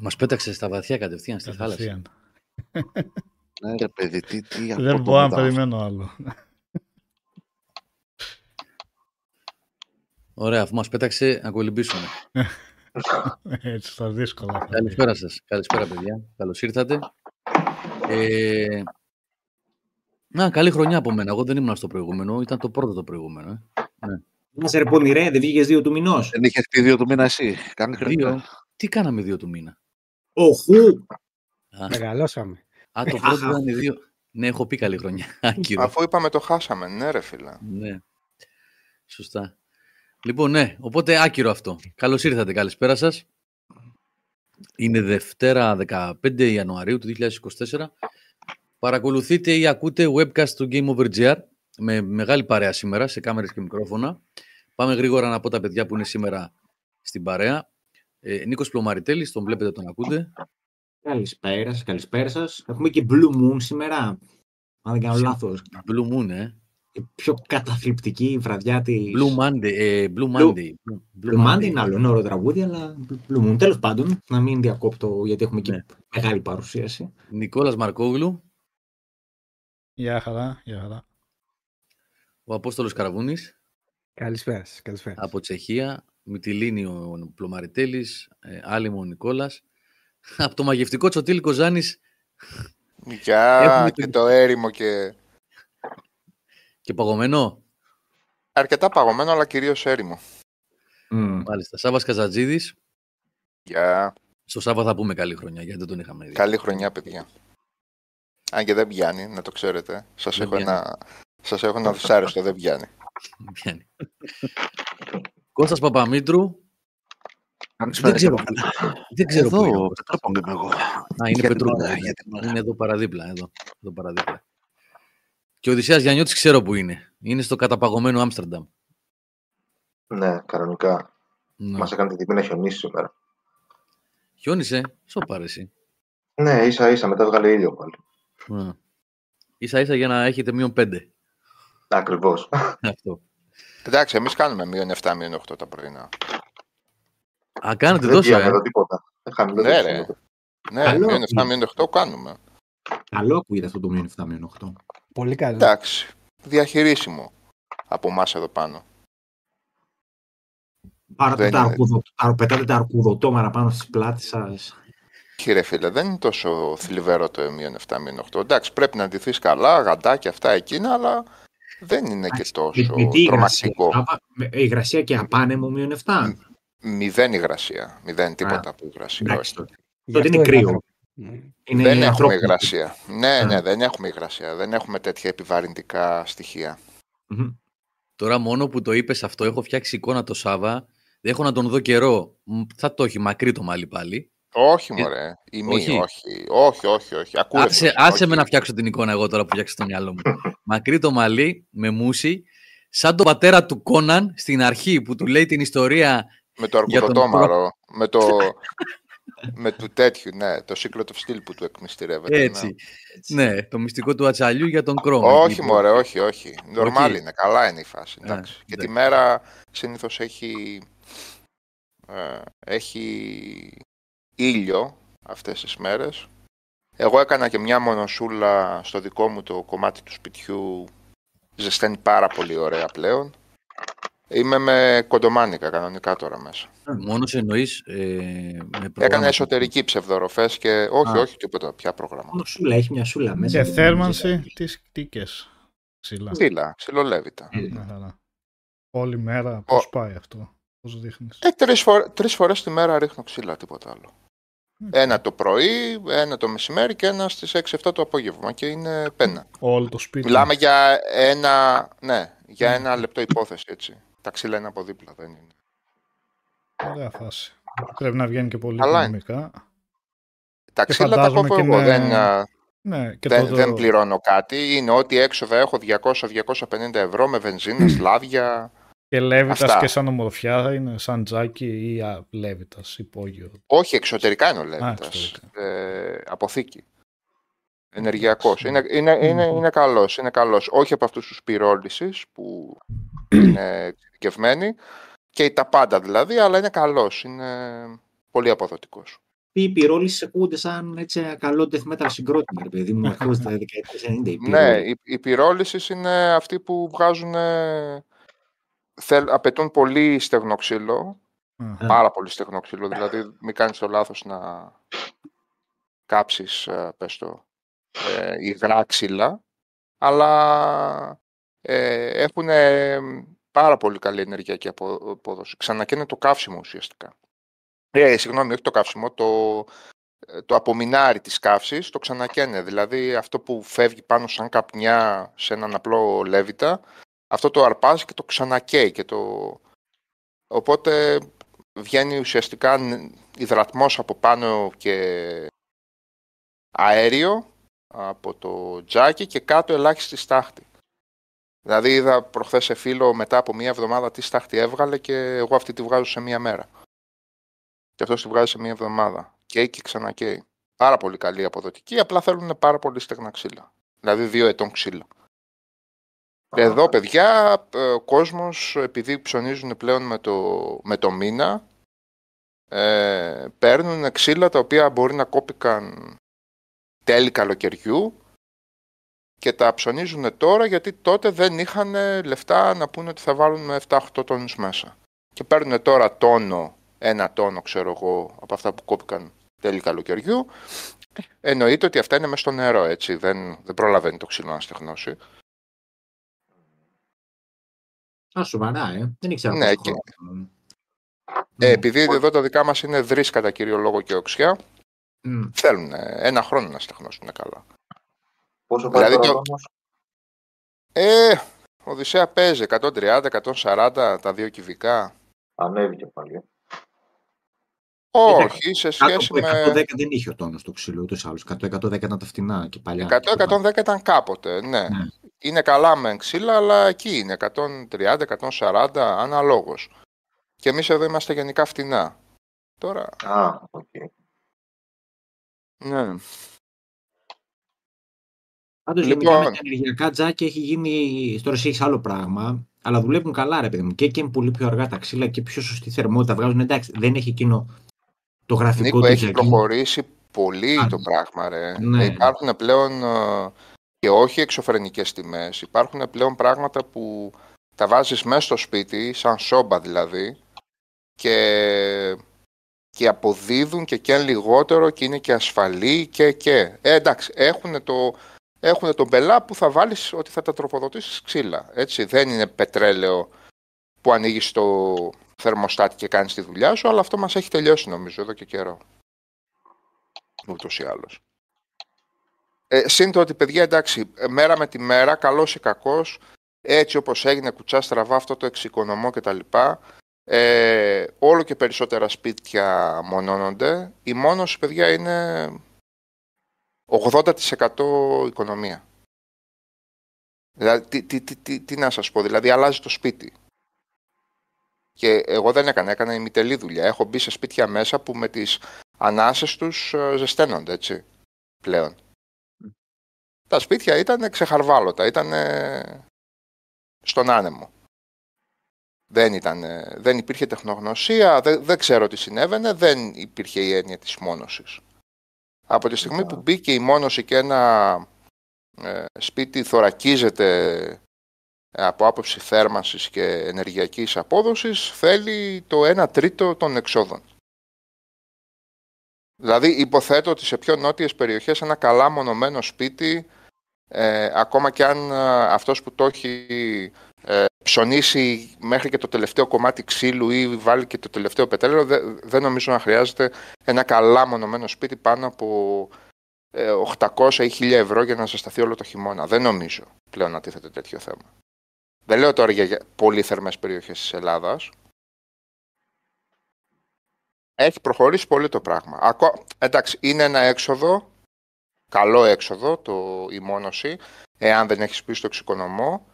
Μας πέταξε στα βαθιά κατευθείαν στη θάλασσα. Κατευθείαν. Ναι, ρε παιδί, τι, τι Δεν απότομο μπορώ να ήταν περιμένω άλλο. Ωραία, αφού μας πέταξε, να κολυμπήσουμε. Έτσι, στα δύσκολα. θα Καλησπέρα σας. Καλησπέρα, παιδιά. Καλώς ήρθατε. Ε... Να, καλή χρονιά από μένα. Εγώ δεν ήμουν στο προηγούμενο. Ήταν το πρώτο το προηγούμενο. Ε. Να σε ρε πονηρέ, δεν βγήκες δύο του μηνός. Δεν είχες πει δύο του μήνα εσύ. Κάνε Δύο. κριτικά. Τι κάναμε δύο του μήνα; Οχου! Α, Μεγαλώσαμε. α, το πρώτο ήταν οι δύο. Ναι, έχω πει καλή χρονιά. Άκυρο. Αφού είπαμε το χάσαμε, ναι ρε φίλε. Ναι. Σωστά. Λοιπόν, ναι, οπότε άκυρο αυτό. Καλώς ήρθατε, καλησπέρα σας. Είναι Δευτέρα 15 Ιανουαρίου του 2024. Παρακολουθείτε ή ακούτε webcast του Game Over GR με μεγάλη παρέα σήμερα σε κάμερες και μικρόφωνα. Πάμε γρήγορα να πω τα παιδιά που είναι σήμερα στην παρέα. Ε, Νίκος Πλωμαριτέλης, τον βλέπετε, τον ακούτε. Καλησπέρα σας, καλησπέρα σας. Έχουμε και Blue Moon σήμερα. Αν δεν κάνω λάθος. Blue Moon, ε. Η πιο καταθλιπτική βραδιά τη. Blue Monday. Ε, Blue Monday. Blue, Blue Monday είναι άλλο, είναι ωραίο τραγούδι, αλλά Blue Moon. Τέλος πάντων, να μην διακόπτω γιατί έχουμε και Ναι. μεγάλη παρουσίαση. Νικόλας Μαρκόγλου, Γεια χαρά, γεια χαρά. ο Απόστολος Καραβούνης. Καλησπέρα σας. Καλησπέρα. σας. από Τσεχία, Μυτιλίνη ο Πλωμαριτέλης, ε, Άλυμο ο Νικόλας. Από το μαγευτικό Τσοτήλη Κοζάνης Γεια Έχουμε και την- το έρημο και και Παγωμένο; αρκετά παγωμένο αλλά κυρίως έρημο. Μμ. Μάλιστα. Σάβας Καζατζίδης. Γεια. Στο Σάββα θα πούμε καλή χρονιά, γιατί δεν τον είχαμε δει. Καλή χρονιά παιδιά. Αν και δεν πιάνει, να το ξέρετε. Σας Δεν έχω, πιάνει. ένα... Σας έχω ένα δυσάρεστο, δεν πιάνει. Πιάνει. Κώστας Παπαμήτρου. Καλησπέρα ξέρω. και από μένα. Δεν ξέρω πού είναι. Εδώ, Πετρόπον είμαι εγώ. Α, είναι Για την Πετρούπολη. ώρα, ναι. για την ώρα. Είναι εδώ παραδίπλα. Εδώ, εδώ παραδίπλα. Και ο Οδυσσέας Γιαννιώτης ξέρω που είναι. Είναι στο καταπαγωμένο Άμστερνταμ. Ναι, κανονικά. Ναι. Μας έκανε την τιμή να χιονίσει σήμερα. Χιόνισε. Σω πάρεσαι. Ναι, ίσα ίσα, μετά βγάλε ήλιο πάλι. Ναι. Ίσα ίσα για να έχετε μείον πέντε. Ακριβώς. Αυτό. Εντάξει, εμείς κάνουμε μείον 7, μείον 8 τα πρωινά. Α, κάνετε Δεν τόσο, πιάμε ε. εδώ τίποτα. Δεν χαμηλό. Ναι, ρε. Ναι, Καλό. μείον 7, μείον 8 κάνουμε. Καλό ακούγεται αυτό το μείον 7 μείον 8. Πολύ καλό. Εντάξει, διαχειρίσιμο από εμάς εδώ πάνω. Πάρατε Δεν τα, είναι. αρκουδο... τα- πετάτε τα αρκουδοτόμαρα πάνω στις πλάτες σας. Κύριε φίλε, δεν είναι τόσο θλιβερό το μείον 7, μείον 8. Εντάξει, πρέπει να ντυθείς καλά, γαντάκια αυτά εκείνα, αλλά δεν είναι και τόσο Με, με τι υγρασία. τρομακτικό. Άπα- με- υγρασία και απάνεμο μείον 7. Μηδέν υγρασία. Μηδέν τίποτα από υγρασία. Εντάξει όχι. τότε. Γι' Τότε είναι αυτό κρύο. άνθρωποι. Ναι. Είναι δεν έχουμε ανθρώπινο. υγρασία. Ναι, Α. ναι, δεν έχουμε υγρασία. Δεν έχουμε τέτοια επιβαρυντικά στοιχεία. Μμμ. Τώρα μόνο που το είπες αυτό, έχω φτιάξει εικόνα το Σάβα. Δεν έχω να τον δω καιρό. Μ, Θα το έχει μακρύ το μάλι πάλι. Όχι, Ε, μωρέ. Η μη, όχι. όχι. Όχι, όχι, όχι. Ακούε, Άσε, φίλε, άσε όχι. με να φτιάξω την εικόνα εγώ τώρα που φτιάξω στο μυαλό μου. μακρύ το μαλλί, με μουσι, σαν τον πατέρα του Κόναν στην αρχή που του λέει την ιστορία. Με το για τον αρκουδοτόμαρο. με το... με του τέτοιου, ναι. Το Secret of Steel που του εκμυστηρεύεται. Έτσι. Ναι, το μυστικό του ατσαλιού για τον Ναι. Κρόμα. Όχι, εκεί. μωρέ, όχι, όχι. Νορμάλ Όχι. είναι. Καλά είναι η φάση. Α, Εντάξει. και τη εντάξει. μέρα συνήθως έχει... ε, έχει ήλιο αυτές τις μέρες. Εγώ έκανα και μια μονοσούλα στο δικό μου το κομμάτι του σπιτιού. Ζεσταίνει πάρα πολύ ωραία πλέον. Είμαι με κοντομάνικα κανονικά τώρα μέσα. Μόνος εννοείς. Ε, με Έκανα προγράμματα. εσωτερική ψευδοροφές και όχι, Α. όχι τίποτα πια πρόγραμμα. Μόνο σούλα, έχει μια σούλα μέσα. Και θέρμανση, τι τίκες. Ψηλά. Ξύλα, ξυλολέβητα. Ε, Μια χαρά. Όλη μέρα πώς πάει αυτό. Πώς δείχνεις; Ε, τρεις, φορ... τρεις φορές τη μέρα ρίχνω ξύλα, τίποτα άλλο. Ένα το πρωί, ένα το μεσημέρι και ένα στις 6-7 το απόγευμα και είναι πένα. Όλο το σπίτι. Μιλάμε για ένα, ναι, για ένα λεπτό υπόθεση, έτσι. Τα ξύλα είναι από δίπλα, δεν είναι. Ωραία φάση. Πρέπει να βγαίνει και πολύ Καλά είναι. οικονομικά. Τα Και ξύλα τα φαντάζομαι κόβω και εγώ, με- δεν, α, Ναι, και δεν, το, δεν πληρώνω κάτι. Είναι ό,τι έξοδα έχω 200-250 ευρώ με βενζίνα, σλάβια. Και Λέβιτας Αυτά. και σαν ομορφιά είναι σαν τζάκι ή α, Λέβιτας υπόγειο. Όχι, εξωτερικά είναι ο Λέβιτας. εξωτερικά. Ε, αποθήκη. Ενεργειακός. Είναι, είναι, είναι, είναι καλός, είναι καλός. Όχι από αυτούς τους πυρόλυσης που είναι εξειδικευμένοι και τα πάντα δηλαδή, αλλά είναι καλός. Είναι πολύ αποδοτικός. οι πυρόλοι ακούγονται σαν έτσι, καλό death metal συγκρότημα, ρε παιδί μου, αρχώς τα δεκαετίες 90. οι Ναι, πυρόλοι. οι, οι πυρόλυσες είναι αυτοί που βγάζουν, ε, θέλ, απαιτούν πολύ στεγνό ξύλο, Α, πάρα πολύ στεγνό ξύλο, δηλαδή μην κάνεις το λάθος να κάψεις, ε, πες το, ε, υγρά ξύλα, αλλά ε, έχουν πάρα πολύ καλή ενεργειακή απο- απόδοση. Ξανακαίνε το καύσιμο ουσιαστικά. Ε, συγγνώμη, όχι το καύσιμο, το, ε, το απομεινάρι της καύσης το ξανακαίνε. Δηλαδή αυτό που φεύγει πάνω σαν καπνιά σε έναν απλό λέβητα, αυτό το αρπάζει και το ξανακαίει. Και το... Οπότε βγαίνει ουσιαστικά ν- υδρατμός από πάνω και αέριο από το τζάκι και κάτω ελάχιστη στάχτη. Δηλαδή είδα προχθές σε φίλο μετά από μία εβδομάδα τι στάχτη έβγαλε και εγώ αυτή τη βγάζω σε μία μέρα. Και αυτός τη βγάζει σε μία εβδομάδα. Καίει και ξανακαίει. Πάρα πολύ καλή αποδοτική, απλά θέλουν πάρα πολύ στεγνά ξύλα. Δηλαδή δύο ετών ξύλα. Εδώ, παιδιά, ε, ο κόσμος, επειδή ψωνίζουν πλέον με το, με το μήνα, ε, παίρνουν ξύλα τα οποία μπορεί να κόπηκαν τέλη καλοκαιριού και τα ψωνίζουν τώρα γιατί τότε δεν είχαν λεφτά να πούνε ότι θα βάλουν 7-8 τόνους μέσα. Και παίρνουν τώρα τόνο, ένα τόνο ξέρω εγώ, από αυτά που κόπηκαν τέλη καλοκαιριού. Εννοείται ότι αυτά είναι μέσα στο νερό, έτσι. Δεν, δεν προλαβαίνει το ξύλο να στεγνώσει. Α, σοβαρά, ε. Δεν ήξερα Ναι, πόσο και- χρόνο. Ε, επειδή εδώ τα δικά μας είναι δρύς κατά κύριο λόγο και οξιά, Μμ. θέλουν ένα χρόνο να στεγνώσουν καλά. Πόσο πάει Δηλαδή τώρα το- όμως; Ε, Οδυσσέα παίζει 130-140 τα δύο κυβικά. Ανέβηκε πάλι. Ε. Όχι, σε Κάτω σχέση από με 110 δεν είχε ο τόνος το ξύλο, ούτως ή άλλως. 100-110 ήταν τα φτηνά και παλιά. 100-110 ήταν κάποτε, ναι. Ναι. Είναι καλά με ξύλα, αλλά εκεί είναι 130-140 αναλόγως. Και εμείς εδώ είμαστε γενικά φτηνά. Τώρα, Α, οκ. ναι. Πάντως Λοιπόν. γενικά με τα ενεργειακά τζάκια έχει γίνει. Τώρα εσύ έχεις άλλο πράγμα. Αλλά δουλεύουν καλά, ρε παιδί μου. Και, και είναι πολύ πιο αργά τα ξύλα και πιο σωστή θερμότητα βγάζουν. Εντάξει, δεν έχει εκείνο το γραφικό Νίκο, του έχει για εκείνο. προχωρήσει πολύ Α, το πράγμα, ρε. ναι. Υπάρχουν πλέον ε, και όχι εξωφρενικές τιμές. Υπάρχουν πλέον πράγματα που τα βάζεις μέσα στο σπίτι, σαν σόμπα δηλαδή, και, και αποδίδουν και καίν λιγότερο και είναι και ασφαλή και και. Ε, εντάξει, έχουν το, έχουν τον πελά που θα βάλεις ότι θα τα τροφοδοτήσεις ξύλα. Έτσι, δεν είναι πετρέλαιο που ανοίγεις το θερμοστάτη και κάνεις τη δουλειά σου, αλλά αυτό μας έχει τελειώσει νομίζω εδώ και καιρό. Ούτως ή άλλως. Ε, Συν το ότι παιδιά εντάξει, ε, μέρα με τη μέρα, καλός ή κακός, έτσι όπως έγινε κουτσά στραβά αυτό το εξοικονομώ και τα λοιπά, ε, όλο και περισσότερα σπίτια μονώνονται. Η μόνωση, παιδιά, είναι 80% οικονομία. Δηλαδή, τι, τι, τι, τι, τι να σας πω, δηλαδή αλλάζει το σπίτι. Και εγώ δεν έκανα, έκανα ημιτελή δουλειά. Έχω μπει σε σπίτια μέσα που με τις ανάσες τους ε, ζεσταίνονται, έτσι, πλέον. Τα σπίτια ήταν ξεχαρβάλωτα, ήταν στον άνεμο. Δεν, ήταν, δεν υπήρχε τεχνογνωσία, δεν, δεν ξέρω τι συνέβαινε, δεν υπήρχε η έννοια της μόνωσης. Από τη στιγμή που μπήκε η μόνωση και ένα ε, σπίτι θωρακίζεται από άποψη θέρμανσης και ενεργειακής απόδοσης, θέλει το 1 τρίτο των εξόδων. Δηλαδή υποθέτω ότι σε πιο νότιες περιοχές ένα καλά μονομένο σπίτι, ε, ακόμα και αν ε, αυτός που το έχει ε, ψωνίσει μέχρι και το τελευταίο κομμάτι ξύλου ή βάλει και το τελευταίο πετρέλαιο, δεν, δεν νομίζω να χρειάζεται ένα καλά μονομένο σπίτι πάνω από ε, 800 ή 1000 ευρώ για να ζεσταθεί όλο το χειμώνα. Δεν νομίζω πλέον να τίθεται τέτοιο θέμα. Δεν λέω τώρα για, για πολύ θερμές περιοχές της Ελλάδας. Έχει προχωρήσει πολύ το πράγμα. Ακό... Εντάξει, είναι ένα έξοδο, καλό έξοδο το, η μόνωση, εάν δεν έχεις πει στο εξοικονομώ.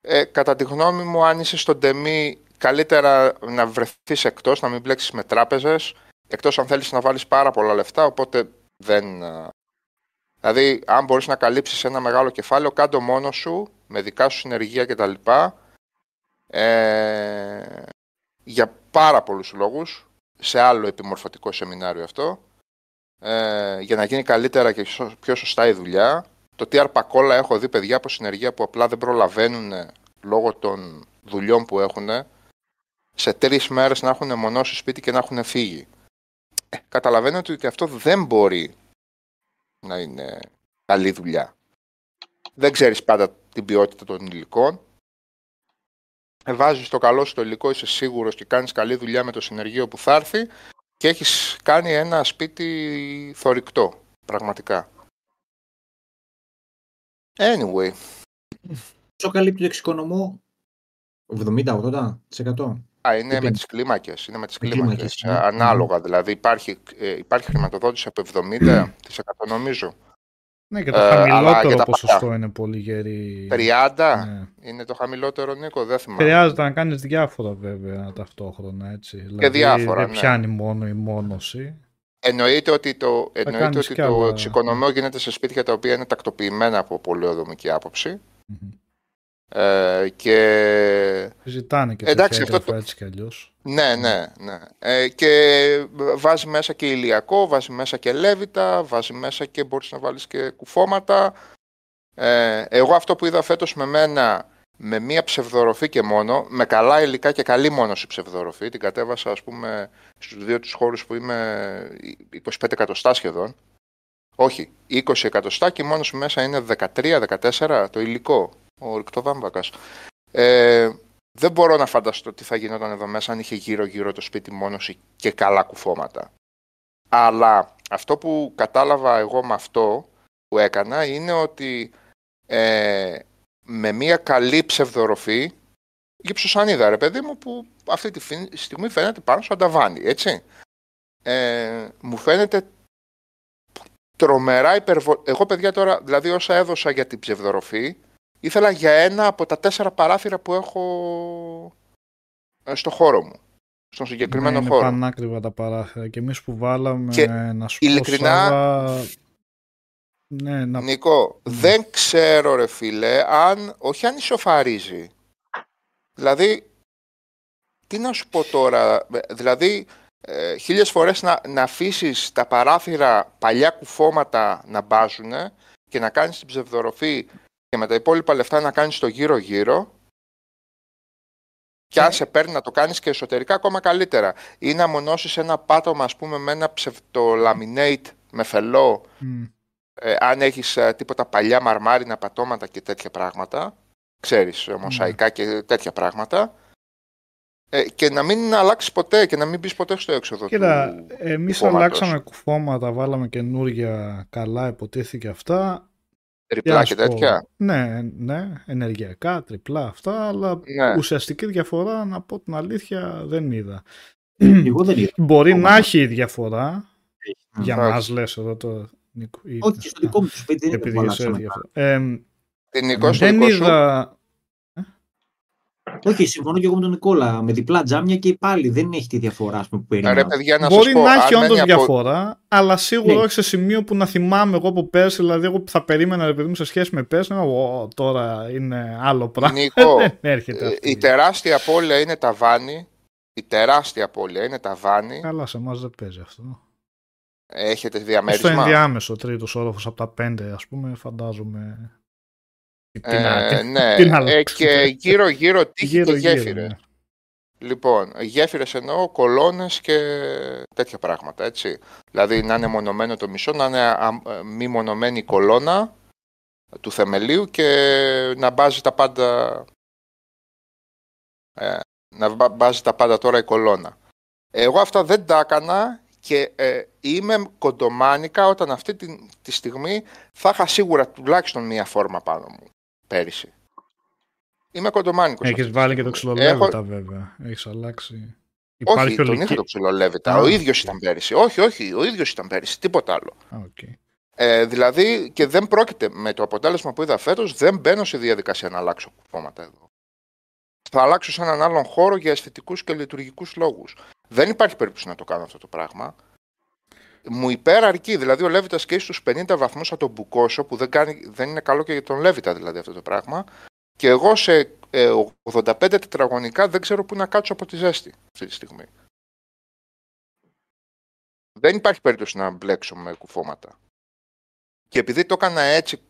Ε, κατά τη γνώμη μου, αν είσαι στον τεμή, καλύτερα να βρεθείς εκτός, να μην μπλέξεις με τράπεζες, εκτός αν θέλεις να βάλεις πάρα πολλά λεφτά, οπότε δεν... Δηλαδή, αν μπορείς να καλύψεις ένα μεγάλο κεφάλαιο, κάτω μόνος σου, με δικά σου συνεργεία κτλ. Ε, για πάρα πολλούς λόγους, σε άλλο επιμορφωτικό σεμινάριο αυτό, ε, για να γίνει καλύτερα και σω- πιο σωστά η δουλειά. Το τι αρπακόλα έχω δει παιδιά από συνεργεία που απλά δεν προλαβαίνουν λόγω των δουλειών που έχουν σε τρεις μέρες να έχουν μονώσει σπίτι και να έχουν φύγει. Ε, καταλαβαίνετε ότι αυτό δεν μπορεί να είναι καλή δουλειά. Δεν ξέρεις πάντα την ποιότητα των υλικών. Ε, βάζεις το καλό σου το υλικό, είσαι σίγουρος και κάνεις καλή δουλειά με το συνεργείο που θα έρθει και έχεις κάνει ένα σπίτι θορυκτό, πραγματικά. Anyway, Πόσο καλύπτει το εξοικονομώ; 70-80%. Α, είναι με Depends. τις κλίμακες. Είναι με τις Με κλίμακες. κλίμακες, ναι. Ανάλογα. Δηλαδή υπάρχει, ε, υπάρχει χρηματοδότηση από 70% νομίζω. Ναι, και το Ε, αλλά και χαμηλότερο τα ποσοστό παλιά. είναι πολύ γερή. 30 Ναι. είναι το χαμηλότερο, Νίκο. Δεν θυμάμαι. Χρειάζεται να κάνεις διάφορα βέβαια ταυτόχρονα, έτσι. Και διάφορα, δεν ναι. πιάνει μόνο η μόνωση. Εννοείται ότι το, εννοείται κάνεις ότι κι το άλλα. εξοικονομώ γίνεται σε σπίτια τα οποία είναι τακτοποιημένα από πολεοδομική άποψη. Μμμ. Ε, και Ζητάνε και Εντάξει, τέτοια αυτό το- έγγραφα έτσι κι αλλιώς. Ναι, ναι, ναι. Ε, και βάζει μέσα και ηλιακό, βάζει μέσα και λέβητα, βάζει μέσα και μπορείς να βάλεις και κουφώματα. Ε, εγώ αυτό που είδα φέτος με μένα, με μία ψευδοροφή και μόνο, με καλά υλικά και καλή μόνωση ψευδοροφή, την κατέβασα ας πούμε στους δύο τους χώρους που είμαι 25 εκατοστά σχεδόν. Όχι, 20 εκατοστά και η μόνωση μέσα είναι 13-14 το υλικό, ο ρηκτοβάμβακας. Ε, δεν μπορώ να φανταστώ τι θα γινόταν εδώ μέσα αν είχε γύρω-γύρω το σπίτι μόνος και καλά κουφώματα. Αλλά αυτό που κατάλαβα εγώ με αυτό που έκανα είναι ότι ε, με μια καλή ψευδοροφή γυψοσανίδα ρε παιδί μου που αυτή τη φι- στιγμή φαίνεται πάνω στο ανταβάνι, έτσι. Ε, μου φαίνεται τρομερά υπερβο... Εγώ παιδιά τώρα, δηλαδή όσα έδωσα για την ψευδοροφή, ήθελα για ένα από τα τέσσερα παράθυρα που έχω ε, στο χώρο μου. Στον συγκεκριμένο Ναι, είναι χώρο. πανάκριβα τα παράθυρα. Και εμείς που βάλαμε Και να σου ειλικρινά- πω Σάβα, ναι, να... Νίκο, δεν ξέρω ρε φίλε, αν, όχι αν ισοφαρίζει. Δηλαδή, τι να σου πω τώρα, ε, δηλαδή ε, χίλιες φορές να, να αφήσεις τα παράθυρα παλιά κουφώματα να μπάζουν και να κάνεις την ψευδοροφή και με τα υπόλοιπα λεφτά να κάνεις το γύρω-γύρω και αν σε παίρνει να το κάνεις και εσωτερικά ακόμα καλύτερα ή να μονώσεις ένα πάτωμα ας πούμε με ένα ψευτολαμινέιτ με φελό Μμ. ε, αν έχεις ε, τίποτα παλιά μαρμάρινα πατώματα και τέτοια πράγματα, ξέρεις, ε, μοσαϊκά και τέτοια πράγματα, ε, και να μην αλλάξεις ποτέ και να μην μπεις ποτέ στο έξοδο Κοίτα, του εμείς κουφώματος. αλλάξαμε κουφώματα, βάλαμε καινούρια καλά, υποτίθηκε αυτά. Τι Τριπλά να και σου πω, τέτοια. Ναι, ναι, ενεργειακά, τριπλά αυτά, αλλά Ναι. ουσιαστική διαφορά, να πω την αλήθεια, δεν είδα. Εγώ δεν είδα. Μπορεί Ακόμα. να έχει διαφορά, Μμ. για Όχι. μας λες εδώ το Νίκο. ή- Όχι, στο δικό μου το σπίτι δεν είναι επειδή που εσύ αλλάξαμε. διαφορά. Ε, Την Νικό στο δεν δικό σου, είδα, Όχι, συμφωνώ και εγώ με τον Νικόλα. Με διπλά τζάμια και πάλι δεν έχει τη διαφορά ας πούμε, που ρε περίμενα. παιδιά να Μπορεί σας πω, να έχει αν όντως μένει από- διαφορά, αλλά σίγουρα Ναι. όχι σε σημείο που να θυμάμαι εγώ από πέρσι. Δηλαδή, εγώ που θα περίμενα, ρε παιδί μου, σε σχέση με πέρσι, να πω, τώρα είναι άλλο πράγμα. Νίκο, Δεν έρχεται ε, αυτή. η τεράστια απώλεια είναι τα βάνη, η τεράστια απώλεια είναι τα βάνη, Καλά, σε εμάς δεν παίζει αυτό. έχετε Στο διαμέρισμα; ενδιάμεσο τρίτος όροφος από τα πέντε, ας πούμε, φαντάζομαι. Τι να- Ε, τι- ναι, τι να ε, αλλάξουμε. και γύρω-γύρω τύχη και Γύρω-γύρω, γέφυρες. ναι. Λοιπόν, γέφυρες εννοώ, κολόνες και τέτοια πράγματα, έτσι. Δηλαδή να είναι μονομένο το μισό, να είναι α, ε, μη μονομένη η κολόνα του θεμελίου και να μπάζει τα πάντα ε, να μπα- μπάζει τα πάντα τώρα η κολόνα. Εγώ αυτά δεν τα έκανα και ε, είμαι κοντομάνικα όταν αυτή τη, τη στιγμή θα είχα σίγουρα τουλάχιστον μία φόρμα πάνω μου πέρυσι. Είμαι κοντομάνικος. Έχεις αυτή τη βάλει και το στιγμή. ξυλολέβητα, βέβαια. Έχεις αλλάξει. όχι, τον ολική- είχα τον ξυλολέβητα. Α, ο οκ. ίδιος ήταν πέρυσι. Όχι, όχι, ο ίδιος ήταν πέρυσι. Τίποτα άλλο. Α, οκ. Ε, δηλαδή και δεν πρόκειται με το αποτέλεσμα που είδα φέτος, δεν μπαίνω σε διαδικασία να αλλάξω κουφώματα εδώ. Θα αλλάξω σε έναν άλλον χώρο για αισθητικούς και λειτουργικούς λόγους. Δεν υπάρχει περίπτωση να το κάνω αυτό το πράγμα. Μου υπεραρκεί, δηλαδή ο λέβητας και στους 50 βαθμούς θα τον μπουκώσω, που δεν, κάνει, δεν είναι καλό και για τον λέβητα δηλαδή αυτό το πράγμα. Και εγώ σε ε, 85 τετραγωνικά δεν ξέρω πού να κάτσω από τη ζέστη αυτή τη στιγμή. Δεν υπάρχει περίπτωση να μπλέξω με κουφώματα. Και επειδή το έκανα έτσι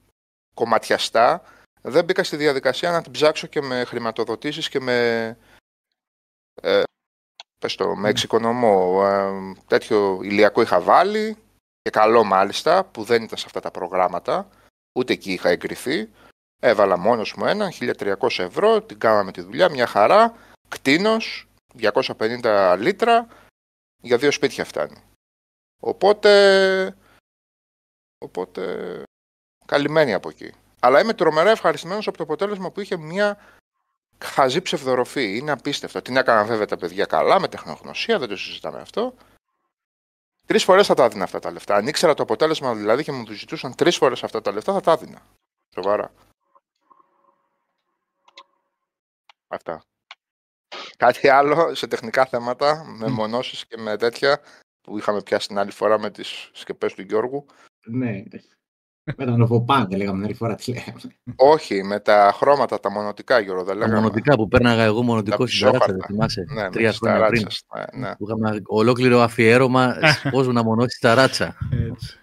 κομματιαστά, δεν μπήκα στη διαδικασία να την ψάξω και με χρηματοδοτήσεις και με, ε, πες το, με εξοικονομώ. Ε, τέτοιο ηλιακό είχα βάλει και καλό μάλιστα, που δεν ήταν σε αυτά τα προγράμματα, ούτε εκεί είχα εγκριθεί. Έβαλα μόνος μου ένα, 1300 ευρώ, την κάναμε τη δουλειά, μια χαρά, κτίνος, 250 λίτρα, για δύο σπίτια φτάνει. Οπότε, οπότε καλυμμένη από εκεί. Αλλά είμαι τρομερά ευχαριστημένος από το αποτέλεσμα που είχε μια χαζή ψευδοροφή. Είναι απίστευτο. Την έκαναν βέβαια τα παιδιά καλά, με τεχνογνωσία, δεν το συζητάμε αυτό. Τρεις φορές θα τα έδινα αυτά τα λεφτά. Αν ήξερα το αποτέλεσμα δηλαδή και μου τους ζητούσαν τρεις φορές αυτά τα λεφτά, θα τα έδινα. Σοβαρά. Αυτά. Κάτι άλλο σε τεχνικά θέματα, με μονώσεις και με τέτοια που είχαμε πιάσει την άλλη φορά με τις σκεπές του Γιώργου. Ναι. Με τα νοβοπάντε λέγαμε την άλλη φορά τι λέγαμε. Όχι, με τα χρώματα, τα μονοτικά Γιώργο, δεν Τα λέγαμε. μονοτικά που πέρναγα εγώ μονοτικό Τα στην ταράτσα, δεν ψόχαρτα. θυμάσαι. Ναι, με τρία τις χρόνια πριν. ταράτσες, ναι, ναι. Που είχαμε ολόκληρο αφιέρωμα πώς να μονώσει τα ράτσα. Έτσι.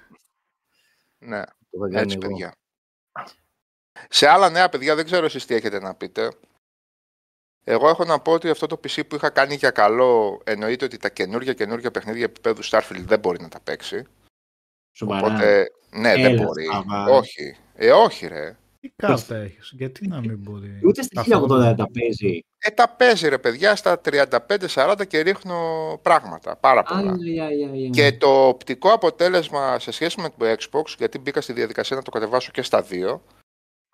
ναι. Το είχα κάνει Έτσι, εγώ. παιδιά. Σε άλλα νέα παιδιά, δεν ξέρω εσείς τι έχετε να πείτε. Εγώ έχω να πω ότι αυτό το PC που είχα κάνει για καλό εννοείται ότι τα καινούργια καινούργια παιχνίδια επίπεδου Starfield δεν μπορεί να τα παίξει. Σοβαρά. Οπότε, ναι, δεν Έλα, μπορεί. Σάβα. Όχι. Ε, όχι ρε. Τι κάρτα έχεις, γιατί να μην μπορεί. Ούτε στα καθόλου. 1080 δεν τα παίζει. Ε, τα παίζει ρε παιδιά στα 35-40 και ρίχνω πράγματα. Πάρα πολλά. Άι, άι, άι, άι. Και το οπτικό αποτέλεσμα σε σχέση με το Xbox, γιατί μπήκα στη διαδικασία να το κατεβάσω και στα δύο,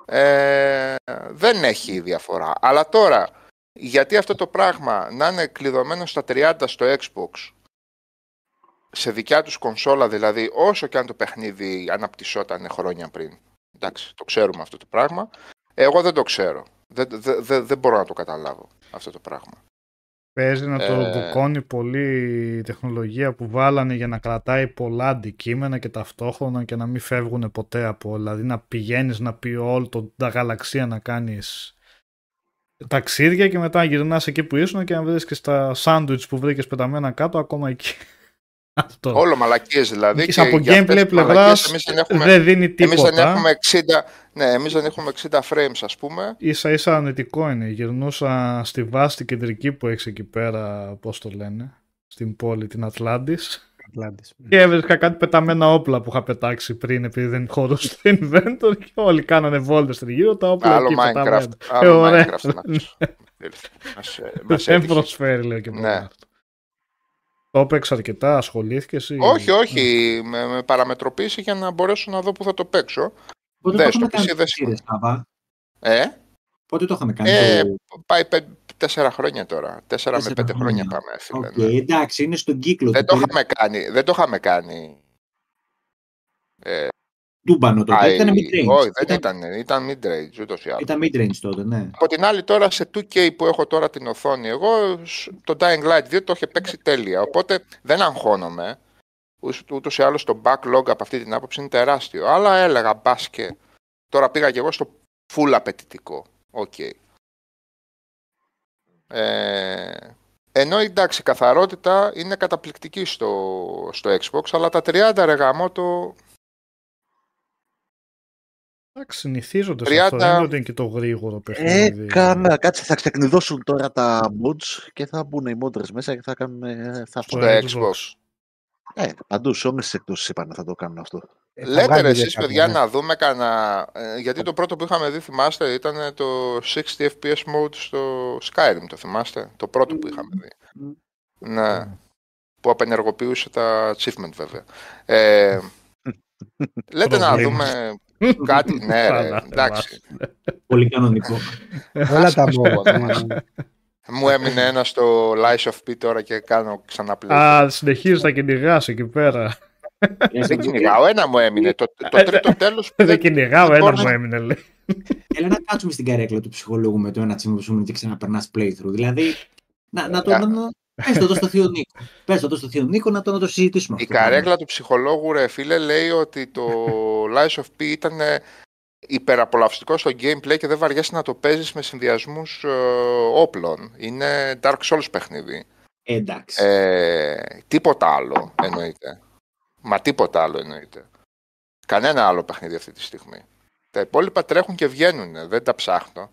ε, δεν έχει διαφορά. Αλλά τώρα, γιατί αυτό το πράγμα να είναι κλειδωμένο στα 30 στο Xbox, σε δικιά τους κονσόλα δηλαδή, όσο και αν το παιχνίδι αναπτυσσόταν χρόνια πριν. Εντάξει, το ξέρουμε αυτό το πράγμα. Εγώ δεν το ξέρω. Δεν, δεν, δεν, δεν μπορώ να το καταλάβω αυτό το πράγμα. Παίζει να το Ε, μπουκώνει πολύ η τεχνολογία που βάλανε για να κρατάει πολλά αντικείμενα και ταυτόχρονα και να μην φεύγουν ποτέ από. Δηλαδή να πηγαίνεις να πει όλη το, τα γαλαξία να κάνεις ταξίδια και μετά γυρνάς εκεί που ήσουν και να βρίσκεις τα σάντουιτς που βρήκες πεταμένα κάτω ακόμα εκεί. Αυτό. Όλο μαλακίες δηλαδή. Και από για αυτές gameplay τις μαλακίες πλευράς εμείς δεν έχουμε, δεν δίνει εμείς δεν τίποτα. έχουμε 60, ναι, εμείς δεν έχουμε 60 frames ας πούμε. Ίσα ίσα αρνητικό είναι. Γυρνούσα στη βάση την κεντρική που έχεις εκεί πέρα, πώς το λένε, στην πόλη, την Ατλάντης. Ατλάντης. Και έβρισκα κάτι πεταμένα όπλα που είχα πετάξει πριν επειδή δεν χωρούσε το inventory και όλοι κάνανε βόλτες τριγύρω τα όπλα Άλλο εκεί Minecraft. πεταμένα. Άλλο ωραία. Minecraft να μας- μας, ε, μας Δεν έτυχε. προσφέρει λέω και μόνο Ναι. αυτό. Το έπαιξε αρκετά, ασχολήθηκες ή... Όχι, όχι, με, με παραμετροποίηση για να μπορέσω να δω που θα το παίξω. Πότε δεν, το στο είχαμε κάνει PC το δεν PC, ρε, Σάβα; Ε, Πότε το είχαμε κάνει. ε, το- πάει πέ, τέσσερα χρόνια τώρα. Τέσσερα με Τέσσερα πέντε χρόνια χρόνια. πάμε, φίλε. Οκ, ναι. εντάξει, είναι στον κύκλο Δεν του. το είχαμε κάνει, δεν το είχαμε κάνει. Ε, Τούμπανο τότε. πάει- Ήταν mid-range. όχι, δεν ήταν, ήταν, ήταν mid-range ούτως ή άλλως. ήταν mid-range τότε, ναι. Από την άλλη τώρα σε 2K που έχω τώρα την οθόνη εγώ, σ- το Dying Light 2 το είχε παίξει τέλεια, οπότε δεν αγχώνομαι. Ούς- Ούτως ή άλλως το backlog από αυτή την άποψη είναι τεράστιο. Αλλά έλεγα μπας και τώρα πήγα και εγώ στο full απαιτητικό. Οκ. Ε, ενώ εντάξει, η καθαρότητα είναι καταπληκτική στο, στο Xbox, αλλά τα 30 ρε γάμο το... Εντάξει, συνηθίζονται σε 30 αυτό, δεν είναι ότι είναι και το γρήγορο παιχνίδι. Έκανα, κάτσε, θα ξεκνιδώσουν τώρα τα mods και θα μπουν οι modders μέσα και θα κάνουν. ε, Θα Στο στο φτιάξουν. Xbox. Ε, παντού, σε όλες τις εκδόσει είπαν θα το κάνουν αυτό. Ε, θα Λέτε βγάλει ρε για εσείς κάποιο, παιδιά ναι. να δούμε κανένα... ε, γιατί το πρώτο που είχαμε δει θυμάστε ήταν το 60 fps mode στο Skyrim το θυμάστε; Το πρώτο που είχαμε δει. Ναι. Που απενεργοποιούσε τα achievement βέβαια. Ε, λέτε να Προβλήματα. δούμε κάτι. Ναι ρε, Καλά, εντάξει. Πολύ κανονικό. Όλα τα Άσε mods. το, ναι, ναι. Μου έμεινε ένα στο Lies of P τώρα και κάνω ξανά play. Α, συνεχίζει να κυνηγάς εκεί πέρα. Δεν κυνηγάω, ένα μου έμεινε. Το, το τρίτο τέλος που Δεν κυνηγάω, δεν ένα μπορώ μου να- έμεινε λέει. Έλα να κάτσουμε στην καρέκλα του ψυχολόγου με το ένα τσίμα που σου έμεινε και ξαναπερνάς playthrough. Δηλαδή, να, να το. Ε, Να, να, πες το εδώ στο θείο Νίκο. Πες το εδώ στο θείο Νίκο να το, να το συζητήσουμε. Η αυτό το πράγμα. καρέκλα του ψυχολόγου, ρε φίλε, λέει ότι το Lies of P ήταν ε, υπεραπολαυστικό στο gameplay και δεν βαριέσαι να το παίζεις με συνδυασμούς ε, όπλων. Είναι Dark Souls παιχνίδι. Ε, εντάξει. Ε, Τίποτα άλλο εννοείται. Μα τίποτα άλλο εννοείται. Κανένα άλλο παιχνίδι αυτή τη στιγμή. Τα υπόλοιπα τρέχουν και βγαίνουν, δεν τα ψάχνω.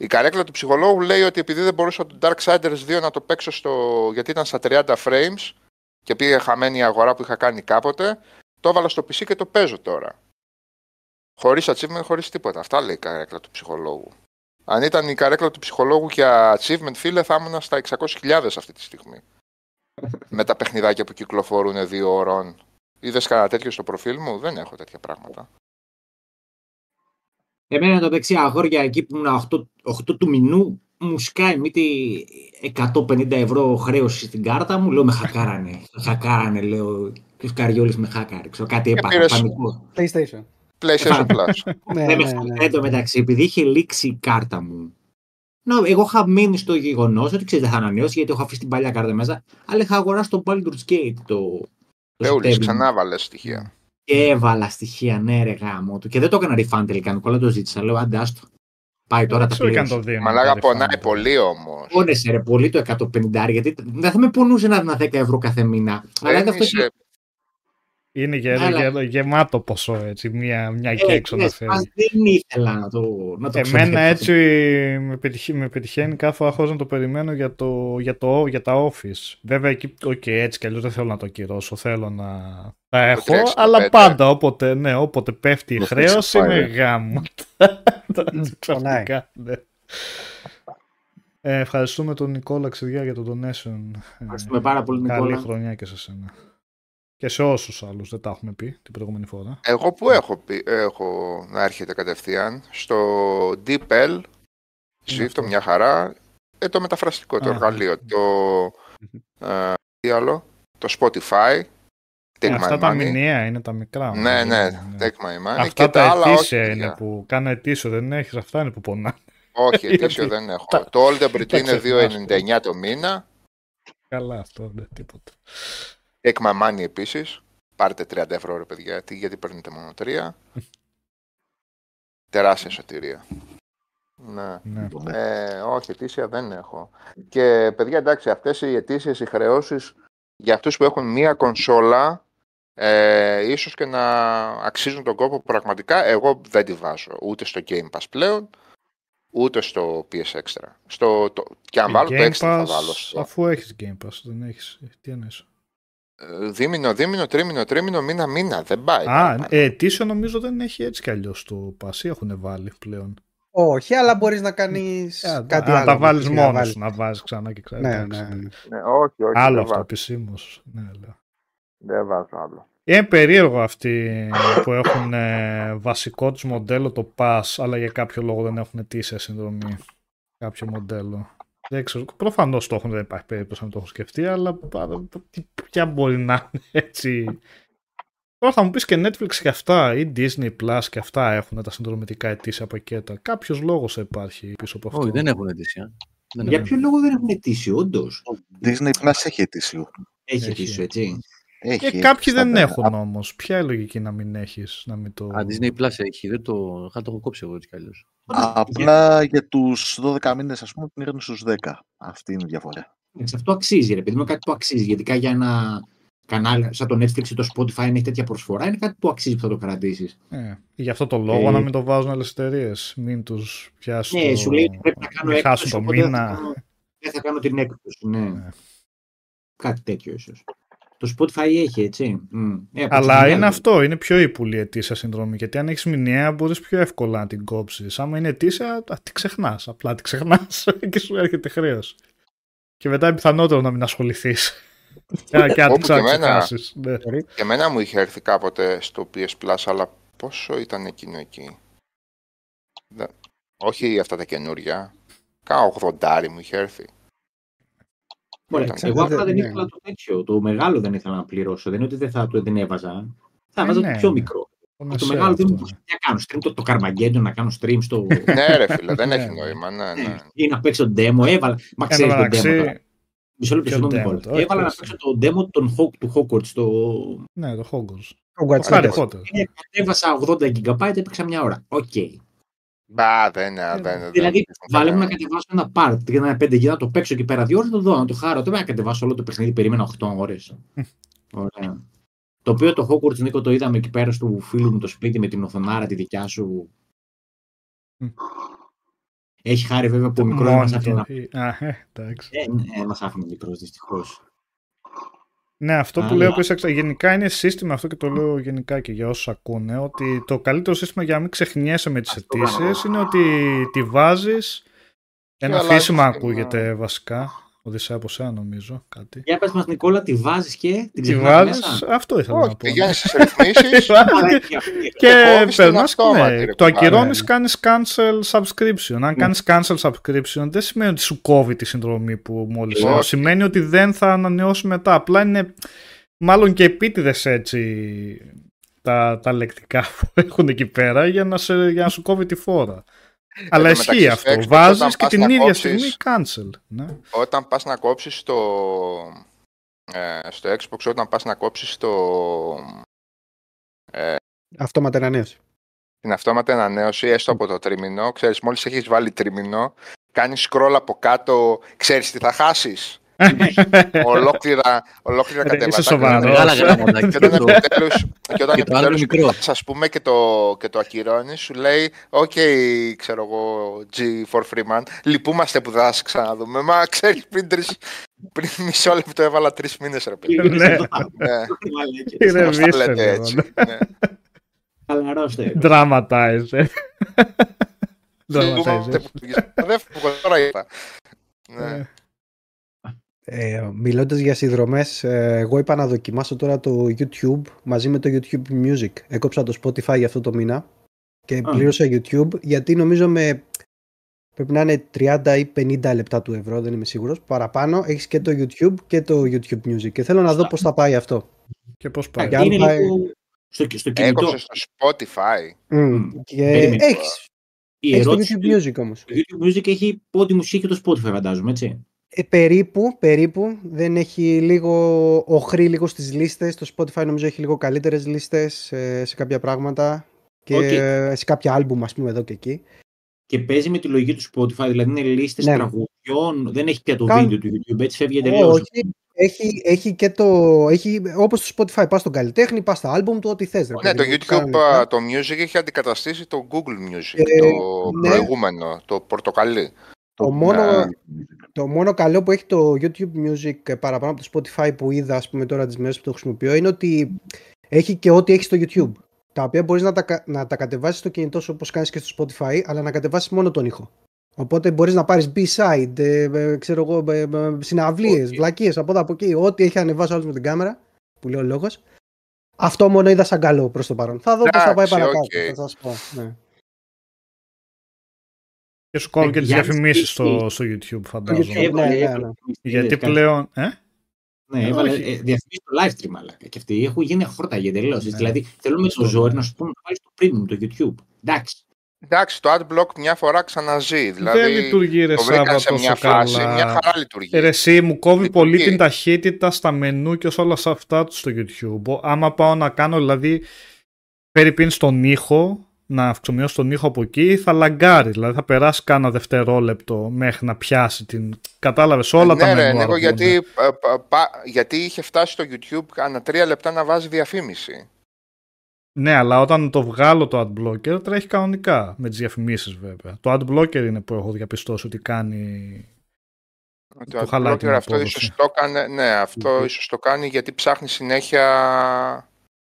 Η καρέκλα του ψυχολόγου λέει ότι επειδή δεν μπορούσα το Darksiders 2 να το παίξω στο... γιατί ήταν στα 30 frames και πήγε χαμένη η αγορά που είχα κάνει κάποτε, το έβαλα στο PC και το παίζω τώρα. Χωρίς achievement, χωρίς τίποτα. Αυτά λέει η καρέκλα του ψυχολόγου. Αν ήταν η καρέκλα του ψυχολόγου για achievement, φίλε, θα ήμουν στα 600.000 αυτή τη στιγμή. Με τα παιχνιδάκια που κυκλοφορούν δύο ώρων. Είδες κανένα τέτοιο στο προφίλ μου, δεν έχω τέτοια πράγματα. Εμένα το δεξί αγόρια εκεί που ήμουν 8, 8 του μηνού μου σκάει μύτη 150 ευρώ χρέωση στην κάρτα μου. Λέω με χακάρανε. χακάρανε, λέω. Και ο Καριόλης με χάκαρε. Ξέρω κάτι έπαθα. πήρες- Πανικό. PlayStation. PlayStation Plus. ναι, Δεν με ναι, χακάρε ναι. το μεταξύ, επειδή είχε λήξει η κάρτα μου. No, εγώ είχα μείνει στο γεγονός ότι ξέρεις δεν θα ανανεώσει γιατί έχω αφήσει την παλιά κάρτα μέσα. Αλλά είχα αγοράσει το Baldur's Gate το. το Εούλης, September. ξανά βάλε στοιχεία. Και έβαλα στοιχεία, ναι, ρε γάμο του. Και δεν το έκανα refund τελικά. Νικόλα το ζήτησα. Λέω αντάστο. Πάει τώρα Δεν τα ξέρω και αν πλήρωσε. το δίνω. Μαλάκα τα πονάει refund. πολύ όμως. Πόνεσαι ρε πολύ το 150 γιατί δεν θα με πονούσε να δίνω 10 ευρώ κάθε μήνα. Αλλά είναι αυτό και... Είναι γε, Αλλά- γε- γεμάτο ποσό έτσι, μία, μια και Ε, έξω να ξέρεις, φέρεις. ας δεν ήθελα να το, να το Εμένα ξοδέψω. έτσι με, πετυχ, με πετυχαίνει κάθε φορά να το περιμένω για, το, για, το, για τα office. Βέβαια εκεί, οκ, έτσι κι αλλιώς δεν θέλω να το ακυρώσω, θέλω να τα έχω, 365. αλλά πάντα όποτε, ναι, όποτε πέφτει η Το χρέωση 365. είναι γάμο. Ξαφνικά, ναι. Ε, ευχαριστούμε τον Νικόλα Ξηριά για το donation. Ε, Ευχαριστούμε πάρα πολύ Καλή Νικόλα. χρονιά και σε σένα. Και σε όσους άλλους δεν τα έχουμε πει την προηγούμενη φορά. Εγώ που έχω, πει, έχω να έρχεται κατευθείαν στο DeepL, Swift, αυτό; μια χαρά, ε, το μεταφραστικό, το Α. εργαλείο, το, ε, τι άλλο, το Spotify, Ε, Take αυτά My τα Money, μηνύα είναι τα μικρά. ναι, όμως, ναι, δεν είναι, Take My Money Αυτά και τα τα άλλα όχι, ετήσια είναι παιδιά. που κάνω ετήσιο δεν έχεις, αυτά είναι που πονά. όχι, ετήσιο Γιατί δεν έχω. τα- το Old Everett τα είναι ξεχνάς. 2,99 το μήνα, Καλά αυτό, δεν τίποτα. Take My Money επίσης, πάρτε 30 ευρώ ρε παιδιά, γιατί, γιατί παίρνετε μόνο 3. Τεράστια σωτηρία. Ναι. Ναι. Ε, όχι, ετήσια δεν έχω. Και παιδιά, εντάξει, αυτές οι αιτήσεις, οι χρεώσεις για αυτούς που έχουν μία κονσόλα, ε, ίσως και να αξίζουν τον κόπο πραγματικά. Εγώ δεν τη βάζω ούτε στο Game Pass πλέον, ούτε στο PS Extra. Στο, το, και αν βάλω το Game Extra θα Pass, βάλω. Στο, Αφού έχεις Game Pass, δεν έχεις. Τι εννοείς. Ε, δίμηνο, δίμηνο, τρίμηνο, τρίμηνο, μήνα, μήνα. Δεν πάει. Α, παραπάνω. ε, ετήσιο νομίζω δεν έχει έτσι κι αλλιώς το Pass ή έχουν βάλει πλέον. Όχι, αλλά μπορείς να κάνεις Ε, κάτι να άλλο. τα βάλεις να μόνος βάλεις. σου, να βάζεις ξανά και ξανά. Ναι, εντάξει. ναι, ναι. Ναι, όχι, όχι. Άλλο δεν αυτό, βάζω. επισήμως. Ναι, λέω. Δεν βάζω άλλο. Είναι περίεργο αυτοί που έχουν ε, βασικό τους μοντέλο το pass, αλλά για κάποιο λόγο δεν έχουν αιτήσια συνδρομή. Κάποιο μοντέλο. Δεν ξέρω. Προφανώς το έχουν, δεν υπάρχει περίπτωση να το έχω σκεφτεί, αλλά παρα- τι- ποια μπορεί να είναι έτσι. Τώρα θα μου πεις και Netflix και αυτά, ή Disney Plus και αυτά έχουν τα συνδρομητικά αιτήσια πακέτα. Κάποιος λόγος υπάρχει πίσω από αυτό. Όχι, δεν έχουν αιτήσια. Δεν Για έχουν. ποιο λόγο δεν έχουν ετήσιο, όντως; Το Disney Plus έχει ετήσιο. Έχει Έχει. ετήσιο, έτσι. Έχει, Και έχει κάποιοι δεν στάνταρ. έχουν όμως. Ποια είναι η λογική να μην έχεις, να μην το. Α, Disney Plus έχει. Δεν το... Θα το έχω κόψει εγώ έτσι κι αλλιώς. Απλά για τους 12 μήνες, ας πούμε, την είχαν στους 10. Αυτή είναι η διαφορά. Εντάξει, αυτό αξίζει, ρε παιδί μου, είναι κάτι που αξίζει. Γιατί για ένα κανάλι σαν το Netflix ή το Spotify να έχει τέτοια προσφορά, είναι κάτι που αξίζει που θα το κρατήσεις. Ε, γι' αυτό το λόγο Ε, να μην το βάζουν άλλες εταιρείες. Μην τους πιάσουν. Ναι, το... σου λέει ότι πρέπει να κάνω μην χάσουν έκπτωση, το οπότε δεν θα μήνα. κάνω- Δεν θα κάνω την έκπτωση, ναι. Ναι. Κάτι τέτοιο ίσως. Το Spotify έχει, έτσι. Μμ. Ε, από Αλλά τις είναι άλλες. αυτό, είναι πιο ύπουλη η ετήσια συνδρομή. Γιατί αν έχεις μηνιαία, μπορείς πιο εύκολα να την κόψεις. Άμα είναι ετήσια, α, τη ξεχνάς. Απλά τη ξεχνάς και σου έρχεται χρέος. Και μετά είναι πιθανότερο να μην ασχοληθείς. και να και να Όπου την και εμένα. ξαναξεχάσεις. Ναι. Και εμένα μου είχε έρθει κάποτε στο PS Plus, αλλά πόσο ήταν εκείνο εκεί; Δεν- Όχι αυτά τα καινούρια. Κάνα 80 μου είχε έρθει. Ωραία, Ήταν- Εγώ απλά δεν ναι. ήθελα το τέτοιο. Το μεγάλο δεν ήθελα να πληρώσω. Δεν είναι ότι δεν θα το δεν έβαζα. Θα Ε, έβαζα ναι, το πιο ναι. μικρό. Το Το μεσαίο μεγάλο δεν αυτό, μου ναι. τι να κάνω. Stream το, το Carmageddon, να κάνω stream στο. ναι, ρε φίλε, δεν Ναι, έχει ναι. νόημα. Ναι, ναι. ή να παίξω demo. Έβαλα. Μα Εν ξέρεις τω το demo. τώρα. μεταξύ, Μισό λεπτό, ποιο συγγνώμη, demo, Νικόλα. το- όχι, Έβαλα να πες. παίξω το demo των Hawk- του Hogwarts. Το... ναι, το Hogwarts. Hogwarts Το Harry Legacy. Potter. Ε, Κατέβασα 80 GB, έπαιξα μια ώρα. Οκ. Μπα, δεν είναι. δεν- δεν- Δηλαδή, δεν- βάλε μου να κατεβάσω ένα part για ένα 5άευρω, να το παίξω εκεί πέρα δύο ώρες, να το δω, να το χαρώ. Δεν πρέπει να κατεβάσω όλο το παιχνίδι, περίμενα 8 ώρες. Ωραία. Το οποίο το Hogwarts, Νίκο, το είδαμε εκεί πέρα στο φίλου μου το σπίτι με την οθονάρα τη δικιά σου. Μμ. Έχει χάρη βέβαια που ο μικρός μας άφηνε να... Monitor. Α, ε, εντάξει. Ε, ναι, μας άφηνε μικρός, δυστυχώς. Ναι, αυτό που Αλλά- λέω επίσης, γενικά είναι σύστημα αυτό και το λέω γενικά και για όσους ακούνε, ότι το καλύτερο σύστημα για να μην ξεχνιέσαι με τις Αυτό αιτήσεις πράγμα. είναι ότι τη βάζεις, ένα αλλάζεις αφήσιμα και ακούγεται βασικά, Οδυσσέα από σένα νομίζω, κάτι. Για πες μας, Νικόλα, τη βάζεις και την Τη ξεχνάς βάζεις, μέσα; αυτό ήθελα Όχι, να πω. πηγαίνεις στις ρυθμίσεις Μαλακία. Και κόβεις την περνάς αυτόματη, ναι, ρε το κουμπάρε. ακυρώνεις, κάνεις cancel subscription. Αν Ναι. κάνεις cancel subscription δεν σημαίνει ότι σου κόβει τη συνδρομή που μόλις Όχι. έδωσε. Σημαίνει ότι δεν θα ανανεώσει μετά. Απλά είναι μάλλον και επίτηδες έτσι τα, τα λεκτικά που έχουν εκεί πέρα για να, σε, για να σου κόβει τη φόρα. Αλλά τω ισχύει μεταξύ, στο αυτό. Xbox, Βάζεις όταν και πας την να ίδια κόψεις- στιγμή cancel. Ναι. όταν πας να κόψεις το... Ε, στο Xbox, όταν πας να κόψεις το... Ε, Αυτόματα ανανέωση. την αυτόματη ανανέωση, έστω από το τρίμηνο, ξέρεις, μόλις έχεις βάλει τρίμηνο, κάνεις scroll από κάτω, ξέρεις τι θα χάσεις. ολόκληρα, ολόκληρα Ρε, κατεβατάκια. είσαι σοβαρός. Μεγάλα γράμματα. Και όταν επιτέλους, και όταν Και το άλλο επιτέλους μικρό. πετάς, ας πούμε και το, και το ακυρώνεις, σου λέει «ΟΚ, ξέρω εγώ, G for Freeman, λυπούμαστε που δεν θα σε ξαναδούμε». Μα ξέρεις, πριν, τρεις, πριν μισό λεπτό έβαλα τρεις μήνες, ρε παιδί. Ναι. Ναι, Ηρεμήστε πώς τα λέτε λίγο, έτσι. ναι. Ναι. Χαλαρώστε. Dramatize. Λυπούμαστε Dramatize. που πήγες. Δεν φεύγω, τώρα είπα. Ναι. Ε, Μιλώντας για συνδρομές, εγώ είπα να δοκιμάσω τώρα το YouTube μαζί με το YouTube Music. Έκοψα το Spotify για αυτό το μήνα και Α. πλήρωσα YouTube γιατί νομίζω με. Πρέπει να είναι 30 ή 50 λεπτά του ευρώ, δεν είμαι σίγουρος. Παραπάνω έχεις και το YouTube και το YouTube Music. Και θέλω να δω πώς θα πάει αυτό. Και πώς πάει. Για αν Είναι πάει- λίγο στο, στο κινητό. Έκοψες στο Spotify. Μμ. Και Περίμενε. έχεις, Η έχεις το ερώτηση YouTube του- Music όμως. Το YouTube Music έχει πόντι μουσική και το Spotify, φαντάζομαι, έτσι. Ε, περίπου, περίπου. Δεν έχει λίγο οχρή λίγο στις λίστες. Το Spotify νομίζω έχει λίγο καλύτερες λίστες ε, σε κάποια πράγματα. Και Οκ. ε, σε κάποια άλμπουμ ας πούμε εδώ και εκεί. Και παίζει με τη λογική του Spotify, δηλαδή είναι λίστες Ναι. τραγουδιών, δεν έχει πια το Καν- βίντεο του YouTube, έτσι φεύγει εντελώ. Όχι, έχει, έχει και το. Έχει, όπως το Spotify, πας στον καλλιτέχνη, πας στα άλμπουμ του, ό,τι θες. ρε Ναι, παιδί το μου, YouTube, κάνουν α, αυτά. το Music έχει αντικαταστήσει το Google Music, Ε, το ναι. προηγούμενο, το πορτοκαλί. Το μόνο, Ναι. το μόνο καλό που έχει το YouTube Music ε, παραπάνω από το Spotify που είδα ας πούμε τώρα τις μέρες που το χρησιμοποιώ είναι ότι έχει και ό,τι έχει στο YouTube. Τα οποία μπορείς να τα, κα- να τα κατεβάσεις στο κινητό σου όπως κάνεις και στο Spotify αλλά να κατεβάσεις μόνο τον ήχο. Οπότε μπορείς να πάρεις B-side, ε, ε, ξέρω εγώ, ε, ε, συναυλίες, Όχι. βλακείες από εδώ από εκεί, ό,τι έχει ανεβάσει ο άλλος με την κάμερα, που λέει ο λόγος. Αυτό μόνο είδα σαν καλό προς το παρόν. Θα δω πώς θα πάει Εντάξει, παρακάτω, οκ. θα σας πω. Ναι. Και σου κόβει και τις Γιάννης, διαφημίσεις τι- στο, στο YouTube φαντάζομαι. YouTube, ναι, ναι, ναι. Γιατί πλέον... Ε; Ναι, έβαλε Όχι. ε, διαφημίσεις το live stream, αλλά και αυτοί έχουν γίνει αχόρταγοι εντελώς. Ναι. Δηλαδή, θέλω με το Αυτό, ζόρι ναι. να σου πούνε να βάλεις το premium το YouTube. Εντάξει. Εντάξει, το adblock μια φορά ξαναζεί. Δηλαδή, δεν λειτουργεί ρε το βρήκαν Σάβα σε μια τόσο φάση, καλά. μια χαρά λειτουργεί. Ε, Ρε εσύ, μου κόβει Λειτουργεί. πολύ την ταχύτητα στα μενού και σε όλα σε αυτά του στο YouTube. Ο- Άμα πάω να κάνω δηλαδή περιπίν στον ήχο, να αυξομοιώσω τον ήχο από εκεί, θα λαγκάρει. Δηλαδή θα περάσει κάνα δευτερόλεπτο μέχρι να πιάσει την. Κατάλαβες όλα ναι, τα ρε, μενού. Νίκο, αργούν. γιατί, ε, πα- πα- γιατί είχε φτάσει στο YouTube ανά τρία λεπτά να βάζει διαφήμιση. Ναι, αλλά όταν το βγάλω το adblocker τρέχει κανονικά με τις διαφημίσεις βέβαια. Το adblocker είναι που έχω διαπιστώσει ότι κάνει. Ότι Που ο χαλάει την adblocker αυτό απόδοση. ίσως το έκανε, ναι, αυτό ίσως το κάνει γιατί ψάχνει συνέχεια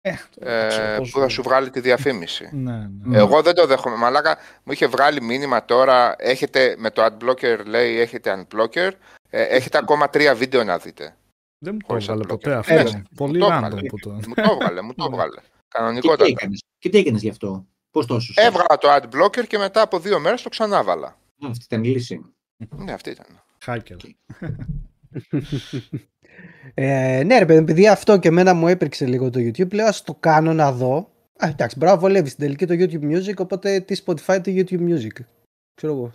Ε, ε, ξέρω που πόσο- θα σου βγάλει τη διαφήμιση. Ναι, ναι. Εγώ δεν το δέχομαι. Μαλάκα, μου είχε βγάλει μήνυμα τώρα. Έχετε με το adblocker, λέει, έχετε unblocker. Ε, έχετε ακόμα τρία βίντεο να δείτε. Δεν μου το Χωρίς έβγαλε adblocker. ποτέ Ε, αυτό. ναι, Πολύ μου το random έβγαλε. που το. μου το έβγαλε, μου το Ναι. έβγαλε. Και τι Κανονικότατα. έκανες; Και τι έκανες γι' αυτό; Πώς το έσωσε. Έβγαλα το adblocker και μετά από δύο μέρες το ξανάβαλα. Α, Αυτή ήταν η λύση. Ναι, αυτή ήταν. Hacker. Ε, ναι, ρε παιδί, επειδή αυτό και εμένα μου έπαιξε λίγο το YouTube, λέω ας το κάνω να δω. Α, εντάξει, μπράβο, βολεύει στην τελική το YouTube Music, οπότε τι Spotify το YouTube Music. Ξέρω εγώ.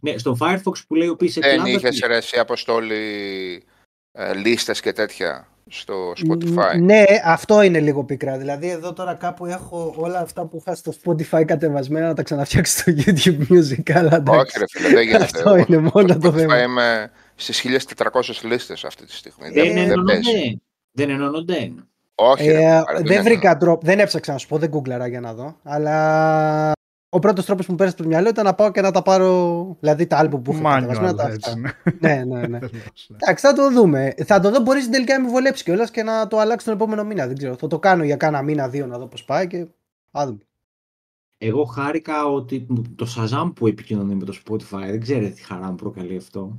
Ναι, στο Firefox που λέει ο PC Δεν Club. είχε ρε εσύ αποστόλη ε, λίστες και τέτοια στο Spotify. Ναι, αυτό είναι λίγο πικρά. Δηλαδή εδώ τώρα κάπου έχω όλα αυτά που είχα στο Spotify κατεβασμένα να τα ξαναφτιάξω στο YouTube Music. Αλλά εντάξει, Όχι ρε φίλε, δεν γίνεται. αυτό είναι μόνο το Spotify θέμα. Είμαι στις 1400 λίστες αυτή τη στιγμή. Δεν Δεν, δεν παίζει. ενώνονται. Δεν ενώνονται. Όχι, ρε, Ε, μαλάκα, δεν είναι βρήκα τρόπο, δεν έψαξα να σου πω, δεν γκούγκλαρα για να δω. Αλλά ο πρώτος τρόπος που μου πέρασε στο μυαλό ήταν να πάω και να τα πάρω. Δηλαδή τα άλμπου που έχω κατεβασμένα. Manual, Τα έτσι. αυτά. ναι. ναι, ναι, ναι. Τελώς, ναι. Εντάξει, θα το δούμε. Θα το δω, μπορείς τελικά να με βολέψει κιόλας και να το αλλάξω τον επόμενο μήνα. Δεν ξέρω. Θα το κάνω για κάνα μήνα, δύο να δω πώς πάει και. Α δούμε. Εγώ χάρηκα ότι το Shazam που επικοινωνεί με το Spotify, δεν ξέρετε τι χαρά μου προκαλεί αυτό.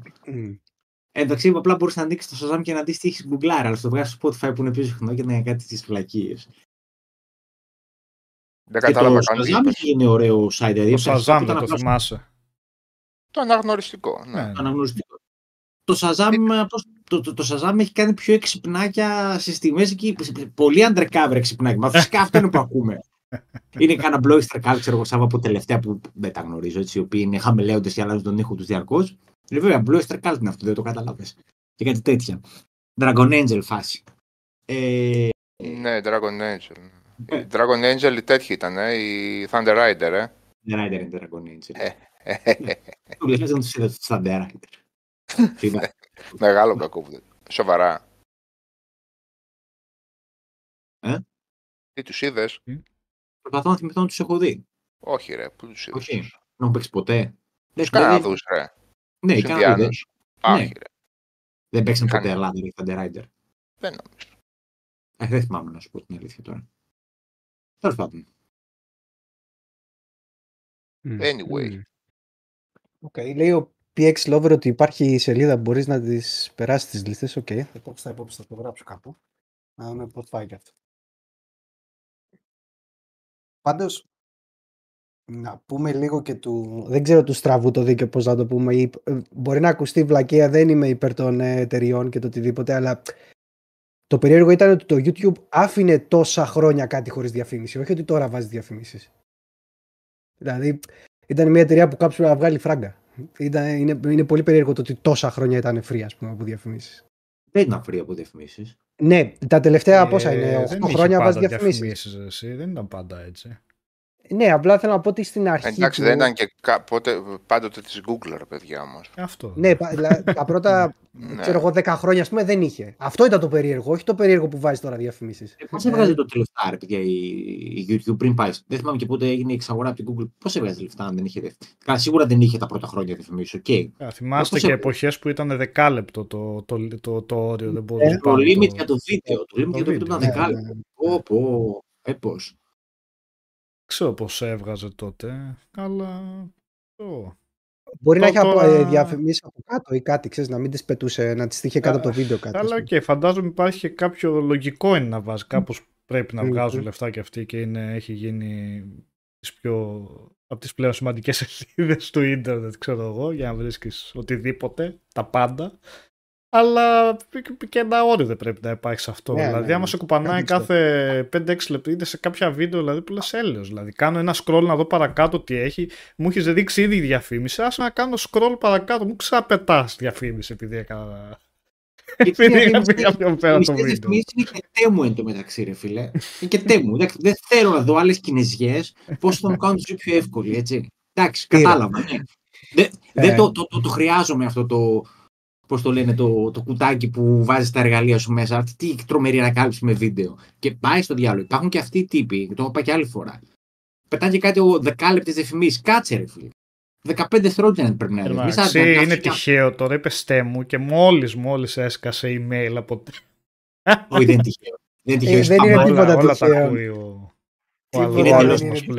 Μμ. Εντάξει, απλά μπορείς να ανοίξεις το Shazam και να δεις τι έχεις γκουγκλάρει, αλλά στο βγάζεις στο Spotify που είναι πιο συχνό και να είναι κάτι τις φυλακίες. Δεν Και το κατάλαβα καν τι Shazam είπες. έχει γίνει ωραίο site. Δηλαδή, Το αυτό Shazam ήταν δεν το απλά θυμάσαι. Το αναγνωριστικό. Ναι. Ναι. αναγνωριστικό. Το Shazam, πώς- το, το, το Shazam έχει κάνει πιο εξυπνάκια στις τιμέ εκεί. Πολύ undercover εξυπνάκια. Μα φυσικά αυτό είναι που ακούμε. είναι κάνα bloister κάτω, ξέρω εγώ, Σάβα από τελευταία που δεν τα γνωρίζω, έτσι, οι οποίοι είναι χαμελέοντες και αλλάζουν τον ήχο τους διαρκώς. Ε, βέβαια, bloister cult είναι αυτό, δεν το κατάλαβε. Και κάτι τέτοια. Dragon Angel φάση. Ε, Ναι, Dragon Angel. Ε. Η Dragon Angel η τέτοια ήταν, ε, η Thunder Rider, ε. Rider είναι Dragon Angel. Ε. Του λες να τους είδα τους Thunder Rider. Είδα. Μεγάλο κακό που δεν. Σοβαρά. Ε; Τι τους είδες; Προσπαθώ να θυμηθώ να τους έχω δει. Όχι ρε, πού τους είδες; Όχι. Δεν έχω παίξει ποτέ. Τους Δηλαδή, Καναδούς ρε. Ναι, οι Τους Καναδοί δεν- Ινδιάνους. Ναι. Όχι ρε, δεν παίξαν ποτέ Κανένα. Ελλάδα οι Thunder Rider. δεν νομίζω. Ε, δεν θυμάμαι να σου πω την αλήθεια τώρα. Τέλος πάντων. Μμ. Anyway. Μμ. Οκ, λέει ο PX Lover ότι υπάρχει σελίδα που μπορείς να τις περάσεις τις λίστες. Οκ, θα το έχω στα υπόψη, θα το γράψω κάπου. Να δούμε πώς πάει και αυτό. Πάντως, να πούμε λίγο και του... Δεν ξέρω του στραβού το δίκαιο πώς να το πούμε. Ή, ε, Μπορεί να ακουστεί βλακεία, δεν είμαι υπέρ των ε, εταιριών και το οτιδήποτε, αλλά το περίεργο ήταν ότι το YouTube άφηνε τόσα χρόνια κάτι χωρίς διαφήμιση. Όχι ότι τώρα βάζει διαφημίσεις. Δηλαδή, ήταν μια εταιρεία που κάποιος πρέπει να βγάλει φράγκα. Ήταν, είναι, είναι πολύ περίεργο το ότι τόσα χρόνια ήταν free, ας πούμε, από διαφημίσεις. Δεν ήταν free από διαφημίσεις. Ναι, τα τελευταία Ε, πόσα είναι, 8 δεν είχε χρόνια βάζει πάντα διαφημίσεις. διαφημίσεις, εσύ, δεν ήταν πάντα έτσι. Ναι, απλά θέλω να πω ότι στην αρχή. Εντάξει, του- δεν ήταν και κα- πότε, πάντοτε της Google ρε παιδιά όμως. Ε, Αυτό. Ναι, πα- δηλαδή, τα πρώτα Ναι. ξέρω εγώ 10 χρόνια ας πούμε δεν είχε. Αυτό ήταν το περίεργο, όχι το περίεργο που βάζει τώρα διαφημίσεις. Πώς έβγαζε το τελευταία, ρε παιδιά, η, η YouTube πριν πάει. Δεν θυμάμαι και πότε έγινε η εξαγορά από την Google. Πώς έβγαζε λεφτά, αν δεν είχε. δef- Καλά, σίγουρα δεν είχε τα πρώτα χρόνια διαφημίσεις. Οκ. Α, θυμάστε Πώς και έβγαζε; εποχές που ήταν δεκάλεπτο το, το, το, το, το όριο. Δεν μπορούσε Ε, Το πάνω limit το- για το βίντεο. Το limit το για το βίντεο βίντεο, ήταν ναι, δεκάλεπτο. Πω, πω. Ε, πώς. Δεν ξέρω πώς έβγαζε τότε, αλλά... το- Μπορεί να Το- είχε από, τώρα- ε, διαφημίσει από κάτω ή κάτι, ξέρεις, να μην τις πετούσε, να τις τύχε κάτω από το βίντεο κάτι. ας Αλλά πούμε. και φαντάζομαι υπάρχει και κάποιο λογικό είναι να βάζει. Κάπως πρέπει να Μμμ. βγάζουν λεφτά και αυτοί και είναι, έχει γίνει τις πιο, από τις πλέον σημαντικές σελίδες του ίντερνετ, ξέρω εγώ, για να βρίσκεις οτιδήποτε, τα πάντα. Αλλά και ένα όριο δεν πρέπει να υπάρχει σε αυτό. Ναι, δηλαδή, ναι, άμα ναι. σε κουπανάει Κάτι κάθε 5-6 λεπτά, είτε σε κάποια βίντεο, δηλαδή που λες έλεος. Δηλαδή, κάνω ένα scroll να δω παρακάτω τι έχει. Μου έχεις δείξει ήδη διαφήμιση. Άσε να κάνω scroll παρακάτω. Μου ξαπετάς διαφήμιση επειδή έκανα. Γιατί Επειδή διαφήμιση- πήγα πιο πέρα Οι το βίντεο. διαφημίσεις είναι και τέμου εν τω μεταξύ, ρε φίλε. Είναι και τέμου. Εντάξει, δεν θέλω να δω άλλες κινέζιες πώς θα μου κάνουν τη ζωή πιο εύκολη, έτσι. Εντάξει, Τι, ρε. κατάλαβα. ναι. Δεν Ε. δεν το, το, το, το χρειάζομαι αυτό το. Πώς το λένε, το, το κουτάκι που βάζεις τα εργαλεία σου μέσα. Αυτή τι τρομερή ανακάλυψη με βίντεο. Και πάει στο διάλογο. Υπάρχουν και αυτοί οι τύποι, το έχω πάει και άλλη φορά. Πετάνε και κάτι ο δεκάλεπτες διαφημίσεις. Κάτσε, ρε φίλε. 15 δευτερόλεπτα δεν πρέπει να είναι. Μη σαν- Εντάξει, να- να- είναι να- τυχαίο τώρα, είπε στέμου και μόλις μόλις έσκασε email από... Όχι, δεν είναι τυχαίο. Δεν είναι Ε, τυχαίο. δεν είναι Σπαμ- τίποτα όλα, όλα τα τυχαίο. ακούει ο, ο Τίποτα δεν αλγόριθμος είναι που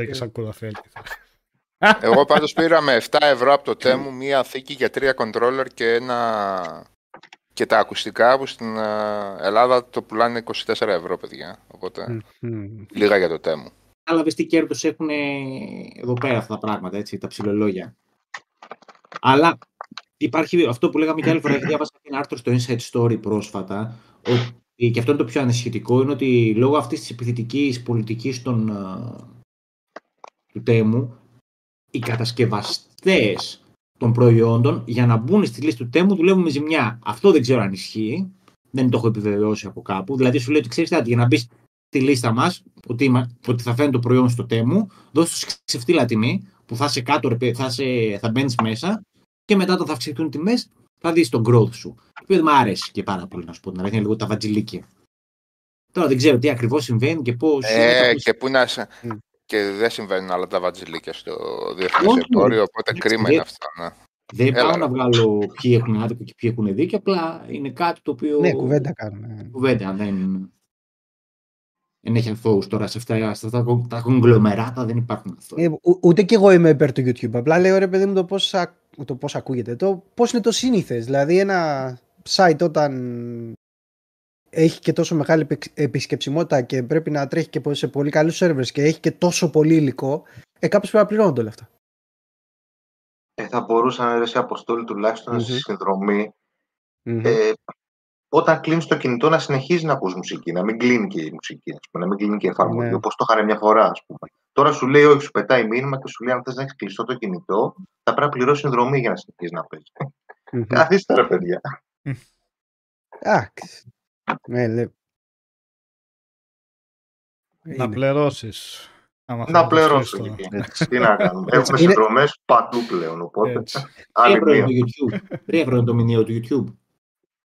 Εγώ πάντως πήρα με 7 ευρώ από το τέμου μία θήκη για τρία controller και ένα... Και τα ακουστικά που στην ε, Ελλάδα το πουλάνε 24 ευρώ, παιδιά. Οπότε Μμμ. λίγα για το τέμου. Κατάλαβε τι κέρδος έχουν εδώ πέρα αυτά τα πράγματα, έτσι, τα ψηλολόγια. Αλλά υπάρχει αυτό που λέγαμε και άλλη φορά, γιατί διάβασα και ένα άρθρο στο Inside Story πρόσφατα, ότι, και αυτό είναι το πιο ανησυχητικό, είναι ότι λόγω αυτής της επιθετικής πολιτικής των, α, του τέμου, οι κατασκευαστές των προϊόντων για να μπουν στη λίστα του τέμου δουλεύουν με ζημιά. Αυτό δεν ξέρω αν ισχύει. Δεν το έχω επιβεβαιώσει από κάπου. Δηλαδή σου λέει ότι ξέρεις κάτι, για να μπεις στη λίστα μας, ότι, είμα- ότι θα φαίνεται το προϊόν στο τέμου, δώσ' τους ξεφτύλα τιμή, που θα σε κάτω, ρε παιδί, θα, σε, θα μπαίνεις μέσα και μετά όταν θα αυξηθούν τιμές, θα δεις τον growth σου. Το οποίο δεν μου άρεσε και πάρα πολύ, να σου πω την αλήθεια, είναι λίγο τα βατζιλίκια. Τώρα δεν ξέρω τι ακριβώς συμβαίνει και πώ. Ε, και, που να σε... Μμ. Και δεν συμβαίνουν άλλα τα βατζιλίκια στο διεθνές Όχι, εμπόριο, οπότε εντάξει, κρίμα δεν- είναι αυτό. Ναι. Δεν Έλα, πάω ρε. να βγάλω ποιοι έχουν άδικο και ποιοι έχουν δίκιο, απλά είναι κάτι το οποίο. Ναι, κουβέντα κάνουμε. κουβέντα, δεν, δεν έχει αθώους τώρα σε αυτά, σε αυτά τα κογκλωμεράτα δεν υπάρχουν αθώοι. Ε, ου- ούτε κι εγώ είμαι υπέρ του YouTube. Απλά λέω ρε παιδί μου το πώς, α- το πώς ακούγεται. Το πώς είναι το σύνηθες. Δηλαδή ένα site όταν έχει και τόσο μεγάλη επι- επισκεψιμότητα και πρέπει να τρέχει και σε πολύ καλούς servers και έχει και τόσο πολύ υλικό, ε, κάποιος πρέπει να πληρώνονται όλα αυτά. Ε, θα μπορούσαν ρε, σε αποστόλη τουλάχιστον Μμμ. στη συνδρομή Μμμ. ε, όταν κλείνεις το κινητό να συνεχίζεις να ακούς μουσική, να μην κλείνει και η μουσική, ας πούμε, να μην κλείνει και η εφαρμογή, Ναι. όπως το είχαν μια φορά, ας πούμε. Τώρα σου λέει, όχι, σου πετάει μήνυμα και σου λέει, αν θες να έχεις κλειστό το κινητό, θα πρέπει να πληρώσεις συνδρομή για να συνεχίσει να παίζεις. Μμμ. Καθίστε ρε παιδιά. Εντάξει. Ναι, λέω. Να Είναι. πληρώσεις. άμα Να θέλεις πληρώσω τώρα. εκεί. Τι να κάνουμε. Έχουμε Είναι- συνδρομές παντού πλέον, οπότε Έτσι. άλλη ευρώ είναι μία. το YouTube. 3 ευρώ είναι το μηνύο του YouTube.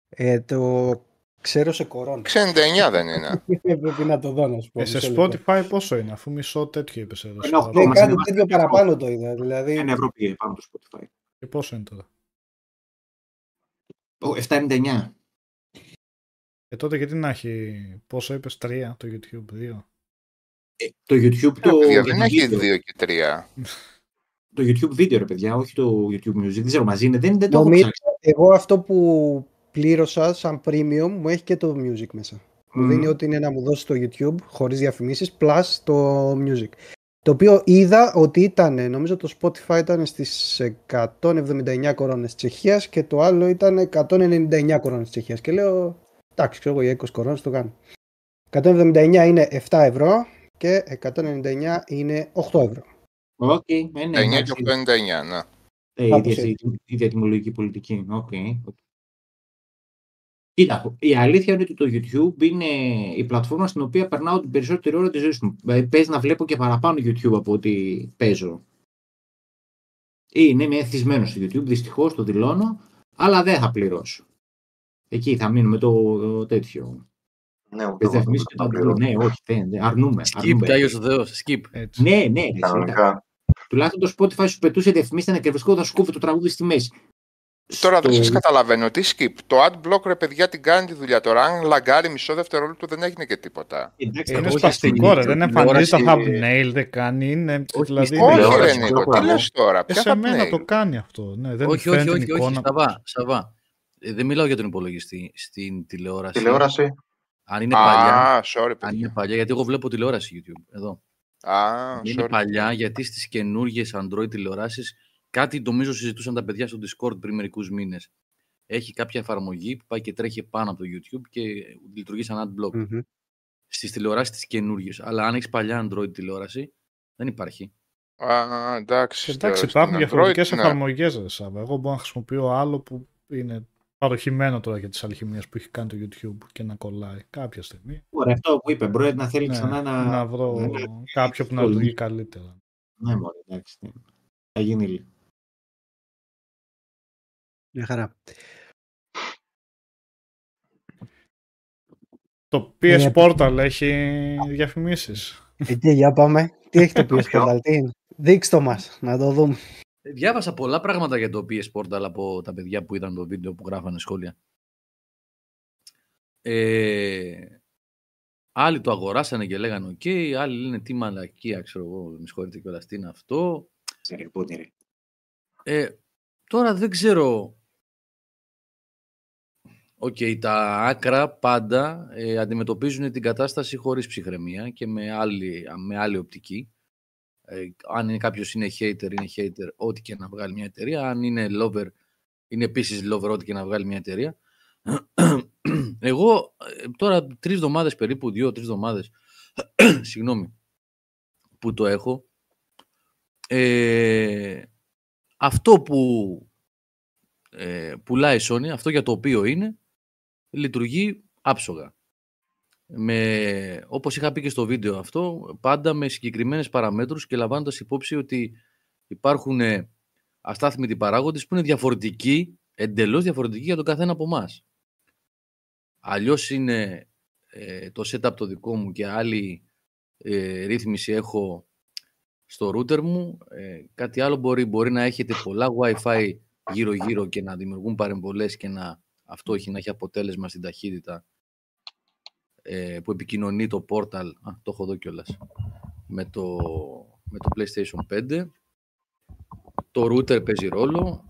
Ε, το ξέρω σε κορώνα. 69 δεν είναι. Πρέπει να το δω να σου πω. Ε, σε μισό λεπτό. Spotify πόσο είναι, αφού μισό τέτοιο είπες εδώ. Ένα στο οχτώ, Ναι, παραπάνω. μας κάτι ανεβάζει τέτοιο ένα ευρώ. παραπάνω το είδα. Δηλαδή, Ένα ευρώ πήγε πάνω το Spotify. Και πόσο είναι τώρα; Ω, 7,99. Ε, τότε γιατί να έχει, πόσο είπες, τρία το YouTube, δύο; Ε, το YouTube το, Παιδιά, για δεν το έχει βίντεο. 2 και 3. Το YouTube βίντεο, ρε παιδιά, όχι το YouTube Music. Δεν ξέρω, μαζί είναι. Δεν, δεν το έχω Νομίζω- ψάξει. εγώ αυτό που πλήρωσα σαν premium μου έχει και το music μέσα. Μου Μμμ. δίνει ότι είναι να μου δώσει το YouTube χωρίς διαφημίσεις plus το music. Το οποίο είδα ότι ήταν, νομίζω το Spotify ήταν στις 179 κορώνες της Τσεχίας και το άλλο ήταν 199 κορώνες της Τσεχίας. Και λέω, εντάξει, ξέρω εγώ για 20 κορώνες το κάνω. 179 είναι 7 ευρώ και 199 είναι 8 ευρώ. Οκ, ε, ναι, 9 και εντάξει. 89, ναι. Ε, Κάπως ίδια, ίδια τιμολογική πολιτική. Οκ. Κοίτα, η αλήθεια είναι ότι το YouTube είναι η πλατφόρμα στην οποία περνάω την περισσότερη ώρα της ζωής μου. Δηλαδή, παίζει να βλέπω και παραπάνω YouTube από ότι παίζω. Είναι είμαι εθισμένος στο YouTube, δυστυχώς το δηλώνω, αλλά δεν θα πληρώσω. Εκεί θα μείνουμε το τέτοιο. Ναι, ούτε Τι εγώ διαφημίσει δεν και τα τα πληρώνω. Ναι, όχι, δεν, δεν, αρνούμε. Skip, αρνούμε. Άγιος ο Θεός, skip. Έτσι. Ναι, ναι, ρε, Κανονικά. Τουλάχιστον το Spotify σου πετούσε διαφημίσει, ήταν ακριβώ θα σου κόβει το τραγούδι στη μέση. Τώρα δεν Στο- σα καταλαβαίνω. Τι skip. Το adblock ρε παιδιά την κάνει τη δουλειά. Τώρα αν λαγκάρει μισό δευτερόλεπτο δεν έγινε και τίποτα. Εντάξει, Είναι όχι σπαστικό στην ρε, δεν τηλεόραση, εμφανίζει τα ε, thumbnail, δεν κάνει, είναι, όχι δηλαδή... στην είναι- Όχι τηλεόραση, ρε αυτό Νίκο, το τι λέω. λες τώρα. Ε, Ποια σε θα μένα το πνέει. κάνει αυτό, ναι, δεν όχι, όχι, φαίνεται όχι, την όχι, εικόνα. Σαββά, Σαββά. Ε, δεν μιλάω για τον υπολογιστή. Στην τηλεόραση. Τηλεόραση. Αν είναι παλιά, Α, sorry αν είναι παιδιά. παλιά, γιατί εγώ βλέπω τηλεόραση YouTube. Εδώ. Α, Αν είναι sorry. παλιά, γιατί στις καινούργιες Android τηλεοράσεις, κάτι νομίζω συζητούσαν τα παιδιά στο Discord πριν μερικούς μήνες. Έχει κάποια εφαρμογή που πάει και τρέχει πάνω από το YouTube και λειτουργεί σαν adblock. Μμμ. Στις τηλεοράσεις τις καινούργιες. Αλλά αν έχεις παλιά Android τηλεόραση, δεν υπάρχει. Α, εντάξει. Εντάξει, στο- υπάρχουν στην διαφορετικές Android, ναι. εφαρμογές, ρε Σάββα. Εγώ μπορώ να χρησιμοποιώ άλλο που είναι παροχημένο τώρα για τις αλχημίες που έχει κάνει το YouTube και να κολλάει κάποια στιγμή. Ωραία, αυτό που είπε, μπορεί να θέλει Ναι, ξανά να... να βρω Ναι, κάποιο που να το λειτουργεί link. καλύτερα. Ναι, μωρέ, εντάξει. ναι. Θα γίνει λίγο. Μια χαρά. Το PS Ε, Portal έχει διαφημίσεις. Εκεί, για πάμε. Τι έχει το PS Ποιο; Portal, τι είναι; Δείξτε το μας, να το δούμε. Ε, Διάβασα πολλά πράγματα για το PS Portal από τα παιδιά που είδαν το βίντεο που γράφανε σχόλια. Ε, άλλοι το αγοράσανε και λέγανε οκ, άλλοι λένε τι μαλακία, ξέρω εγώ, με συγχωρείτε κιόλας, τι είναι αυτό. Ξέρει πότε ρε. Ε, τώρα δεν ξέρω. Οκ, τα άκρα πάντα ε, αντιμετωπίζουν την κατάσταση χωρίς ψυχραιμία και με άλλη, με άλλη οπτική. Ε, αν είναι κάποιος είναι hater, είναι hater ό,τι και να βγάλει μια εταιρεία. Αν είναι lover, είναι επίσης lover ό,τι και να βγάλει μια εταιρεία. Εγώ ε, τώρα τρεις εβδομάδες περίπου, δύο-τρεις εβδομάδες, συγγνώμη, που το έχω, ε, αυτό που ε, πουλάει η Sony, αυτό για το οποίο είναι, λειτουργεί άψογα. Με, όπως είχα πει και στο βίντεο αυτό, πάντα με συγκεκριμένες παραμέτρους και λαμβάνοντας υπόψη ότι υπάρχουν ε, αστάθμητοι παράγοντες που είναι διαφορετικοί, εντελώς διαφορετικοί για τον καθένα από εμάς. Αλλιώς είναι ε, το setup το δικό μου και άλλη ε, ρύθμιση έχω στο router μου. Ε, κάτι άλλο μπορεί, μπορεί να έχετε πολλά Wi-Fi γύρω-γύρω και να δημιουργούν παρεμβολές και να, αυτό έχει να έχει αποτέλεσμα στην ταχύτητα ε, που επικοινωνεί το portal, α, το έχω εδώ κιόλας, με το, με το PlayStation 5. Το router παίζει ρόλο.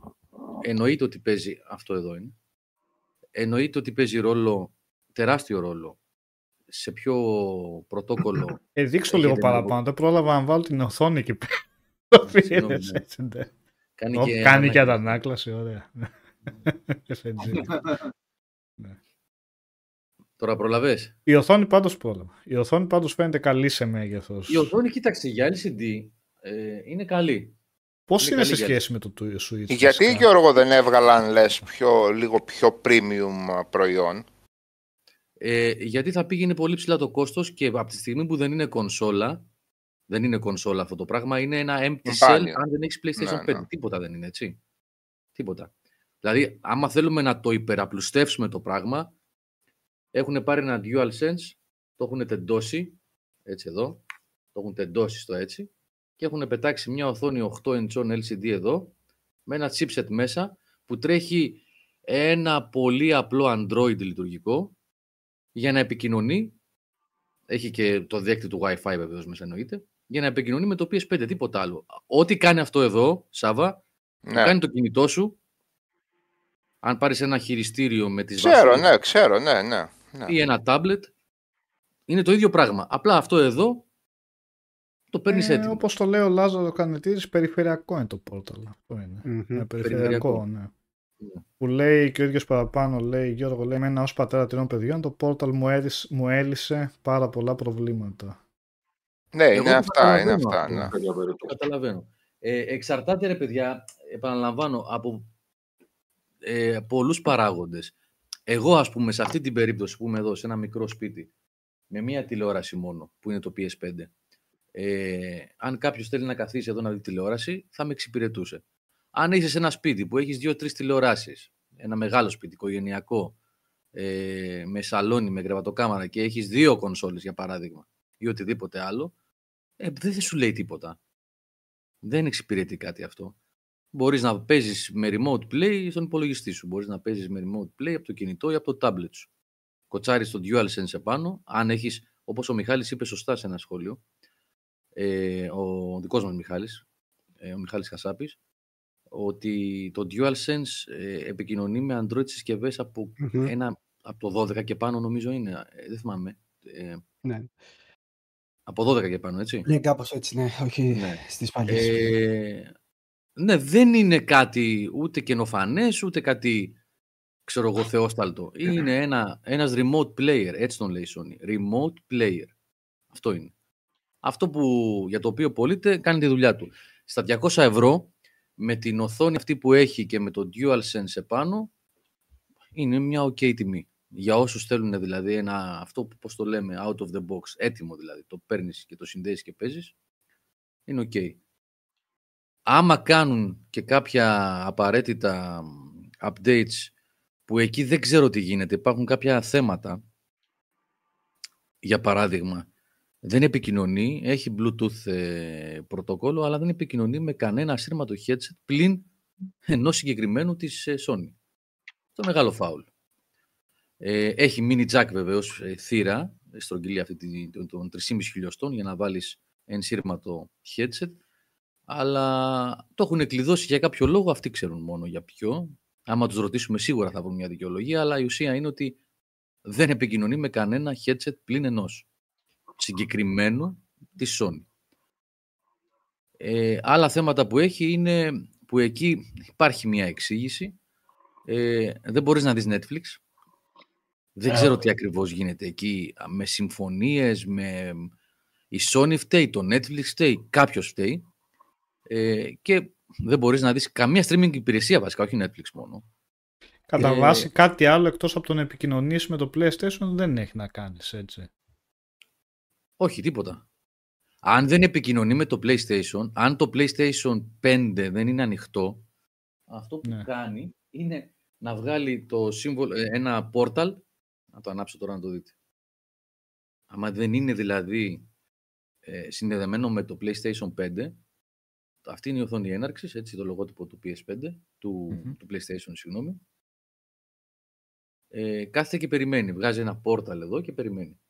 Εννοείται ότι παίζει, αυτό εδώ είναι, εννοείται ότι παίζει ρόλο, τεράστιο ρόλο, σε ποιο πρωτόκολλο. Ε, δείξω λίγο έχετε να παραπάνω. Δεν πρόλαβα να βάλω την οθόνη εκεί πέρα. Το Συγγνώμη, πήρες, ναι. έτσι, ναι. Κάνει Ω, και, Κάνει και ανάκλαση. αντανάκλαση, ωραία. FNG. Τώρα προλαβες; Η οθόνη πάντως πρόλαβα. Η οθόνη πάντως φαίνεται καλή σε μέγεθος. Η οθόνη, κοίταξε, για LCD ε, είναι καλή. Πώς είναι είναι σε καλή για- σχέση με το του- Switch. Γιατί, φυσικά; Γιώργο, δεν έβγαλαν, λες, πιο, λίγο πιο premium προϊόν; Ε, γιατί θα πήγαινε πολύ ψηλά το κόστος και από τη στιγμή που δεν είναι κονσόλα, δεν είναι κονσόλα αυτό το πράγμα, είναι ένα empty shell Μπάνιο. αν δεν έχεις PlayStation Ναι, 5. ναι. Τίποτα δεν είναι, έτσι. Τίποτα. Δηλαδή, άμα θέλουμε να το υπεραπλουστεύσουμε το πράγμα, έχουν πάρει ένα DualSense, το έχουν τεντώσει, έτσι εδώ, το έχουν τεντώσει στο έτσι, και έχουν πετάξει μια οθόνη 8 inch LCD εδώ, με ένα chipset μέσα, που τρέχει ένα πολύ απλό Android λειτουργικό, για να επικοινωνεί, έχει και το δίκτυο του Wi-Fi βεβαίως μέσα εννοείται, για να επικοινωνεί με το PS5, τίποτα άλλο. Ό,τι κάνει αυτό εδώ, Σάβα, Ναι. κάνει το κινητό σου, αν πάρεις ένα χειριστήριο με τις Ξέρω, βασίλειες ναι, ξέρω, ναι, ναι. Ναι. ή ένα tablet, είναι το ίδιο πράγμα. Απλά αυτό εδώ το παίρνεις Ε, έτοιμο. όπως το λέει ο Λάζαρο Κανετήρης, περιφερειακό είναι το Portal. Αυτό είναι. Μμμ. Είναι περιφερειακό, Περιφερειακό. ναι. Ναι. Που λέει και ο ίδιος παραπάνω, λέει Γιώργο, λέει εμένα ως πατέρα τριών παιδιών το Portal μου, έρισε- μου έλυσε πάρα πολλά προβλήματα. Ναι, Εγώ είναι το αυτά, είναι καταλαβαίνω αυτά, αυτό. ναι. Κάποια Το περίπτωση. καταλαβαίνω. Ε, εξαρτάται, ρε παιδιά, επαναλαμβάνω, από ε, πολλούς παράγοντες. Εγώ, ας πούμε, σε αυτή την περίπτωση που είμαι εδώ, σε ένα μικρό σπίτι, με μία τηλεόραση μόνο, που είναι το PS5, ες, αν κάποιος θέλει να καθίσει εδώ να δει τηλεόραση, θα με εξυπηρετούσε. Αν είσαι σε ένα σπίτι που έχεις δύο-τρεις τηλεοράσεις, ένα μεγάλο σπίτι, οικογενειακό, ε, με σαλόνι, με κρεβατοκάμαρα και έχεις δύο κονσόλες, για παράδειγμα, ή οτιδήποτε άλλο, ε, δεν θα σου λέει τίποτα. Δεν εξυπηρετεί κάτι αυτό. Μπορείς να παίζεις με remote play στον υπολογιστή σου. Μπορείς να παίζεις με remote play από το κινητό ή από το tablet σου. Κοτσάρεις το DualSense επάνω. Αν έχεις, όπως ο Μιχάλης είπε σωστά σε ένα σχόλιο, ε, ο δικός μας Μιχάλης, ε, ο Μιχάλης Χασάπης, ότι το DualSense ε, επικοινωνεί με Android συσκευές από, Μμμ. ένα, από το 12 και πάνω νομίζω είναι. Ε, δεν θυμάμαι. Ε, Ναι. από 12 και πάνω, έτσι. Ναι, κάπως έτσι, ναι. Όχι Ναι. στις παλιές. Ε, ναι, δεν είναι κάτι ούτε καινοφανές, ούτε κάτι, ξέρω εγώ, θεόσταλτο. Είναι ένα, ένας remote player, έτσι τον λέει η Sony. Remote player. Αυτό είναι. Αυτό που, για το οποίο πωλείται κάνει τη δουλειά του. Στα 200 ευρώ, με την οθόνη αυτή που έχει και με το DualSense επάνω, είναι μια ok τιμή. Για όσους θέλουν δηλαδή ένα, αυτό που πώς το λέμε, out of the box, έτοιμο δηλαδή, το παίρνεις και το συνδέεις και παίζεις, είναι ok. Άμα κάνουν και κάποια απαραίτητα updates που εκεί δεν ξέρω τι γίνεται, υπάρχουν κάποια θέματα, για παράδειγμα, δεν επικοινωνεί, έχει Bluetooth ε, πρωτόκολλο, αλλά δεν επικοινωνεί με κανένα ασύρματο headset πλην ενός συγκεκριμένου της ε, Sony. Το μεγάλο φάουλ. Ε, έχει mini jack βεβαίως ε, θύρα, ε, στρογγυλή αυτή τη- των- των 3,5 χιλιοστών για να βάλεις ενσύρματο headset, αλλά το έχουν κλειδώσει για κάποιο λόγο, αυτοί ξέρουν μόνο για ποιο. Άμα τους ρωτήσουμε σίγουρα θα βρουν μια δικαιολογία, αλλά η ουσία είναι ότι δεν επικοινωνεί με κανένα headset πλην ενός συγκεκριμένο της Sony. Ε, άλλα θέματα που έχει είναι που εκεί υπάρχει μια εξήγηση. Ε, δεν μπορείς να δεις Netflix. Δεν ξέρω τι ακριβώς γίνεται εκεί με συμφωνίες, με η Sony φταίει, το Netflix φταίει, κάποιος φταίει ε, και δεν μπορείς να δεις καμία streaming υπηρεσία βασικά, όχι Netflix μόνο. Κατά Ε, βάση κάτι άλλο εκτός από το να επικοινωνήσεις με το PlayStation δεν έχει να κάνεις έτσι. Όχι, τίποτα. Αν δεν επικοινωνεί με το PlayStation, αν το PlayStation 5 δεν είναι ανοιχτό, αυτό που Ναι. κάνει είναι να βγάλει το σύμβολο, ε, ένα portal, να το ανάψω τώρα να το δείτε. Άμα δεν είναι δηλαδή ε, συνδεδεμένο με το PlayStation 5, αυτή είναι η οθόνη έναρξης, έτσι το λογότυπο του PS5, του, Μμμ. του PlayStation, συγγνώμη. Ε, κάθεται και περιμένει, βγάζει ένα portal εδώ και περιμένει.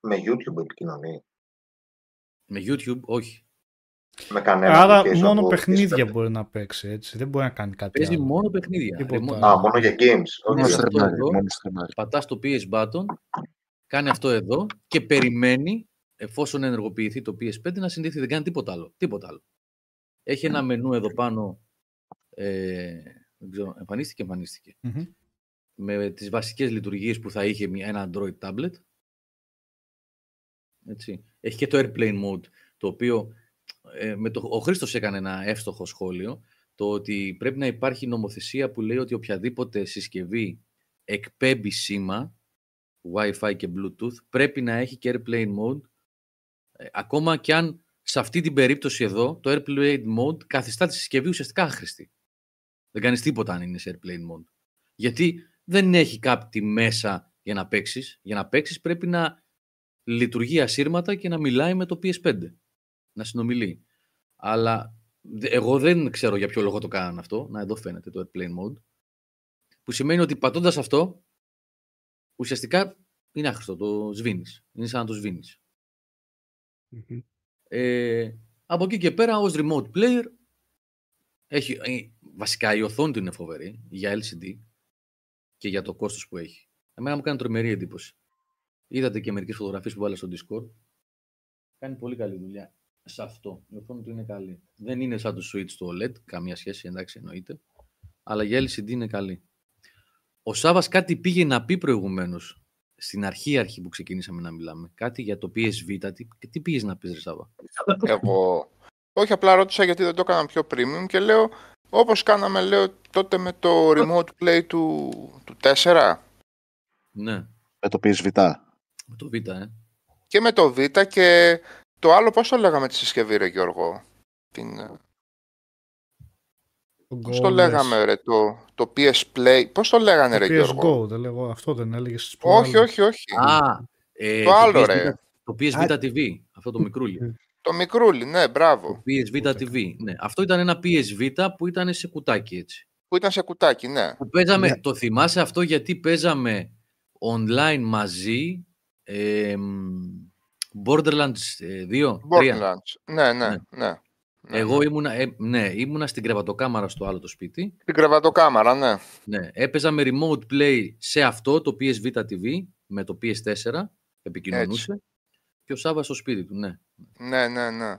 Με YouTube επικοινωνεί. Με YouTube, όχι. Με κανένα Άρα application μόνο από παιχνίδια PS5. μπορεί να παίξει έτσι. Δεν μπορεί να κάνει κάτι Παίζει άλλο. μόνο παιχνίδια. Τίποτα Ρεμο- άλλο. Α, μόνο για games. Μόνο Όχι, σε αυτό στριμάρει, εδώ. μόνο στριμάρει. πατάς το PS button, κάνει αυτό εδώ και περιμένει εφόσον ενεργοποιηθεί το PS5 να συνδεθεί. Δεν κάνει τίποτα άλλο. Τίποτα άλλο. Έχει ένα μενού εδώ πάνω. Ε, δεν ξέρω, εμφανίστηκε, εμφανίστηκε. Μμμ. Με τις βασικές λειτουργίες που θα είχε μια- ένα Android tablet. Έτσι. Έχει και το Airplane Mode, το οποίο ε, με το, ο Χρήστος έκανε ένα εύστοχο σχόλιο, το ότι πρέπει να υπάρχει νομοθεσία που λέει ότι οποιαδήποτε συσκευή εκπέμπει σήμα, Wi-Fi και Bluetooth, πρέπει να έχει και Airplane Mode, ε, ακόμα και αν σε αυτή την περίπτωση εδώ, το Airplane Mode καθιστά τη συσκευή ουσιαστικά άχρηστη. Δεν κάνεις τίποτα αν είναι σε Airplane Mode. Γιατί δεν έχει κάτι μέσα για να παίξεις. Για να παίξεις πρέπει να λειτουργεί ασύρματα και να μιλάει με το PS5. Να συνομιλεί. Αλλά δε- εγώ δεν ξέρω για ποιο λόγο το κάνανε αυτό. Να εδώ φαίνεται το Airplane Mode. Που σημαίνει ότι πατώντας αυτό, ουσιαστικά είναι άχρηστο. Το σβήνεις. Είναι σαν να το σβήνεις. Μμμ. Ε, από εκεί και πέρα ως remote player έχει, ε, βασικά η οθόνη του είναι φοβερή για LCD και για το κόστος που έχει. Εμένα μου κάνει τρομερή εντύπωση. Είδατε και μερικές φωτογραφίες που βάλα στο Discord. Κάνει πολύ καλή δουλειά σε αυτό. Η οθόνη του είναι καλή. Δεν είναι σαν το Switch το OLED, καμία σχέση, εντάξει εννοείται. Αλλά για LCD είναι καλή. Ο Σάβας κάτι πήγε να πει προηγουμένως στην αρχή αρχή που ξεκινήσαμε να μιλάμε. Κάτι για το PSV. Τι, τι πήγες να πεις ρε Σάβα; Εγώ. Όχι, απλά ρώτησα γιατί δεν το έκανα πιο premium και λέω, όπως κάναμε λέω τότε με το remote play του, του 4 Ναι, Με το PSV. με το Β, ε. και με το Β και το άλλο πώς το λέγαμε τη συσκευή ρε Γιώργο. Την, ε, Το πώς Go το λες. λέγαμε ρε, το, το PS Play, πώς το λέγανε ρε Το PS Γιώργο; Go, δεν λέγω αυτό, δεν έλεγε στις Όχι, προάλλες. όχι, όχι. Α, ε, Το άλλο, PSV, ρε. Το PSV TV, αυτό το μικρούλι. Το μικρούλι, ναι, μπράβο. Το PSV TV. Ναι. Αυτό ήταν ένα PSV που ήταν σε κουτάκι έτσι. Που ήταν σε κουτάκι, ναι. Που παίζαμε, Ναι. Το θυμάσαι αυτό γιατί παίζαμε online μαζί ε, μ, Borderlands 2, 3. Borderlands. Ναι, ναι, Ναι. ναι. Ναι, Εγώ ναι. ήμουνα, ε, ναι, ήμουνα στην κρεβατοκάμαρα στο άλλο το σπίτι. Την κρεβατοκάμαρα, ναι. Ναι, έπαιζα με remote play σε αυτό το PSV TV με το PS4. Επικοινωνούσε. Και ο Σάββας στο σπίτι του, ναι. Ναι, ναι, ναι.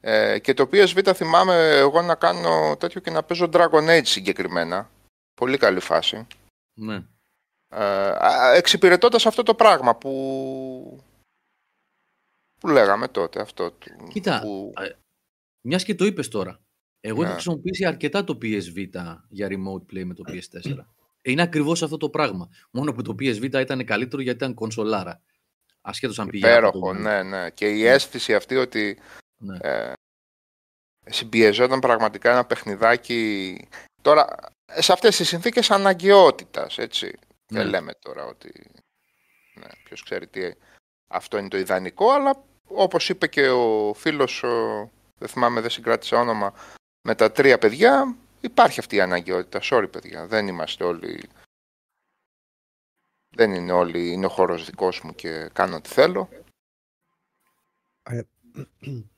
Ε, και το PSV θυμάμαι εγώ να κάνω τέτοιο και να παίζω Dragon Age συγκεκριμένα. Πολύ καλή φάση. ναι. Ε, α, εξυπηρετώντας αυτό το πράγμα που, που λέγαμε τότε. Αυτό του, Κοίτα, που... α, Μιας και το είπες τώρα. Εγώ Ναι. έχω χρησιμοποιήσει αρκετά το PSV για remote play με το PS4. Είναι ακριβώς αυτό το πράγμα. Μόνο που το PSV ήταν καλύτερο γιατί ήταν κονσολάρα. Ασχέτως αν πήγε. από Υπέροχο, το- ναι, ναι. Και η αίσθηση αυτή ότι Ναι. ε, συμπιεζόταν πραγματικά ένα παιχνιδάκι. Τώρα, σε αυτές τις συνθήκες αναγκαιότητας, έτσι. Ναι. Δεν λέμε τώρα ότι, ναι, ποιος ξέρει τι, αυτό είναι το ιδανικό, αλλά όπως είπε και ο φίλος, ο, δεν θυμάμαι, δεν συγκράτησα όνομα, με τα τρία παιδιά, υπάρχει αυτή η αναγκαιότητα. Sorry παιδιά, δεν είμαστε όλοι... Δεν είναι όλοι, είναι ο χώρος δικός μου και κάνω ό,τι θέλω.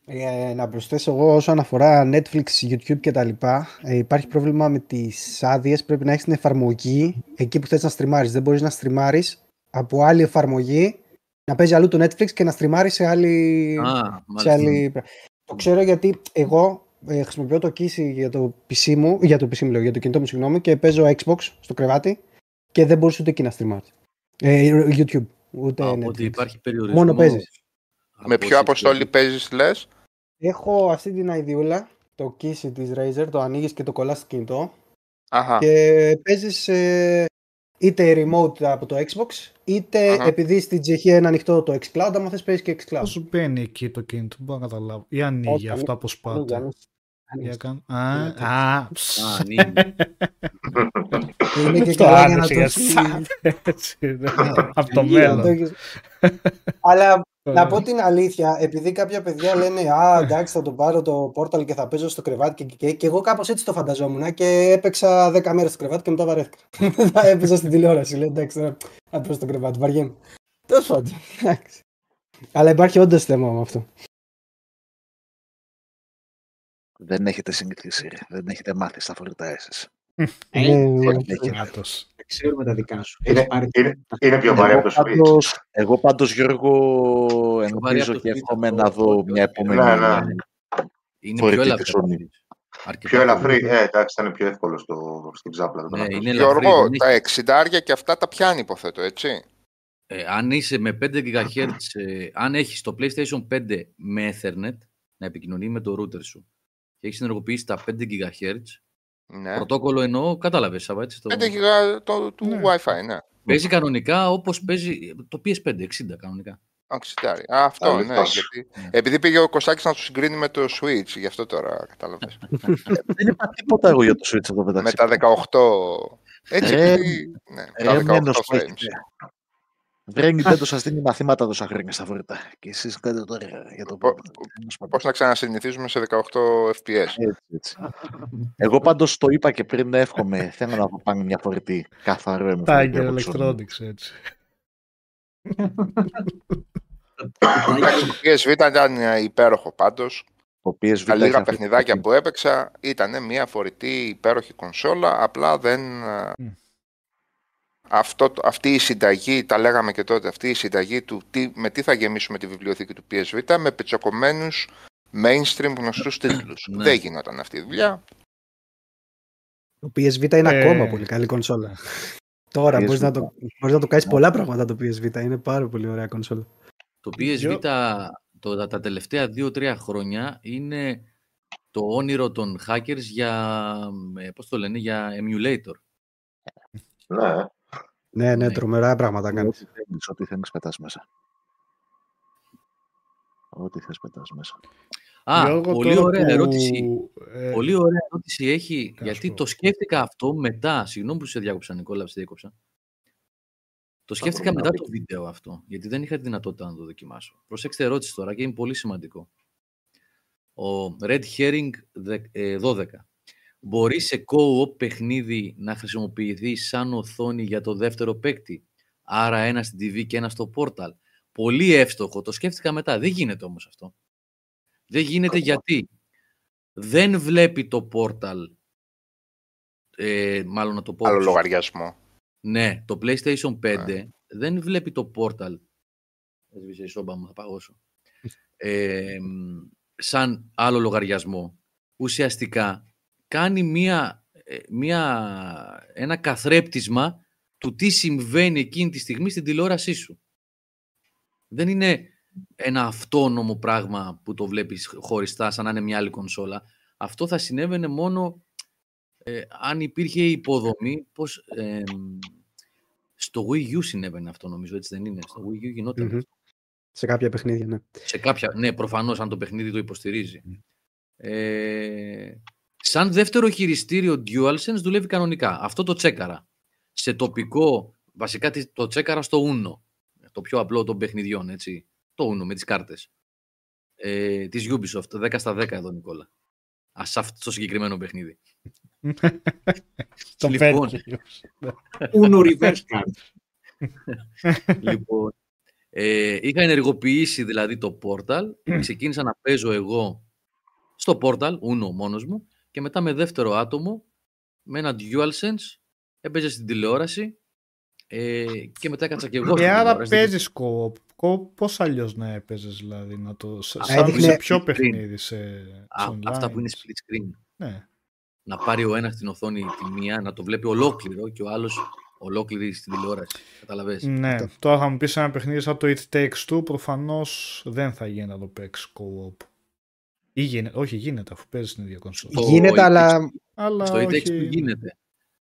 Ε, να προσθέσω εγώ όσον αφορά Netflix, YouTube και τα λοιπά, ε, υπάρχει πρόβλημα με τις άδειες. πρέπει να έχεις την εφαρμογή εκεί που θες να στριμάρεις. Δεν μπορείς να στριμάρεις από άλλη εφαρμογή, να παίζει αλλού το Netflix και να στριμάρεις σε άλλη... Α, σε μάλιστα. άλλη... Το ξέρω γιατί εγώ ε, χρησιμοποιώ το Kissy για το PC μου, για το PC μου λέω, για το κινητό μου συγγνώμη και παίζω Xbox στο κρεβάτι και δεν μπορούσε ούτε εκεί να στριμάρεις. Ε, YouTube, ούτε Α, Netflix. Οπότε υπάρχει περιορισμός. Μόνο παίζεις. Με από ποιο αποστόλη παίζεις λες; Έχω αυτή την ιδεούλα, το Kissy της Razer, το ανοίγεις και το κολλάς στο κινητό Αχα. και παίζεις ε, είτε remote από το Xbox, είτε Αχα. επειδή στην Τσεχία είναι ανοιχτό το xCloud, άμα θες παίζεις και xCloud. Πώς μπαίνει εκεί το κινητό, δεν μπορώ να καταλάβω. Ή ανοίγει Όχι, αυτά που Ανοίγει, σπάτε. ανοίγει. Για Ανοίγει. καν- Α, Είναι το- α, ψ. Α, ανοίγει. Είναι και Το καλά για να άνοιξε το για έχεις- σαν, έτσι, ναι. Από το για να το μέλλον. έχεις- Αλλά να Ωραία. πω την αλήθεια, επειδή κάποια παιδιά λένε Α, εντάξει, θα το πάρω το Portal και θα παίζω στο κρεβάτι και, και, και εγώ κάπω έτσι το φανταζόμουν και έπαιξα 10 μέρε στο κρεβάτι και μετά βαρέθηκα. θα έπαιζα στην τηλεόραση. Λέω εντάξει, τώρα θα παίζω στο κρεβάτι, βαριέμαι. Τέλο πάντων. εντάξει. Αλλά υπάρχει όντω θέμα με αυτό. Δεν έχετε συνηθίσει, ρε. δεν έχετε μάθει στα φορητά εσείς. Ε, Ναι, ναι. Δεν έχετε. Κράτος. δεν ξέρουμε τα δικά σου. Είναι- Έχεις πάρει- Είναι, είναι πιο βαρύ Εγώ από το Switch. πάντως, εγώ πάντως Γιώργο βαρύ ελπίζω από το και Switch εύχομαι αυτό, να δω όχι, μια όχι. επόμενη Ναι, ναι. Είναι Φορητή πιο της ελαφρύ. Sony. Αρκετά Πιο ελαφρύ, πιο- ε, εντάξει, ήταν πιο εύκολο στο, στην ξάπλα. το Ναι, να το είναι κάνεις. ελαφρύ. Γιώργο, δεν τα έχει- 60 και αυτά τα πιάνει υποθέτω, έτσι. Ε, αν είσαι με 5 GHz, ε, αν έχεις το PlayStation 5 με Ethernet να επικοινωνεί με το router σου και έχεις ενεργοποιήσει τα 5 GHz, Ναι. πρωτόκολλο εννοώ, κατάλαβες Σάβα, έτσι, το... 5 γιγά το, του Ναι. Wi-Fi, ναι. παίζει κανονικά όπως παίζει το PS5, 60 κανονικά. Οξυντάρι. Α, αυτό, ναι. Αληθώς. Γιατί, επειδή πήγε ο Κωστάκης να του συγκρίνει με το Switch, γι' αυτό τώρα κατάλαβες. Δεν είπα τίποτα εγώ για το Switch εδώ με μεταξύ. τα 18... Έτσι, Ρε, επειδή, ναι, Ρε, τα 18 μένος που frames. Έχετε. Βρε Nintendo σας δίνει μαθήματα τόσα χρόνια στα φορητά. Και εσείς κάνετε τώρα για το Πο- πρόβλημα. Πώς να ξανασυνηθίζουμε σε 18 FPS. Έτσι, έτσι. Εγώ πάντως το είπα και πριν εύχομαι. Θέλω να δω πάνω μια φορητή καθαρό με φορητή Tiger από τη Sony. Electronics, έτσι. Εντάξει, το PSV ήταν ε, υπέροχο πάντως. Το PSV Τα έχει λίγα αυτή παιχνιδάκια τη- που έπαιξα ήταν μια φορητή υπέροχη κονσόλα, απλά δεν... ε, Μμ. Αυτό, το- αυτή η συνταγή, τα λέγαμε και τότε, αυτή η συνταγή του τι, με τι θα γεμίσουμε τη βιβλιοθήκη του PSV με πετσοκομμένους mainstream γνωστούς τίτλους. Ναι. Δεν γινόταν αυτή η δουλειά. Το PSV είναι Ε. ακόμα πολύ καλή κονσόλα. Τώρα PSV. μπορείς να το, μπορείς να το κάνεις πολλά πράγματα το PSV. Είναι πάρα πολύ ωραία κονσόλα. Το PSV Γιο- το, τα, τα τελευταία 2-3 χρόνια είναι το όνειρο των hackers για, ε, πώς το λένε, για emulator. Ναι, Ναι, ναι, Ναι. τρομερά πράγματα κάνεις. Ό,τι θέλεις, ό,τι θέλεις πετάς μέσα. Ό,τι θες πετάς μέσα. Α, Γιώργο, πολύ τώρα ωραία που, ερώτηση. ε, Πολύ ωραία ερώτηση έχει, να σου γιατί πω. το σκέφτηκα αυτό μετά. Συγγνώμη που σε διάκοψα, Νικόλα, που σε διάκοψα. Το σκέφτηκα μετά προβλήματα. το βίντεο αυτό, γιατί δεν είχα τη δυνατότητα να το δοκιμάσω. Προσέξτε ερώτηση τώρα και είναι πολύ σημαντικό. Ο Red Herring δε- ε, 12. Μπορείς σε co-op παιχνίδι να χρησιμοποιηθείς σαν οθόνη για το δεύτερο παίκτη; Άρα ένα στην TV και ένα στο Portal. Πολύ εύστοχο. Το σκέφτηκα μετά. Δεν γίνεται όμως αυτό. Δεν γίνεται γιατί δεν βλέπει το Portal. Ε, μάλλον να το πω. Άλλο σωστά. λογαριασμό. Ναι, το PlayStation 5 δεν βλέπει το Portal. Έσβησε η σόμπα μου, θα παγώσω. Ε, μ, σαν άλλο λογαριασμό. Ουσιαστικά κάνει μία, ε, μία, ένα καθρέπτισμα του τι συμβαίνει εκείνη τη στιγμή στην τηλεόρασή σου. Δεν είναι ένα αυτόνομο πράγμα που το βλέπεις χωριστά σαν να είναι μια άλλη κονσόλα. Αυτό θα συνέβαινε μόνο ε, αν υπήρχε υποδομή, πως ε, στο Wii U συνέβαινε αυτό νομίζω, έτσι δεν είναι; Στο Wii U γινόταν. Μμμ. Σε κάποια παιχνίδια, ναι. Σε κάποια, ναι, προφανώς αν το παιχνίδι το υποστηρίζει. Ε, σαν δεύτερο χειριστήριο DualSense δουλεύει κανονικά. Αυτό το τσέκαρα. Σε τοπικό, βασικά τι- το τσέκαρα στο Uno. Το πιο απλό των παιχνιδιών, έτσι. Το Uno με τις κάρτες. Ε, της Ubisoft, 10 στα 10 εδώ, Νικόλα. Α, σε αυτό το συγκεκριμένο παιχνίδι. Το Λοιπόν. πέτυχε. Uno reverse card. λοιπόν, ε, είχα ενεργοποιήσει δηλαδή το Portal, ξεκίνησα να παίζω εγώ στο Portal, Uno μόνος μου, και μετά με δεύτερο άτομο, με ένα DualSense, έπαιζε στην τηλεόραση ε, και μετά έκατσα και εγώ Και στην άρα τηλεόραση. παίζεις co-op. Co- Πώς αλλιώς να έπαιζες δηλαδή, να το... σ- Α, Σαν έδειχνε- σε ποιο split screen. παιχνίδι, σε, Α, σε αυτά online. που είναι split screen. Ναι. Να πάρει ο ένας την οθόνη τη μία, να το βλέπει ολόκληρο και ο άλλος ολόκληρη στην τηλεόραση. Καταλαβες. Ναι, τώρα θα μου πεις ένα παιχνίδι σαν το It Takes Two, προφανώς δεν θα γίνει να το παίξεις co-op. Ή γίνεται, όχι γίνεται αφού παίζεις στην ίδια κονσόλα. Το Γίνεται, It αλλά Takes- Αλλά Στο It όχι... Takes Two γίνεται.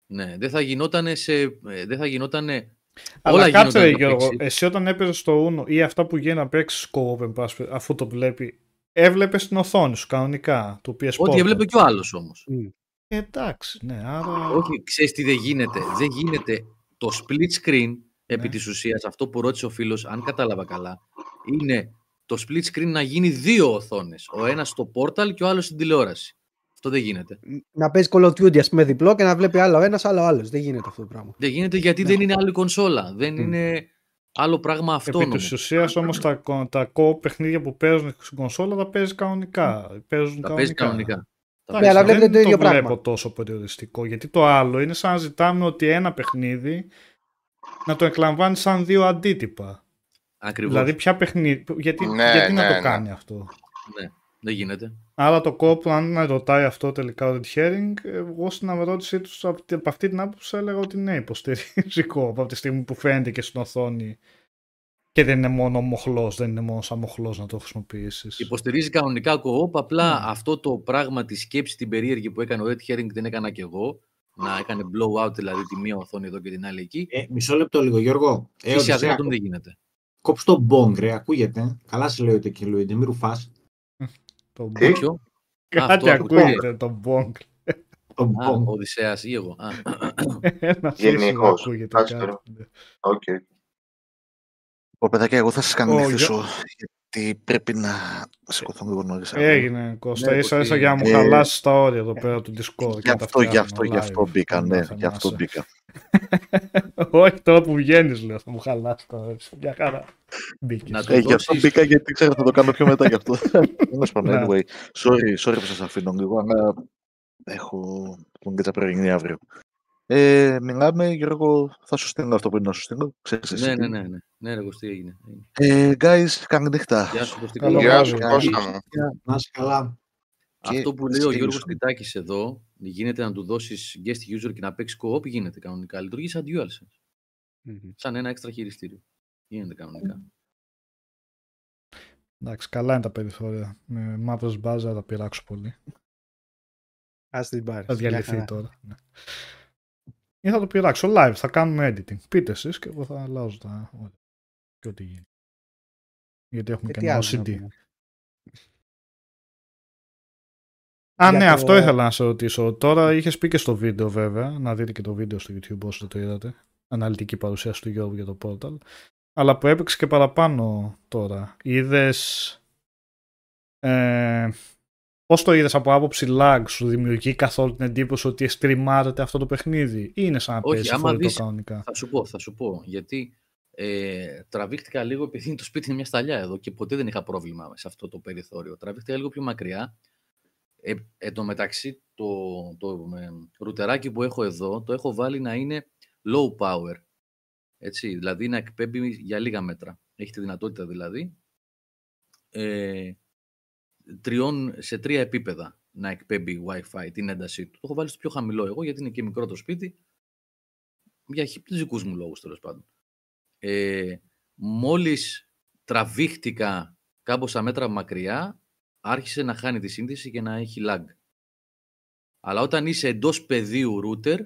Ναι, δεν θα γινότανε σε... ε, Δεν θα γινότανε... Αλλά όλα κάτσε ρε γίνονταν να Γιώργο, παίξει. εσύ όταν έπαιζες στο Uno ή αυτά που γίνεται να παίξει co-op εν πάση περιπτώσει, αφού το βλέπει, έβλεπες την οθόνη σου κανονικά το PS Ό,τι έβλεπε και ο άλλος όμως. Ε, εντάξει, ναι, άρα. Όχι, ξέρεις τι δεν γίνεται. Δεν γίνεται το split screen, επί Ναι. της ουσίας, αυτό που ρώτησε ο φίλος, αν κατάλαβα καλά, είναι το split screen να γίνει δύο οθόνες. Ο ένας στο portal και ο άλλος στην τηλεόραση. Αυτό δεν γίνεται. Να παίζει Call of Duty, ας πούμε, διπλό και να βλέπει άλλο ένας, άλλο άλλος. Δεν γίνεται αυτό το πράγμα. Δεν γίνεται γιατί Ναι. δεν είναι άλλη κονσόλα. Δεν είναι άλλο πράγμα Επί αυτόνομο. της ουσίας όμως τα, κο- τα co παιχνίδια που παίζουν στην κονσόλα τα παίζει κανονικά. Παίζουν Τα παίζει κανονικά. κανονικά. Τα Εντάξει, Ναι, αλλά βλέπετε δεν το ίδιο βλέπω πράγμα. τόσο περιοριστικό. Γιατί το άλλο είναι σαν να ζητάμε ότι ένα παιχνίδι να το εκλαμβάνει σαν δύο αντίτυπα. Ακριβώς. Δηλαδή, ποια παιχνίδι. Γιατί, Ναι, γιατί να ναι, το ναι. κάνει αυτό; Ναι, δεν γίνεται. Άρα το κόπο, αν με ρωτάει αυτό τελικά ο Red Herring, εγώ στην ερώτησή του από τη- από αυτή την άποψη έλεγα ότι ναι, υποστηρίζει κόπο από τη στιγμή που φαίνεται και στην οθόνη και δεν είναι μόνο μοχλός, δεν είναι μόνο σαν μοχλός να το χρησιμοποιήσεις. Υποστηρίζει κανονικά co-op, απλά Ναι. αυτό το πράγμα της σκέψης την περίεργη που έκανε ο Red Herring την έκανα και εγώ. Να έκανε blowout δηλαδή τη μία οθόνη εδώ και την άλλη εκεί. Ε, μισό λεπτό λίγο, Γιώργο. Ε, Φύση Οδυσσέα, αδύνατον δεν γίνεται. Κόψε το μπόγκ, ρε, ακούγεται. Καλά σε λέει ότι και Λουίντε, μη ρουφάς. Το Τι; Ποιο; Κάτι αυτό ακούγεται το μπόγκ. Το Α, μπόγκ. ο Οδυσσέας ή εγώ. Α, Ένα Γενικώς. φύσιο ακούγεται Κάτσε κάτι. τώρα. Οκ. Ω, παιδάκια, εγώ θα σας κάνω Ω, να για- χθίσω, γιατί πρέπει να σηκωθώ λίγο νωρίς. αύριο. Έγινε, Κώστα. Ναι, ίσα ίσα ότι- για να μου Ε, χαλάσεις τα όρια εδώ πέρα του Discord. και Γι' να τα αυτό, γι' φτιάχνω αυτό, γι' αυτό live. μπήκα, ναι, Να γι' αυτό θυμάσαι. μπήκα. Όχι τώρα που βγαίνεις, λέω, θα μου χαλάσει τα όρια. Μια χαρά. Μπήκες. Να το Ε, γι' αυτό δώσεις- μπήκα γιατί ξέρω θα το κάνω πιο μετά γι' αυτό. Τέλος πάντων, Ναι. anyway. Sorry, sorry που σας αφήνω λίγο, αλλά έχω τον κέτσα πρωινή αύριο. Ε, μιλάμε, Γιώργο, θα σου στείλω αυτό που είναι να σου στείλω. Ξέρεις εσύ. Ναι, τι. ναι, ναι, ναι. Ναι, ρε Κωστή, έγινε. έγινε. Ε, guys, καλή νύχτα. Γεια σου, Κωστή. Καλό καλά. Γεια βράδυ. σου, Καλή Κώστα μου. Να είσαι καλά. Και Αυτό που θα λέει ο στείλω Γιώργος σου. Τιτάκης εδώ, γίνεται να του δώσεις guest user και να παίξει co-op, γίνεται κανονικά. Λειτουργεί σαν DualSense. Σαν ένα έξτρα χειριστήριο. Γίνεται κανονικά. Εντάξει, καλά είναι τα περιθώρια. Με μαύρε μπάζα θα πειράξω πολύ. Α την πάρεις. Θα διαλυθεί τώρα. Ναι. Ή θα το πειράξω live, θα κάνουμε editing. Πείτε εσείς και εγώ θα αλλάζω τα όρια. Και ό,τι γίνει. Γιατί έχουμε και ένα OCD. Α, Για ναι, το- αυτό ήθελα να σε ρωτήσω. Τώρα είχες πει και στο βίντεο, βέβαια, να δείτε και το βίντεο στο YouTube όσο το είδατε. Αναλυτική παρουσίαση του Γιώργου για το Portal. Αλλά που έπαιξε και παραπάνω τώρα. Είδες. Ε, Πώς το είδες από άποψη lag, σου δημιουργεί καθόλου την εντύπωση ότι στριμάρεται αυτό το παιχνίδι, ή είναι σαν να Όχι, παίζεις άμα φορητό δεις- κανονικά; Θα σου πω, θα σου πω. Γιατί ε, τραβήχτηκα λίγο επειδή το σπίτι είναι μια σταλιά εδώ και ποτέ δεν είχα πρόβλημα σε αυτό το περιθώριο. Τραβήχτηκα λίγο πιο μακριά. Ε, εν τω μεταξύ, το, το ε, ρουτεράκι που έχω εδώ το έχω βάλει να είναι low power. Έτσι, δηλαδή να εκπέμπει για λίγα μέτρα. Έχει τη δυνατότητα δηλαδή ε, τριών, σε τρία επίπεδα να εκπέμπει Wi-Fi την έντασή του. Το έχω βάλει στο πιο χαμηλό εγώ γιατί είναι και μικρό το σπίτι για δικούς μου λόγους τέλος πάντων. Ε, μόλις τραβήχτηκα κάμποσα μέτρα μακριά, άρχισε να χάνει τη σύνδεση και να έχει lag. Αλλά όταν είσαι εντός πεδίου router,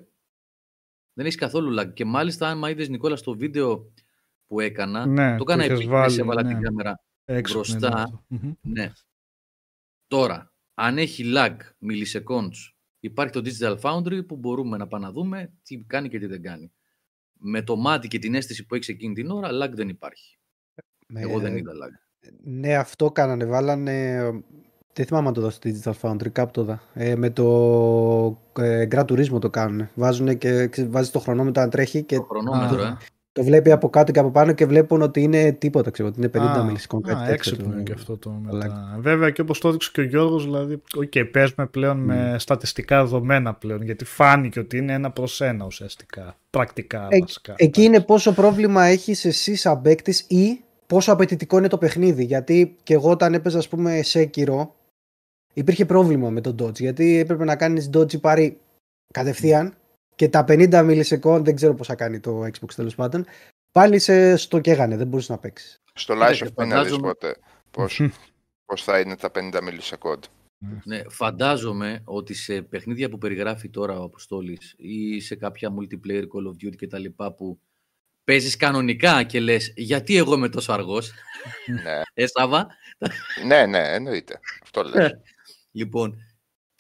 δεν έχεις καθόλου lag. Και μάλιστα, αν είδες Νικόλα στο βίντεο που έκανα, Ναι, το έκανα το είχες επίτηδες, βάλει, έβαλα ναι. την κάμερα Έξυπνο είναι μπροστά. αυτό. Μμμ. ναι. Τώρα, αν έχει lag milliseconds, υπάρχει το Digital Foundry που μπορούμε να πάμε να δούμε τι κάνει και τι δεν κάνει. Με το μάτι και την αίσθηση που έχεις εκείνη την ώρα, lag δεν υπάρχει. Εγώ δεν Ε, είδα lag. Ναι, αυτό κάνανε. Βάλανε. Δεν θυμάμαι αν το δω στο Digital Foundry, κάπου το δα. Ε, με το ε, Gran Turismo το κάνουν. Βάζουν και βάζεις το χρονόμετρο να τρέχει και Το χρονόμετρο, Α. ε. το βλέπει από κάτω και από πάνω και βλέπουν ότι είναι τίποτα, ξέρω, ότι είναι 50 Α, millisecond. Α, έξυπνο είναι και αυτό το lag. μετά. Βέβαια και όπως το έδειξε και ο Γιώργος, δηλαδή, οκ, παίζουμε πλέον με στατιστικά δεδομένα πλέον, γιατί φάνηκε ότι είναι ένα προς ένα ουσιαστικά, πρακτικά Ε, βασικά. Εκεί είναι πόσο πρόβλημα έχεις εσύ σαν παίκτης ή πόσο απαιτητικό είναι το παιχνίδι. Γιατί και εγώ όταν έπαιζα, ας πούμε, σε κύρο, υπήρχε πρόβλημα με τον dodge. Γιατί έπρεπε να κάνεις dodge πάρει κατευθείαν και τα 50 μιλισεκόντ, δεν ξέρω πόσα κάνει το Xbox τέλος πάντων, πάλι σε στο καίγανε, δεν μπορούσε να παίξεις. Στο Κοίτα, Lies και of P να δεις φαντάζομαι- πότε πώς, πώς θα είναι τα 50 millisecond. Ναι, φαντάζομαι ότι σε παιχνίδια που περιγράφει τώρα ο Αποστόλης ή σε κάποια multiplayer Call of Duty και τα λοιπά που παίζεις κανονικά και λες γιατί εγώ είμαι τόσο αργός, ναι. ε Σάβα; ναι, ναι, εννοείται. Αυτό λες. λοιπόν,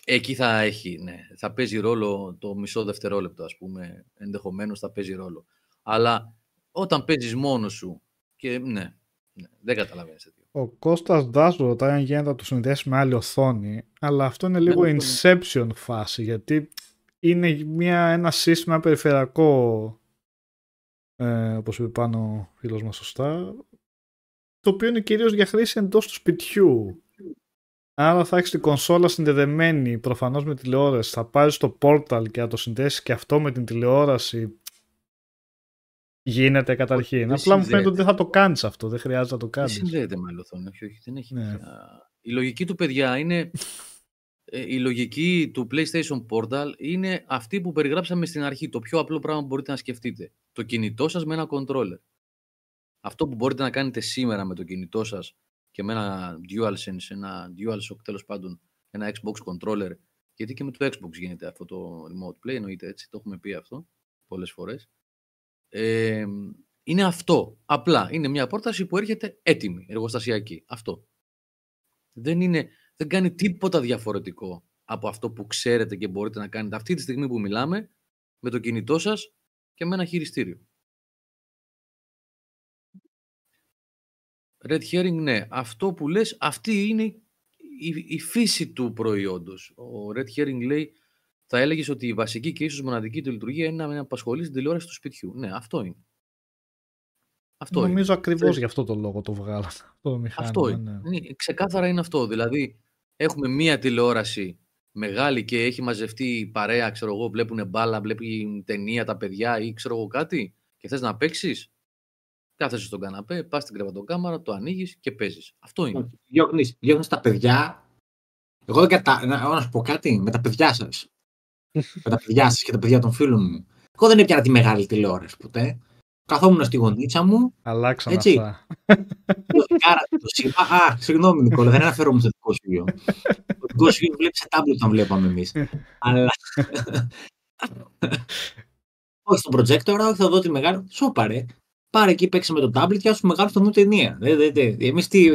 εκεί θα έχει, ναι, θα παίζει ρόλο το μισό δευτερόλεπτο ας πούμε, ενδεχομένως θα παίζει ρόλο. Αλλά όταν παίζεις μόνος σου και ναι, ναι δεν καταλαβαίνεις τέτοιο. Ο Κώστας Ντάς ρωτάει αν γίνεται να το συνδέσει με άλλη οθόνη, αλλά αυτό είναι λίγο Ναι, inception φάση, γιατί είναι μια, ένα σύστημα περιφερειακό, ε, όπως είπε πάνω ο φίλος μας σωστά, το οποίο είναι κυρίως για χρήση εντός του σπιτιού. Άρα θα έχεις την κονσόλα συνδεδεμένη προφανώς με τηλεόραση, θα πάρεις το portal και να το συνδέσεις και αυτό με την τηλεόραση. Γίνεται καταρχήν. δεν Απλά μου φαίνεται συνδέεται. ότι δεν θα το κάνεις αυτό, δεν χρειάζεται να το Δεν κάνεις. συνδέεται με άλλη οθόνη, όχι, όχι, δεν έχει. Ναι. πια. Η λογική του παιδιά είναι, ε, η λογική του PlayStation Portal είναι αυτή που περιγράψαμε στην αρχή, το πιο απλό πράγμα που μπορείτε να σκεφτείτε. Το κινητό σας με ένα controller. Αυτό που μπορείτε να κάνετε σήμερα με το κινητό σας και με ένα DualSense, ένα DualShock τέλος πάντων, ένα Xbox controller, γιατί και με το Xbox γίνεται αυτό το remote play, εννοείται έτσι, το έχουμε πει αυτό πολλές φορές. Ε, είναι αυτό. Απλά είναι μια πρόταση που έρχεται έτοιμη, εργοστασιακή. Αυτό. Δεν, είναι, δεν κάνει τίποτα διαφορετικό από αυτό που ξέρετε και μπορείτε να κάνετε αυτή τη στιγμή που μιλάμε με το κινητό σας και με ένα χειριστήριο. Red Herring, ναι. Αυτό που λες, αυτή είναι η, η φύση του προϊόντος. Ο Red Herring λέει, θα έλεγες ότι η βασική και ίσως μοναδική του λειτουργία είναι να απασχολεί την τηλεόραση του σπιτιού. Ναι, αυτό είναι. Αυτό είναι. Νομίζω ακριβώς Ξέρεις, γι' αυτό το λόγο το βγάλανε. Το μηχάνημα, Αυτό ναι. είναι. Είναι- Ξεκάθαρα είναι αυτό. Δηλαδή, έχουμε μία τηλεόραση μεγάλη και έχει μαζευτεί η παρέα, ξέρω εγώ, βλέπουν μπάλα, βλέπει ταινία τα παιδιά ή ξέρω εγώ κάτι και θες να παίξεις; Κάθεσαι στον καναπέ, πας στην κρεβατοκάμαρα, το ανοίγεις και παίζεις. Αυτό είναι. Διώχνεις, διώχνεις τα παιδιά. Εγώ δεν κατα... να, να σου πω κάτι με τα παιδιά σας. με τα παιδιά σας και τα παιδιά των φίλων μου. Εγώ δεν έπιανα τη μεγάλη τηλεόραση ποτέ. Καθόμουν στη γωνίτσα μου. Αλλάξαν Έτσι. αυτά. Το δεκάρα το είπα. Α, συγγνώμη Νικόλα, δεν αναφέρομαι στο δικό σου γιο. Το δικό σου γιο βλέπει σε τάμπλετ όταν βλέπαμε εμείς. Αλλά. όχι στον projector, όχι θα δω τη μεγάλη. Σώπαρε. Πάρε εκεί, παίξε με το tablet και άσου μεγάλο θα δουν ταινία. Δε, δε, δε. Εμείς τι,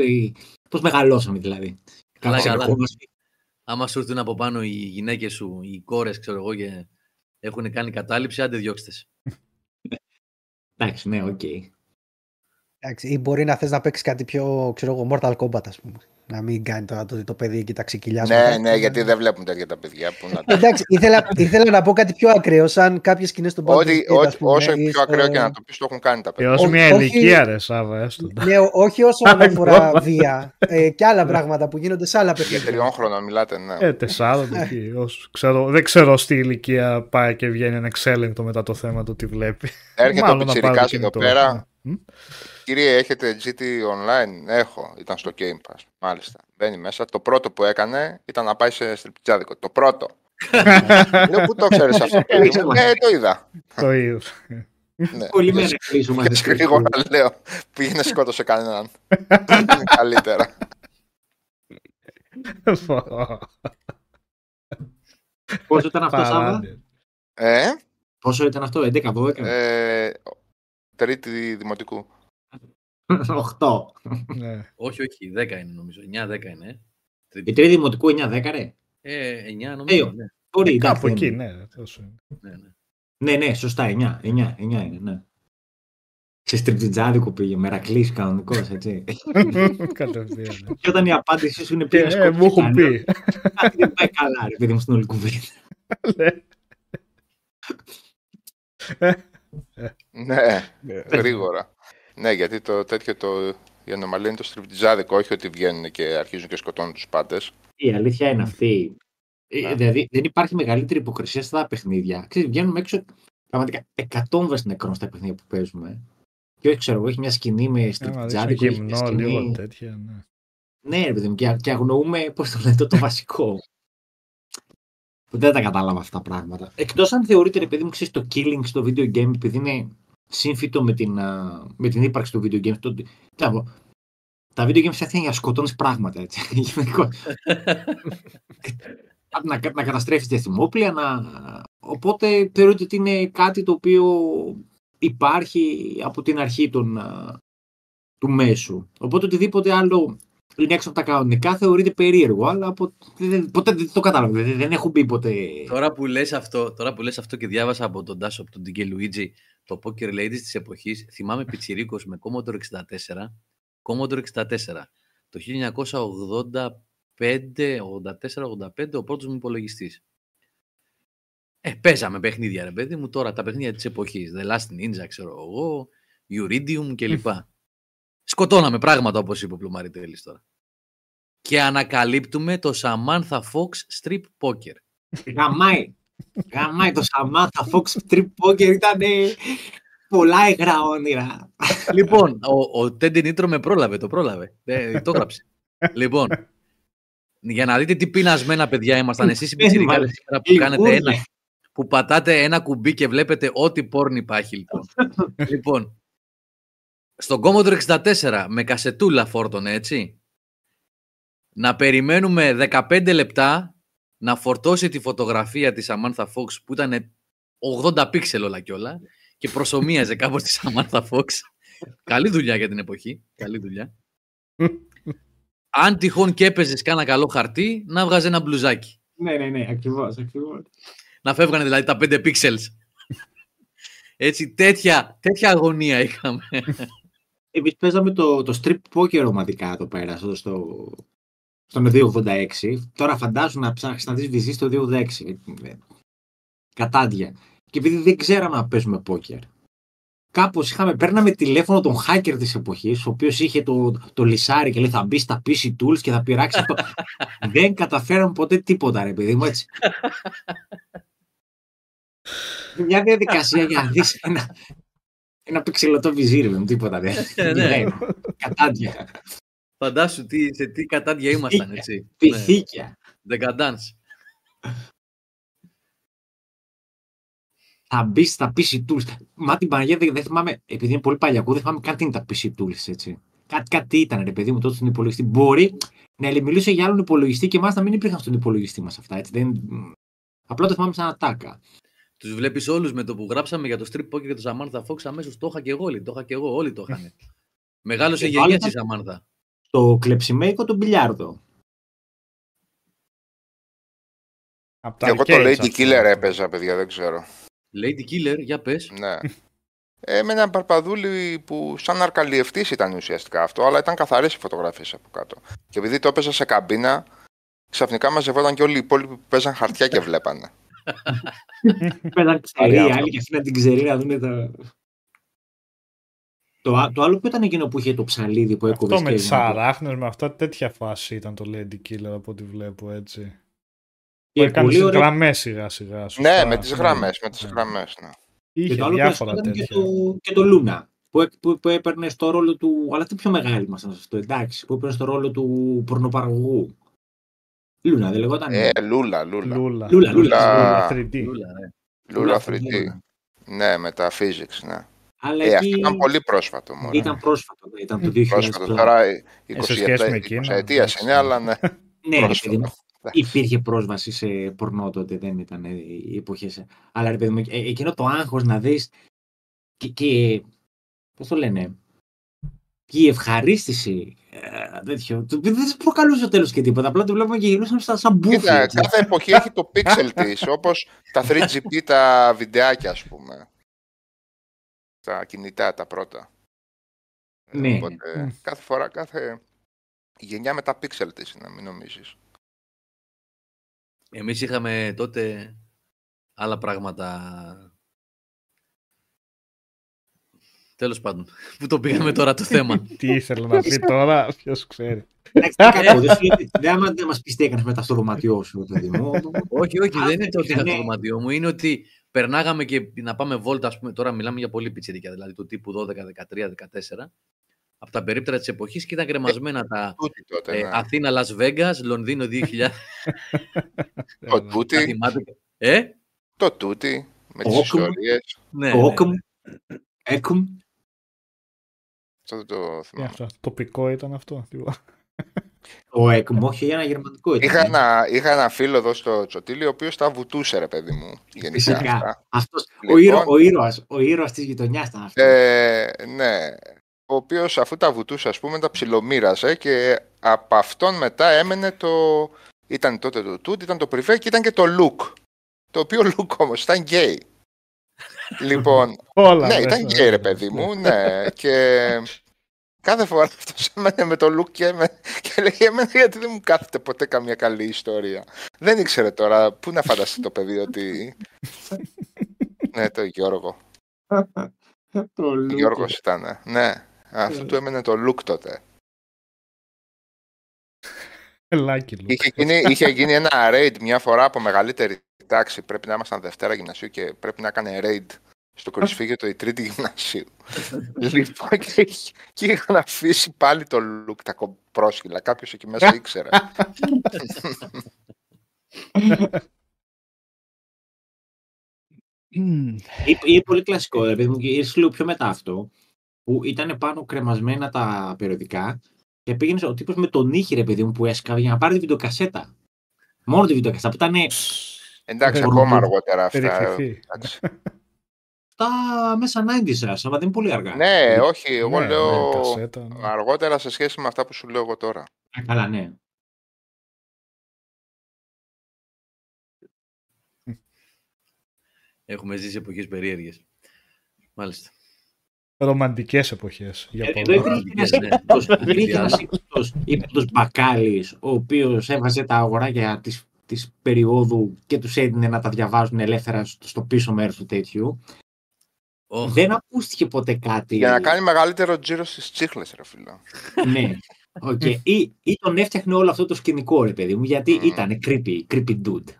πώς μεγαλώσαμε δηλαδή. Καλά, Κάπως καλά. ερχόμαστε. Άμα σου έρθουν από πάνω οι γυναίκες σου, οι κόρες, ξέρω εγώ, και έχουν κάνει κατάληψη, άντε διώξτε. Σε. Εντάξει, ναι, οκ. Εντάξει, ή μπορεί να θες να παίξεις κάτι πιο, ξέρω εγώ, Mortal Kombat, ας πούμε. Να μην κάνει τώρα το, το παιδί εκεί τα ξεκυλιάσματα. Ναι, ναι, γιατί δεν βλέπουν τέτοια τα παιδιά που να τα... Εντάξει, ήθελα, ήθελα να πω κάτι πιο ακραίο, σαν κάποιες σκηνές στον Baldur's Ό,τι, Gate, ας ό,τι, πούμε, όσο ή πιο ακραίο στο- και να το πεις, το έχουν κάνει τα Και παιδιά. ως Ό- μια όχι- ηλικία ρε Σάβα, έστω. Ναι, ό- όχι όσον αφορά βία ε, και άλλα πράγματα που γίνονται σε άλλα Για παιχνίδια. τριών χρόνων μιλάτε, ναι. Ε, τεσσάρων εκεί. ως- ξέρω, δεν ξέρω στη ηλικία πάει και βγαίνει ένα εξέλεγκτο μετά το θέμα του τι βλέπει. Έρχεται ο Μάλλον να πάρει το Πιτσιρικάς εδώ κινητό. πέρα. Μ; Κύριε, έχετε GT Online; Έχω. Ήταν στο Game Pass. Μάλιστα. Μπαίνει μέσα. Το πρώτο που έκανε ήταν να πάει σε στριπτζάδικο. Το πρώτο. Λέω, πού το ξέρεις αυτό. παιδί μου;» Ε, το είδα. Το ίδιο. Ναι. Πολύ με κλείσω μαζί. Και γρήγορα λέω, πήγαινε σκότωσε κανέναν. Είναι καλύτερα. Πόσο ήταν αυτό, Σάβα; Παράδειγμα. Ε, Πόσο ήταν αυτό, 11, 12, ε, τρίτη δημοτικού. 8. Ναι. Όχι, όχι, 10 είναι νομίζω. 9-10 είναι. ε. Τρίτη. Η τρίτη δημοτικού 9, 10, ρε. Ε, 9 νομίζω. Ε, ναι. Μπορεί, Κάπου εντάξει, εκεί, δεν- ναι. τόσο είναι. ναι, ναι. Ναι, ναι, σωστά, 9, 9, 9 είναι, ναι. Σε στριπτιτζάδικο πήγε, μερακλής κανονικός, έτσι. Κατευθείαν. ναι. και όταν η απάντησή σου είναι Και, πήγαινε ε, μου έχουν σκοτεινά, πει. Κάτι δεν πάει καλά, ρε παιδί μου, στην όλη κουβέντα. Ναι, γρήγορα. Ναι, γιατί το τέτοιο το. Η ανομαλία είναι το στριπτιζάδικο, όχι ότι βγαίνουν και αρχίζουν και σκοτώνουν τους πάντες. Η αλήθεια είναι αυτή. Ε, Ναι. Δηλαδή δεν υπάρχει μεγαλύτερη υποκρισία στα παιχνίδια. Ξέρεις, βγαίνουμε έξω πραγματικά εκατόμβες νεκρών στα παιχνίδια που παίζουμε. Και όχι, ξέρω εγώ, έχει μια σκηνή με Άμα δείξουν στριπτζάδικο. έχει μια γυμνό, λίγο σκηνή... τέτοια. Ναι. Ναι, ρε παιδί μου, και, και αγνοούμε, πώς το λέτε, το βασικό. Δεν τα κατάλαβα αυτά τα πράγματα. Εκτός αν θεωρείτε, ρε παιδί μου, ξέρεις, το killing στο video game, επειδή είναι σύμφυτο με την, α, με την ύπαρξη του video game, το, τι να πω, τα video games φτιάχτηκαν για να σκοτώνεις πράγματα, έτσι. Γενικώ. να, να καταστρέφεις τη θυμόπλια, να... οπότε θεωρείται ότι είναι κάτι το οποίο υπάρχει από την αρχή των, α, του μέσου. Οπότε οτιδήποτε άλλο είναι έξω από τα κανονικά θεωρείται περίεργο, αλλά από... δεν- ποτέ δεν το κατάλαβα. Δεν, δεν έχουν μπει ποτέ. Τώρα που, λες αυτό, τώρα που λες αυτό και διάβασα από τον Τάσο, από τον Ντίγκε Λουίτζι, το Poker Ladies της εποχής, θυμάμαι πιτσιρίκος με Commodore 64, Commodore 64, το 1985, 84-85, ο πρώτος μου υπολογιστής. Ε, παίζαμε παιχνίδια ρε παιδί μου, τώρα τα παιχνίδια της εποχής, The Last Ninja ξέρω εγώ, Uridium κλπ. Σκοτώναμε πράγματα όπως είπε ο Πλουμαριτέλης τώρα. Και ανακαλύπτουμε το Samantha Fox Strip Poker. Γαμάει. Γαμάει το Samantha Fox Strip Poker ήταν πολλά υγρά όνειρα. λοιπόν, ο, ο Τέντι Νίτρο με πρόλαβε, το πρόλαβε. Ε, το έγραψε. λοιπόν, για να δείτε τι πεινασμένα παιδιά ήμασταν εσείς οι πιτσιρικάδες σήμερα που κάνετε ένα, που πατάτε ένα κουμπί και βλέπετε ό,τι πόρν υπάρχει λοιπόν. λοιπόν, στον Commodore 64 με κασετούλα φόρτωνε έτσι. Να περιμένουμε 15 λεπτά να φορτώσει τη φωτογραφία της Samantha Fox που ήταν 80 πίξελ όλα και όλα και προσωμίαζε κάπως τη Samantha Fox. Καλή δουλειά για την εποχή. Καλή δουλειά. Αν τυχόν και έπαιζες κάνα καλό χαρτί, να βγάζει ένα μπλουζάκι. ναι, ναι, ναι, ακριβώς, ακριβώς. Να φεύγανε δηλαδή τα 5 pixels. Έτσι, τέτοια, τέτοια αγωνία είχαμε. Εμείς παίζαμε το, το strip poker ομαδικά εδώ πέρα, στο, στο, στον 286. Τώρα φαντάσου να ψάχνεις να δεις βυζί στο 286. ε, Κατάντια. Και επειδή δεν ξέραμε να παίζουμε poker. Κάπως είχαμε, παίρναμε τηλέφωνο τον hacker της εποχής, ο οποίος είχε το, το λισάρι και λέει θα μπεις στα PC tools και θα πειράξεις αυτό. δεν καταφέραμε ποτέ τίποτα ρε παιδί μου έτσι. Μια διαδικασία για να δεις ένα, ένα πιξελωτό βυζίρι με τίποτα. Δεν. Ναι. Ναι, Κατάντια. Φαντάσου τι, σε τι κατάντια ήμασταν, έτσι. ναι. Πυθίκια. Decadence. Θα μπεις στα PC Tools. Μα την Παναγία δεν, δεν θυμάμαι, επειδή είναι πολύ παλιακό, δεν θυμάμαι καν τι είναι τα PC Tools, έτσι. Κάτι, κάτι ήταν, ρε παιδί μου, τότε στον υπολογιστή. Μπορεί να μιλούσε για άλλον υπολογιστή και εμάς να μην υπήρχαν στον υπολογιστή μας αυτά. Έτσι. Δεν... Απλά το θυμάμαι σαν ατάκα. Τους βλέπεις όλους με το που γράψαμε για το strip poker και το Samantha Fox αμέσως το είχα και εγώ. λέει, Το είχα και εγώ. Όλοι το είχαν. Μεγάλωσε Και γενιά πάλι η Samantha. Το κλεψιμέικο, το μπιλιάρδο. Απ' τα Εγώ το arcades Lady αυτό. Killer έπαιζα, παιδιά, δεν ξέρω. Lady Killer, για πες. Ναι. Ε, με έναν παρπαδούλι που σαν αρκαλιευτής ήταν ουσιαστικά αυτό, αλλά ήταν καθαρές οι φωτογραφίες από κάτω. Και επειδή το έπαιζα σε καμπίνα, ξαφνικά μαζευόταν και όλοι οι υπόλοιποι που παίζαν χαρτιά και βλέπανε. Παίζαν ξερή, Ωραία, άλλοι αυτό. και αφήναν την ξερή να δουν τα. Το, α- το άλλο που ήταν εκείνο που είχε το ψαλίδι που έκοβε. Αυτό με τις αράχνες, με αυτά τέτοια φάση ήταν το Lady Killer από ό,τι βλέπω έτσι. Που Και έκανε πολύ τις ωραίο. γραμμές σιγά σιγά. ναι, σωστά. με τις γραμμές, με τις Ναι. γραμμές, ναι. Και Είχε το άλλο διάφορα που ήταν και τέτοια. το, και το Λούνα. Που, έ- που, που έπαιρνε στο ρόλο του. Αλλά τι πιο μεγάλη ήμασταν σε αυτό, εντάξει. Που έπαιρνε στο ρόλο του πορνοπαραγωγού. Λούνα, δεν λεγόταν. Ε, Λούλα, Λούλα. Λούλα. Λούλα, Λούλα. Λούλα. 3D. Λούλα, ναι. Λούλα Λούλα, 3D. Λούλα. Ναι, με τα physics, ναι. Αλλά Ε, εκεί αυτό ήταν πολύ πρόσφατο, μωρέ. ήταν πρόσφατο. ναι, Ήταν το 2000. Πρόσφατο, τώρα Ε, σε σχέση με 20 εκείνο, ετίας εντάξει. είναι, αλλά ναι. Ναι, ρε πρόσφατο. παιδί μου. Υπήρχε πρόσβαση σε πορνό τότε, δεν ήταν ε, οι εποχές. Αλλά ρε παιδί μου, ε, εκείνο το άγχος να δεις. Και, και πώς το λένε. Και η ευχαρίστηση. Ε, τέτοιο, το- δεν δεν προκαλούσε τέλος και τίποτα. Απλά το βλέπουμε και γυρούσαμε στα σαν μπουφι. Κοίτα, έτσι. κάθε εποχή έχει το pixel της, όπως τα 3GP τα βιντεάκια, ας πούμε. Τα κινητά, τα πρώτα. Ε, Ναι. Οπότε, Μμ. κάθε φορά, κάθε γενιά με τα pixel της, να μην νομίζεις. Εμείς είχαμε τότε άλλα πράγματα. Τέλος πάντων, που το πήγαμε τώρα το θέμα. Τι ήθελε να πει τώρα, ποιος ξέρει. Εντάξει, τι κακό, δεν σου λέει- Δεν άμα δεν μας πει τι έκανε μετά στο δωμάτιό σου, παιδί μου. όχι, όχι, Α, δεν είναι το ότι είχα ναι. στο δωμάτιό μου. Είναι ότι περνάγαμε και να πάμε βόλτα, ας πούμε, τώρα μιλάμε για πολύ πιτσιρίκια, δηλαδή του τύπου 12, 13, 14, από τα περίπτερα της εποχής και ήταν κρεμασμένα τα Τούτη τότε, ε, ναι. Αθήνα, Las Vegas, Λονδίνο 2000. Το Ναι. τούτη, Τα θυμάται. Ε, το τούτη, με τις Όκουμ. ιστορίες. ναι, Το ναι, Όκομ. ναι. Έκουμ. αυτό δεν το Τι θυμάμαι. αυτό, τοπικό ήταν αυτό. Τίποτα. Ο ΕΚΜΟ είχε ένα γερμανικό ήταν. Είχα ένα, είχα ένα φίλο εδώ στο Τσοτήλι, ο οποίος τα βουτούσε, ρε παιδί μου. Γενικά Φυσικά. αυτά. Αυτός, ο, Λοιπόν. ήρωα, ο, ήρωας, ο ήρωας της γειτονιάς ήταν αυτός. Ε, ναι. Ο οποίος αφού τα βουτούσε, ας πούμε, τα ψιλομοίρασε και από αυτόν μετά έμενε το. Ήταν τότε το τούτ, ήταν το πριβέ και ήταν και το look. Το οποίο look όμως ήταν γκέι. λοιπόν, Όλα. ναι, μέσα. ήταν γκέι, ρε παιδί μου, ναι. και κάθε φορά αυτό έμενε με το look και, έμενε, και λέγε εμένα γιατί δεν μου κάθεται ποτέ καμία καλή ιστορία. Δεν ήξερε τώρα πού να φανταστεί το παιδί ότι. ναι, το Γιώργο. το Ο Λούκο. Γιώργος ήταν. Ναι. Αυτό του έμενε το look τότε. Ελάκι, Λουκ. Είχε γίνει, είχε γίνει ένα raid μια φορά από μεγαλύτερη τάξη. Πρέπει να ήμασταν Δευτέρα Γυμνασίου και πρέπει να έκανε raid στο κορυφήγιο το η Τρίτη Γυμνασίου. λοιπόν, και, είχε- και είχαν αφήσει πάλι το look τα κο- πρόσχυλα. Κάποιος εκεί μέσα ήξερε. Μμμ. Ή, ή πολύ κλασικό, ρε παιδί μου, και ήρθε λίγο πιο μετά αυτό, που ήταν πάνω κρεμασμένα τα περιοδικά και πήγαινε ο τύπος με τον ήχη, ρε παιδί μου, που έσκαβε για να πάρει τη βιντεοκασέτα. Μόνο τη βιντεοκασέτα, που ήταν Εντάξει, Ε, ακόμα ε, αργότερα αυτά. Περιφερθεί. εντάξει. τα μέσα 90s, ας, αλλά δεν είναι πολύ αργά. ναι, όχι, εγώ Ναι, λέω ναι, κασέτα, ναι. αργότερα σε σχέση με αυτά που σου λέω εγώ τώρα. Α, Καλά, ναι. Έχουμε ζήσει εποχές περίεργες. Μάλιστα. Ρομαντικές εποχές. Για Ε, πολλά. Εδώ υπήρχε ένας Ναι. ύποπτος- υπήρχε ένας ύποπτος- ύποπτος μπακάλης, ο οποίος έβαζε τα αγοράκια της, της περίοδου και τους έδινε να τα διαβάζουν ελεύθερα στο, στο πίσω μέρος του τέτοιου. Ωχ, Δεν ακούστηκε ποτέ κάτι. Για να κάνει μεγαλύτερο τζίρο στις τσίχλες, ρε φίλο. Ναι. Οκ. Ή, ή τον έφτιαχνε όλο αυτό το σκηνικό, ρε παιδί μου, γιατί Μμμ. ήταν creepy, creepy dude.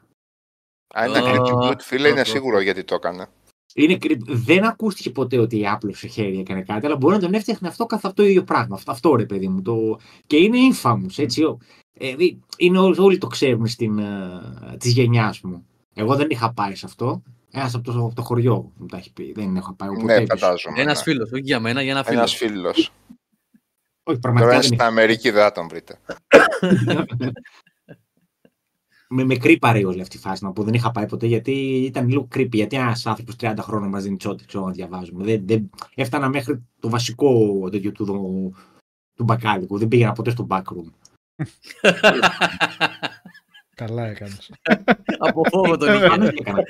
Αν ήταν Α, creepy dude, φίλε, είναι αυτό. σίγουρο γιατί το έκανε. Είναι creepy. Δεν ακούστηκε ποτέ ότι άπλωσε χέρι έκανε κάτι, αλλά μπορεί να τον έφτιαχνε αυτό καθ' αυτό το ίδιο πράγμα. Αυτό, αυτό ρε παιδί μου. Το... Και είναι infamous, έτσι. ο- Ε, δι- είναι όλοι, όλοι το ξέρουν στην, uh, της γενιάς μου. Εγώ δεν είχα πάει σε αυτό. Ένας από το, από το χωριό μου τα έχει πει. Δεν έχω πάει. Οπότε Ναι, έπεισε. φαντάζομαι. Ένας ναι. φίλος, όχι για μένα, για ένα φίλο. Ένας φίλος. Όχι, Τώρα πραγματικά είναι δεν στην Αμερική, δεν θα τον βρείτε. με, με κρύπαρε όλη αυτή η φάση να πω. Δεν είχα πάει ποτέ γιατί ήταν λίγο creepy. Γιατί ένας άνθρωπος 30 χρόνων μας δίνει τσότι, ξέρω να διαβάζουμε. Δεν, δεν, έφτανα μέχρι το βασικό τέτοιο του, του, του μπακάλικου. Δεν πήγαινα ποτέ στο backroom. Καλά έκανες. Από φόβο τον Ε, είχε. δεν έκανα.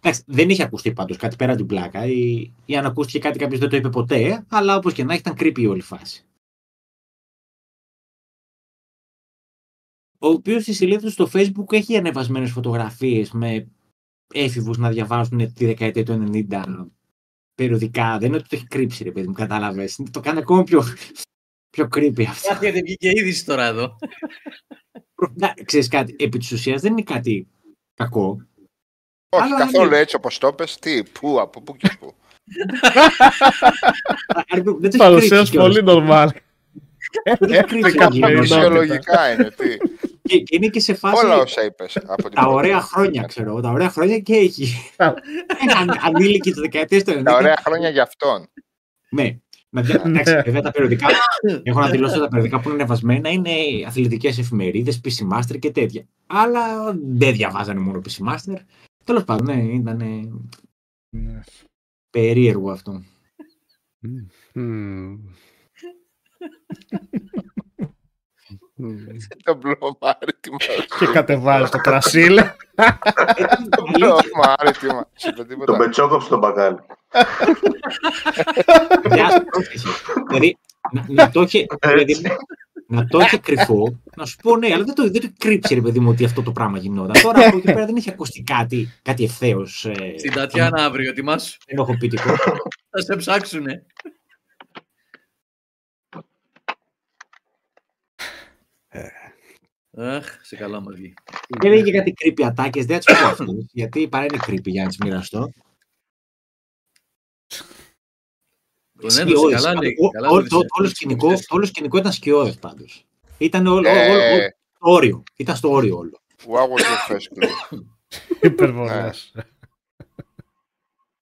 Εντάξει, δεν είχε ακουστεί πάντως κάτι πέρα την πλάκα. Ή, ή αν ακούστηκε κάτι κάποιος δεν το είπε ποτέ. Αλλά όπως και να έχει, ήταν creepy η όλη φάση. Ο οποίος στη σελίδα του στο facebook έχει ανεβασμένες φωτογραφίες με έφηβους να διαβάζουν τη δεκαετία του 90 περιοδικά. Δεν είναι ότι το έχει κρύψει, ρε παιδί μου, κατάλαβες. Το κάνει ακόμα πιο, πιο creepy αυτό. Κάτι γιατί βγήκε είδηση τώρα εδώ. Να, ξέρεις κάτι, επί της ουσίας δεν είναι κάτι κακό. Όχι, Αλλά καθόλου είναι- έτσι όπως το πες. Τι, πού, από πού και πού. Αρκετό- Δεν το έχεις Παρουσίαση κρύψει κιόλας. πολύ normal. Δεν το έχεις κρύψει Έπαικα κιόλας. με Φυσιολογικά είναι. Τι. Και, και είναι και σε φάση Όλα όσα είπες. Από την τα πρώτη ωραία στιγμή. χρόνια, ξέρω εγώ, τα ωραία χρόνια και έχει. Είναι αν- ανήλικη τη δεκαετία του 90. Τα ωραία χρόνια για αυτόν. Ναι. Να δια- εντάξει, βέβαια τα περιοδικά, έχω να δηλώσω ότι τα περιοδικά που είναι ανεβασμένα είναι αθλητικές εφημερίδες, PC Master και τέτοια. Αλλά δεν διαβάζανε μόνο PC Master. Τέλος πάντων, ναι, ήταν Ναι. περίεργο αυτό. Μμμ. Μμμ. Το μπλωμάρι τι μας Και κατεβάζει το κρασί. λέει. Ήταν Το μπλωμάρι τι μας είπε Τον τίποτα. πετσόκοψε τον μπακάλι. Παιδιά, πρόσεχε. Δηλαδή, να, να το είχε, δηλαδή, να το είχε κρυφό, να σου πω ναι, αλλά δεν το, δεν το κρύψε, ρε παιδί μου, ότι αυτό το πράγμα γινόταν. Τώρα από εκεί πέρα δεν είχε ακουστεί κάτι, κάτι ευθέως ε, Στην Τατιάνα αύριο, ετοιμάσου. ενοχοποιητικό. Θα σε ψάξουνε. Αχ, σε καλά μας βγει. Δεν είχε κάτι creepy ατάκες, δεν θα τι πω αυτούς, γιατί παρά είναι creepy για να τις μοιραστώ. Τον έδωσε Σκιώδες. καλά, λέει. Ο- Καλά ο- έδωσε. το- το όλο σκηνικό- Το όλο σκηνικό ήταν σκιώδες πάντως. Ήταν όλο, Ε, όλο, όλο, στο όριο. Ήταν στο όριο όλο. What was your first clue? Υπερβολές.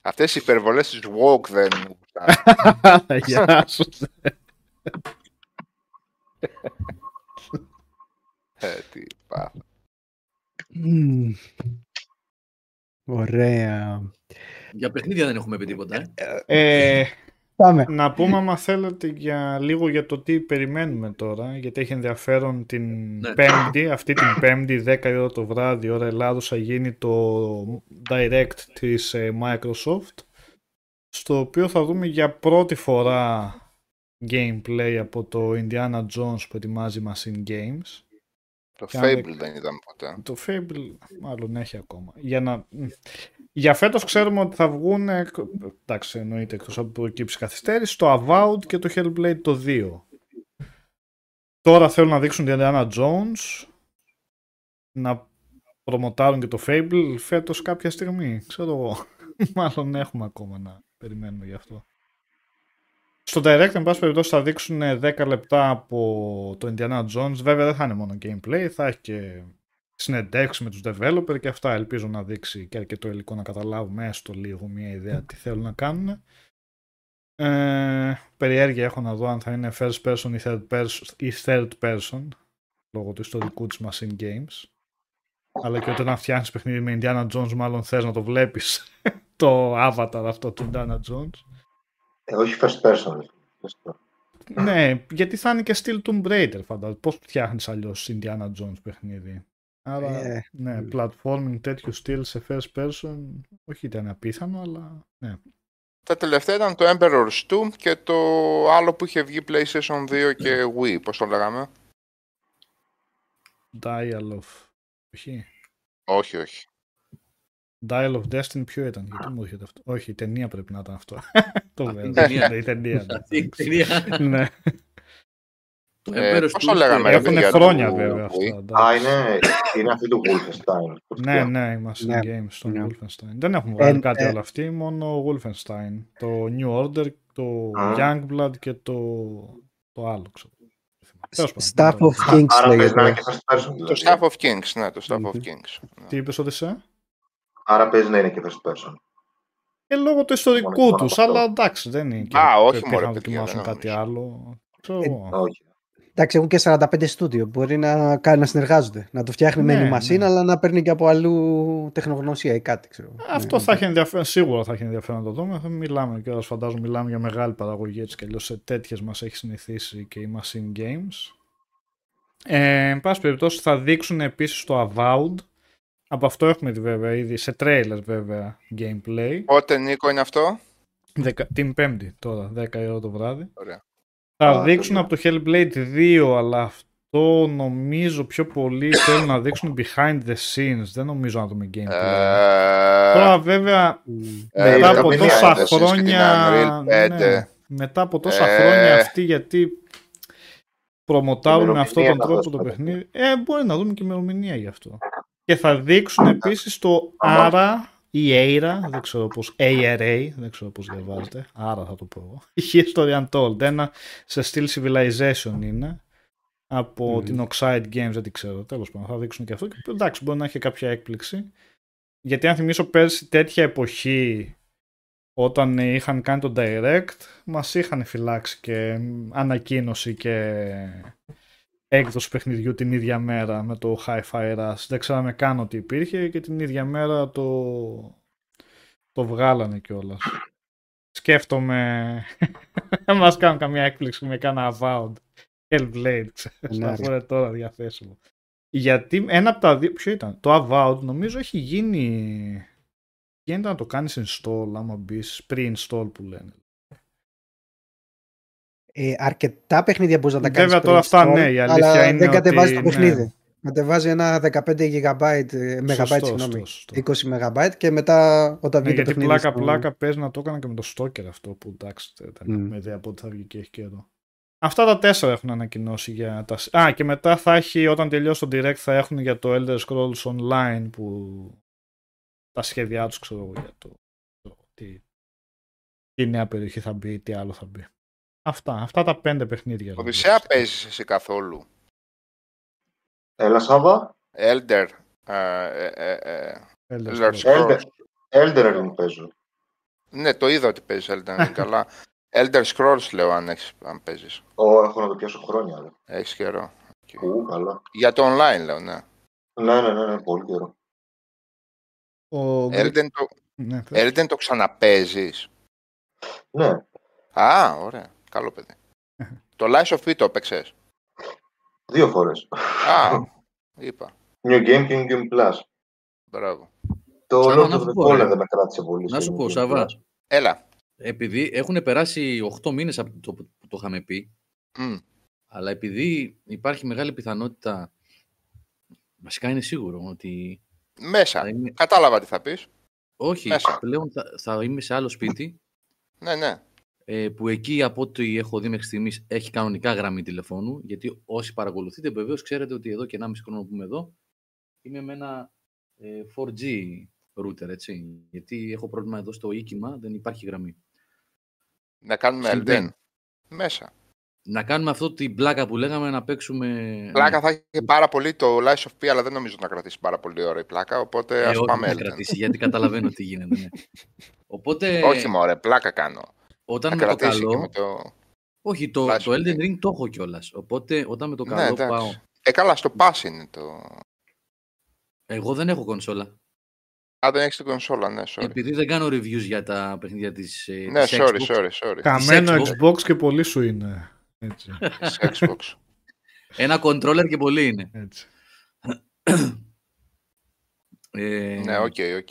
Αυτές οι υπερβολές της walk δεν μου γουστάρουν. Γεια σου. Ε, τι πάθα. Μμμ. Ωραία. Για παιχνίδια δεν έχουμε πει τίποτα. Ε. Ε, Πάμε. να πούμε άμα θέλετε για λίγο για το τι περιμένουμε τώρα, γιατί έχει ενδιαφέρον την Ναι. Πέμπτη, αυτή την Πέμπτη, 10 η ώρα το βράδυ, ώρα Ελλάδος, θα γίνει το Direct της ε, Microsoft, στο οποίο θα δούμε για πρώτη φορά gameplay από το Indiana Jones που ετοιμάζει Machine Games. Το Και αν Fable δεν- δεν ήταν ποτέ. Το Fable μάλλον έχει ακόμα. Για, να... μ. Για φέτος ξέρουμε ότι θα βγουν, ε, εντάξει εννοείται εκτός από προκύψει καθυστέρηση, το Avowed και το Hellblade το 2. Τώρα θέλουν να δείξουν την Indiana Jones, να προμοτάρουν και το Fable φέτος κάποια στιγμή, ξέρω εγώ. Μάλλον έχουμε ακόμα να περιμένουμε γι' αυτό. Στο Direct, εν πάση περιπτώσει, θα δείξουν 10 λεπτά από το Indiana Jones. Βέβαια, δεν θα είναι μόνο gameplay, θα έχει και συνεντεύξεις με τους developer και αυτά. Ελπίζω να δείξει και αρκετό υλικό να καταλάβουμε έστω λίγο μια ιδέα τι θέλουν να κάνουν. Ε, περιέργεια έχω να δω αν θα είναι first person ή third person, ή third person λόγω του ιστορικού της Machine Games. Αλλά και όταν φτιάχνεις παιχνίδι με Indiana Jones μάλλον θες να το βλέπεις το avatar αυτό του Indiana Jones. Ε, όχι first person. First person. ναι, γιατί θα είναι και στυλ Tomb Raider φαντάζομαι. Πώς φτιάχνεις αλλιώς Indiana Jones παιχνίδι. Άρα, Ε, ναι, platforming τέτοιου στυλ σε first person, όχι ήταν απίθανο, αλλά ναι. Τα τελευταία ήταν το Emperor's 2 και το άλλο που είχε βγει PlayStation 2 και Wii, πώς το λέγαμε. Dial of... Όχι. Όχι, όχι. Dial of Destiny ποιο ήταν, γιατί μου έρχεται αυτό. Όχι, η ταινία πρέπει να ήταν αυτό. το η λέω. ταινία. Ναι, η ταινία. Αυτή η ταινία. ναι. ναι. Το Ε, Emperor's πώς το Two λέγαμε, στο- ρε, Έχουν για χρόνια το βέβαια Wii. αυτά. Α, εντάξει. είναι, είναι αυτή του Wolfenstein. Ναι, ναι, είμαστε Ναι. Games στο Ναι. Wolfenstein. Δεν έχουν βγάλει Ε, κάτι ε, άλλο αυτοί, μόνο Wolfenstein. Το New Order, το Α. Youngblood και το, το άλλο, ξέρω. Τέλος πάντων, Staff δεν of το- Kings Άρα παίζει να είναι λέγεται. και first person. Το δηλαδή. Staff of Kings, ναι, το Staff of Μμμ. Kings. Ναι. Τι είπες ότι σε; Άρα παίζει να είναι και first person. Ε, λόγω του ιστορικού μόνο τους, αυτό. αλλά εντάξει, δεν είναι και Α, όχι, πρέπει μωρέ, να παιδιά, δοκιμάσουν δεν κάτι νομίζω. άλλο. Ξέρω Ε, εγώ. Όχι. Εντάξει, έχουν και 45 στούντιο. Μπορεί να, κάνει- να συνεργάζονται. Να το φτιάχνει Ναι, με animation, ναι. αλλά να παίρνει και από αλλού τεχνογνωσία ή κάτι, ξέρω. Αυτό Ναι. θα έχει ενδιαφέρον, σίγουρα θα έχει ενδιαφέρον να το δούμε. Θα μιλάμε και φαντάζομαι μιλάμε για μεγάλη παραγωγή έτσι κι αλλιώς σε τέτοιες μας έχει συνηθίσει και η Machine Games. Ε, εν πάση περιπτώσει θα δείξουν επίσης το Avowed. Από αυτό έχουμε δει βέβαια ήδη σε τρέιλερ βέβαια gameplay. Πότε, Νίκο, είναι αυτό; Δεκα, την πέμπτη τώρα, 10 η ώρα το βράδυ. Ωραία. Θα Α, δείξουν τέλεια. από το Hellblade 2, αλλά αυτό νομίζω πιο πολύ θέλουν να δείξουν behind the scenes. Δεν νομίζω να δούμε gameplay. Τώρα Ε, βέβαια Μμ. ε, μετά τα από παιδιά τόσα έδωσες και την χρόνια. Unreal ναι, 5. μετά από τόσα Ε. χρόνια αυτοί γιατί προμοτάρουν με Ημερομηνία αυτόν τον θα τρόπο δώσουμε. το παιχνίδι. Ε, μπορεί να δούμε και ημερομηνία γι' αυτό. Και θα δείξουν επίσης το Άμα. ARA ή ARA, δεν ξέρω πώς, ARA, δεν ξέρω πώς διαβάζεται, ARA θα το πω εγώ. History Untold, ένα σε στυλ Civilization είναι, από Μμμ. την Oxide Games, δεν την ξέρω, τέλος πάντων, θα δείξουν και αυτό και εντάξει μπορεί να έχει κάποια έκπληξη. Γιατί αν θυμίσω πέρσι τέτοια εποχή όταν είχαν κάνει το direct μας είχαν φυλάξει και ανακοίνωση και έκδοση παιχνιδιού την ίδια μέρα με το Hi-Fi Rush. Δεν ξέραμε καν ότι υπήρχε και την ίδια μέρα το, το βγάλανε κιόλας. Σκέφτομαι να μας κάνουν καμία έκπληξη με κάνα Avowed. Hellblade, ξέρεις, Ναι, να ρε. είναι τώρα διαθέσιμο. Γιατί ένα από τα δύο, ποιο ήταν, το Avowed νομίζω έχει γίνει γίνεται να το κάνεις install άμα μπεις pre-install που λένε. Ε, αρκετά παιχνίδια μπορείς να τα κάνεις. Βέβαια, τώρα αυτά, ναι, η αλήθεια αλλά είναι δεν κατεβάζει ότι, το παιχνίδι. ναι. Κατεβάζει ένα 15 GB, ε, megabyte, Σωστό, συγγνώμη, σωστό, σωστό. 20 MB και μετά όταν Ναι, βγει το γιατί παιχνίδι. πλάκα στο- πλάκα παίζει να το έκανα και με το Stalker αυτό που εντάξει δεν Μμ. έχουμε ιδέα πότε θα βγει και έχει και εδώ. Αυτά τα τέσσερα έχουν ανακοινώσει για τα... Α, και μετά θα έχει, όταν τελειώσει το Direct θα έχουν για το Elder Scrolls Online που τα σχέδιά τους ξέρω εγώ για το, το τι, τι νέα περιοχή θα μπει, τι άλλο θα μπει. Αυτά, αυτά τα πέντε παιχνίδια. Οδυσσέα παίζεις εσύ καθόλου; Έλα, Σάβα. Elder. ε, ε, ε, ε, Elder Elder Scrolls. Scrolls. Elder. Elder Ring παίζω. Ναι, το είδα ότι παίζεις Elden Ring, αλλά Elder Scrolls λέω αν, έχεις, αν παίζεις. Ω, έχω να το πιάσω χρόνια. Ρε. Έχεις καιρό. Ου, καλά. Για το online λέω, ναι. Ναι, ναι, ναι, ναι, πολύ καιρό. Ο... Elden το, Ναι, θε- Elden το ξαναπέζεις; Ναι, Α, ωραία. Καλό παιδί. το Lies of P το έπαιξες; δύο φορές. Α, είπα. New Game και New Game Plus. Μπράβο. Το Σάβα, Lord να of σου the πω, Fallen ρε. δεν με κράτησε πολύ. Να στο σου New πω, Game Σάβα, Plus. Έλα. επειδή έχουν περάσει 8 μήνες από το που το είχαμε πει, Μμ. αλλά επειδή υπάρχει μεγάλη πιθανότητα, βασικά είναι σίγουρο ότι Μέσα. θα είναι, Κατάλαβα τι θα πεις. όχι, Μέσα. πλέον θα, θα είμαι σε άλλο σπίτι, Ναι, ναι. Ε, που εκεί από ό,τι έχω δει μέχρι στιγμής έχει κανονικά γραμμή τηλεφώνου, γιατί όσοι παρακολουθείτε βεβαίως ξέρετε ότι εδώ και 1,5 χρόνο που είμαι εδώ, είμαι με ένα ε, 4G router, έτσι, γιατί έχω πρόβλημα εδώ στο οίκημα, δεν υπάρχει γραμμή. Να κάνουμε Elden. Συμβαίνει. Μέσα. Να κάνουμε αυτό την πλάκα που λέγαμε να παίξουμε... Πλάκα θα έχει πάρα πολύ το Lies of P, αλλά δεν νομίζω να κρατήσει πάρα πολύ ώρα η πλάκα, οπότε Ε, ας όχι, πάμε θα Elden. κρατήσει, γιατί καταλαβαίνω τι γίνεται. Ναι. Οπότε, Όχι μωρέ, πλάκα κάνω. Όταν Θα με το κρατήσει καλό... και με το... Όχι, το, Lies το of Elden P. Ring το έχω κιόλας. Οπότε, όταν με το Ναι, καλό εντάξει. πάω... Ε, καλά, στο Pass είναι το... Εγώ δεν έχω κονσόλα. Α, δεν έχεις την κονσόλα, ναι, sorry. Επειδή δεν κάνω reviews για τα παιχνίδια της, ε, Ναι, της sorry, Xbox. sorry, sorry. Καμένο Xbox. Xbox και πολύ σου είναι. Έτσι. Της Xbox. Ένα controller και πολύ είναι. έτσι. Ε, ναι, οκ, οκ.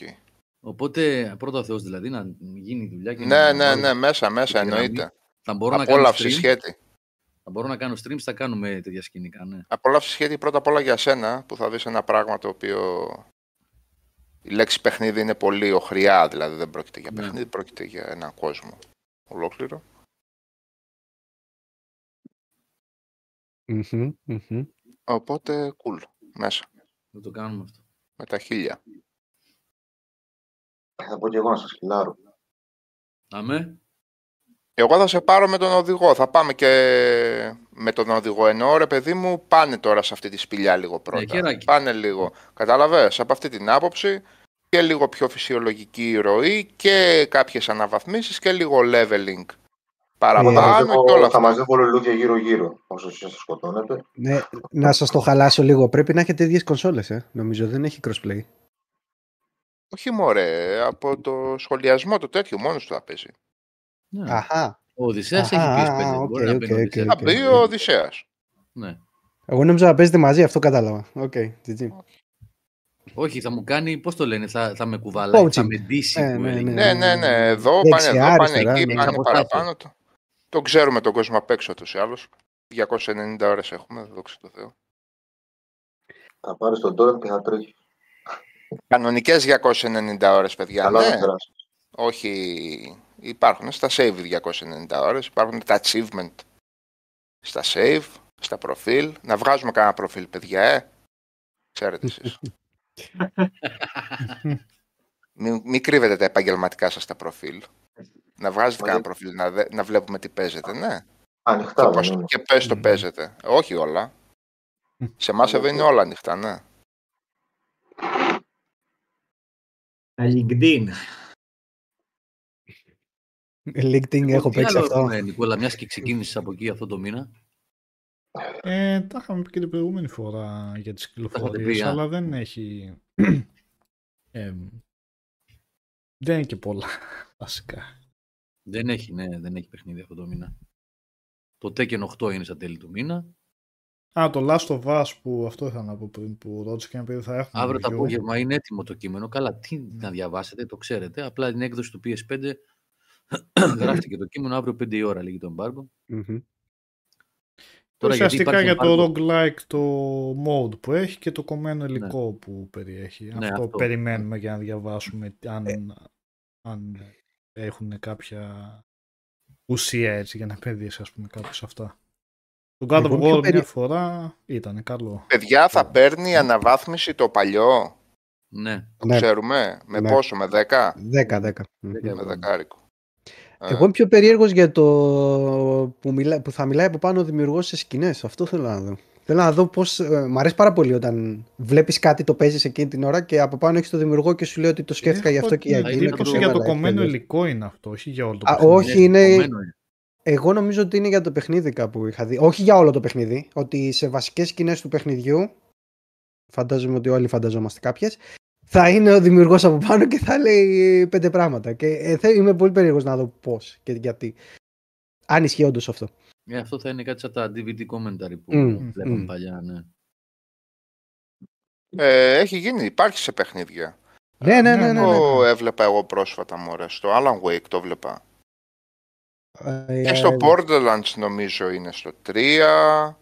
Οπότε, πρώτα ο Θεός δηλαδή, να γίνει η δουλειά και Ναι, να ναι, βάλω ναι, μέσα, μέσα, τη γραμμή. εννοείται. Θα μπορώ να κάνω Απόλαυση stream. σκέτη. Θα μπορώ να κάνω streams, θα κάνουμε τέτοια σκηνικά, ναι. Απόλαυση σκέτη πρώτα απ' όλα για σένα, που θα δεις ένα πράγμα το οποίο... Η λέξη παιχνίδι είναι πολύ οχριά, δηλαδή δεν πρόκειται για Ναι. παιχνίδι, πρόκειται για έναν κόσμο ολόκληρο. Μμμ, μμμ. Οπότε, cool, μέσα, Θα το κάνουμε αυτό. με τα χίλια. Θα πω και εγώ να σας χιλάρω. Αμέ. Εγώ θα σε πάρω με τον οδηγό. Θα πάμε και με τον οδηγό. Ενώ ρε παιδί μου, πάνε τώρα σε αυτή τη σπηλιά λίγο πρώτα. χεράκι. πάνε λίγο. Κατάλαβες, από αυτή την άποψη και λίγο πιο φυσιολογική ροή και κάποιες αναβαθμίσεις και λίγο leveling. Θα Παραπάνω μαζεύω, και όλα θα αυτά. μαζεύω λουλούδια γύρω-γύρω, όσο εσείς θα σκοτώνετε. Ναι, να σας το χαλάσω λίγο. Πρέπει να έχετε ίδιες κονσόλες, ε. Νομίζω δεν έχει crossplay. Όχι μωρέ, από το σχολιασμό το τέτοιο μόνος του θα παίζει. Ναι. Αχά. Ο Οδυσσέας Α, έχει α, PS5. α, Μπορεί οκ, να οκ, παίρνει ο οκ, Οδυσσέας. Θα οκ. μπει ο Οδυσσέας. Ναι. Εγώ νόμιζα να παίζετε μαζί, αυτό κατάλαβα. Οκ, GG. Όχι, θα μου κάνει, πώς το λένε, θα, θα με κουβαλάει, θα Coaching. με ντύσει Ε, που ναι, έλεγε. Ναι, ναι, ναι. Εδώ πάνε Δεξιά, εδώ, πάνε αριστερά, εκεί, ναι. πάνε Από τα παραπάνω. Το, το ξέρουμε τον κόσμο απ' έξω τους ή άλλους. 290 ώρες έχουμε, δόξα τω Θεώ. Θα πάρεις τον τώρα και θα τρέχει. Κανονικές 290 ώρες, παιδιά. Καλά ναι. να περάσει. Όχι, υπάρχουν στα save 290 ώρες, υπάρχουν τα achievement στα save, στα προφίλ. Να βγάζουμε κανένα προφίλ, παιδιά, ε. Ξέρετε εσείς. μην, μην κρύβετε τα επαγγελματικά σας τα προφίλ. Να βγάζετε Μα κανένα δεν- προφίλ, να, δε- να βλέπουμε τι παίζετε, ναι. Ανοιχτά Και, δεν πώς, είναι. και πες το παίζετε. Όχι όλα. Σε εμάς εδώ είναι όλα ανοιχτά, ναι. Τα LinkedIn. LinkedIn έχω Τι παίξει άλλο αυτό. έχουμε, Νικόλα, μιας και ξεκίνησες από εκεί αυτό το μήνα; Ε, τα είχαμε πει και την προηγούμενη φορά για τις είχατε πει, κυκλοφορίες, α. αλλά δεν έχει... ε, δεν είναι και πολλά, βασικά. Δεν έχει, ναι, δεν έχει παιχνίδι αυτό το μήνα. Το Tekken 8 είναι στα τέλη του μήνα. Α, το Last of Us που αυτό ήθελα να πω πριν που ρώτησε και ένα παιδί θα έχουμε. Αύριο το review. απόγευμα είναι έτοιμο το κείμενο. Καλά, τι να διαβάσετε, το ξέρετε. Απλά την έκδοση του PS5 γράφτηκε το κείμενο αύριο 5 η ώρα, λέγει το embargo. Μμμ. Τώρα, γιατί Ουσιαστικά υπάρχει για το embargo, roguelike το mode που έχει και το κομμένο υλικό που περιέχει. Ναι, αυτό, αυτό. περιμένουμε για να διαβάσουμε αν, αν έχουν κάποια ουσία έτσι για να παιδίσει ας πούμε κάποιος αυτά. Το God Εγώ of πιο War περί- μια φορά ήταν καλό. Παιδιά, θα παίρνει αναβάθμιση το παλιό. Ναι, Το Ναι. ξέρουμε. Με Ναι. πόσο, με 10. 10, 10. Μμμ. Δέκα. Με δεκάρικο. Ε, Εγώ είμαι πιο περίεργος για το που, μιλά... που θα μιλάει από πάνω ο δημιουργός σε σκηνές. Αυτό θέλω να δω. Θέλω να δω πώς... ε, Μ' αρέσει πάρα πολύ όταν βλέπεις κάτι το παίζεις εκείνη την ώρα και από πάνω έχεις το δημιουργό και σου λέει ότι το σκέφτηκα γι' αυτό και για Έχω εκείνο. εντύπωση και για το έβαλα έτσι κομμένο αλλιώς. υλικό είναι αυτό, όχι για όλο το Α, παιχνίδι. όχι, είναι... Κομμένο είναι. Εγώ νομίζω ότι είναι για το παιχνίδι κάπου είχα δει. Όχι για όλο το παιχνίδι. Ότι σε βασικές σκηνές του παιχνιδιού, φαντάζομαι ότι όλοι φανταζόμαστε κάποιες, θα είναι ο δημιουργός από πάνω και θα λέει πέντε πράγματα. Και ε, θε- είμαι πολύ περίεργος να δω πώς και γιατί. Αν ισχύει όντως αυτό. Ε, αυτό θα είναι κάτι σαν τα DVD commentary που Μμ, βλέπαμε μμ. παλιά, ναι. Ε, έχει γίνει, υπάρχει σε παιχνίδια. Ναι, ναι, ναι. ναι, ναι. Το έβλεπα εγώ πρόσφατα, μωρέ. Στο Alan Wake το έβλεπα. Ε, Και στο Borderlands νομίζω είναι στο 3.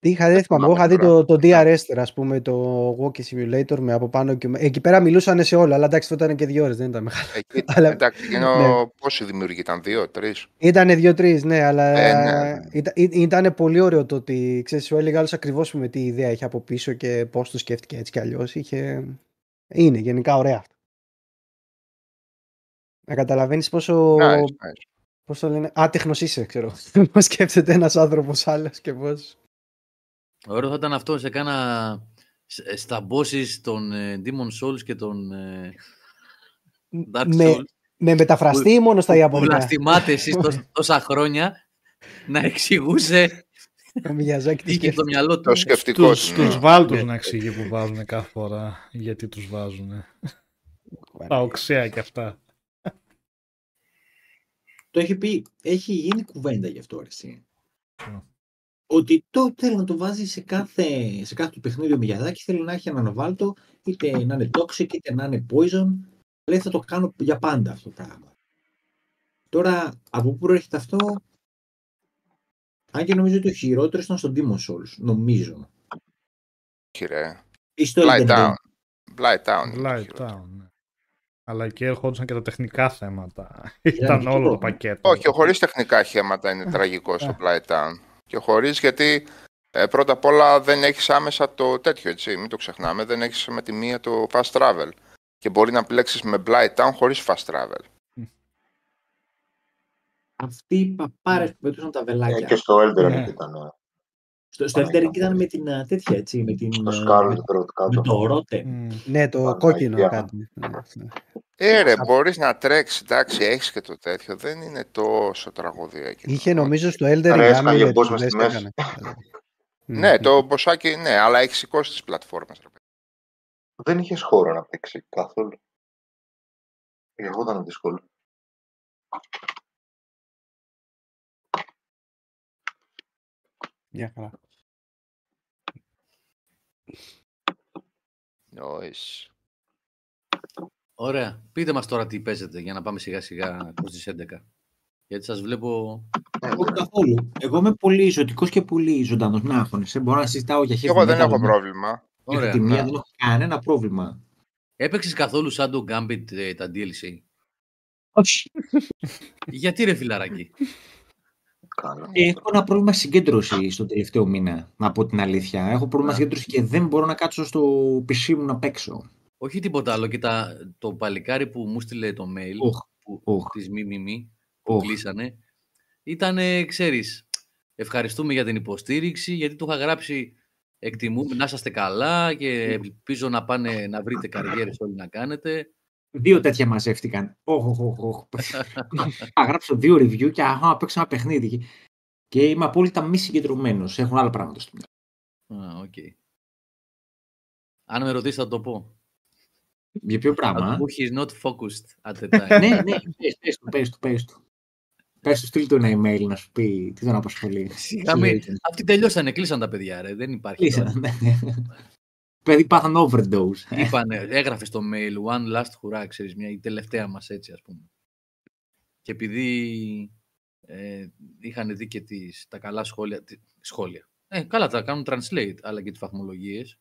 Τι είχα, δεν θυμάμαι. Εγώ είχα θυμάμαι δει τώρα. το, το DRS, ας πούμε, το Walking Simulator με από πάνω και με- εκεί πέρα μιλούσαν σε όλα, αλλά εντάξει, αυτό ήταν και δύο ώρες, δεν ήταν μεγάλο. Εκεί, Αλλά- εντάξει, εκείνο ναι. πόσοι δημιουργοί ήταν, δύο, τρεις; Ήτανε δύο-τρει, ναι, αλλά Ε, ναι. ήταν, ήταν πολύ ωραίο το ότι ξέρεις, σου έλεγε άλλος ακριβώς με τι ιδέα είχε από πίσω και πώς το σκέφτηκε έτσι κι αλλιώς. Είχε... Είναι γενικά ωραία αυτό. Να καταλαβαίνεις πόσο. Nice, nice. Πώς το λένε, άτεχνος είσαι, ξέρω. Πώς σκέφτεται ένας άνθρωπος άλλος και πώς. Ωραίο θα ήταν αυτό σε κάνα σ- στα bosses των ε, Demon Souls και των ε, Dark Με, Souls. με μεταφραστή ή μόνο στα που Ιαπωνικά; βλαστημάτε εσείς τόσα, τόσα χρόνια να εξηγούσε Ο Μιαζάκη τι τι είχε στο σκέφτεται. μυαλό του. Το σκεφτικό Στους, τους. ναι. στους βάλτους Ναι. να εξηγεί που βάζουν κάθε φορά γιατί τους βάζουν. Τα οξέα κι αυτά. Το έχει πει, έχει γίνει κουβέντα γι' αυτό, ρε, εσύ. Ποιο; Ότι το θέλει να το βάζει σε κάθε, σε κάθε του παιχνίδι ο Μιαδάκης, θέλει να έχει έναν οβάλτο, είτε να είναι toxic, είτε να είναι poison. Λέει θα το κάνω για πάντα αυτό το πράγμα. Τώρα, από πού προέρχεται αυτό, αν και νομίζω ότι ο χειρότερος ήταν στον Demon Souls, νομίζω. Όχι, ρε. Ή στο Blight Elden Town. Ring. Blight Town. είναι το Light χειρότερο. Town. ναι. Αλλά εκεί ερχόντουσαν και τα τεχνικά θέματα. Ήταν Ήταν και όλο το- το πακέτο. Όχι, ο χωρίς τεχνικά χέματα είναι τραγικό στο Blight Town. Και χωρίς γιατί ε, πρώτα απ' όλα δεν έχεις άμεσα το τέτοιο, έτσι, μην το ξεχνάμε. Δεν έχεις με τη μία το fast travel. Και μπορεί να επιλέξεις με Blight Town χωρίς fast travel. Αυτοί οι παπάρες που πετούσαν τα Ε, βελάκια. και στο Elden Ring Ναι. ήταν. Ε, Στο, στο Elden Ring ήταν με την α, τέτοια, έτσι, με την... Στο α, Scarlet με, Road με κάτω. το ρότε. Μμ. Ναι, το Παναγία. κόκκινο κάτι. Ναι, ναι. Ε, ρε, μπορείς να τρέξεις, εντάξει, έχεις και το τέτοιο. Δεν είναι τόσο τραγωδία εκεί. Είχε νομίζω στο Elden Ring Ρε, έσχαγε Amulet boss που μες στη δεν μέση. έκανε. Ναι, Μμμ. το μποσάκι, ναι, αλλά έχει σηκώσει τις πλατφόρμες. Ρε. Δεν είχες χώρο να παίξει καθόλου. Γι' αυτό ήταν δύσκολο. Μια χαρά. Nice. Ωραία. Πείτε μας τώρα τι παίζετε για να πάμε σιγά σιγά προς τις 11. Γιατί σας βλέπω... Ε, Όχι καθόλου. Εγώ είμαι πολύ ζωτικό και πολύ ζωντανός. Να αγχώνεσαι. Μπορώ να συζητάω για heavy Εγώ δεν metal, έχω για πρόβλημα. Ωραία. τη μία ναι. δεν έχω κανένα πρόβλημα. Έπαιξες καθόλου σαν το Gambit ε, τα DLC. Όχι. Γιατί ρε φιλαράκι; Καλά. Έχω ένα πρόβλημα συγκέντρωση στο τελευταίο μήνα, να πω την αλήθεια. Έχω πρόβλημα Ναι. συγκέντρωση και δεν μπορώ να κάτσω στο PC μου να παίξω. Όχι τίποτα άλλο. Και τα, το παλικάρι που μου στείλε το mail Οχ, που, οχ, της ΜΜΜ που οχ. κλείσανε ήταν, ξέρεις, ευχαριστούμε για την υποστήριξη γιατί του είχα γράψει εκτιμούμε να είσαστε καλά και ελπίζω να πάνε να βρείτε καριέρες όλοι να κάνετε. Δύο τέτοια μαζεύτηκαν. Οχ, οχ, οχ, οχ. Θα γράψω δύο review και αχα, να παίξω ένα παιχνίδι. Και είμαι απόλυτα μη συγκεντρωμένος. Έχουν άλλα πράγματα στο μυαλό. Α, οκ. Αν με ρωτήσεις θα το πω. Για ποιο Θα πράγμα. του πω he's not focused at the time. ναι, ναι, πες, πες του, πες του, πες του. Πες του, στείλ του ένα email να σου πει τι τον απασχολεί. Σιγά μην. Αυτοί τελειώσανε, κλείσαν τα παιδιά ρε. Δεν υπάρχει. τώρα. Κλείσανε, ναι. Παιδί πάθαν overdose. Είπανε, έγραφε στο mail one last hurrah, ξέρεις, μια, η τελευταία μας έτσι ας πούμε. Και επειδή ε, είχαν δει και τις, τα καλά σχόλια, τι- σχόλια. Ε, καλά τα κάνουν translate, αλλά και τις βαθμολογίες.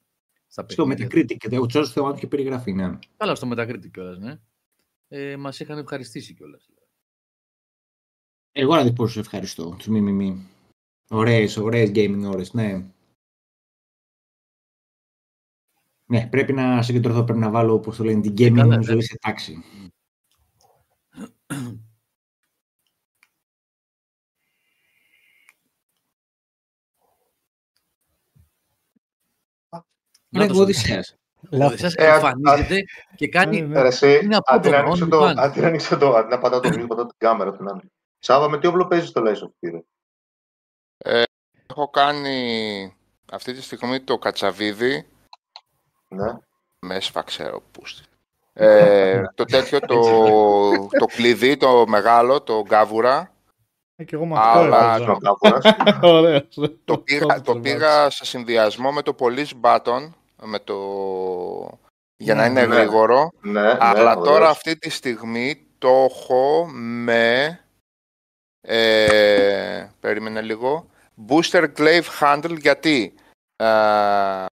Στα Στο παιχνίδια. Metacritic, ο Τζος Θεωάνου και περιγραφή, ναι. Καλά στο Metacritic κιόλας, ναι. Ε, μας είχαν ευχαριστήσει κιόλας. Εγώ να δεις πόσο σε ευχαριστώ, τους μη μη μη. Ωραίες, ωραίες gaming ώρες, ναι. Ναι, πρέπει να συγκεντρωθώ, πρέπει να βάλω, όπως το λένε, την gaming μου ζωή σε τάξη. Είναι ο Οδυσσέας. Εμφανίζεται και κάνει... Αντί να ανοίξω το, αντί να πατάω το μήνυμα, πατάω την κάμερα. Σάβα, με τι όπλο παίζεις το Lies of ε, Έχω κάνει αυτή τη στιγμή το κατσαβίδι ναι. Με έσφαξε ο πούστη. Ε, το τέτοιο, το, το κλειδί, το μεγάλο, το γκάβουρα. Ε, και εγώ με αυτό Αλλά- έπαιζα. Ο κάβουρας. Ωραίος. Το πήγα, το πήγα σε συνδυασμό με το police button, με το... για να Ναι, είναι ναι. γρήγορο. Ναι, ναι, Αλλά ωραίος. τώρα αυτή τη στιγμή το έχω με... Ε, περίμενε λίγο. Booster Glaive Handle γιατί; Ε,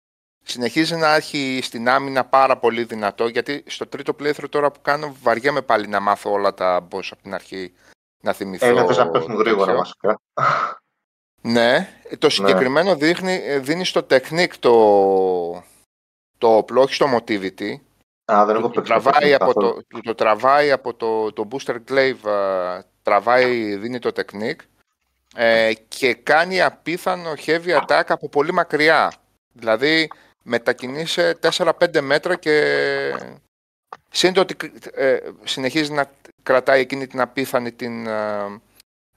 συνεχίζει να έχει στην άμυνα πάρα πολύ δυνατό γιατί στο τρίτο playthrough τώρα που κάνω βαριέμαι πάλι να μάθω όλα τα boss από την αρχή να θυμηθώ. Ε, να θες να πέφτουν γρήγορα τέτοιο. βασικά. Ναι, το συγκεκριμένο δείχνει, ε, δίνει στο technique το, το όπλο, όχι στο motivity. Α, δεν έχω Το, παίξει. τραβάει το από καθόλου. το, το τραβάει από το, το booster glaive, α, τραβάει, δίνει το technique ε, και κάνει απίθανο heavy attack από πολύ μακριά. Δηλαδή μετακινείσαι 4-5 μέτρα και σύντο ότι ε, συνεχίζει να κρατάει εκείνη την απίθανη την, ε,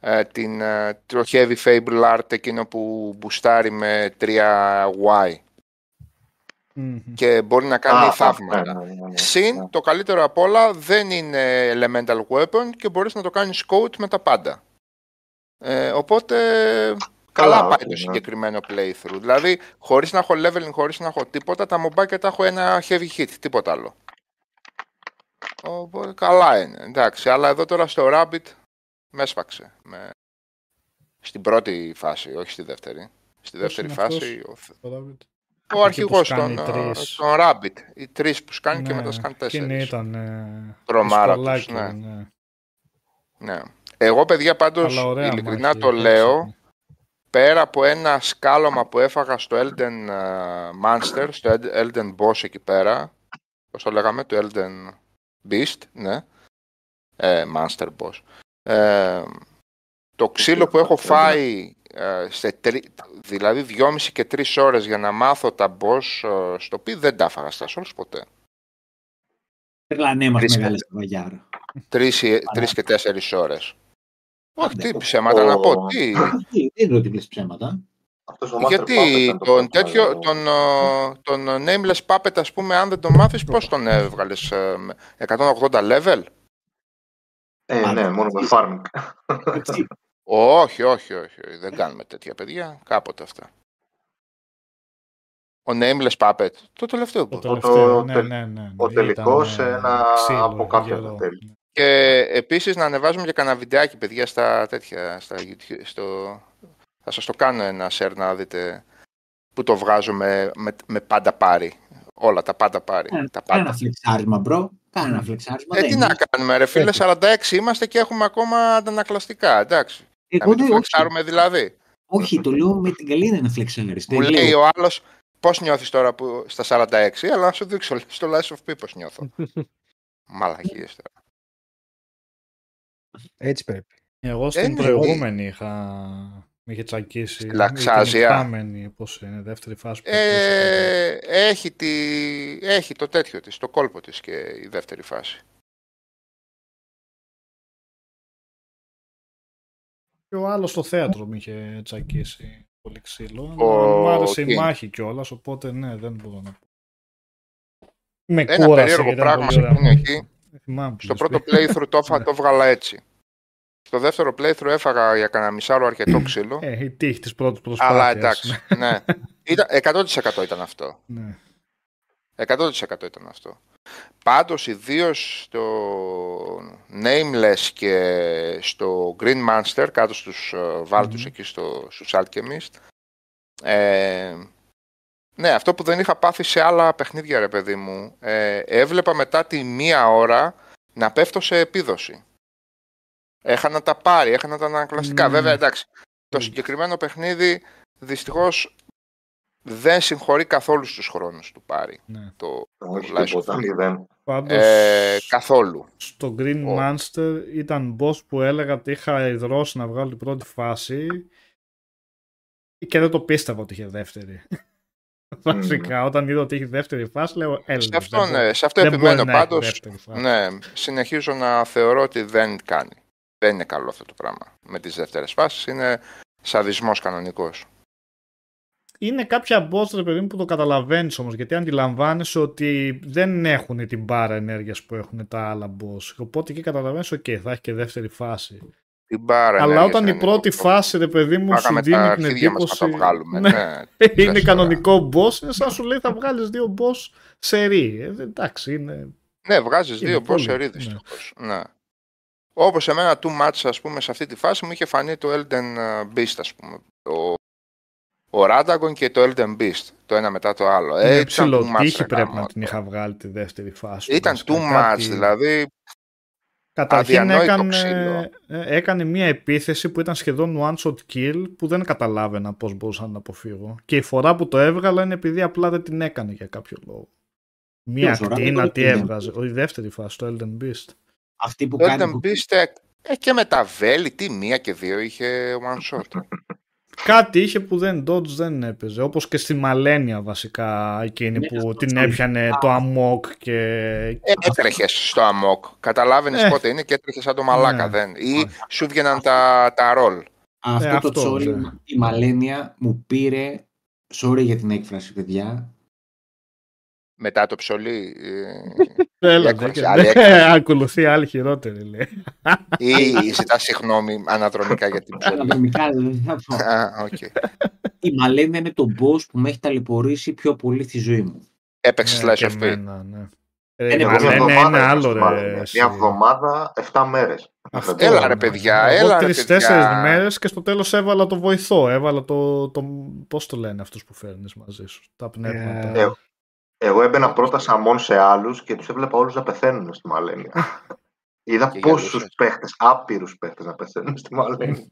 ε, την, ε, το heavy fable art εκείνο που μπουστάρει με 3Y Μμμ. και μπορεί να κάνει Α, α, θαύματα. ναι, ναι, ναι, ναι. Συν το καλύτερο απ' όλα δεν είναι elemental weapon και μπορείς να το κάνεις coat με τα πάντα. Ε, οπότε καλά, Καλά, πάει όχι, το ναι. συγκεκριμένο playthrough. Δηλαδή χωρίς να έχω leveling, χωρίς να έχω τίποτα, τα μομπάκια τα έχω ένα heavy hit, τίποτα άλλο. Οπότε καλά είναι, εντάξει. Αλλά εδώ τώρα στο Rabbit με έσφαξε. Με... Στην πρώτη φάση, όχι στη δεύτερη. Στη Πώς δεύτερη είναι φάση αυτός; ο, Το Rabbit. ο αρχηγός κάνει των, τρεις. τον Rabbit. Οι τρεις που σκάνει και Ναι, μετά σκάνει εκείνη τέσσερις. ήταν ε, Τρομάρα τους, δυσκολάκι, ναι. ναι. Ναι. Εγώ, παιδιά, πάντως, Αλλά ωραία ειλικρινά μάχη, το έτσι. λέω, πέρα από ένα σκάλωμα που έφαγα στο Elden ε, Monster, στο Eld- Elden Boss εκεί πέρα, πώς το λέγαμε, το Elden Beast, ναι, ε, Monster Boss. Ε, το ξύλο που έχω φάει, ε, σε τρι- δηλαδή δυόμιση και τρεις ώρες για να μάθω τα boss ε, στο πει δεν τα έφαγα στα Souls ποτέ. Τρελανέ μας Βρίσκεται. μεγάλες τα βαγιάρα. Τρεις, ή- τρεις και τέσσερις ώρες. Όχι, Άντε. τι ψέματα να πω, τι; Τι, Δεν είναι ότι λες ψέματα. Αυτός ο Master Puppet Γιατί ήταν το τον πρώτο τέτοιο, μεγάλο. τον, ο, τον Nameless Puppet, ας πούμε, αν δεν τον μάθεις, πώς τον έβγαλες, ε, με 180 level? Ε, ναι, μόνο με farming. Έτσι. Όχι, όχι, όχι, όχι, δεν κάνουμε τέτοια παιδιά, κάποτε αυτά. Ο Nameless Puppet, το τελευταίο Το boss. τελευταίο, το- ναι, τελ- ναι, ναι. ο ναι, τελικός ήταν, ε, ένα ξύλο, από κάποιο γερό. Τέλει. Και επίσης να ανεβάζουμε και κανένα βιντεάκι, παιδιά, στα τέτοια, στα YouTube, στο... Θα σας το κάνω ένα share να δείτε που το βγάζω με, με, με πάντα πάρει. Όλα τα πάντα πάρει. Κάνε τα κάνε πάντα. ένα φλεξάρισμα, μπρο. Κάνε ένα φλεξάρισμα. Ε, δεν τι είναι. να κάνουμε, ρε φίλε, 46 είμαστε και έχουμε ακόμα αντανακλαστικά, εντάξει. Να Εγώ μην το δεν, όχι, φλεξάρουμε δηλαδή. όχι, το λέω με την καλή είναι να φλεξάρεις. Μου Δεν λέει λέω. ο άλλος, πώς νιώθεις τώρα που στα 46, αλλά να σου δείξω στο Life of P πώς νιώθω. Μαλακίες τώρα. Έτσι πρέπει. Εγώ στην ναι, προηγούμενη είχα... Με είχε τσακίσει. Στη Λαξάζια. Την υπτάμενη, πώς είναι, δεύτερη φάση. που έπαιζα. Ε, έχει, τη... έχει το τέτοιο της, το κόλπο της και η δεύτερη φάση. Και ο άλλος στο θέατρο με είχε τσακίσει πολύ ξύλο. Ο Αλλά μου άρεσε η King. μάχη κιόλας, οπότε ναι, δεν μπορώ να πω. Με Ένα κούρασε, περίεργο γιατί ήταν πράγμα πολύ ωραία σε εκείνη μάχη. εκεί. Δεν θυμάμαι Στο ποιος πρώτο πήγε. playthrough το, έφα- το έβγαλα έτσι. Στο δεύτερο playthrough έφαγα για κανένα μισάρο αρκετό ξύλο. Ε, η τύχη της πρώτης προσπάθειας. αλλά εντάξει, ναι. Ήταν, 100% ήταν αυτό. Ναι. 100% ήταν αυτό. Πάντως ιδίω στο Nameless και στο Green Monster κάτω στους ε, βάλτους Μμμ. εκεί στο, στους Alchemist ε, ναι αυτό που δεν είχα πάθει σε άλλα παιχνίδια ρε παιδί μου ε, έβλεπα μετά τη μία ώρα να πέφτω σε επίδοση έχανα τα πάρει, έχανα τα ανακλαστικά Ναι. βέβαια εντάξει το Μμ. συγκεκριμένο παιχνίδι δυστυχώς δεν συγχωρεί καθόλου στους χρόνους του πάρει ναι. το, Όχι Lies of τίποτα, P. μηδέν. Πάντως, ε, καθόλου. στο Green Ο- Monster ήταν boss που έλεγα ότι είχα ιδρώσει να βγάλω την πρώτη φάση και δεν το πίστευα ότι είχε δεύτερη. Βασικά, όταν είδα ότι έχει δεύτερη φάση, λέω Elden. Σε αυτό, δεν ναι, μπορεί- σε αυτό δεν επιμένω μπορεί να έχει πάντως. δεύτερη φάση. Ναι, συνεχίζω να θεωρώ ότι δεν κάνει. Δεν είναι καλό αυτό το πράγμα. Με τις δεύτερες φάσεις είναι σαδισμός κανονικός. Είναι κάποια boss, ρε παιδί μου, που το καταλαβαίνεις όμως. Γιατί αντιλαμβάνεσαι ότι δεν έχουν την μπάρα ενέργειας που έχουν τα άλλα boss. Οπότε εκεί καταλαβαίνεις, OK, θα έχει και δεύτερη φάση. Την μπάρα Αλλά ενέργειας όταν δεν η είναι πρώτη το πρόβλημα. φάση, ρε παιδί μου, σου Πάγαμε δίνει τα την αρχίδια μας να εντύπωση. τα βγάλουμε. Ναι, ναι. είναι Λες κανονικό boss, είναι σαν σου λέει θα βγάλεις δύο boss σε ρί. Ε, εντάξει, είναι. Ναι, βγάζεις Είναι δύο πολύ, boss ερή ναι. δυστυχώς. Ναι. Όπως εμένα too much, ας πούμε, σε αυτή τη φάση μου είχε φανεί το Elden Beast, ας πούμε. Ο, ο Radagon και το Elden Beast, το ένα μετά το άλλο. Ε, Είναι ήταν ψηλό too much, τύχη ρε πρέπει γάμο. να την είχα βγάλει τη δεύτερη φάση. Ήταν βασικά. too much, Κάτι- δηλαδή Καταρχήν αδιανόητο έκανε, ξύλο. ε, έκανε μια επίθεση που ήταν σχεδόν one shot kill που δεν καταλάβαινα πώς μπορούσα να την αποφύγω. Και η φορά που το έβγαλα είναι επειδή απλά δεν την έκανε για κάποιο λόγο. Μια Ποιος, ο ακτίνα Radagon τι ή ο Elden έβγαζε. Η δεύτερη φάση, το Elden Beast. Αυτή που Το κάνει. Elden που- Beast ε, ε, και με τα βέλη, τι μία και δύο είχε one shot. Κάτι είχε που δεν dodge δεν έπαιζε. Όπως και στη Μαλένια βασικά εκείνη Ναι, που αυτό την στο- έπιανε το αμόκ και... Ε, έτρεχες στο αμόκ. Καταλάβαινες Ε. πότε είναι και έτρεχες σαν το μαλάκα. Ναι. Δεν. Ή σου βγαίναν τα, τα ρολ. Αυτό, Ε, το αυτό, τσόρι, ναι. η Μαλένια μου πήρε. Sorry για την έκφραση, παιδιά. Μετά το ψωλί. ε, Έλα, έκφραση, δεν- άλλη ναι, έκφραση. ακολουθεί άλλη χειρότερη λέει. ή ζητάς συγγνώμη αναδρομικά για την ψωλί. Αναδρομικά δεν θα πω. Α, οκ. Η Μαλένια είναι το boss που με έχει ταλαιπωρήσει πιο πολύ στη ζωή μου. Έπαιξε Ναι, slice και of fate. εμένα, ναι. Είναι Ε, πολύ Μαλένια εβδομάδα είναι ήμουν άλλο στη ρε. Μαλένια. εσύ. Μια εβδομάδα, 7 μέρες. Αυτό, Έλα, ρε, ναι. παιδιά, Εγώ έλα, ρε, τρεις-τέσσερις παιδιά. μέρες και στο τέλος έβαλα το βοηθό. Έβαλα το, το πώς το λένε αυτούς που φέρνεις μαζί σου. Τα πνεύματα. Ε, Εγώ έμπαινα πρώτα σαμών σε άλλους και τους έβλεπα όλους να πεθαίνουν στη Μαλένια. Είδα Και πόσους γελούσες. παίχτες, άπειρους παίχτες να πεθαίνουν στη Μαλένια.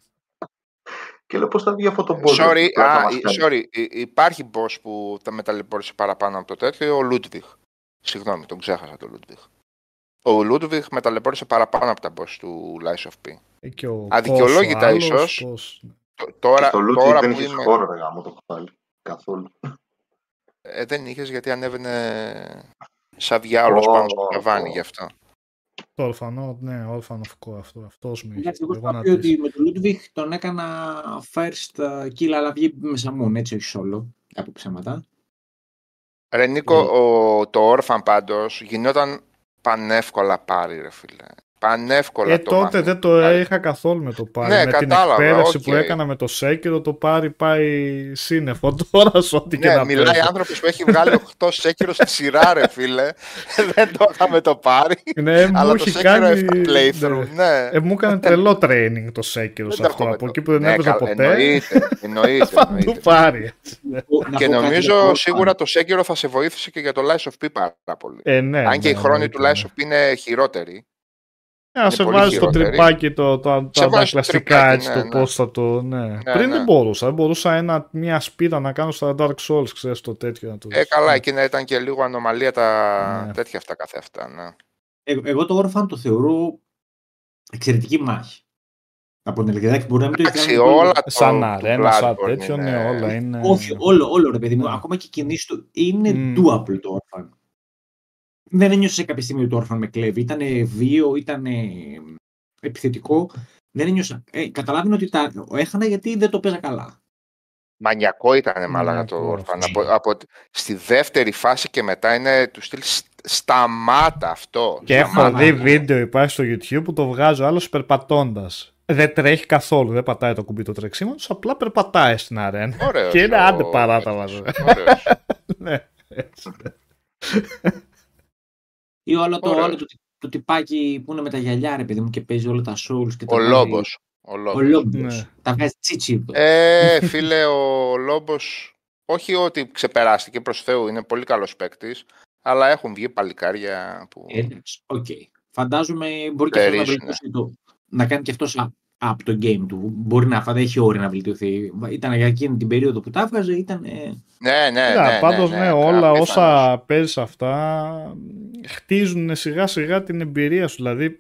και λέω πώς θα βγει αυτό το boss. Sorry, δηλαδή, να α, μας ε, κάνει; sorry, ε, υπάρχει boss που τα μεταλλεπόρησε παραπάνω από το τέτοιο, ο Λούντβιχ. Συγγνώμη, τον ξέχασα το Λούντβιχ. Ο Λούντβιχ μεταλλεπόρησε παραπάνω από τα boss του Lies of P. Ε, Και ο Αδικαιολόγητα Κόσο άλλος, ίσως. πώς- Τ- Τώρα, Στο Λούτσι τώρα δεν που είχες είμαι... χώρο ρε γάμο το κεφάλι. Καθόλου. Ε, δεν είχες γιατί ανέβαινε σαν διάολος πάνω στο Ω, ταβάνι ω. γι' αυτό. Το ορφανό, ναι, Orphan of Co, αυτό, αυτός με είχε. Εντάξει, εγώ Εγώ θα να πει τις- ότι με τον Λούντβιχ τον έκανα first uh, kill, αλλά βγει με σαμούν, έτσι, όχι solo. Από ψέματα. Ρε Νίκο, Ναι. ο, το Orphan πάντως γινόταν πανεύκολα parry ρε φίλε. Πανεύκολα Ε, το τότε μάθαινε δεν το το parry. είχα καθόλου με το parry. Ναι, με την κατάλαβα, εκπαίδευση οκ. που έκανα με το Sekiro, το parry πάει σύννεφο τώρα σε ό,τι και Ναι, να μιλάει παίζει. άνθρωπος που έχει βγάλει 8 Sekiro στη σειρά ρε φίλε. δεν το είχαμε το parry. Ναι, μου αλλά το έχει Sekiro κάνει... 7 playthrough, ναι. ναι. Ε, μου έκανε τρελό training το Sekiro σε το αυτό. έχουμε Από το- εκεί που δεν Ναι, έπαιζα κα- ποτέ. Εννοείται, εννοείται, Θα του εννοείται. parry. Να Και πω κάτι για νομίζω το σίγουρα το Sekiro θα σε βοήθησε και για το Lies of P πάρα πολύ. Ε, ναι, Αν και ναι, η χρόνη του εννοείται, Lies of P είναι χειρότερη. Ε, να είναι σε πολύ βάζει στο χειρότερη. τρυπάκι το, το, το, Σε τα βάζει στο κλασικά τρυπάκι, έτσι ναι, το ναι. πώς θα το... Ναι. Ναι, Πριν ναι. δεν μπορούσα. Δεν μπορούσα ένα, μια σπίδα να κάνω στα Dark Souls, ξέρεις το τέτοιο. Να το Ε, καλά, εκεί να ήταν και λίγο ανομαλία τα Ναι. τέτοια αυτά καθε αυτά. Ναι. Ε, εγώ το Orphan το θεωρώ εξαιρετική μάχη. Από την Ελλάδα μπορεί να μην το έχει Εντάξει, κάνει όλα πολύ. το, Σαν του αρένα, σαν Bloodborne τέτοιο, είναι- ναι, όλα είναι... Όχι, όλο, όλο ρε παιδί μου. Ναι. Ακόμα και οι κινήσεις του είναι Μμ. doable το Orphan. Δεν ένιωσε σε κάποια στιγμή ότι το Orphan με κλέβει. Ήταν βίο, ήταν επιθετικό. Δεν ένιωσα. Ε, καταλάβαινε ότι τα έχανα γιατί δεν το παίζα καλά. Μανιακό ήταν μάλακα το Μανιακό Orphan. αυτό. Από, από, στη δεύτερη φάση και μετά είναι του στυλ «Σ- σταμάτα αυτό. Και έχω σταμάτα». δει βίντεο υπάρχει στο YouTube που το βγάζει ο άλλος περπατώντας. Δεν τρέχει καθόλου, δεν πατάει το κουμπί του τρεξίματο, απλά περπατάει στην αρένα. Ωραίος Και είναι ο- άντε παράτα βάζω. Ωραίος. ναι, έτσι. Ή όλο το, Ωραίος. όλο το, το τυπάκι που είναι με τα γυαλιά, ρε παιδί μου, και παίζει όλα τα souls και τα Ο βάζει- Λόμπος. Ο Ο Λόμπος. Λόμπος. Ναι. Τα βγάζει τσίτσι. Ε, φίλε, ο Λόμπος, όχι ότι ξεπεράστηκε προς Θεού, είναι πολύ καλός παίκτης, αλλά έχουν βγει παλικάρια που... Ε, εντάξει, Οκ. Φαντάζομαι μπορεί και αυτός να Περίσσουνε. βελτιώσει το. Να κάνει και αυτός από το game του. Μπορεί να φαντά, έχει όρια να βελτιωθεί. Ήταν για εκείνη την περίοδο που τα έβγαζε, ήταν. ε, Ναι, ναι, Ναι, ναι. πάντως ναι, ναι, ναι, όλα απίθανος. όσα παίζεις αυτά χτίζουν σιγά σιγά την εμπειρία σου. Δηλαδή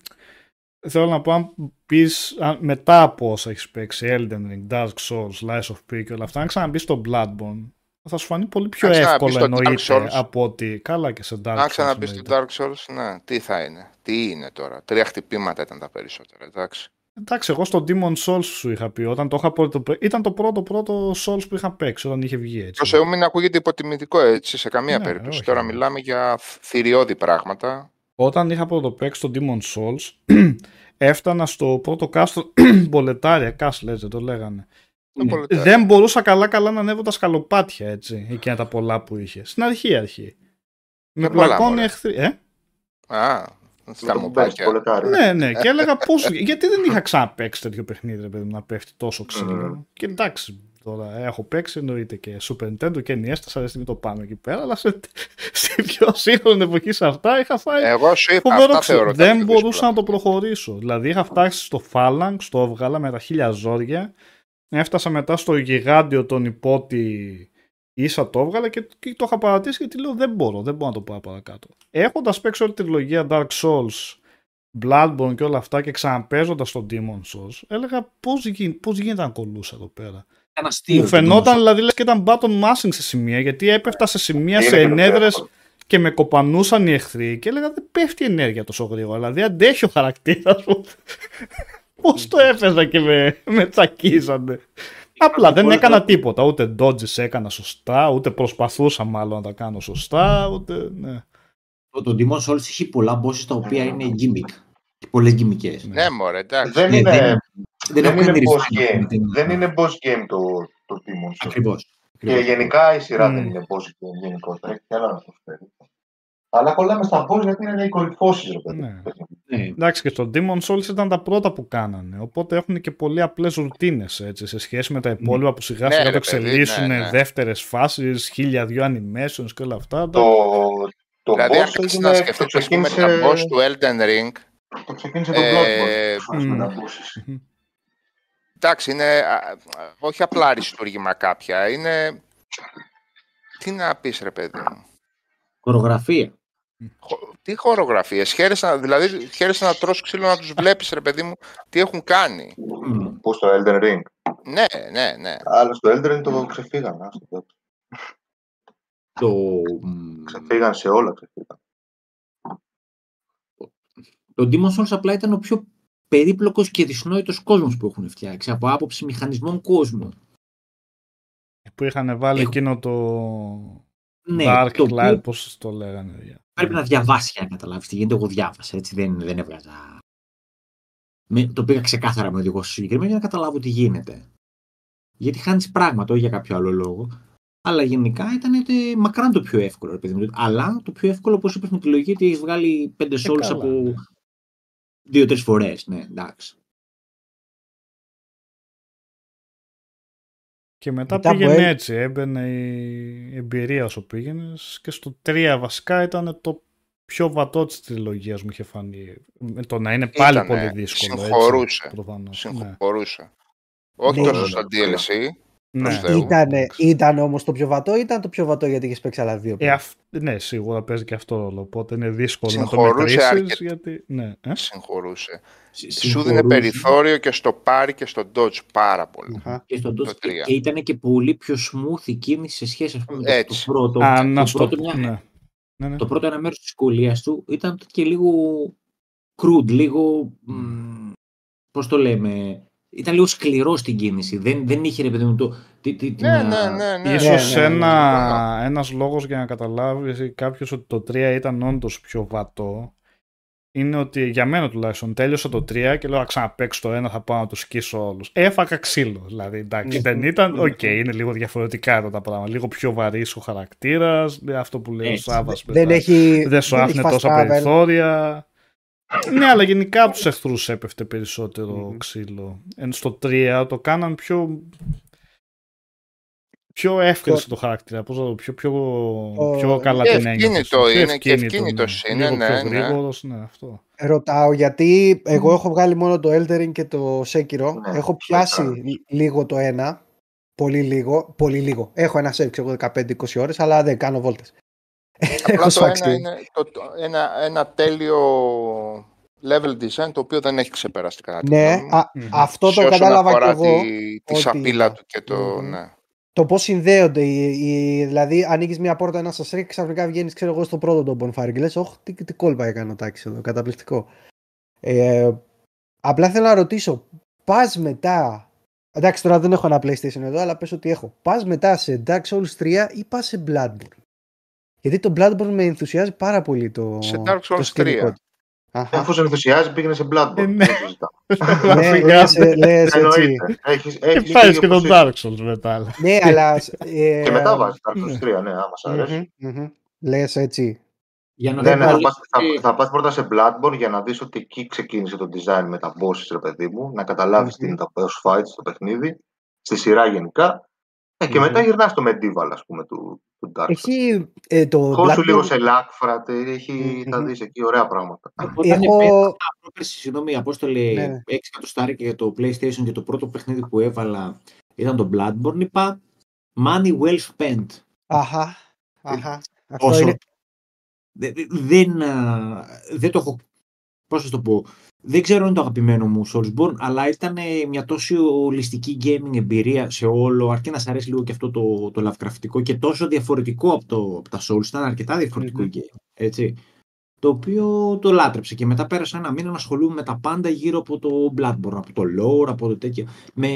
θέλω να πω αν πεις αν- μετά από όσα έχεις παίξει Elden Ring, Dark Souls, Lies of P και όλα αυτά αν ξαναμπείς στο Bloodborne θα σου φανεί πολύ πιο Αν ξαναπείς εύκολο το Dark εννοείται Souls. από ότι καλά και σε Dark Αν Souls. ξαναπεί το εννοείται. Dark Souls, ναι, τι θα είναι. Τι είναι τώρα. Τρία χτυπήματα ήταν τα περισσότερα, εντάξει. Εντάξει, εγώ στο Demon Souls σου είχα πει όταν το είχα πρώτο. Ήταν το πρώτο πρώτο Souls που είχα παίξει όταν είχε βγει έτσι. Το Θεού μην ακούγεται υποτιμητικό έτσι σε καμία Ναι, περίπτωση. όχι. Τώρα μιλάμε για θηριώδη πράγματα. Όταν είχα πρώτο παίξει το Demon Souls, έφτανα στο πρώτο κάστρο μπολετάρια, κάστ λέτε, το λέγανε. Το Ναι. πολιτέ. Δεν μπορούσα καλά-καλά να ανέβω τα σκαλοπάτια έτσι, εκείνα τα πολλά που είχες. Στην αρχή αρχή. Με Ε, πολλά, πλακώνει μωρέ. εχθροί. Ε; Α, στα Το μοπάκια. Πολετάρι. ναι, ναι. Και έλεγα πώς, γιατί δεν είχα ξαναπαίξει τέτοιο παιχνίδι, ρε παιδί μου, να πέφτει τόσο ξύλο. Μμμ. Και εντάξει, τώρα έχω παίξει εννοείται και Super Nintendo και NES, τέσσερα στιγμή το πάνω εκεί πέρα, αλλά σε, σε πιο σύγχρονη εποχή σε αυτά είχα φάει Εγώ σου είπα, φοβερό αυτά ξύλο. θεωρώ. τα Δεν πιο μπορούσα δύσκολα. να το προχωρήσω. Δηλαδή είχα φτάσει στο Phalanx, το έβγαλα με τα χίλια ζόρια, έφτασα μετά στο γιγάντιο τον υπότι ίσα το έβγαλα και, και το είχα παρατήσει γιατί λέω δεν μπορώ, δεν μπορώ να το πάω παρακάτω. Έχοντας παίξει όλη τη τριλογία Dark Souls, Bloodborne και όλα αυτά και ξαναπέζοντας τον Demon Souls, έλεγα πώς, γι, πώς γίνεται να κολούσα εδώ πέρα; Ήταν αστείο. Μου φαινόταν δηλαδή λες και ήταν button mashing σε σημεία γιατί έπεφτα σε σημεία Είναι σε και το ενέδρες εύκολο. και με κοπανούσαν οι εχθροί και έλεγα δεν πέφτει η ενέργεια τόσο γρήγορα. Δηλαδή αντέχει ο χαρακτήρας μου. Πώς το έπαιζα και με, με τσακίζανε. Απλά δεν πολύ έκανα καλό. τίποτα. Ούτε dodges έκανα σωστά, ούτε προσπαθούσα μάλλον να τα κάνω σωστά. Ούτε, ναι. Το, το Demon Souls έχει πολλά bosses τα οποία είναι gimmick. Και πολλές gimmickές. Ναι, μωρέ, εντάξει. Δεν Ναι, είναι, δεν- Δεν δεν έχουν είναι κάνει boss refine game. με την- Δεν είναι boss game το, το Demon Souls. Ακριβώς. Και Ακριβώς. γενικά η σειρά Μμ. δεν είναι boss game γενικότερα. Έχει και άλλα να προσφέρει. Αλλά κολλάμε στα boss γιατί είναι οι κορυφώσεις, ρε παιδί. Ναι. Ναι. Εντάξει και στο Demon Souls ήταν τα πρώτα που κάνανε. Οπότε έχουν και πολύ απλές ρουτίνες σε σχέση με τα υπόλοιπα που σιγά Ναι, σιγά ρε το παιδί, εξελίσσουν ναι, ναι. δεύτερες φάσεις, χίλια δυο animations και όλα αυτά. Το, το Δηλαδή, αν boss κάτσεις έγινε, να το σκεφτείς, ας πούμε, ξεκίνησε, τα boss του Elden Ring, το ξεκίνησε το Ε, Bloodborne. ας πούμε, μ. να ακούσεις. εντάξει, είναι α, α, όχι απλά αριστούργημα κάποια, είναι... Τι να πεις, ρε παιδί μου. Χορογραφία. Χο- Τι χορογραφίες, χαίρεσαι, να- δηλαδή χαίρεσαι να τρως ξύλο να τους βλέπεις, ρε παιδί μου, τι έχουν κάνει. Μμ. Πού στο Elden Ring; Ναι, ναι, ναι. Αλλά στο Elden Ring το ξεφύγαν. ας το πω. Το, μ, Ξεφύγαν σε όλα. Ξεφύγαν. το Demon Souls απλά ήταν ο πιο περίπλοκος και δυσνόητος κόσμος που έχουν φτιάξει από άποψη μηχανισμών κόσμου. Που είχαν βάλει Έχω- εκείνο το Ναι, Dark το Cloud, οποίο πώς το λέγανε. για- πρέπει να διαβάσει για να καταλάβεις τι γίνεται. Εγώ διάβασα, έτσι δεν, δεν έβγαζα. Με, το πήγα ξεκάθαρα με οδηγό στο συγκεκριμένο για να καταλάβω τι γίνεται. Γιατί χάνει πράγματα, όχι για κάποιο άλλο λόγο. Αλλά γενικά ήταν τε- μακράν το πιο εύκολο. Ρε, παιδί μου. Αλλά το πιο εύκολο, όπως είπες με τη λογική, ότι έχεις βγάλει πέντε souls καλά, από ναι. δύο-τρεις φορές. Ναι, εντάξει. Και μετά, Μετά που πήγαινε έ- έτσι, έμπαινε η εμπειρία όσο πήγαινε. Και στο 3 βασικά ήταν το πιο βατό της τριλογίας μου είχε φανεί. Με το να είναι πάλι Ήτανε, πολύ δύσκολο. συγχωρούσε. Έτσι, προφανώς. Ναι. Συγχωρούσε. Όχι Ναι. τόσο στα DLC, προς Ναι. Θεού. Ήτανε, ήταν όμως το πιο βατό ή ήταν το πιο βατό γιατί είχες παίξει άλλα δύο. Ε, αυ- ναι, σίγουρα παίζει και αυτό ρόλο. Οπότε είναι δύσκολο να το Συγχωρούσε μετρήσεις. αρκετά. Γιατί... Ναι, ε; Συγχωρούσε. Συ- Σου δίνει συγχωρούσε. περιθώριο και στο πάρει και στο dodge πάρα πολύ. Αχα. Και, στον Το Dodge- τρία. και ήταν και πολύ πιο smooth η κίνηση σε σχέση ας πούμε, με το, το Έτσι. πρώτο. Α, το να στο πρώτο πω. μια- Ναι. Ναι, ναι. το πρώτο ένα μέρος της σχολείας του ήταν και λίγο crude, λίγο, μ, πώς το λέμε, ήταν λίγο σκληρό στην κίνηση. Δεν, δεν είχε ρε παιδί μου το... Τι, τι, την, Ναι, α, ναι, ναι, ναι. Ίσως ναι, ναι, ναι, ένα, ένας λόγος για να καταλάβεις κάποιος ότι το 3 ήταν όντως πιο βατό είναι ότι για μένα τουλάχιστον τέλειωσα το 3 και λέω να ξαναπαίξω το 1 θα πάω να του σκίσω όλους. Έφαγα ξύλο δηλαδή εντάξει Ναι. δεν ήταν, οκ είναι λίγο διαφορετικά εδώ τα πράγματα, λίγο πιο βαρύς ο χαρακτήρας, ναι, αυτό που λέει ο Έτσι. Σάβας Δεν μετά. έχει. δεν σου δεν άφηνε έχει τόσα fast travel. περιθώρια. Ναι, αλλά γενικά από τους εχθρούς έπεφτε περισσότερο Μμμ. ξύλο. Εν στο 3 το κάναν πιο πιο εύκολο το χαρακτήρα, πώς να το πιο, πιο, πιο καλά Και την ένιωθες. ευκίνητο Πιο είναι, και ευκίνητο, ευκίνητος ναι. είναι, Λίγο ναι, πιο ναι. γρήγορος, ναι, αυτό. Ρωτάω γιατί εγώ έχω βγάλει μόνο το Eldering και το Sekiro. Ναι, έχω πιάσει καλά. λίγο το ένα. Πολύ λίγο. Πολύ λίγο. Έχω ένα save, ξέρω 15-20 ώρες, αλλά δεν κάνω βόλτες. Απλά έχω το σφάξει. ένα είναι το, το- ένα, ένα τέλειο level design το οποίο δεν έχει ξεπεράσει κατά τη Ναι, γνώμη μου. α, Μμμ. αυτό Σε το όσον κατάλαβα κι αφορά εγώ. Τη, τη ότι- σαπίλα του και το... Μμμ. Ναι. το πώς συνδέονται. οι- οι- δηλαδή, ανοίγεις μια πόρτα, ένα σας και ξαφνικά βγαίνεις, ξέρω εγώ, στο πρώτο τον bonfire και λες: Όχι, τι, τι κόλπα έκανε ο Τάκης εδώ. Καταπληκτικό. Ε, απλά θέλω να ρωτήσω, πας μετά. Εντάξει, τώρα δεν έχω ένα PlayStation εδώ, αλλά πες ότι έχω. Πας μετά σε Dark Souls 3 ή πας σε Bloodborne; Γιατί το Bloodborne με ενθουσιάζει πάρα πολύ το. Σε Dark το Souls σκηνικό 3. του. Αχα. Αφού σε ενθουσιάζει, πήγαινε σε Bloodborne. Ε, ναι. Δεν συζητάω. ναι, λες, ε, λες έτσι. Εννοείται. Έχεις, Και έχεις πάρεις δίκιο και τον πως Dark Souls μετά. αλλά. ναι, αλλά. Ε, Και μετά βάζεις Dark Souls 3, ναι, άμα σ' αρέσει. Λες έτσι. Για να Ναι, δω ναι, θα πάλι- πας, θα, θα πας πρώτα σε Bloodborne για να δεις ότι εκεί ξεκίνησε το design με τα bosses, ρε παιδί μου, να καταλάβεις τι είναι τα boss fights στο παιχνίδι, στη σειρά γενικά, ε, και Μμμ. μετά γυρνάς στο medieval, ας πούμε, του, του Dark Souls. Έχει ε, το Χώσου λίγο Bloodborne- σε Lackfrat, έχει, θα Μμμ. δεις εκεί ωραία πράγματα. Όταν Έχω- επέβαλα πρόπερση, συγγνώμη, Απόστολε, Ναι, ναι. 6 εκατοστάρια για το PlayStation και το πρώτο παιχνίδι που έβαλα ήταν το Bloodborne, είπα money well spent. Αχα. Αχα. Αυτό Όσο... είναι. Δε- δε- δεν, α, δεν το έχω. Πώς θα το πω. Δεν ξέρω αν είναι το αγαπημένο μου Soulsborne, αλλά ήταν ε, μια τόσο ολιστική gaming εμπειρία σε όλο, αρκεί να σ' αρέσει λίγο και αυτό το, το Lovecraftικό και τόσο διαφορετικό από, το, από τα Souls, ήταν αρκετά διαφορετικό Μμμ. game, έτσι. Το οποίο το λάτρεψα και μετά πέρασα ένα μήνα να ασχολούμαι με τα πάντα γύρω από το Bloodborne, από το lore, από το τέτοιο. Με...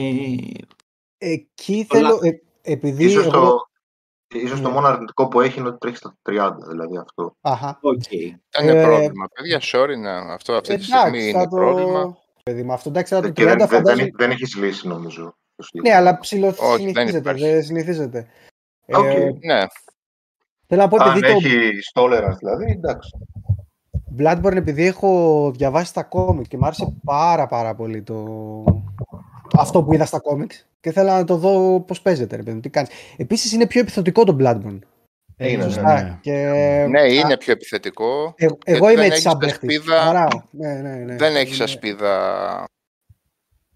Εκεί Το θέλω. λάθος. ε, επειδή. Ίσως, εγώ- το, ίσως το Ναι. μόνο αρνητικό που έχει είναι ότι τρέχει στα 30, δηλαδή αυτό. Αχα. Οκ. Ήταν Ε, πρόβλημα. Παιδιά, sorry, να, αυτό αυτή τη στιγμή Εντάξει, είναι θα το. πρόβλημα. Παιδί μου, αυτό εντάξει, θα το Και δεν, 30 δεν, δεν, φαντάζομαι. δεν έχεις λύση, νομίζω. το Ναι, συγκεκριμένο. αλλά ψηλό Όχι, δεν συνηθίζεται. υπάρχει. Δεν συνηθίζεται. Οκ. Ε, Ναι, θέλω να πω Αν επειδή το έχει tolerance, δηλαδή, εντάξει. Bloodborne, επειδή έχω διαβάσει τα κόμικ και μου άρεσε πάρα πάρα πολύ το... αυτό που είδα στα κόμικ και θέλω να το δω πώς παίζεται, ρε παιδί μου, τι κάνεις. Επίσης είναι πιο επιθετικό το Bloodborne. Είναι, Σωστά. ναι. Και... ναι, είναι πιο επιθετικό. Ε, και εγώ δεν είμαι έτσι έχεις σαν τα παίχτης. σπίδα- Άρα, ναι, ναι, ναι. Δεν έχεις Είναι- ασπίδα.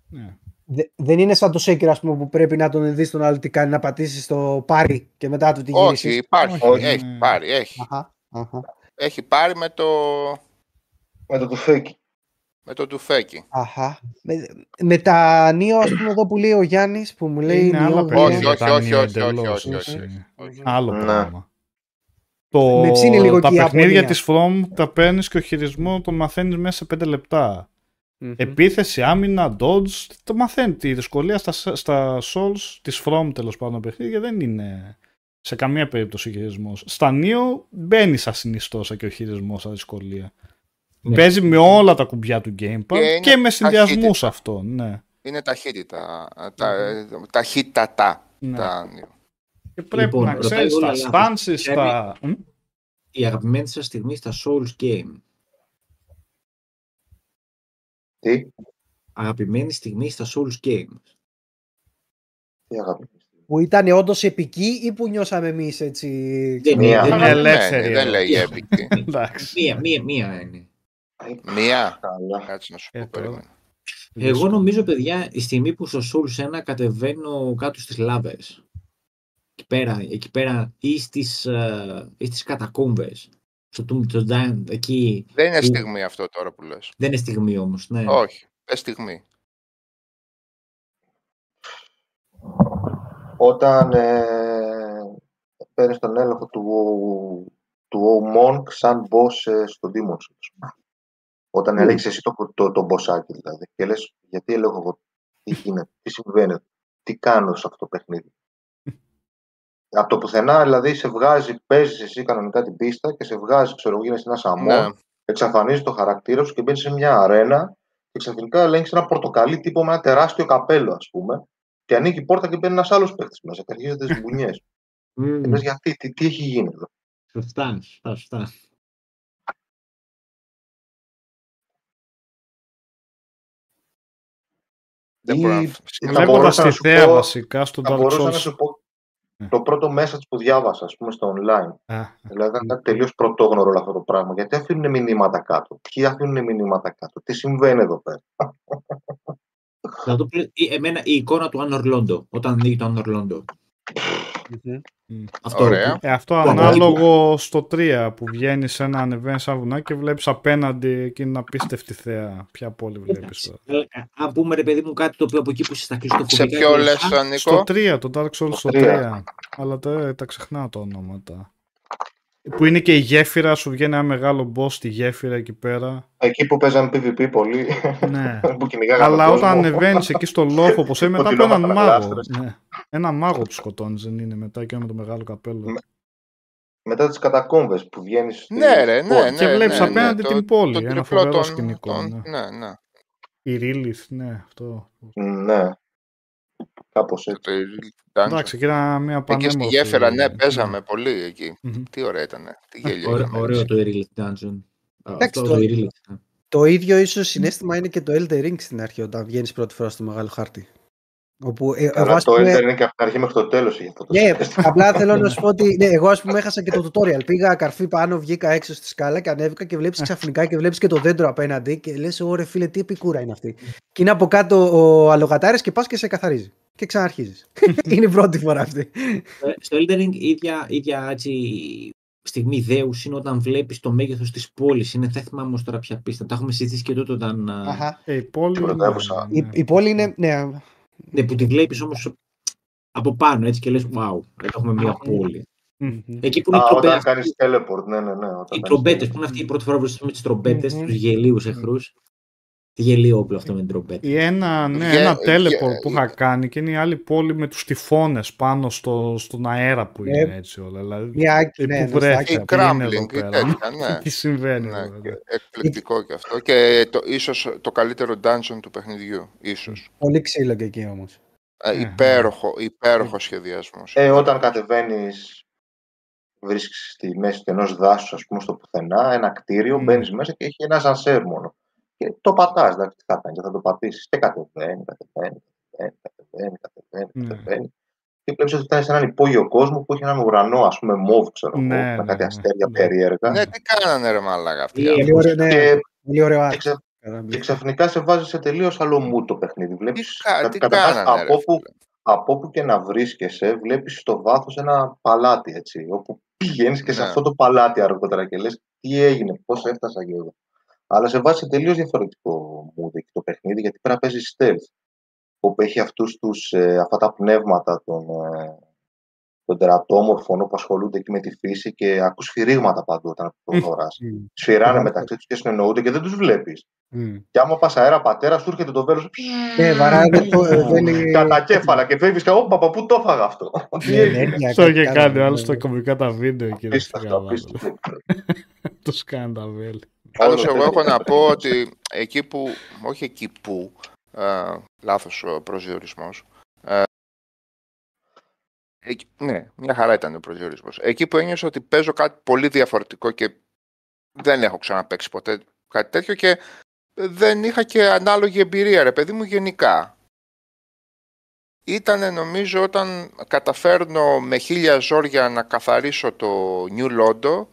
Ναι. Δε- δεν είναι σαν το Sekiro, ας πούμε, που πρέπει να τον δεις τον άλλο τι κάνει, να πατήσεις το πάρει και μετά του τη γυρίσεις. Όχι, υπάρχει. Όχι. Έχει Ναι. πάρει. Έχει. Αχα, αχα, έχει πάρει με το, Με το τουφέκι. Με το τουφέκι. αχα. Με, με τα νίο, ας πούμε, εδώ που λέει ο Γιάννης, που μου λέει Είναι άλλα Neo Όχι, παιχνίδια, όχι, τα όχι, Neo όχι, όχι, εντελώς, όχι, έτσι. όχι, όχι. Άλλο Ναι. πράγμα. Το, Με ψήνει λίγο τα και η παιχνίδια Ιαπωνία. της From τα παίρνεις και ο χειρισμό το μαθαίνεις μέσα σε 5 λεπτά. Μμμ. Επίθεση, άμυνα, dodge, το μαθαίνεις. Η δυσκολία στα, στα Souls της From τέλος πάντων παιχνίδια δεν είναι σε καμία περίπτωση ο χειρισμός. Στα Neo μπαίνεις σαν συνιστόσα και ο χειρισμός σαν δυσκολία. Ναι. Παίζει με όλα τα κουμπιά του Gamepad Και είναι και με συνδυασμούς ταχύτητα. αυτό. Ναι. Είναι ταχύτητα. Τα, ταχύτατα. ναι. Τα... Και πρέπει Λοιπόν, να ρωτάει ξέρεις όλα τα λάθος. stances, Πρέπει- τα... Μ; Η αγαπημένη σας στιγμή στα Souls Game. Τι, Αγαπημένη στιγμή στα Souls Game. τι αγάπη. Που ήταν όντως επική ή που νιώσαμε εμείς έτσι. Δεν Μία. είναι, δεν Είναι είναι. ελεύθερη Δεν εδώ. λέει έπικη. Εντάξει. Μία, μία, μία είναι. Μία. Καλά. Κάτσε να σου Ε, πω, τώρα. περίμενε. Εγώ νομίζω, παιδιά, η στιγμή που στο Souls 1 κατεβαίνω κάτω στις λάβες. Εκεί πέρα, εκεί πέρα ή στις, ε, ή στις κατακόμβες. Στο Tomb of Giant, εκεί. Δεν είναι που- στιγμή αυτό τώρα που λες. Δεν είναι στιγμή όμως, ναι. Όχι, δεν στιγμή. Όταν ε, παίρνεις τον έλεγχο του, του O Monk σαν boss ε, στο Demon Souls. Όταν Πού; ελέγχεις εσύ το, το, το bossάκι δηλαδή. Και λες, γιατί ελέγχω εγώ, τι γίνεται, τι συμβαίνει, τι κάνω σε αυτό το παιχνίδι; Από το πουθενά, δηλαδή, σε βγάζει, παίζεις εσύ κανονικά την πίστα και σε βγάζει, ξέρω εγώ, γίνεσαι ένα αμόν, Ναι. εξαφανίζεις το χαρακτήρα σου και μπαίνεις σε μια αρένα και ξαφνικά ελέγχεις ένα πορτοκαλί τύπο με ένα τεράστιο καπέλο, ας πούμε, και ανοίγει η πόρτα και μπαίνει ένας άλλος παίχτη μέσα και αρχίζονται τις μπουνιές. Μμμ. και λες, γιατί, τι, τι έχει γίνει εδώ; Σωστά, σωστά, Δεν Ή- μπορώ να ή σκεφτώ. θα Βλέποντα μπορούσα να τη σου θέα πω- βασικά στο Θα Dark μπορούσα να Souls. σου πω Ναι. το πρώτο message που διάβασα, ας πούμε, στο online. Α, Δηλαδή ήταν κάτι τελείως πρωτόγνωρο όλο αυτό το πράγμα. Γιατί αφήνουν μηνύματα κάτω; Ποιοι αφήνουν μηνύματα κάτω; Τι συμβαίνει εδώ πέρα; Θα το πει- ή- εμένα η εικόνα του Άνορ Λόντο, όταν ανοίγει το Άνορ Λόντο. Αυτό. Ωραία. Ε, αυτό Πλάκα. ανάλογο στο 3 που βγαίνεις σε ένα ανεβαίνει σαν βουνά και βλέπεις απέναντι εκείνη απίστευτη θέα. Ποια πόλη βλέπεις τώρα. Ε, Αν πούμε ρε παιδί μου κάτι το οποίο από εκεί που είσαι στα κλειστοφοβικά. Σε ποιο και- λες, Α, Νίκο; Στο 3, το Dark Souls στο 3. 3. Αλλά τα, τα ξεχνάω τα ονόματα. Που είναι και η γέφυρα, σου βγαίνει ένα μεγάλο boss στη γέφυρα εκεί πέρα. Εκεί που παίζαν PvP πολύ. ναι. που κυνηγάγανε Αλλά τον όταν κόσμο. ανεβαίνεις εκεί στο λόφο, όπως είναι μετά από Κοντινό έναν μάγο. μεταλλάστρες. Ναι. Ένα μάγο τους σκοτώνεις, δεν είναι μετά και με το μεγάλο καπέλο. Με- Μετά τις κατακόμβες που βγαίνεις... στη- Ναι, ρε, ναι, ναι. Και βλέπεις ναι, απέναντι ναι, την το- πόλη, το ένα τριπλό φοβερό των- σκηνικό, των- ναι. Ναι, ναι. Η Ρίλιθ, ναι, αυτό. Ναι. Κάπως έτσι. Το Dungeon. Εντάξει, και ήταν μια Εκεί στη πανέμορφη. γέφυρα, ναι, παίζαμε πολύ εκεί. Μμμ. Τι ωραία ήταν. Τι γέλιο Ωραίο, είχαμε ωραίο έτσι. το Irrelate Dungeon. Α, Εντάξει, Αυτό το- το Irrelate. Το ίδιο ίσως συνέστημα είναι και το Elder Ring στην αρχή όταν βγαίνεις πρώτη φορά στο μεγάλο χάρτη. Όπου, ε, εγώ, Αλλά ας το πούμε- Elder είναι και από την αρχή μέχρι το τέλος είχε αυτό το Ναι, συνέστημα. απλά θέλω να σου πω ότι ναι, εγώ ας πούμε έχασα και το tutorial. Πήγα καρφί πάνω, βγήκα έξω στη σκάλα και ανέβηκα και βλέπεις ξαφνικά και βλέπεις και το δέντρο απέναντι και λες ωρε φίλε τι επικούρα είναι αυτή. Και είναι από κάτω ο αλογατάρης και πας και σε καθαρίζει. Και ξαναρχίζεις. είναι η πρώτη φορά αυτή. Ε, Στο Elden Ring η ίδια, η ίδια έτσι, στιγμή δέους είναι όταν βλέπεις το μέγεθος της πόλης. Είναι, δεν θυμάμαι όμως τώρα ποια πίστα. Τα έχουμε συζητήσει και τότε όταν... α, Αχα. Ε, η πόλη. Την πρωτεύουσα. ναι, Η, ναι. η πόλη είναι. Ναι, Ναι, που τη βλέπεις όμως από πάνω έτσι και λες wow, εδώ έχουμε μια πόλη. Μμμ. Εκεί που είναι οι Α, όταν τρομπέτες. κάνεις teleport, ναι, ναι, ναι. όταν Οι κάνεις τρομπέτες, teleport. που είναι αυτή η πρώτη φορά που βρίσκουμε τις τρομπέτες, Μμμ. τους γελίους εχθρούς. Τι γελίο όπλο αυτό με την τρομπέτα. Ή ένα, ναι, Γε- ένα γε- teleport που είχα κάνει και είναι η άλλη πόλη με τους τυφώνες πάνω στο, στον αέρα που είναι Ε, έτσι όλα. Δηλαδή, μια, ε, ναι, που ναι, βρέθηκα, Η τι είναι εδώ crumbling, η πέρα. τέτοια, ναι. Τι συμβαίνει Ναι, εδώ και πέρα. εκπληκτικό και αυτό. Και το, ίσως το καλύτερο dungeon του παιχνιδιού. Ίσως. πολύ ξύλο και εκεί όμως. Ε, Ναι. υπέροχο, υπέροχο σχεδιασμός. Ε, όταν κατεβαίνεις, βρίσκεις στη μέση του ενός δάσους, ας πούμε, στο πουθενά, ένα κτίριο, Μμ. μπαίνεις μέσα και έχει ένας ζανσέρ μόνο. Και το πατάς, εντάξει, τι θα κάνεις, θα το πατήσεις. Και κατεβαίνει, κατεβαίνει, κατεβαίνει, κατεβαίνει, κατεβαίνει, Ναι. κατεβαίνει. Και βλέπεις ότι φτάνει σε έναν υπόγειο κόσμο που έχει έναν ουρανό, ας πούμε, μόβ, ξέρω εγώ, Ναι, με ναι, κάτι ναι. αστέρια Ναι. περίεργα. Ναι, τι κάνανε ρε μαλάκα αυτοί. οι Ε, άνθρωποι. Πολύ ωραίο, ναι, Και, πολύ ωραίο και, art. ξε- Καράμπι. και ξαφνικά σε βάζει σε τελείως άλλο mood το παιχνίδι. Τι, Βλέπεις, κα- κα- τι καταρχάς, κάνανε ρε από όπου, φίλε. από όπου και να βρίσκεσαι, βλέπεις στο βάθος ένα παλάτι, έτσι, όπου πηγαίνεις και σε Ναι. αυτό το παλάτι αργότερα και λες τι έγινε, πώς έφτασα και εδώ. Αλλά σε βάζει σε τελείως διαφορετικό mood εκεί το παιχνίδι, γιατί πέρα παίζει stealth, όπου έχει αυτούς τους, ε, αυτά τα πνεύματα των, ε, των τερατόμορφων που ασχολούνται εκεί με τη φύση και ακούς σφυρίγματα παντού όταν προχωράς. Μμ. Σφυράνε Ναι. μεταξύ τους και συνεννοούνται και δεν τους βλέπεις. Μμ. Και άμα πας αέρα πατέρα, σου έρχεται το βέλος Ναι, βαράνε το. ε, βέλη- κατά κέφαλα και φεύγεις και όπα, πού το έφαγα αυτό. Τι Ναι, έγινε. ενέργεια, Αυτό κάτι είχε κάνουν, κάνει ναι, άλλο ναι. στα κομικά τα βίντεο εκεί. ρε Απίστευτο, φίλε, απίστευτο. Τους κάνει τα βέλη. Πάντως Όλο εγώ τέτοιο. έχω να πω ότι εκεί που, όχι εκεί που, ε, λάθος ο προσδιορισμός, ε, εκεί- ναι, μια χαρά ήταν ο προσδιορισμός. Εκεί που ένιωσα ότι παίζω κάτι πολύ διαφορετικό και δεν έχω ξαναπαίξει ποτέ κάτι τέτοιο και δεν είχα και ανάλογη εμπειρία, ρε παιδί μου, γενικά. Ήτανε νομίζω όταν καταφέρνω με χίλια ζόρια να καθαρίσω το New Londo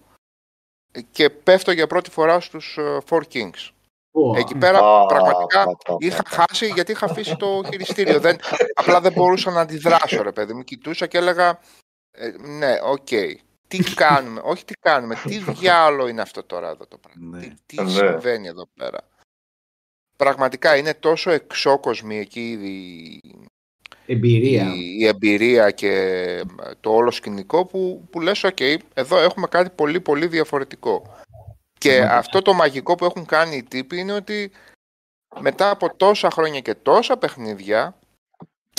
και πέφτω για πρώτη φορά στους ε, Four Kings. Πω, Εκεί πέρα Α, πραγματικά πα, πα, πα, είχα πα. χάσει γιατί είχα αφήσει το χειριστήριο. δεν, απλά δεν μπορούσα να αντιδράσω, ρε παιδί μου. Κοιτούσα και έλεγα, ε, ναι, οκ. Τι κάνουμε, όχι τι κάνουμε, τι διάολο είναι αυτό τώρα εδώ το πράγμα. Ναι. Τι, τι Ναι. συμβαίνει εδώ πέρα. Πραγματικά είναι τόσο εξόκοσμη εκεί η, Εμπειρία. η, η εμπειρία και το όλο σκηνικό που, που λες, οκ, εδώ έχουμε κάτι πολύ πολύ διαφορετικό. Και Πραγματικά. αυτό το μαγικό που έχουν κάνει οι τύποι είναι ότι μετά από τόσα χρόνια και τόσα παιχνίδια,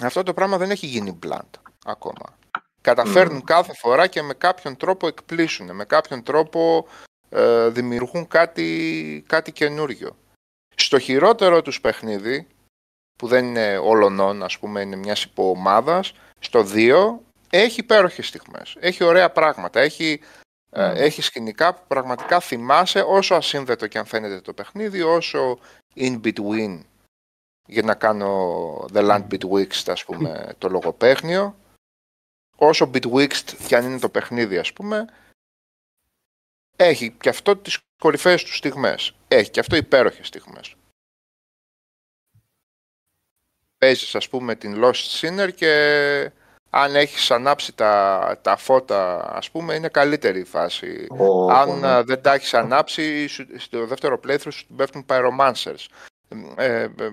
αυτό το πράγμα δεν έχει γίνει blunt ακόμα. Καταφέρνουν κάθε φορά και με κάποιον τρόπο εκπλήσουν, με κάποιον τρόπο ε, δημιουργούν κάτι, κάτι καινούριο. Στο χειρότερο τους παιχνίδι, που δεν είναι όλων, ας πούμε, είναι μιας υποομάδας, στο 2 έχει υπέροχες στιγμές, έχει ωραία πράγματα, έχει, ε, έχει σκηνικά που πραγματικά θυμάσαι όσο ασύνδετο και αν φαίνεται το παιχνίδι, όσο in between για να κάνω the land betwixt ας πούμε το λογοπαίχνιο όσο betwixt και αν είναι το παιχνίδι ας πούμε έχει και αυτό τις κορυφαίες του στιγμές. Έχει και αυτό υπέροχες στιγμές παίζεις ας πούμε την Lost Sinner και αν έχεις ανάψει τα, τα φώτα, ας πούμε, είναι καλύτερη η φάση. Ω, αν ω, ναι. α, δεν τα έχεις ανάψει, σου- στο δεύτερο playthrough σου πέφτουν pyromancers. Ε, ε,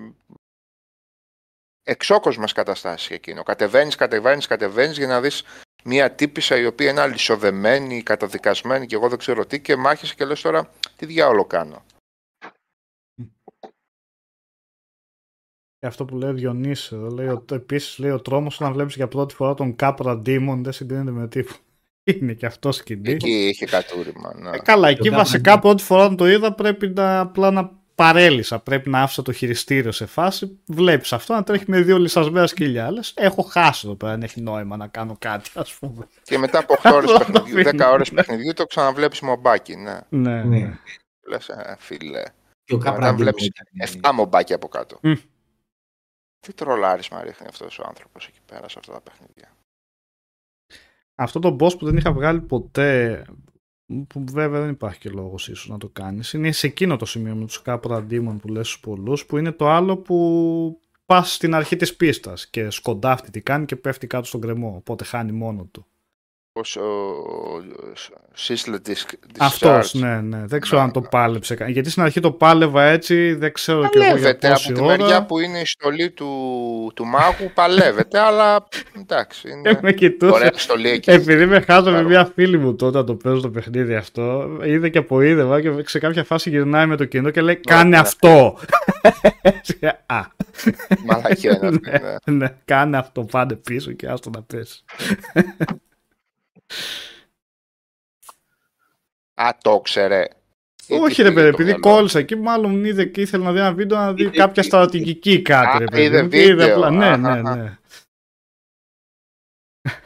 εξόκοσμες καταστάσεις εκείνο. Κατεβαίνεις, κατεβαίνεις, κατεβαίνεις για να δεις μια τύπησα η οποία είναι αλυσοδεμένη, καταδικασμένη και εγώ δεν ξέρω τι και μάχεσαι και λες τώρα τι διάολο κάνω. Και αυτό που λέει ο Διονύσης εδώ, λέει, ότι επίσης λέει ο τρόμος όταν βλέπεις για πρώτη φορά τον Capra Demon δεν συγκρίνεται με τίποτα. Είναι και αυτό σκηνή. Εκεί είχε κατούριμα. Ναι. Ε, καλά, εκεί Capra βασικά πρώτη φορά όταν το είδα πρέπει να απλά να παρέλυσα. Πρέπει να άφησα το χειριστήριο σε φάση. Βλέπεις αυτό να τρέχει με δύο λυσασμένα σκυλιά. Λες, έχω χάσει εδώ πέρα, δεν έχει νόημα να κάνω κάτι ας πούμε. Και μετά από 8 ώρες Αυτό το παιχνιδιού, 10 αφήνω. ώρες παιχνιδιού το ξαναβλέπεις μομπάκι. Ναι. Ναι, Ναι. ναι. Λες, ε, φίλε. Και ο Μετά Καπραντίνο βλέπεις ήταν- 7 μομπάκι από κάτω. Μμ. Τι τρολάρισμα ρίχνει αυτός ο άνθρωπος εκεί πέρα σε αυτά τα παιχνίδια; Αυτό το boss που δεν είχα βγάλει ποτέ, που βέβαια δεν υπάρχει και λόγος ίσως να το κάνεις, είναι σε εκείνο το σημείο με τους Capra Demon που λες στους πολλούς, που είναι το άλλο που πας στην αρχή της πίστας και σκοντάφτει τι κάνει και πέφτει κάτω στον κρεμό, οπότε χάνει μόνο του. Ως ο Σίσλε της Αυτός, ναι, ναι. Δεν ξέρω Ναι, αν το ναι. πάλεψε. κα- Γιατί στην αρχή το πάλευα έτσι, δεν ξέρω και εγώ για Παλεύεται πόση από τη μεριά ώρα. που είναι η στολή του, του μάγου, παλεύεται, αλλά εντάξει, Και είναι με κοιτούσε. ωραία στολή εκεί. Επειδή με χάζω με Πάρω. μια φίλη μου τότε να το παίζω το παιχνίδι αυτό, είδε και από είδευα και σε κάποια φάση γυρνάει με το κινητό και λέει Κάνε ναι. αυτό. Α, Μαλακία είναι αυτή, ναι, ναι. ναι, κάνε αυτό, πάνε πίσω και άστο να πέσει. Α, το ξέρε. Ή Όχι τι ρε πήγε παιδί, το επειδή μυαλό. κόλλησα εκεί, μάλλον είδε και ήθελε να δει ένα βίντεο να δει Είδε- κάποια στρατηγική κάτι Α, ρε παιδί. είδε μου, και είδε βίντεο. απλά- Ναι, ναι, Αχα. ναι.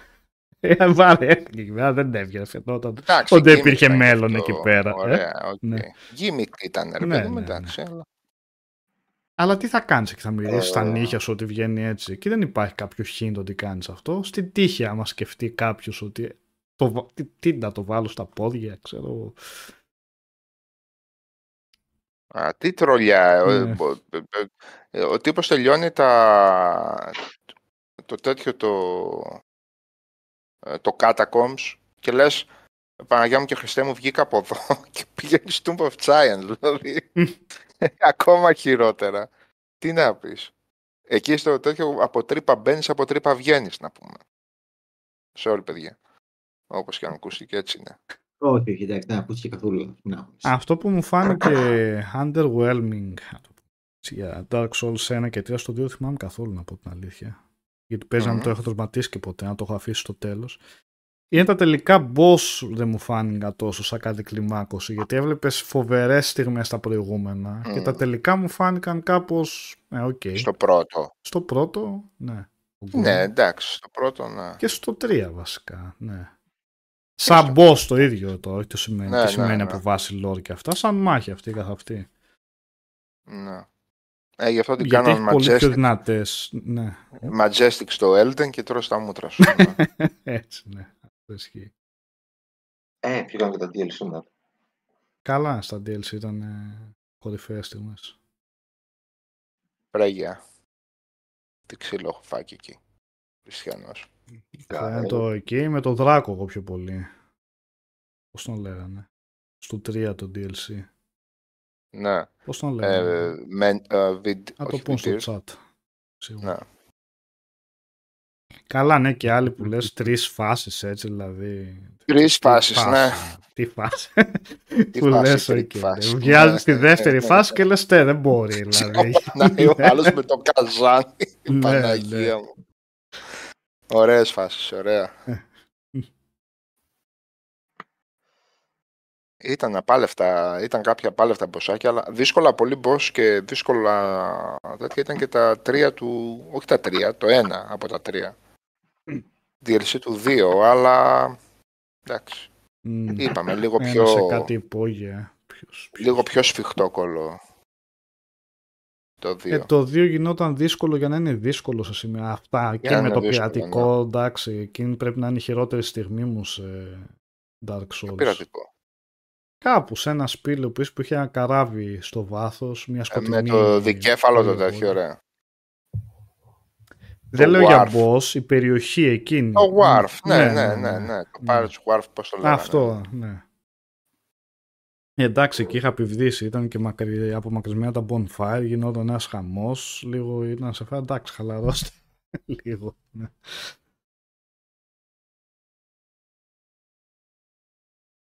Ε, Βάλε, έφυγε εκεί πέρα, δεν έβγαινε φαινόταν. Εντάξει, Ότι gimmick υπήρχε ήταν και μάλλον αυτό. εκεί πέρα, ε. Ωραία, οκ. Ναι. Gimmick ήταν, ρε Ναι, παιδί μου, ναι, εντάξει. αλλά- Αλλά τι θα κάνεις και θα μυρίσεις στα Ε. νύχια σου ότι βγαίνει έτσι; Και δεν υπάρχει κάποιο hint ότι κάνεις αυτό. Στην τύχη, άμα σκεφτεί κάποιος ότι. Το, βα- τι, τι να το βάλω στα πόδια, ξέρω. εγώ. Α, τι τρολιά. Ο, Ναι. ο, ο- ο τύπος τελειώνει τα, το τέτοιο το, ε, το Catacombs και λες Παναγιά μου και Χριστέ μου βγήκα από εδώ και πήγαινε στο Tomb of Giants δηλαδή ακόμα χειρότερα τι να πεις εκεί στο τέτοιο από τρύπα μπαίνεις από τρύπα βγαίνεις να πούμε sorry παιδιά όπως και αν ακούστηκε έτσι είναι Όχι, όχι, εντάξει, δεν ακούστηκε καθόλου. Να, Αυτό που μου φάνηκε underwhelming να το πω έτσι, για Dark Souls 1 και 3 στο 2 δεν θυμάμαι καθόλου να πω την αλήθεια. Γιατί παίζει να μην το Μμμ. έχω τερματίσει και ποτέ, να το έχω αφήσει στο τέλος. Είναι τα τελικά boss δεν μου φάνηκαν τόσο σαν κάτι κλιμάκωση, γιατί έβλεπες φοβερές στιγμές στα προηγούμενα και Μμ. τα τελικά μου φάνηκαν κάπως. Ε, οκ. στο πρώτο Στο πρώτο, ναι. ναι εντάξει στο πρώτο ναι Και στο 3 βασικά, ναι. Σαν boss το ίδιο το, όχι το σημαίνει, Ναι, τι σημαίνει ναι, από ναι. βάση lore και αυτά, σαν μάχη αυτή καθ' αυτή. Ναι. Ε, γι' αυτό την Γιατί έχει κάνανε πολύ πιο Majestic, δυνατές, ναι, Majestic στο Elden και τώρα στα μούτρα σου. ναι. έτσι ναι, αυτό ισχύει. Ε, βγήκαν και τα DLC μετά. Καλά στα DLC ήταν ε, κορυφαίες στιγμές. Πρέγια. Τι ξύλο έχω φάει εκεί. Χριστιανός. Θα είναι το εκεί με το δράκο εγώ πιο πολύ. Πώς τον λέγανε; Στο 3 το DLC. Ναι. Πώς τον Ε, λέγανε; με, ε, βιν- Να το όχι πούν στο Midir. chat. Σίγουρα. Ναι. Καλά, ναι, και άλλοι που λες τρεις φάσεις έτσι, δηλαδή. Τρεις Τι φάσεις, φάση, ναι. Τι φάση. Τι που φάση, λες, τρίτη οκ, φάση. Βγάζεις Ναι, τη ναι, δεύτερη ναι, φάση και λες, τε, δεν μπορεί, δηλαδή. Να ο άλλος με το καζάνι. Ναι, Παναγία ναι. μου. Ωραίες φάσεις, ωραία. Ήταν απάλευτα, ήταν κάποια απάλευτα μποσάκια, αλλά δύσκολα πολύ boss και δύσκολα τέτοια ήταν και τα τρία του, όχι τα τρία, το ένα από τα τρία. DLC του δύο, αλλά εντάξει, Μμ. είπαμε λίγο Ένα πιο, σε κάτι υπόγεια. Ποιος- ποιος- λίγο πιο σφιχτόκολλο το δύο. Ε, το 2 γινόταν δύσκολο για να είναι δύσκολο σε σημεία αυτά. Και να με είναι το δύσκολο, πειρατικό, εντάξει, εκείνη πρέπει να είναι η χειρότερη στιγμή μου σε Dark Souls. Πειρατικό. Κάπου σε ένα σπήλαιο που είσαι που είχε ένα καράβι στο βάθος, μια Ε, σκοτεινή... με το δικέφαλο το πόλη. τέτοιο, ωραία. Δεν Το λέω για Wharf. boss, η περιοχή εκείνη. Το Wharf, ναι, ναι, ναι, ναι. Το Ναι. Pirates Wharf, πώς το λέγανε. Αυτό, ναι. Ε, Εντάξει, εκεί είχα πηδήσει, ήταν και μακρι... απομακρυσμένα τα bonfire, γινόταν ένας χαμός. Λίγο ήταν σε φάση, εντάξει, χαλαρώστε. λίγο. Ναι.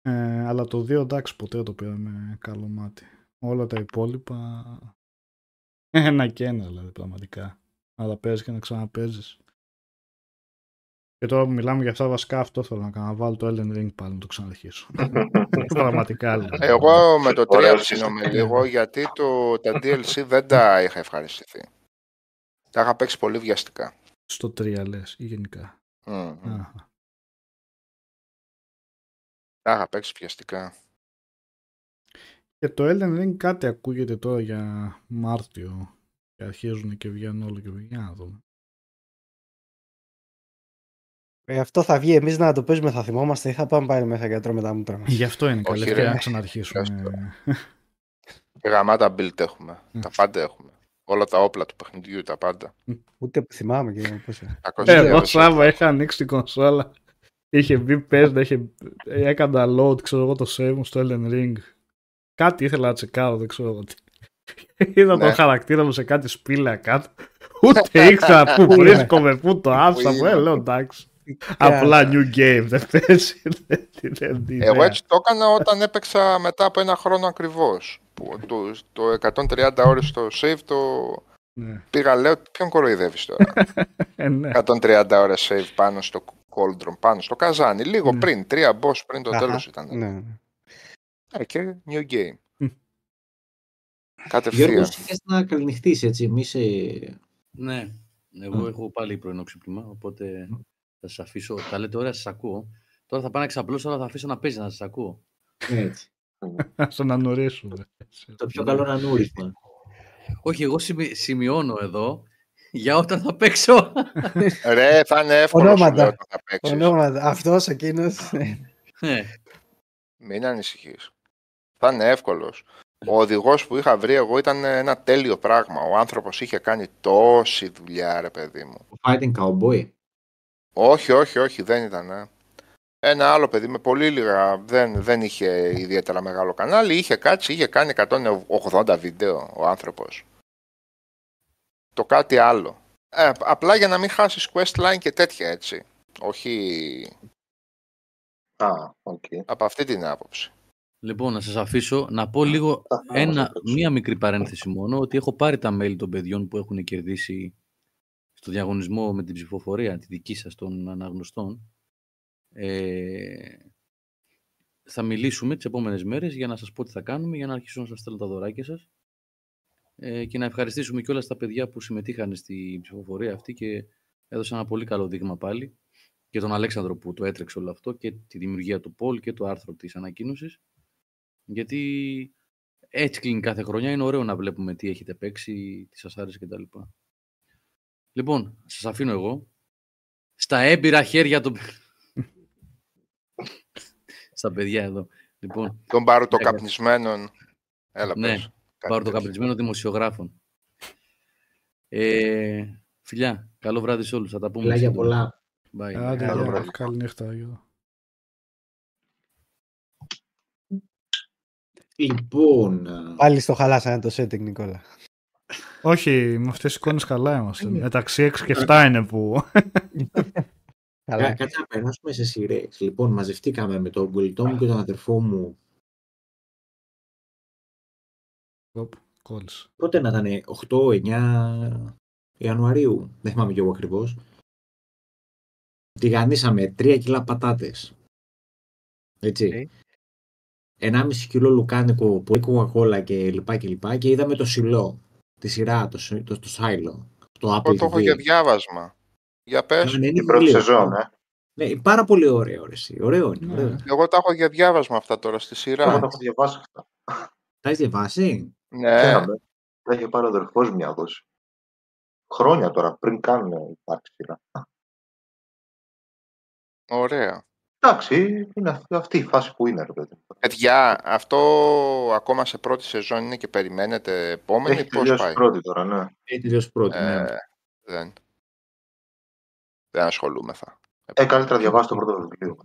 Ε, αλλά το 2 εντάξει, ποτέ δεν το πήρα με καλό μάτι. Όλα τα υπόλοιπα. Ένα και ένα δηλαδή, πραγματικά. Να τα παίζεις και να ξαναπέζεις. Και τώρα που μιλάμε για αυτά, βασικά αυτό θέλω να κάνω. Να βάλω το Elden Ring πάλι να το ξαναρχίσω. πραγματικά. δηλαδή. Εγώ με το 3 Ωραίο ψήνομαι σύστημα. λίγο γιατί το, τα DLC δεν τα είχα ευχαριστηθεί. Τα είχα παίξει πολύ βιαστικά. Στο 3 λες ή γενικά. Μμμ. Αχα. Τα είχα παίξει βιαστικά. Και το Elden Ring κάτι ακούγεται τώρα για Μάρτιο και αρχίζουν και βγαίνουν όλο και βγαίνουν. Να δούμε. Ε, αυτό θα βγει εμείς να το παίζουμε, θα θυμόμαστε ή θα πάμε πάλι μέσα και να τρώμε τα μούτρα μας. Γι' αυτό είναι καλή Όχι, ευκαιρία ρε. να ξαναρχίσουμε. Και γαμάτα build έχουμε. Μμ. Τα πάντα έχουμε. Όλα τα όπλα του παιχνιδιού, τα πάντα. Ούτε που θυμάμαι και πώς. Κακώς Εγώ δεν Σάβα είχα ανοίξει την κονσόλα. Είχε μπει παίζοντα, είχε... έκανα load, ξέρω εγώ, το save μου στο Elden Ring. Κάτι ήθελα να τσεκάρω, δεν ξέρω εγώ τι. Είδα Ναι. τον χαρακτήρα μου σε κάτι σπήλαια κάτω. Ούτε ήξερα πού βρίσκομαι, πού το άφησα μου. Ε, είναι. λέω εντάξει. Απλά new game, δεν παίζει. δεν- δεν- δεν- Εγώ έτσι το έκανα όταν έπαιξα μετά από ένα χρόνο ακριβώς. Που το, το 130 ώρες στο save το Ναι. πήγα λέω ποιον κοροϊδεύεις τώρα; Ε, ναι. 130 ώρες save πάνω στο Cauldron, πάνω στο καζάνι. Λίγο Ναι. πριν, τρία boss πριν το τέλος ήταν. Ναι. Ε, και new game. Μμ. Κατευθείαν. Γιώργος, θες να καληνυχτείς έτσι, εμείς ε, Ναι, εγώ Α. έχω πάλι πρωινό ξύπνημα, οπότε θα σας αφήσω. Τα λέτε ωραία, σας ακούω. Τώρα θα πάω να ξαπλώσω, αλλά θα αφήσω να παίζει να σας ακούω. έτσι. Να στον ανουρίσουμε. Το πιο καλό είναι ανούρισμα. Όχι, εγώ σημει- σημειώνω εδώ για όταν θα παίξω. Ρε, θα είναι εύκολο σου Ονόματα. λέω όταν θα παίξεις. Ονόματα. Αυτός εκείνος. Ναι. Μην ανησυχείς. Θα είναι εύκολος. Ο οδηγός που είχα βρει εγώ ήταν ένα τέλειο πράγμα. Ο άνθρωπος είχε κάνει τόση δουλειά, ρε παιδί μου. Ο Fighting Cowboy. Όχι, όχι, όχι, δεν ήταν. ε. Ένα άλλο παιδί με πολύ λίγα, δεν, δεν είχε ιδιαίτερα μεγάλο κανάλι, είχε κάτσει, είχε κάνει 180 βίντεο ο άνθρωπος. Το κάτι άλλο. Ε, απλά για να μην χάσεις questline και τέτοια έτσι. Όχι Α, οκ. από αυτή την άποψη. Λοιπόν, να σας αφήσω να πω λίγο Θα θέλω να ένα, το παίξω. μία μικρή παρένθεση μόνο, ότι έχω πάρει τα mail των παιδιών που έχουν κερδίσει στο διαγωνισμό με την ψηφοφορία, τη δική σας των αναγνωστών. Ε, θα μιλήσουμε τις επόμενες μέρες για να σας πω τι θα κάνουμε, για να αρχίσουν να σας στέλνω τα δωράκια σας. Ε, και να ευχαριστήσουμε και όλα τα παιδιά που συμμετείχαν στη ψηφοφορία αυτή και έδωσαν ένα πολύ καλό δείγμα πάλι. Και τον Αλέξανδρο που το έτρεξε όλο αυτό και τη δημιουργία του Πολ και το άρθρο της ανακοίνωσης. Γιατί έτσι κλείνει κάθε χρονιά. Είναι ωραίο να βλέπουμε τι έχετε παίξει, τι σας άρεσε κτλ. Λοιπόν, σας αφήνω εγώ. Στα έμπειρα χέρια των... Στα παιδιά εδώ. Λοιπόν, Τον πάρω το Ναι, καπνισμένον. Έλα, Ναι, πες. Κάτι πάρω το τέτοιο. καπνισμένο δημοσιογράφων. Ε, φιλιά, καλό βράδυ σε όλους. Θα τα πούμε. Φιλάκια σύντομα. πολλά. Bye. Άντε, Καλό γεια. βράδυ. Καληνύχτα. Γιώργο. Λοιπόν, ε, Πάλι στο χαλάσανε το setting, Νικόλα. Όχι, με αυτές τις εικόνες καλά είμαστε. Μεταξύ 6 και 7 είναι που... Καλά. κα- κάτσε να περάσουμε σε σειρές. Λοιπόν, μαζευτήκαμε με τον κολλητό μου και τον αδερφό μου. Οπ, Κόλλησε. Πότε να ήταν, 8-9 Ιανουαρίου. Δεν θυμάμαι κι εγώ ακριβώς. Τηγανίσαμε 3 κιλά πατάτες. Έτσι. 1,5 κιλό λουκάνικο, πολύ κοκακόλα και λοιπά και λοιπά και είδαμε το σιλό, τη σειρά, το, σι- το, το σάιλο, το Apple Εγώ το έχω TV. για διάβασμα. Για πες. Ναι, είναι Την πρώτη βιβλίο. σεζόν, ε. Ναι, πάρα πολύ ωραίο, ρε, εσύ. Ωραίο είναι. Ναι. Ωραίο. Εγώ τα έχω για διάβασμα αυτά τώρα στη Εγώ σειρά. τα έχω διαβάσει αυτά. Τα έχεις διαβάσει; Ναι, Φαίναμε. Τα είχε πάρει ο αδερφός μια δόση. Χρόνια τώρα, πριν καν ε, υπάρξει σειρά. ωραία. Εντάξει, είναι αυτή, αυτή η φάση που είναι, ρε παιδί. Παιδιά, αυτό ακόμα σε πρώτη σεζόν είναι και περιμένετε επόμενη. Έχει Πώς τελειώσει πάει; πρώτη τώρα, ναι. Έχει τελειώσει πρώτη. ναι. Ε, δεν. δεν ασχολούμεθα. Ε, καλύτερα διαβάσει το πρώτο βιβλίο.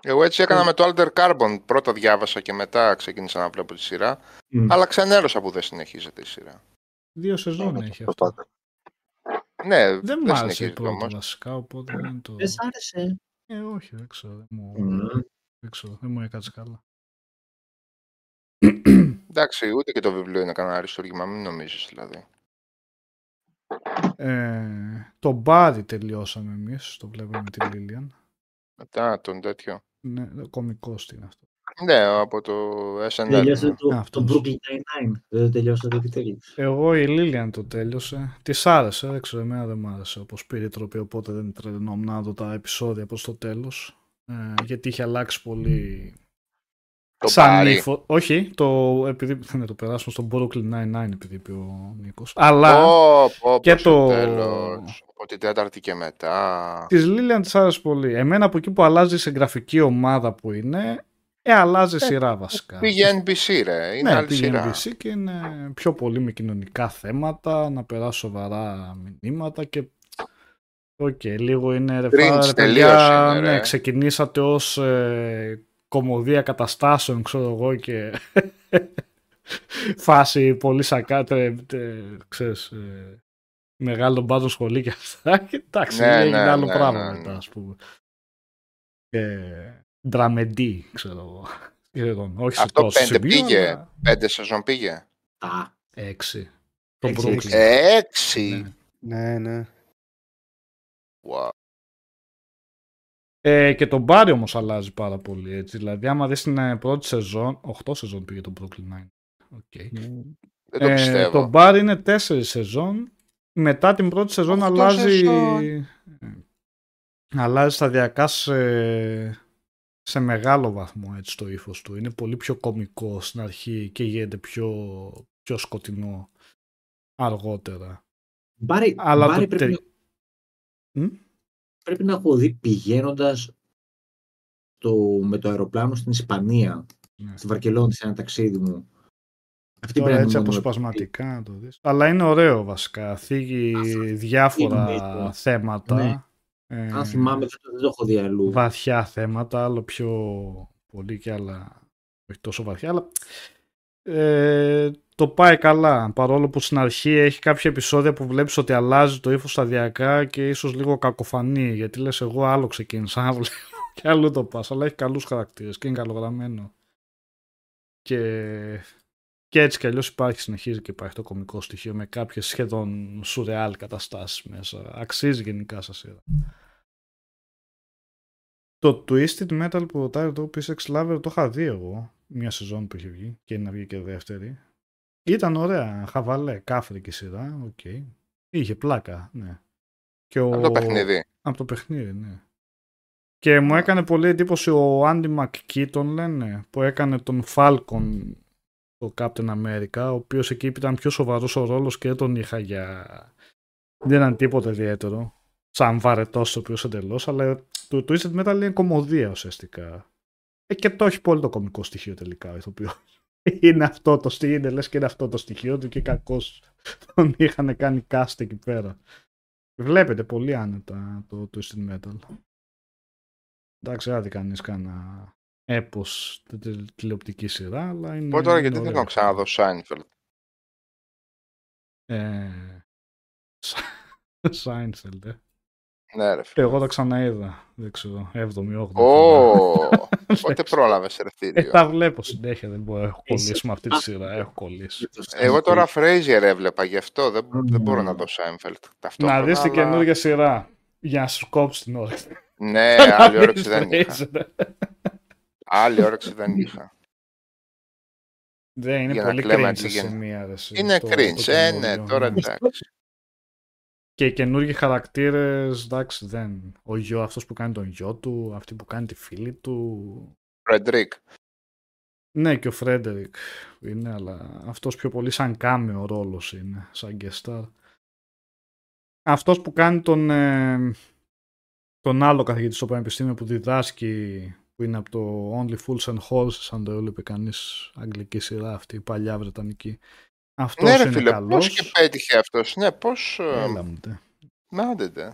Εγώ έτσι έκανα με το Alter Carbon. Πρώτα διάβασα και μετά ξεκίνησα να βλέπω τη σειρά. Μμ. Αλλά ξενέρωσα που δεν συνεχίζεται η σειρά. Δύο σεζόν έχει Το αυτό. Πάτε. Ναι, Δεν μου άρεσε η συνεχίζεται πρώτη όμως. βασικά, οπότε δεν το... Δεν σ' άρεσε; Ε, όχι, δεν ξέρω. Δεν μου, Μμ. δεν, ξέρω, δεν μου έκατσε καλά. Εντάξει, ούτε και το βιβλίο είναι κανένα αριστούργημα, μην νομίζεις δηλαδή. Ε, το μπάρι τελειώσαμε εμείς, το βλέπαμε με τη Λίλιαν. Μετά τον τέτοιο. Ναι, κομικός τι είναι αυτό. Ναι, από το SNL. Τελειώσατε το, το Αυτός. Brooklyn Nine-Nine. Δεν το τελειώσατε επιτέλους. Εγώ η Λίλιαν το τέλειωσε. Της άρεσε, δεν ξέρω, εμένα δεν μ' άρεσε όπως πήρε η τροπή, οπότε δεν τρελνόμουν να δω τα επεισόδια προς το τέλος. Ε, γιατί είχε αλλάξει πολύ Το σαν Barry. ύφο- Όχι, το, επειδή, να το περάσουμε στο Brooklyn Nine-Nine επειδή είπε ο Νίκος. Αλλά Πω, πω, και πως, στο το- τέλος. Από την τέταρτη και μετά. της Λίλιαν της άρεσε πολύ. Εμένα από εκεί που αλλάζει σε γραφική ομάδα που είναι, ε, αλλάζει σειρά βασικά. Πήγε NBC ρε, είναι ναι, άλλη πήγε σειρά. NBC και είναι πιο πολύ με κοινωνικά θέματα, να περάσει σοβαρά μηνύματα και Οκ, λίγο είναι ρε, Cringe φα- ρε, τελείως παιδιά, είναι, ρε. ναι, ξεκινήσατε ως ε, κωμωδία καταστάσεων, ξέρω εγώ, και φάση πολύ σακάτε, ξέρεις, ε, μεγάλο μπάζο σχολή και αυτά. Και εντάξει, Ναι, έγινε ναι, άλλο ναι, πράγμα ναι, ναι. μετά, ας πούμε. Ε, ντραμεντί, ξέρω εγώ. Σχεδόν. Όχι σε Αυτό τόσο πέντε σημείο, πήγε. αλλά Πέντε σεζόν πήγε. Τα. Έξι. Το Έξι, Brooklyn. έξι. Ε, Έξι. Ναι. Ναι, ναι. Wow. Ε, και το μπάρι όμως αλλάζει πάρα πολύ έτσι. Δηλαδή άμα δεις την ε, πρώτη σεζόν, 8 σεζόν πήγε το Brooklyn Nine. Οκ. Δεν το Ε, πιστεύω. το Barry είναι 4 σεζόν. Μετά την πρώτη σεζόν Οχτώ αλλάζει. σεζόν. ε, αλλάζει σταδιακά σε, σε μεγάλο βαθμό έτσι το ύφος του. Είναι πολύ πιο κωμικό στην αρχή και γίνεται πιο, πιο σκοτεινό αργότερα. Barry, Αλλά Barry το πρέπει, τε- να, Μ; πρέπει να έχω δει πηγαίνοντας με το αεροπλάνο στην Ισπανία, Ναι. στη Βαρκελόνη, σε ένα ταξίδι μου. Αυτή Τώρα πρέπει έτσι να είναι η μόνη αποσπασματικά να το δεις. Αλλά είναι ωραίο βασικά. Θίγει διάφορα είναι, θέματα. Ναι. Ε, Αν θυμάμαι, δεν το, δεν το έχω δει αλλού. βαθιά θέματα, άλλο πιο πολύ και άλλα όχι τόσο βαθιά, αλλά ε, το πάει καλά. Παρόλο που στην αρχή έχει κάποια επεισόδια που βλέπεις ότι αλλάζει το ύφος σταδιακά και ίσως λίγο κακοφανεί, γιατί λες εγώ άλλο ξεκίνησα να βλέπω και αλλού το πας, αλλά έχει καλούς χαρακτήρες και είναι καλογραμμένο. Και, και έτσι κι αλλιώς υπάρχει, συνεχίζει και υπάρχει το κωμικό στοιχείο με κάποιες σχεδόν σουρεάλ καταστάσεις μέσα. Αξίζει γενικά σαν σειρά. Το Twisted Metal που ρωτάει εδώ PSX Lover το είχα δει εγώ. Μια σεζόν που είχε βγει και είναι να βγει και δεύτερη. Ήταν ωραία, χαβαλέ, κάφρικη σειρά, οκ. Είχε πλάκα, ναι. Και ο... Από το παιχνίδι. Από το παιχνίδι, ναι. Και μου έκανε πολύ εντύπωση ο Άντι Μακκί, τον λένε, που έκανε τον Falcon το Captain America, ο οποίος εκεί ήταν πιο σοβαρός ο ρόλος και δεν τον είχα για... Δεν ήταν τίποτα ιδιαίτερο. Σαν βαρετός το οποίος εντελώς, αλλά το Twisted Metal είναι κομμωδία ουσιαστικά. Ε, και το έχει πολύ το κομικό στοιχείο τελικά ο ηθοποιός. Είναι αυτό το στοιχείο, είναι λες και είναι αυτό το στοιχείο του και κακώς τον είχαν κάνει cast εκεί πέρα. Βλέπετε πολύ άνετα το Twisted Metal. Εντάξει, δεν θα δει κανείς κανένα έπος τε- τε- τηλεοπτική σειρά, αλλά είναι. Πω τώρα είναι γιατί δεν ωραίο. έχω ξαναδώ Σάινφελντ. Ε, Σάινφελντ, ε. Ναι, ρε φίλε. Εγώ το ξαναείδα. Δεν ξέρω, 7η, 8η. Ω, πότε πρόλαβες ρε Ε, θήριο. τα βλέπω συνέχεια, δεν μπορώ, έχω Εσύ- κολλήσει με αυτή τη σειρά, έχω κολλήσει. Εγώ τώρα Φρέιζερ έβλεπα, γι' αυτό δεν, δεν μπορώ να δω Σάινφελντ. Να δεις την αλλά- καινούργια σειρά, για να σου κόψει την ώρα. Ναι, Να άλλη δεις όρεξη δεν είχα. Fraser. Άλλη όρεξη δεν είχα. Δεν είναι Για να πολύ κλαίμε cringe αντί σε για- σημεία. ρε, εσύ, Είναι το- cringe, το ε, ναι, καινούριο, τώρα ναι. εντάξει. Και οι καινούργιοι χαρακτήρες, εντάξει, δεν. Ο γιο, αυτός που κάνει τον γιο του, αυτή που κάνει τη φίλη του. Φρεντρίκ. Ναι, και ο Φρέντερικ είναι, αλλά αυτός πιο πολύ σαν κάμεο ρόλος είναι, σαν guest star. Αυτός που κάνει τον, ε, τον άλλο καθηγητή στο πανεπιστήμιο που διδάσκει, που είναι από το Only Fools and Horses, αν το έβλεπε κανείς αγγλική σειρά αυτή, η παλιά βρετανική. Αυτός Ναι, ρε είναι φίλε, καλός. πώς και πέτυχε αυτός. Ναι, πώς... ε, Έλα μου, τε. Άντε, τε.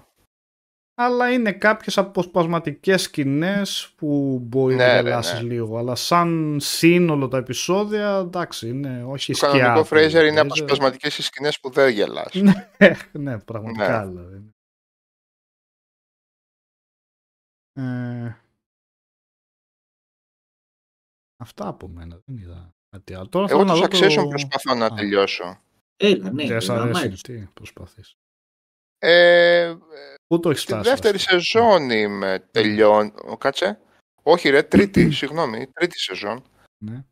Αλλά είναι κάποιες αποσπασματικές σκηνές που μπορεί Ναι, να ρε, γελάσεις ναι. λίγο. Αλλά σαν σύνολο τα επεισόδια, εντάξει, είναι όχι Το σκιά. κανονικό του Φρέιζερ είναι Fraser. αποσπασματικές οι σκηνές που δεν γελάς. Ναι, ναι, πραγματικά Ναι. δηλαδή. Ε, αυτά από μένα, δεν είδα κάτι άλλο. Τώρα Εγώ θέλω το να δω Succession το... προσπαθώ να Α. τελειώσω. Έλα, ναι. Δεν σ' να αρέσει, μάθεις. τι προσπαθείς. Ε, Πού το έχεις Στη φτάσει. δεύτερη βασικά; σεζόν είμαι τελειώνω. Κάτσε. Όχι ρε, τρίτη, συγγνώμη, τρίτη σεζόν. Ναι.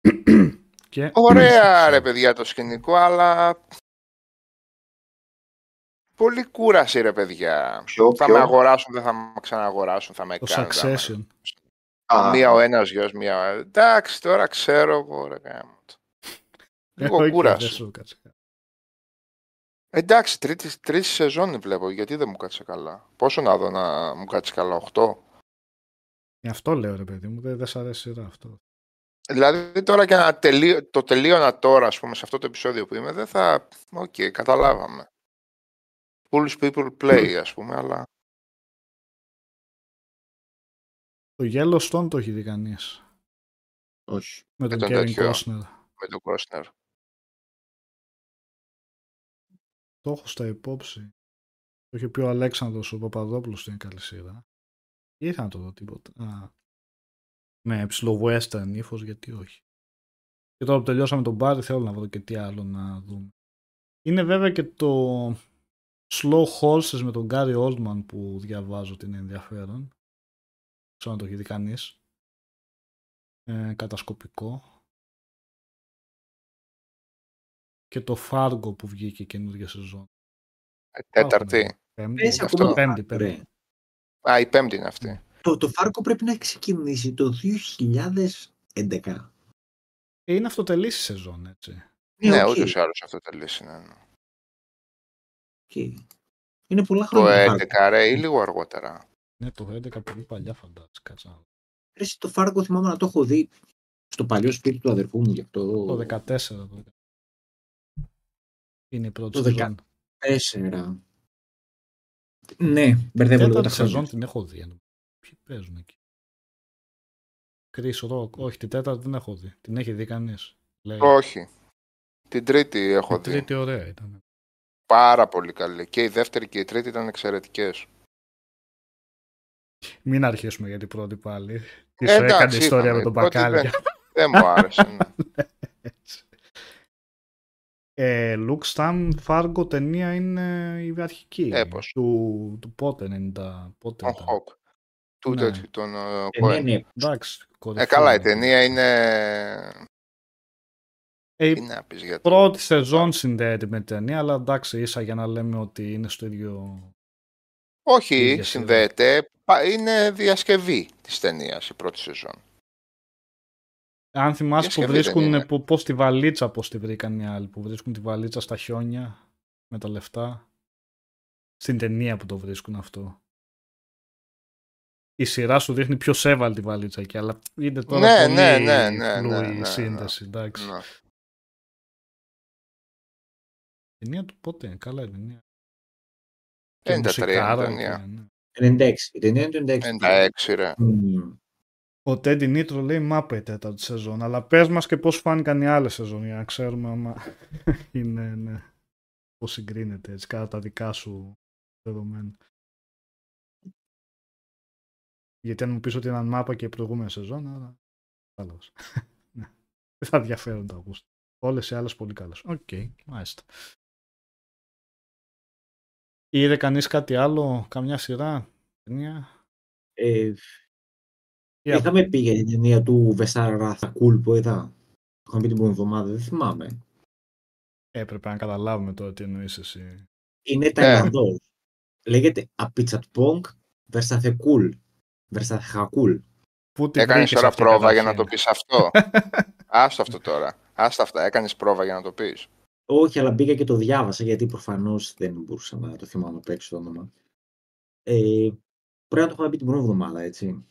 Και... Ωραία ρε παιδιά το σκηνικό, αλλά... Πολύ κούραση ρε παιδιά. Ποιο, Θα ποιο; με αγοράσουν, δεν θα με ξαναγοράσουν, θα με Το κάνουν. θα με- Succession. Α, Μία ο ένας γιος, μία ο... Εντάξει, τώρα ξέρω εγώ ρε γάμο το. Λίγο Ε, οκ, κούραση. δεν σου κάτσε. Εντάξει, τρίτη, τρίτη σεζόν βλέπω, γιατί δεν μου κάτσε καλά. Πόσο να δω να μου κάτσει καλά, 8. Ε, Αυτό λέω ρε παιδί μου, δεν, δεν σ' αρέσει η σειρά αυτό. Δηλαδή τώρα και να τελείω, το τελείωνα τώρα, ας πούμε, σε αυτό το επεισόδιο που είμαι, δεν θα... Οκ, καταλάβαμε. Foolish people play, ας πούμε, αλλά... Το Yellowstone το έχει δει κανείς. Όχι. Με τον τον Kevin τέτοιο. Costner. με τον Κόσνερ. Το έχω στα υπόψη. Το είχε πει ο Αλέξανδρος ο Παπαδόπουλος στην καλή σειρά. Ήρθα να το δω τίποτα. Α, με ψηλό western ύφος, γιατί όχι. Και τώρα που τελειώσαμε τον Μπάρι θέλω να βρω και τι άλλο να δούμε. Είναι βέβαια και το Slow Horses με τον Gary Oldman που διαβάζω ότι είναι ενδιαφέρον. Ξέρω αν το έχει δει κανείς. Ε, κατασκοπικό. Και το Fargo που βγήκε καινούργια σεζόν. Ε, Τέταρτη. Πέμπτη, Πες αυτό. ακόμα πέμπτη, Fargo, πέμπτη. ρε. Α, η πέμπτη είναι αυτή. Το, το Fargo πρέπει να έχει ξεκινήσει το 2011. Ε, είναι αυτοτελής η σεζόν, έτσι. Ναι, οκ, ούτως ή άλλως αυτό τελείωσε. Ναι, ναι. οκ. Είναι πολλά Το χρόνια. 11 ρε ή λίγο αργότερα. Ναι, το 11 πολύ παλιά φαντάζεσαι. Κάτσα. να δω. Ρε, εσύ το Fargo θυμάμαι να το έχω δει στο παλιό σπίτι του αδερφού μου γι' αυτό. Το 14 το 14. Είναι η πρώτη Το σεζόν. 4. Ναι, μπερδεύω λίγο τα Τέταρτη σεζόν χρόνια. την έχω δει. ενώ. Ποιοι παίζουν εκεί; Chris Rock. Όχι, την τέταρτη δεν έχω δει. Την έχει δει κανείς; Λέει. Όχι. Την τρίτη έχω Η δει. τρίτη ωραία ήταν. Πάρα πολύ καλή. Και η δεύτερη και η τρίτη ήταν εξαιρετικές. Μην αρχίσουμε για την πρώτη πάλι. Τι Ε, σου έκανε εντάξει, ιστορία είπαμε, με τον η πρώτη μπακάλι. δεν- Δεν μου άρεσε. ναι. Έτσι. Ε, Luke Stam Fargo ταινία είναι η αρχική. Έπως. Του, του πότε, 90. Πότε Τον ήταν; Χοκ. Του Ναι. τέτοιου, τον ε, Ε, ναι, Cohen. ναι. Εντάξει, Ε, κορυφή καλά, η είναι. ταινία είναι... Ε, Τι να πεις για το... πρώτη σεζόν συνδέεται με την ταινία, αλλά εντάξει, ίσα για να λέμε ότι είναι στο ίδιο. Όχι, ίδια σειρά. συνδέεται. Πα- Είναι διασκευή της ταινίας η πρώτη σεζόν. Αν θυμάσαι που Διασκευή δεν βρίσκουν είναι. που, πώς τη βαλίτσα, πώς τη βρήκαν οι άλλοι, που βρίσκουν τη βαλίτσα στα χιόνια με τα λεφτά. Στην ταινία που το βρίσκουν αυτό. Η σειρά σου δείχνει ποιος έβαλε τη βαλίτσα εκεί, αλλά είναι τώρα Ναι, πολύ ναι, ναι, ναι, φλούη ναι, η ναι, σύνδεση, εντάξει. Ναι. Η ταινία του πότε, είναι, καλά η ταινία. 93 μουσικάρα είναι η ταινία. και, ναι. 96. Η ταινία είναι το 96. 96 ρε. Μμμ. Ο Τέντι Νίτρο λέει μάπα η τέταρτη σεζόν, αλλά πες μας και πώς φάνηκαν οι άλλες σεζόν για να ξέρουμε άμα είναι, ναι, πώς συγκρίνεται έτσι, κατά τα δικά σου δεδομένα. Γιατί αν μου πεις ότι ήταν μάπα και η προηγούμενη σεζόν, άρα καλώς. Ναι. Δεν θα ενδιαφέρον το ακούσω. Όλες οι άλλες πολύ καλές. Οκ, μάλιστα. Είδε κανείς κάτι άλλο, καμιά σειρά, ταινία; Ε, Ή από- είχαμε πει για την ταινία του Βεσάρα Θακούλ που είδα. Το είχαμε πει την προηγούμενη εβδομάδα, δεν θυμάμαι. Έπρεπε να καταλάβουμε τώρα τι εννοείς εσύ. Ναι. Είναι Ταϊλανδός. Λέγεται Απιτσατπόγκ Βερσαθεκούλ. Βερσαθεκούλ. Πού τη Έκανες βρήκες τώρα αυτή πρόβα για να καταρχήν; το πεις αυτό; Άστο αυτό τώρα. Άστα αυτά. Έκανες πρόβα για να το πεις. Όχι, αλλά μπήκα και το διάβασα γιατί προφανώς δεν μπορούσα να το θυμάμαι απ' έξω το όνομα. Ε, πρέπει να το είχαμε πει την προηγούμενη εβδομάδα, έτσι.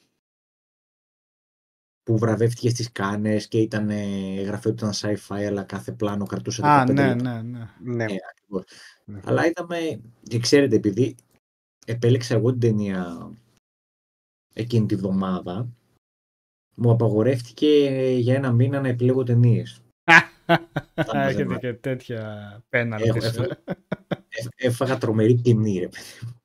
Που βραβεύτηκε στις Κάνες και ήταν, ε, έγραφε ότι ήταν sci-fi, αλλά κάθε πλάνο κρατούσε 15 Α, ναι, λεπτά. ναι, ναι. Ναι. Ε, Αλλά είδαμε, και ξέρετε, επειδή επέλεξα εγώ την ταινία εκείνη τη βδομάδα, μου απαγορεύτηκε για ένα μήνα να επιλέγω ταινίες. Έχετε και τέτοια πέναλτι. Έφαγα τρομερή ποινή, ρε παιδί μου.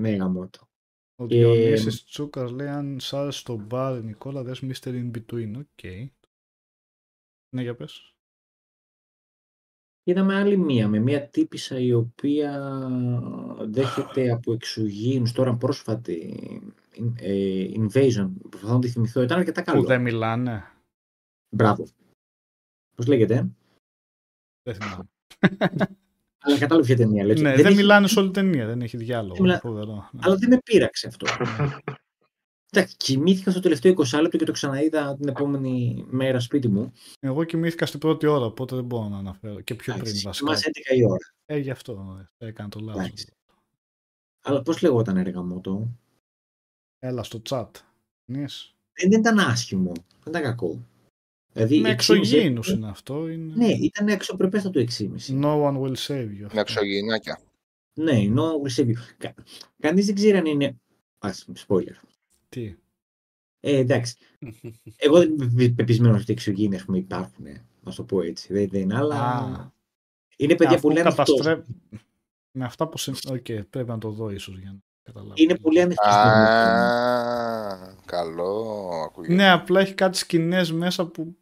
Ναι, γαμώτο. Ο Και- Διονύσης Τσούκας λέει αν σ' άρεσε το Barry Νικόλα δες Mr. Inbetween. Οκ. Ναι, για πες. Είδαμε άλλη μία, με μία τύπισσα η οποία δέχεται από εξωγήινους τώρα πρόσφατη ε, invasion. Προσπαθώ να τη θυμηθώ. Ήταν αρκετά Που καλό. δεν μιλάνε. Μπράβο. Πώς λέγεται; Δεν θυμάμαι. Αλλά κατάλαβε ποια ταινία. λέω. ναι, δεν, έχει- μιλάνε σε όλη την ταινία. Δεν έχει διάλογο. Δεν μιλά- Φοβερό. Ναι. Αλλά δεν με πείραξε αυτό. Εντάξει, κοιμήθηκα στο τελευταίο 20 λεπτό και το ξαναείδα την επόμενη μέρα σπίτι μου. Εγώ κοιμήθηκα στην πρώτη ώρα, οπότε δεν μπορώ να αναφέρω. Και πιο πριν Εντάξει, βασικά. Κοιμάσαι 11 η ώρα. Ε, γι' αυτό ε, έκανα το λάθος. Εντάξει. Αλλά πώς λεγόταν έργα μου το. Έλα στο chat. Νης. Δεν, δεν ήταν άσχημο. Δεν ήταν κακό. Δηλαδή, Με 6,5 εξωγήινους είναι αυτό. Είναι... Ναι, ήταν αξιοπρεπέστατο 6,5. No one will save you. Με εξωγηινάκια. Ναι, no will save you. Κα... Κανείς δεν ξέρει αν είναι... Ας, spoiler. Τι; Ε, εντάξει. Εγώ δεν είμαι πεπεισμένος ότι εξωγήινοι έχουμε υπάρχουν. Να το πω έτσι. Δεν, δεν είναι, αλλά... Α. είναι παιδιά Αφού πολύ ανοιχτό. καταστρέ- Με αυτά που... συν- Οκ, πρέπει να το δω ίσως για να καταλάβω. Είναι πολύ ανοιχτό. Α, καλό. Ακούγεται. Ναι, απλά έχει κάτι σκηνές μέσα που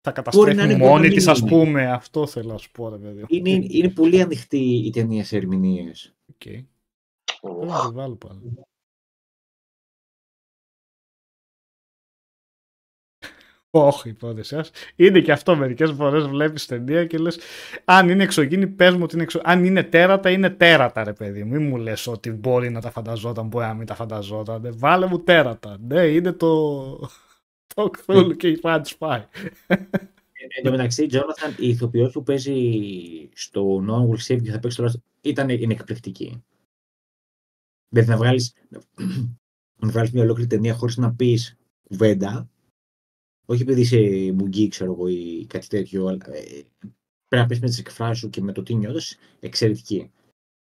θα να καταστρέφουν είναι, μπορεί να μόνη μην της, ας είναι. πούμε. Αυτό θέλω να σου πω, ρε παιδί. μου. Είναι, είναι πολύ ανοιχτή η ταινία σε ερμηνείες. Οκ. Πρέπει να το βάλω πάλι. Όχι, υπόθεση σας. Είναι και αυτό μερικές φορές βλέπεις ταινία και λες: Αν είναι εξωγήινη, πες μου ότι είναι εξωγήινη. Αν είναι τέρατα, είναι τέρατα, ρε παιδί. μου. Μην μου λες ότι μπορεί να τα φανταζόταν, μπορεί να μην τα φανταζόταν. Ναι, βάλε μου τέρατα. Ναι, είναι το. Το Cthulhu και η Fat Spy. Εν τω μεταξύ, Τζόναθαν, η ηθοποιός που παίζει στο No One Will Save You και θα παίξει το Last ήταν είναι εκπληκτική. Δηλαδή να βγάλεις, να βγάλεις μια ολόκληρη ταινία χωρίς να πεις κουβέντα, όχι επειδή είσαι μουγγί, ξέρω εγώ, ή κάτι τέτοιο, αλλά ε, πρέπει να πεις με τις εκφράσεις σου και με το τι νιώθεις, εξαιρετική.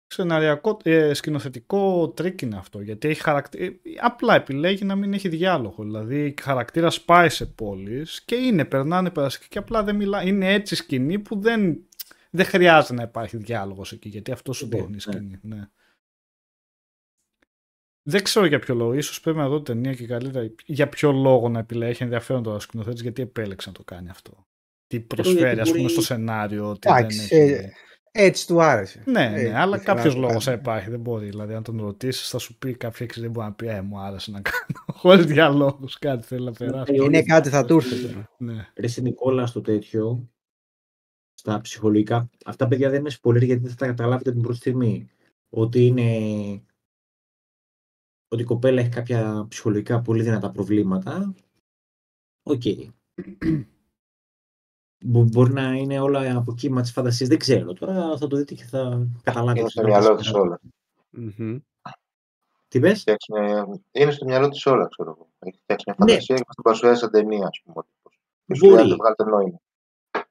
Σεναριακό, ε, σκηνοθετικό τρίκ είναι αυτό. Γιατί έχει χαρακτη... ε, απλά επιλέγει να μην έχει διάλογο. Δηλαδή, χαρακτήρα πάει σε πόλεις και είναι, περνάνε περαστικά και απλά δεν μιλά. Είναι έτσι σκηνή που δεν, δεν χρειάζεται να υπάρχει διάλογος εκεί. Γιατί αυτό σου Λοιπόν, δείχνει η ναι. σκηνή. Ναι. Δεν ξέρω για ποιο λόγο. Ίσως πρέπει να δω την ταινία και καλύτερα. Για ποιο λόγο να επιλέγει. Έχει ενδιαφέρον τώρα ο σκηνοθέτης γιατί επέλεξε να το κάνει αυτό. Τι προσφέρει, ας γιατί πούμε, μπορεί- στο σενάριο. Ότι Εντάξει, δεν έχει... ε, Έτσι του άρεσε. Ναι, Ε, ναι, αλλά ήθελα κάποιος να το λόγος κάνω. θα υπάρχει. Δεν μπορεί. Δηλαδή, αν τον ρωτήσεις, θα σου πει κάποιο έξι δεν μπορεί να πει Ε, μου άρεσε να κάνω. Χωρίς διαλόγους, κάτι θέλει να περάσει. Είναι κάτι θα του έρθει τώρα. Ναι. Ρε συ Νικόλα στο τέτοιο, στα ψυχολογικά, αυτά παιδιά δεν είναι spoiler γιατί δεν θα τα καταλάβετε την πρώτη στιγμή. Ότι είναι ότι η κοπέλα έχει κάποια ψυχολογικά πολύ δυνατά προβλήματα. Οκ. Μπο- Μπορεί να είναι όλα αποκύημα της φαντασίας. Δεν ξέρω. Τώρα θα το δείτε και θα καταλάβετε. Είναι στο μυαλό της όλα. Μμμ. Τι πες; Φτιάξει μια- Είναι στο μυαλό της όλα, ξέρω εγώ. Έχει φτιάξει μια Ναι. φαντασία και μα την παρουσιάζει σαν ταινία, ας πούμε. ο τύπος. Και σου λέει, Μπορεί. «Άντε, βγάλτε νόημα.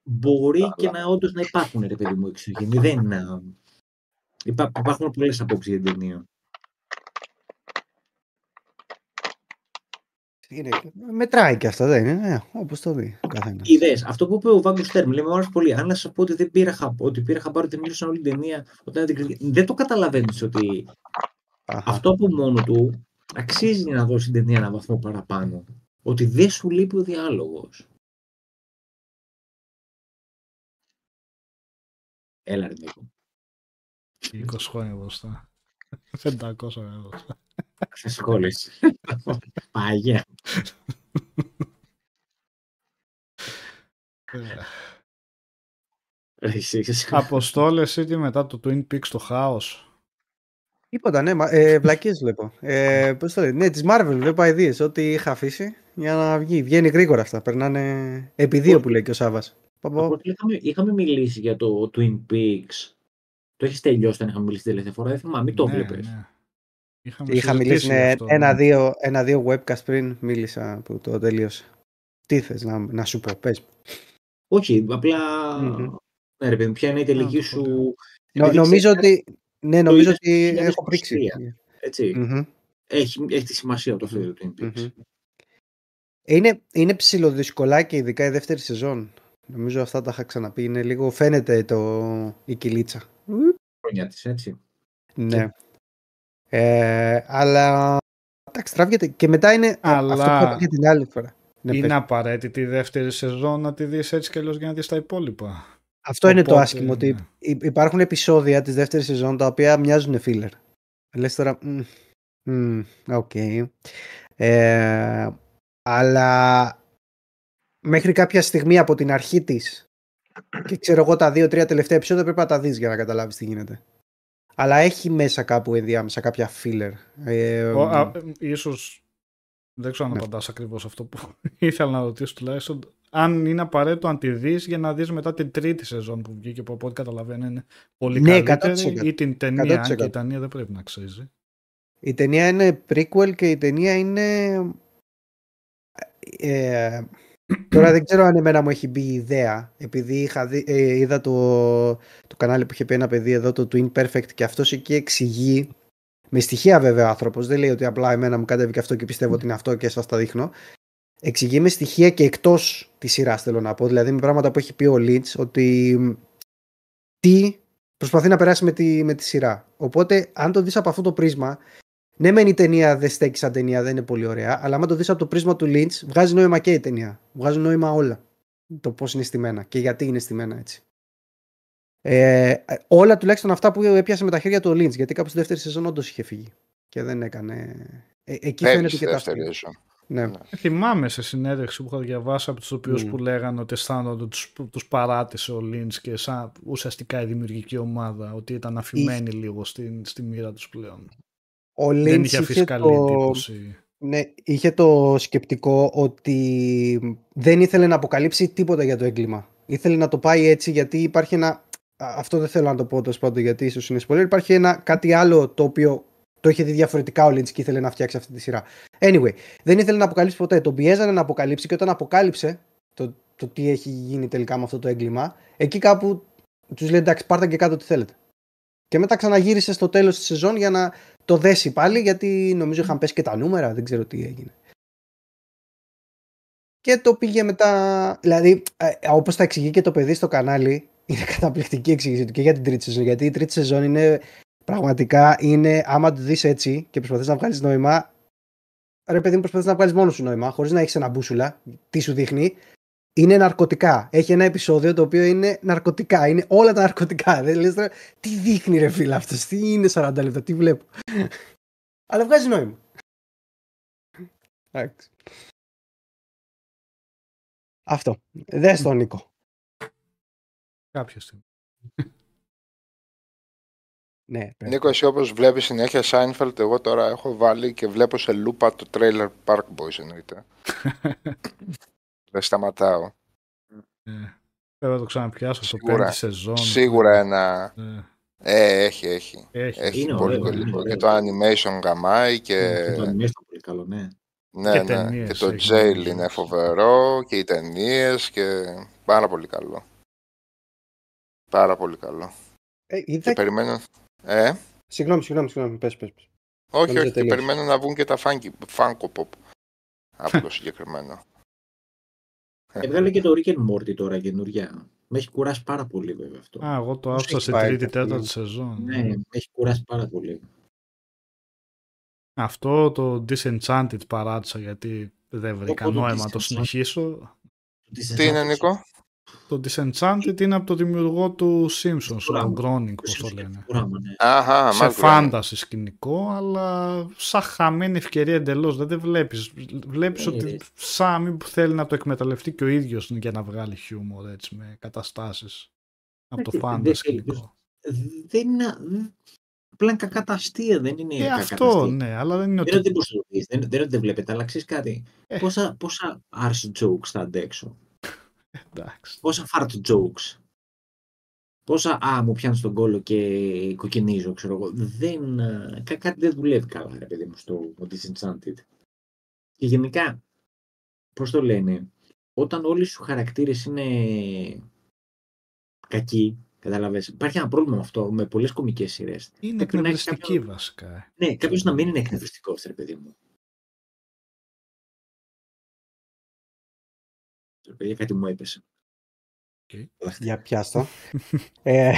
Μπορεί Καλά. και να όντως να υπάρχουν ρε παιδί μου εξωγενεί. Δεν είναι. Υπά, υπάρχουν πολλές απόψεις για την ταινία. Είναι- Μετράει και αυτό, δεν είναι. Ναι, Όπως το δει ο καθένας. Ιδέες. Αυτό που είπε ο Βάγκος Στέρν, λέει, μου άρεσε πολύ. Αν να σας πω ότι δεν πήρα, χα- ότι πήρα χαμπάρι ότι μίλησαν όλη την ταινία, όταν την κριτική- δεν το καταλαβαίνεις ότι αυτό από μόνο του αξίζει να δώσει την ταινία ένα βαθμό παραπάνω. Ότι δεν σου λείπει ο διάλογος. Έλα ρε Νίκο. 20 χρόνια μπροστά. 500 χρόνια μπροστά. Σε σχόλες. Πάγια. Ε, Εσύ, εσύ. Αποστόλες ή μετά το Twin Peaks το χάος; Τίποτα, ναι, μα- ε, βλακίες βλέπω. Ε, πώς το λέει, ναι, της Marvel βλέπω ιδέες, ό,τι είχα αφήσει για να βγει. Βγαίνει γρήγορα αυτά, περνάνε επί δύο που λέει και ο Σάβας. Πω, πω. Οπότε είχαμε, είχαμε μιλήσει για το Twin Peaks. Το έχεις τελειώσει όταν είχαμε μιλήσει την τελευταία φορά. Δεν θυμάμαι, μην το ναι, βλέπεις. ναι. Είχαμε Είχα μιλήσει συζητήσει ναι, γι' αυτό, ναι. ένα-δύο ένα-δύο webcast πριν μίλησα που το τελείωσε. Τι θες να, να σου πω, πες. μου. Όχι, απλά. Μμμ. Ναι, ρε παιδί, ποια είναι η τελική το σου. πω, Νο- Επειδή νομίζω ξέρεις ότι. Ναι, νομίζω είδες ότι το έχω πρίξει. 2023. Έτσι. Μμμ. Έχει, έχει τη σημασία το αυτό το Twin Peaks. Μμμ. Είναι, είναι ψηλοδυσκολάκι, ειδικά η δεύτερη σεζόν. Νομίζω αυτά τα είχα ξαναπεί. Είναι λίγο, φαίνεται το, η κυλίτσα. Χρόνια της, έτσι. Ναι. Ε, αλλά εντάξει, τραβιέται. Και μετά είναι Αλλά αυτό που είπα και την άλλη φορά. Ναι, είναι πες. απαραίτητη η δεύτερη σεζόν να τη δεις έτσι κι αλλιώς για να δεις τα υπόλοιπα. Αυτό είναι το Οπότε, άσχημο, ότι ναι. υ- υπάρχουν επεισόδια της δεύτερης σεζόν τα οποία μοιάζουν filler. Λες τώρα, μμ, μμ, οκ. Ε, αλλά μέχρι κάποια στιγμή από την αρχή της και ξέρω εγώ τα δύο-τρία τελευταία επεισόδια πρέπει να τα δεις για να καταλάβεις τι γίνεται. Αλλά έχει μέσα κάπου ενδιάμεσα κάποια filler. Ε, Ο, α, ίσως δεν ξέρω αν Ναι. απαντάς ακριβώς αυτό που ήθελα να ρωτήσω τουλάχιστον. Αν είναι απαραίτητο να τη δεις για να δεις μετά την τρίτη σεζόν που βγήκε που από ό,τι καταλαβαίνω είναι πολύ Ναι, καλύτερη 100%. ή την ταινία, αν και 100%. η ταινία δεν πρέπει να αξίζει. Η ταινία είναι prequel και η ταινία είναι... Ε, τώρα δεν ξέρω αν εμένα μου έχει μπει η ιδέα, επειδή είχα δει, ε, είδα το, το κανάλι που είχε πει ένα παιδί εδώ, το Twin Perfect, και αυτός εκεί εξηγεί, με στοιχεία βέβαια ο άνθρωπος, δεν λέει ότι απλά εμένα μου κατέβηκε αυτό και πιστεύω ότι είναι αυτό και σας τα δείχνω. Εξηγεί με στοιχεία και εκτός της σειράς θέλω να πω, δηλαδή με πράγματα που έχει πει ο Lynch, ότι τι προσπαθεί να περάσει με τη, με τη σειρά. Οπότε αν το δεις από αυτό το πρίσμα, ναι, μεν η ταινία δεν στέκει σαν ταινία, δεν είναι πολύ ωραία, αλλά άμα το δεις από το πρίσμα του Lynch, βγάζει νόημα και η ταινία. Βγάζουν νόημα όλα. Το πώς είναι στημένα και γιατί είναι στημένα έτσι. Ε, όλα τουλάχιστον αυτά που έπιασε με τα χέρια του ο Lynch, γιατί κάπου στη δεύτερη σεζόν όντως είχε φύγει. Και δεν έκανε. Ε, εκεί Φεύγει φαίνεται στη και τα δεύτερη αστεία. σεζόν. Ναι. Ναι. Θυμάμαι σε συνέντευξη που είχα διαβάσει από τους οποίους Μμ. που λέγανε ότι αισθάνονται τους, τους παράτησε ο Λίντς και σαν ουσιαστικά η δημιουργική ομάδα ότι ήταν αφημένοι λίγο στη, στη μοίρα τους πλέον. Ο Δεν Lynch είχε αφήσει είχε καλή το, εντύπωση. ναι, είχε το σκεπτικό ότι δεν ήθελε να αποκαλύψει τίποτα για το έγκλημα. Ήθελε να το πάει έτσι γιατί υπάρχει ένα. α, Αυτό δεν θέλω να το πω τόσο πάντων γιατί ίσως είναι spoiler. Υπάρχει ένα κάτι άλλο το οποίο το είχε δει διαφορετικά ο Lynch και ήθελε να φτιάξει αυτή τη σειρά. Anyway, δεν ήθελε να αποκαλύψει ποτέ. Τον πιέζανε να αποκαλύψει και όταν αποκάλυψε το, το τι έχει γίνει τελικά με αυτό το έγκλημα, εκεί κάπου τους λέει εντάξει, πάρτε και κάτω τι θέλετε. Και μετά ξαναγύρισε στο τέλος της σεζόν για να το δέσει πάλι γιατί νομίζω είχαν πέσει και τα νούμερα, δεν ξέρω τι έγινε. Και το πήγε μετά, δηλαδή ε, όπως τα εξηγεί και το παιδί στο κανάλι, είναι καταπληκτική εξήγηση του και για την τρίτη σεζόν, γιατί η τρίτη σεζόν είναι πραγματικά, είναι άμα το δεις έτσι και προσπαθείς να βγάλεις νόημα, ρε παιδί μου προσπαθείς να βγάλεις μόνος σου νόημα, χωρίς να έχεις ένα μπούσουλα, τι σου δείχνει, είναι ναρκωτικά. Έχει ένα επεισόδιο το οποίο είναι ναρκωτικά. Είναι όλα τα ναρκωτικά. Δεν λες τώρα, τι δείχνει ρε φίλε αυτός, τι είναι 40 λεπτά, τι βλέπω; Αλλά βγάζει νόημα. Εντάξει. Αυτό. Δες τον Νίκο. Κάποια στιγμή. Ναι, πρέπει. Νίκο, εσύ όπως βλέπεις συνέχεια Seinfeld, εγώ τώρα έχω βάλει και βλέπω σε λούπα το trailer Park Boys εννοείται. Δεν σταματάω. Ε, Πρέπει να το ξαναπιάσω στο Σίγουρα. πέμπτη σεζόν. Σίγουρα ένα... Ε, Ε, έχει, έχει. έχει. Έχει Είναι πολύ ωραίο, πολύ. είναι Και ωραίο. το animation γαμάει και... Και το anime είναι πολύ καλό, ναι. Ναι, Και ναι. ταινίες Και το έχει jail νομίζω. είναι φοβερό και οι ταινίες και πάρα πολύ καλό. Πάρα πολύ καλό. Ε, είδα... Και περιμένω... Ε, Συγγνώμη, συγγνώμη, συγγνώμη. Πες, πες. πες. όχι, Νόμιζα όχι, και τελείωσε. περιμένω να βγουν και τα Funky, Funko Pop από το συγκεκριμένο. Έβγαλε και το Rick and Morty τώρα καινούρια. Με έχει κουράσει πάρα πολύ βέβαια αυτό. Α, εγώ το Πώς άφησα έχει σε πάει τρίτη, αυτό, τέταρτη ναι. σεζόν. Ναι, με έχει κουράσει πάρα πολύ. Αυτό το Disenchanted παράτησα γιατί δεν βρήκα Οπότε το νόημα να το Disenchanted. συνεχίσω. Τι είναι, Νίκο; Το Disenchanted είναι από το δημιουργό του Simpsons, Του ο Groening. Groening, πώς το λένε. Πράγμα, ναι. Αχα, σε Mark Groening. φάνταση σκηνικό, αλλά σαν χαμένη ευκαιρία εντελώς. Δεν δεν βλέπεις. Βλέπεις Ε, ότι σαν μη που θέλει να το εκμεταλλευτεί και ο ίδιος για να βγάλει χιούμορ έτσι, με καταστάσεις από το Ε, δεν φάνταση θέλει, σκηνικό. Δεν είναι. Απλά είναι κακά τα αστεία, δεν είναι Ε, κακά τα αυτό αστεία. ναι, αλλά δεν είναι Δεν είναι ότι... ότι πώς το δεις, δεν, δεν είναι ότι δεν βλέπετε, αλλά ξέρεις κάτι. Ε. Πόσα, πόσα arse jokes θα αντέξω. Εντάξει. Πόσα fart jokes. Πόσα α, μου πιάνει τον κόλλο και κοκκινίζω, ξέρω εγώ. Δεν, ε, κά- κάτι δεν δουλεύει καλά, ρε παιδί μου, στο Disenchanted. Και γενικά, πώς το λένε, όταν όλοι σου χαρακτήρες είναι κακοί, καταλαβες, υπάρχει ένα πρόβλημα με αυτό, με πολλές κομικές σειρές. Είναι Πρέπει να έχεις εκνευριστική κάποιον- βασικά. Ναι, κάποιος να μην είναι εκνευριστικός, ρε παιδί μου. Ρε παιδιά, κάτι μου έπεσε. Για πιάστο. ε,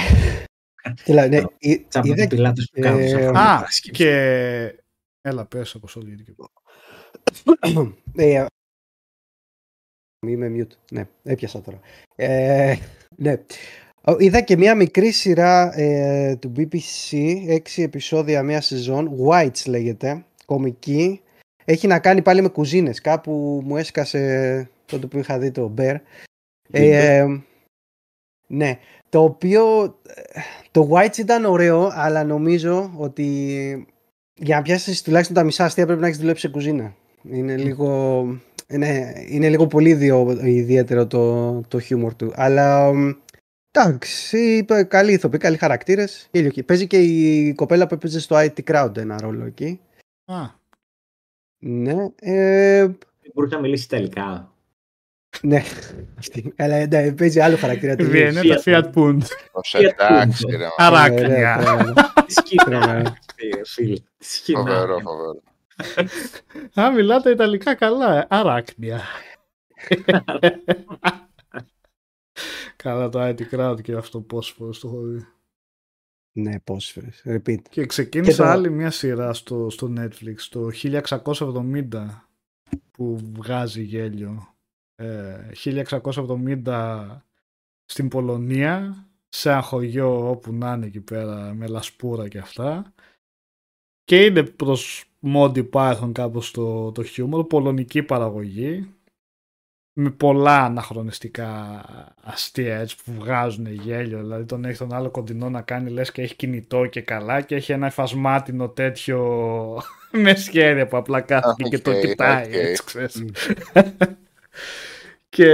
Κοίτα, ναι, εί- Τσάμπα είδα- του πιλάτος που κάνουν. ε, σαν Α, παρασκευή. και... Έλα, πες από όλη γιατί ε, Είμαι mute. Ναι, έπιασα τώρα. Ε, ναι. Ο- Είδα και μία μικρή σειρά ε, του BBC, έξι επεισόδια μία σεζόν, Whites λέγεται, κομική. Έχει να κάνει πάλι με κουζίνες, κάπου μου έσκασε τότε που είχα δει το Bear. Ε, ναι, το οποίο ε, το Whites ήταν ωραίο, αλλά νομίζω ότι για να πιάσεις τουλάχιστον τα μισά αστεία πρέπει να έχεις δουλέψει σε κουζίνα. Είναι λίγο, είναι, είναι λίγο πολύ ιδιο- ιδιαίτερο το, το χιούμορ του. Αλλά μ, εντάξει, είπε, καλή ηθοποιή, καλοί χαρακτήρες. Γέλιο εκεί. Παίζει και η κοπέλα που έπαιζε στο IT Crowd ένα ρόλο εκεί. Α, Ναι, ε, Μπορούσε να μιλήσει Ιταλικά. Ναι. Αυτή. Αλλά ναι, παίζει άλλο χαρακτήρα. τελείως. Βιέννετα Fiat Pund. Ως εντάξει, ρε. Αράκνια. Ωραία, ωραία. Σκηνά, Ναι. φίλε, φίλε. Σκηνά. Φοβερό, φοβερό. Α, μιλάτε Ιταλικά καλά. ε. Αράκνια. Καλά το IT Crowd και αυτό πόσες φορές το έχω δει. Ναι, πόσες φορές. Repeat. Και ξεκίνησα Και το- άλλη μια σειρά στο, στο Netflix, το 1670, που βγάζει γέλιο. Ε, 1670 στην Πολωνία, σε ένα χωριό όπου να είναι εκεί πέρα, με λασπούρα και αυτά. Και είναι προς Monty Python κάπως το, το χιούμορ, πολωνική παραγωγή, με πολλά αναχρονιστικά αστεία έτσι που βγάζουν γέλιο. Δηλαδή τον έχει τον άλλο κοντινό να κάνει λες και έχει κινητό και καλά και έχει ένα εφασμάτινο τέτοιο με σχέδια που απλά κάθεται και το Οκ, κοιτάει οκ. έτσι ξέρεις. Και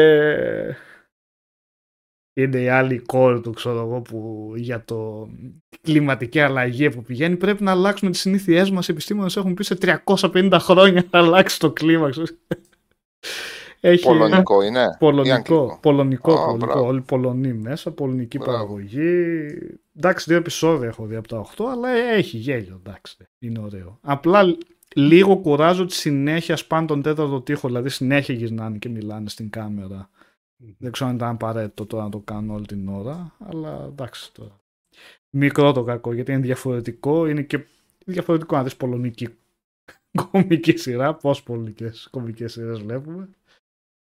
είναι η άλλη κόρη του ξέρω εγώ που για το την κλιματική αλλαγή που πηγαίνει πρέπει να αλλάξουμε τις συνήθειές μας οι επιστήμονες έχουν πει σε 350 χρόνια να αλλάξει το κλίμα ξέρεις. Έχει... Πολωνικό είναι; ή Πολωνικό, αγγλικό; πολωνικό, Α, πολωνικό, μπράβο. όλοι Πολωνοί μέσα, πολωνική Μπράβο. παραγωγή. Εντάξει, δύο επεισόδια έχω δει από τα 8, αλλά έχει γέλιο, εντάξει, είναι ωραίο. Απλά λίγο κουράζω ότι συνέχεια σπάνε τον τέταρτο τοίχο, δηλαδή συνέχεια γυρνάνε και μιλάνε στην κάμερα. Δεν ξέρω αν ήταν απαραίτητο τώρα να το κάνω όλη την ώρα, αλλά εντάξει τώρα. Μικρό το κακό, γιατί είναι διαφορετικό, είναι και διαφορετικό να δεις πολωνική κομική σειρά, πώς πολωνικές κομικές σειρές βλέπουμε.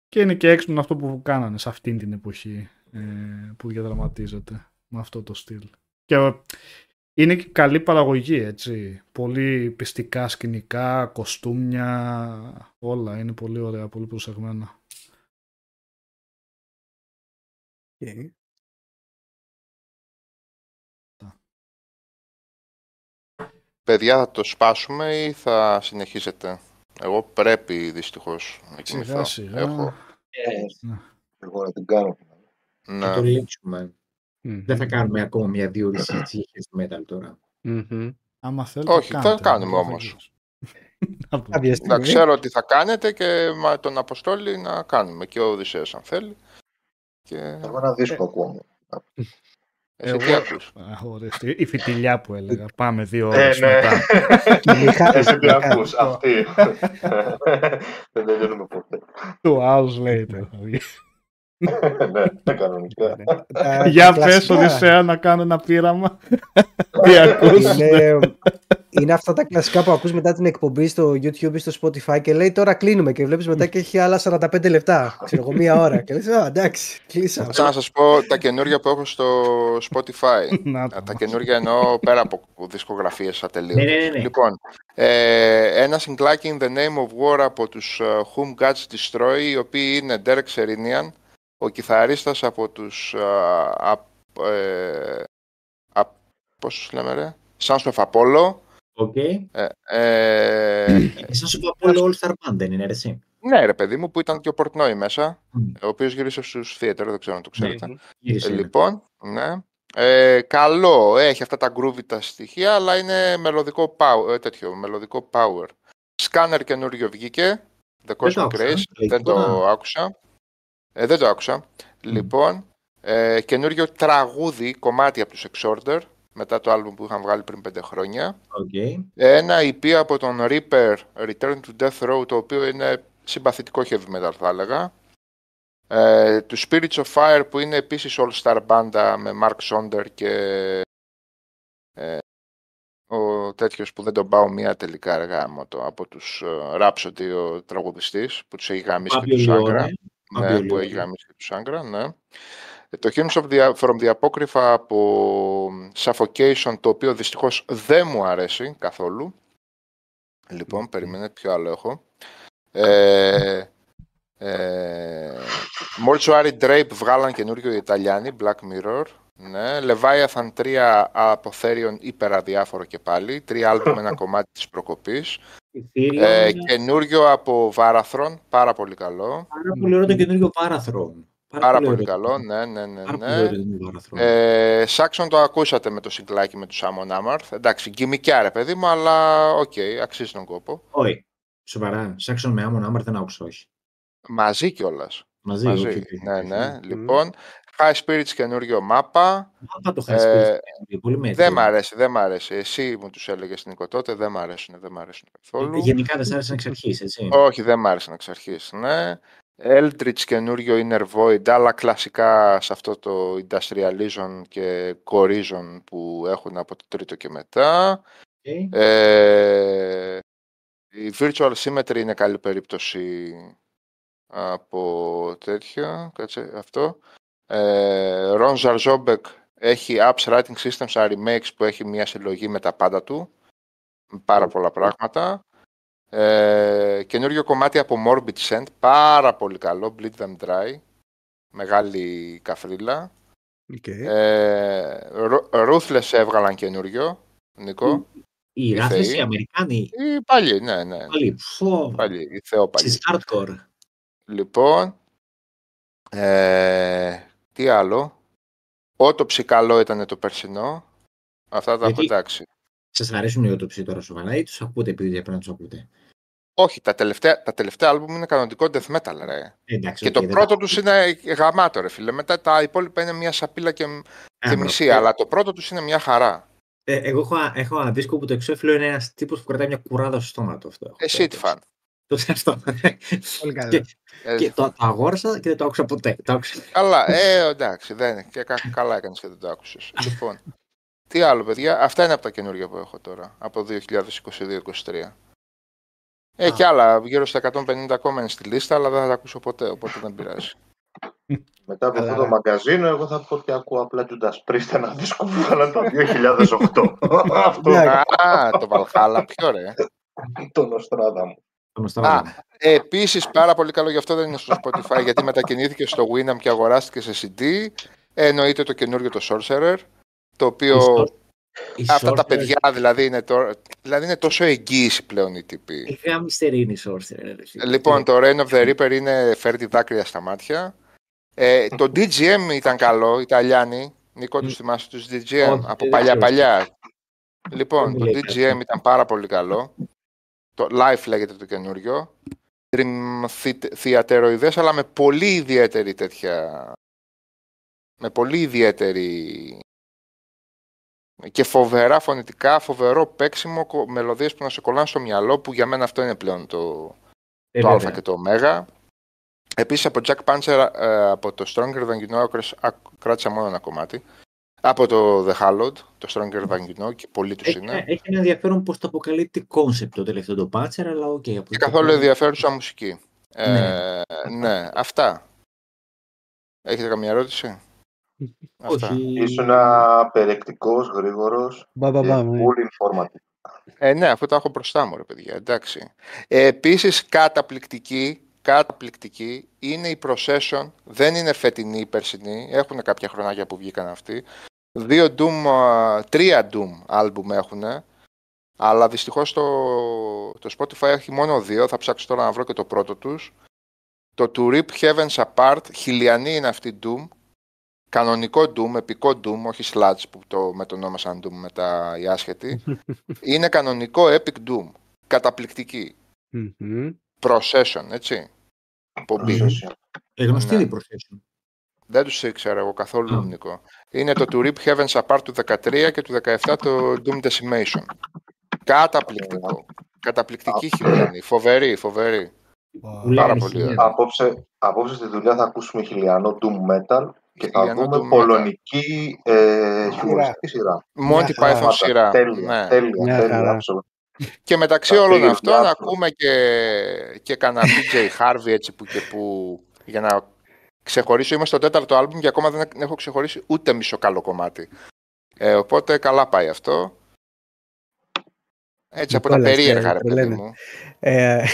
Και είναι και έξυπνο αυτό που κάνανε σε αυτήν την εποχή ε, που διαδραματίζεται με αυτό το στυλ. Και ε, είναι και καλή παραγωγή, έτσι. Πολύ πιστικά σκηνικά, κοστούμια, όλα. Είναι πολύ ωραία, πολύ προσεγμένα. Okay. Παιδιά, θα το σπάσουμε ή θα συνεχίσετε; Εγώ πρέπει δυστυχώς να κοιμηθώ. Σιγά σιγά. Έχω. Ε, Εγώ να την κάνω. Θα το Ναι. λύσουμε. Μμμ. Δεν θα κάνουμε ακόμα μια δύο ώρες συζήτηση για heavy metal τώρα. Μμμ. Άμα θέλετε, Όχι, θα κάντε, κάνουμε δεν θα όμως. γυρίσω. Να πω. Κάποια Να στιγμή. ξέρω ότι θα κάνετε και μα, τον Αποστόλη να κάνουμε. Και ο Οδυσσέας αν θέλει. Και... Εγώ ένα δίσκο ακούω. Εσύ τι Εγώ- ακούς. Α, ορίστε, Η φιτιλιά που έλεγα. Πάμε δύο Ε, ώρες ναι. μετά. Μιχα- Εσύ τι Μιχα- ακούς, αυτή. Δεν τελειώνουμε ποτέ. Two hours later. Θα βγει. Ναι, κανονικά. Τα- Για τα πες κλασικά. Οδυσσέα να κάνω ένα πείραμα. Τι ακούς. Είναι, είναι αυτά τα κλασικά που ακούς μετά την εκπομπή στο YouTube ή στο Spotify και λέει τώρα κλείνουμε και βλέπεις μετά και έχει άλλα 45 λεπτά, ξέρω εγώ, μία ώρα και λες, α, εντάξει, κλείσαμε. Θα να σας πω τα καινούργια που έχω στο Spotify. Να Α, το. Τα καινούργια εννοώ πέρα από δισκογραφίες ατελείωτες. Ναι, ναι, ναι, ναι. Λοιπόν, ε, ένα σινγκλάκι In the Name of War από τους ε, Whom Gods Destroy, οι οποίοι είναι Derek Sherinian, ο κιθαρίστας από τους... ε, α, ε, α, πώς τους λέμε ρε; Sons of Apollo. Οκ. Ε, ε, Εσάς σου πω από All Star Band δεν είναι ρε συ; ναι ρε παιδί μου που ήταν και ο Portnoy μέσα, Μμ. ο οποίος γύρισε στους Theater, δεν ξέρω αν το ξέρετε. Ναι. Γύρισε, Ε, ναι. λοιπόν, ναι. Ε, καλό, έχει αυτά τα groovy τα στοιχεία, αλλά είναι μελωδικό power, ε, τέτοιο, μελωδικό power. Scanner καινούριο βγήκε, The το Cosmic άκουσα, Race, λέει δεν το τίποτα. άκουσα. Ε, δεν το άκουσα. Λοιπόν, ε, καινούριο τραγούδι, κομμάτι από τους Exhorder, μετά το άλμπουμ που είχαν βγάλει πριν πέντε χρόνια. Οκ. Ένα EP από τον Reaper, Return to Death Row, το οποίο είναι συμπαθητικό heavy metal θα έλεγα. Ε, του Spirits of Fire που είναι επίσης all star μπάντα με Mark Sonder και ε, ο τέτοιος που δεν τον πάω μία τελικά αργά το, από τους ε, Rhapsody ο τραγουδιστής που τους έχει γαμίσει και Fabio τους Lione. Άγκρα. Ναι, Fabio που Lione. έχει γαμίσει και τους Άγκρα, ναι. Ε, Το Hymns of the, from the Apocrypha από Suffocation, το οποίο δυστυχώς δεν μου αρέσει καθόλου. Λοιπόν, περιμένετε ποιο άλλο έχω. Ε, ε, Mortuary Drape βγάλαν καινούριο οι Ιταλιάνοι, Black Mirror. Ναι. Leviathan 3 από Therion υπεραδιάφορο και πάλι. Τρία άλμπουμ με ένα κομμάτι της προκοπής. Ethereum, Ε, είναι καινούριο από Varathron, πάρα πολύ καλό. Πάρα πολύ ωραίο το καινούργιο Varathron. Πάρα πολύ ωραίο. καλό, ναι, ναι, ναι. Πάρα πολύ ναι. ωραίο το καινούργιο Varathron. Ε, Saxon το ακούσατε με το σινγκλάκι με τους Amon Amarth. Εντάξει, γκιμικιά ρε παιδί μου, αλλά οκ, αξίζει τον κόπο. Όχι. Σοβαρά. Saxon με Amon Amarth δεν άκουσα, όχι. Μαζί κιόλας. Μαζί. Μαζί. οκ, οκ. Ναι, ναι. Μμμ. Λοιπόν, High Spirits καινούριο μάπα. Άπα το Ε, χάσει. πολύ μέτριο. Δεν μ' αρέσει, δεν μ' αρέσει. Εσύ μου τους έλεγες Νίκο τότε, δεν μ' αρέσουν, δεν μ' αρέσουν καθόλου. Γενικά δεν σ' άρεσαν εξ αρχής, έτσι. Όχι, δεν μ' άρεσαν εξ αρχής. Ναι. Eldritch καινούριο Inner Void, αλλά κλασικά σε αυτό το Industrialism και Corizon που έχουν από το τρίτο και μετά. Οκ. Ε, η Virtual Symmetry είναι καλή περίπτωση από τέτοια. Κάτσε αυτό. Ε, Ron Zarzobek έχει Apps Writing Systems and Remakes που έχει μια συλλογή με τα πάντα του. Με πάρα πολλά πράγματα. Ε, καινούριο κομμάτι από Morbid Scent. Πάρα πολύ καλό. Bleed Them Dry. Μεγάλη καφρίλα. Οκ. Ε, Ru- Ruthless έβγαλαν καινούριο. Νικό. Οι οι ράφτες θεοί. οι Αμερικάνοι. Ή πάλι, ναι, ναι. Πάλι. Φω. Πάλι, η Θεό πάλι. Στις hardcore. Λοιπόν, ε, τι άλλο; Autopsy καλό ήταν το περσινό. Αυτά τα έχω Γιατί- εντάξει. Σας αρέσουν οι Autopsy τώρα σοβαρά ή τους ακούτε επειδή πρέπει να τους ακούτε. Όχι, τα τελευταία, τα τελευταία άλμπουμ είναι κανονικό death metal, ρε. Ε, Εντάξει, Και οκ, το δεν πρώτο τα- τους είναι γαμάτο, ρε φίλε. Μετά τα υπόλοιπα είναι μια σαπίλα και, Α, και μπρο. μισή. Αλλά το πρώτο τους είναι μια χαρά. Ε, εγώ έχω, έχω ένα δίσκο που το εξώφυλλο είναι ένας τύπος που κρατάει μια κουράδα στο στόμα του. Αυτό έχω. Εσύ τι φαν. Το ξέρω αυτό. Πολύ καλά. Και, Ε, και το, το αγόρασα και δεν το άκουσα ποτέ. Το άκουσα. Καλά, ε, εντάξει, δεν είναι. Και κα- καλά έκανες και δεν το άκουσες. λοιπόν, τι άλλο, παιδιά; Αυτά είναι από τα καινούργια που έχω τώρα. Από 2022-2023. Ε, Α. και άλλα, γύρω στα 150 ακόμα είναι στη λίστα, αλλά δεν θα τα ακούσω ποτέ, οπότε δεν πειράζει. Μετά από Καλά, αυτό το ρε. μαγκαζίνο, εγώ θα πω ότι ακούω απλά Judas Priest ένα δίσκο που βγάλαν το 2008. αυτό Ναι. Α, το Valhalla, ποιο ρε. το Νοστράδα μου. Το νοστάλγιο. Ε, Επίσης, πάρα πολύ καλό, γι' αυτό δεν είναι στο Spotify, γιατί μετακινήθηκε στο Winamp και αγοράστηκε σε CD. Ε, εννοείται το καινούριο το Sorcerer, το οποίο Η αυτά τα Sorcerer- παιδιά δηλαδή είναι, τώρα, δηλαδή είναι τόσο εγγύηση πλέον οι τύποι. Η γάμιστερη είναι η Sorcerer. ρε φίλε. Λοιπόν, το Rain of the Reaper είναι φέρνει δάκρυα στα μάτια. Ε, το DGM ήταν καλό, Ιταλιάνοι. Νίκο, τους θυμάσαι τους DGM Όχι, από δεν παλιά ξέρω. παλιά. Λοιπόν, Δεν το μου λέει κάτι. DGM ήταν πάρα πολύ καλό. Το Life λέγεται το καινούριο. Dream thea- θεατεροειδές, αλλά με πολύ ιδιαίτερη τέτοια... Με πολύ ιδιαίτερη... Και φοβερά φωνητικά, φοβερό παίξιμο, κο- μελωδίες που να σε κολλάνε στο μυαλό, που για μένα αυτό είναι πλέον το, Ε, το βέβαια. Α και το Ω. Επίσης από Jag Panzer, ε, από το Stronger Than You Know, άκρες- α, κράτησα μόνο ένα κομμάτι. Από το The Hallowed, το Stronger Than You Know, και πολλοί τους Έχει, είναι. έχει ένα ενδιαφέρον post apocalyptic concept το τελευταίο το Patcher, αλλά οκ. από Και εκεί καθόλου πέρα- ενδιαφέρουσα μουσική. Ε, Ναι. ναι, αυτά. Έχετε καμία ερώτηση; Αυτά. Όχι. Ήσουν περιεκτικός, γρήγορος και Μπαμπαμπαμ, ναι. full informative. Ε, ναι, αφού τα έχω μπροστά μου, ρε παιδιά, εντάξει. Ε, επίσης, καταπληκτική, καταπληκτική είναι η Procession, δεν είναι φετινή ή περσινή, έχουν κάποια χρονάκια που βγήκαν αυτοί. Δύο Doom, α, τρία Doom άλμπουμ έχουν, αλλά δυστυχώς το, το Spotify έχει μόνο δύο, θα ψάξω τώρα να βρω και το πρώτο τους. Το To Rip Heavens Apart, χιλιανή είναι αυτή Doom, κανονικό Doom, επικό Doom, όχι Sludge που το μετονόμασαν Doom μετά οι άσχετοι. είναι κανονικό Epic Doom. Καταπληκτική. Μμμ. Procession, έτσι. Πομπή. Procession. Ε, γνωστή Ναι. είναι η προσθέσεων. Δεν τους ήξερα εγώ καθόλου, Α. Νίκο. Είναι το To Rip Heavens Apart του 13 και του 17 το Doom Decimation. Καταπληκτικό. Καταπληκτική χιλιανή. Φοβερή, φοβερή. Που λέγανε πολύ χιλιάδες. ωραία. Απόψε, απόψε στη δουλειά θα ακούσουμε χιλιανό Doom Metal και θα Χιλιανό δούμε Doom Metal. πολωνική ε, χιουμοριστική σειρά. Monty χαρά. Python σειρά. Τέλεια, Ναι. τέλεια, Μια τέλεια, χαρά. absolute. Και μεταξύ Θα όλων φύγει αυτών διάφορα. ακούμε και, και κανένα DJ Harvey έτσι που και που για να ξεχωρίσω. Είμαι στο τέταρτο άλμπουμ και ακόμα δεν έχω ξεχωρίσει ούτε μισό καλό κομμάτι. Ε, οπότε καλά πάει αυτό. Έτσι από τα Νικόλας, περίεργα ε, ρε παιδί τρελαίνε. μου. Ε,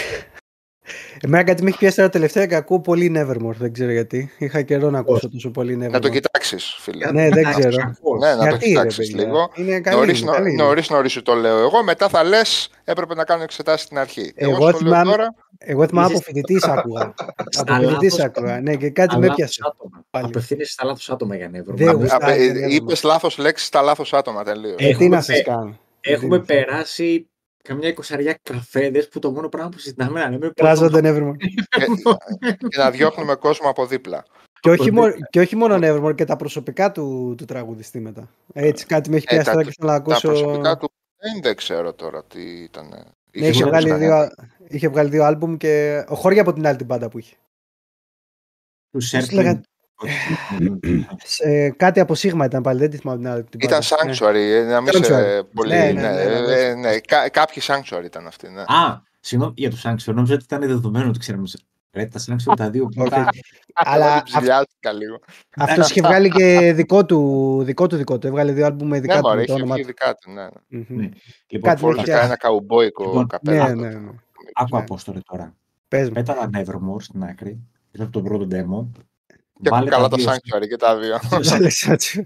εμένα κάτι με έχει πιάσει τώρα τελευταία και ακούω πολύ Nevermore. Δεν ξέρω γιατί. Είχα καιρό να ακούσω τόσο πολύ Nevermore. Να το κοιτάξεις φίλε. Ναι, δεν Να ξέρω. τους ακούω. Ναι, να το γιατί ρε κοιτάξεις παιδιά. λίγο. Είναι καλή. Νωρίς, είναι, νο- καλή είναι. νωρίς, νωρίς σου το λέω εγώ, μετά θα λες έπρεπε να κάνω εξετάσεις στην αρχή. Εγώ, Εγώ σου το λέω θυμάμαι- τώρα, Εγώ θυμάμαι από Είσαι- φοιτητή άκουγα. Στα από φοιτητή λάθος- άκουγα. Ναι, και κάτι Στα με λάθος έπιασε. άτομα. πάλι. Απευθύνεσαι στα λάθος άτομα για νεύρο. Δεν Μα- γουστάρει. απε- δεν είναι είπες λάθος λέξεις στα λάθος άτομα τελείως. Ε, τι Έχουμε να σα πε- κάνω. Έχουμε Τι- περάσει καμιά εικοσαριά καφέδες που το μόνο πράγμα που συζητάμε να λέμε πώς Κράζονται Nevermore. και, και να διώχνουμε κόσμο από δίπλα. και, όχι μόνο, και όχι μόνο Nevermore, και τα προσωπικά του, του τραγουδιστή μετά. Έτσι, κάτι με έχει Ε, πιάσει τα- τώρα και θέλω να Τα ακούσω. προσωπικά του δεν, δεν ξέρω τώρα τι ήταν. Ναι, είχε, βγάλει δύο, είχε βγάλει δύο άλμπουμ και ο Χώρια από την άλλη την πάντα που είχε. τους Πώς Σέρκλιν. λέγανε- Ε, κάτι από Σίγμα ήταν πάλι, δεν τη θυμάμαι την άλλη την Ήταν πάντα. Ναι. Sanctuary, ε, να μην Sanctuary. σε πολύ. Ναι, Ναι, ναι, ναι, ναι, ε, ναι, κά- Κάποιοι Sanctuary ήταν αυτοί. Ναι. Α, συγγνώμη για τους Sanctuary. Νόμιζα ότι ήταν δεδομένο ότι ξέραμε. Ρε, τα Sanctuary τα δύο. Όχι. τα- Αλλά Αλλά αυ- ψηλιάστηκα λίγο. Αυτός είχε βγάλει και δικό του, δικό του δικό του. Έβγαλε δύο άλμπουμ με Ναι, δικά του μωρέ, με το είχε όνομα βγει του. δικά του. Ναι. Μμμ. Ναι. Λοιπόν, Κάτι Φόρεσε τέτοια. ένα καουμπόικο Λοιπόν, καπέλο. Ναι, ναι, ναι. Άκου Ναι. Απόστολε τώρα. Πες μου. Πέτα τα Nevermore στην άκρη. Πήρα από τον πρώτο demo. Και Βάλε καλά τα τα δύο Sanctuary και τα δύο. Τους Αλεξάνδρου.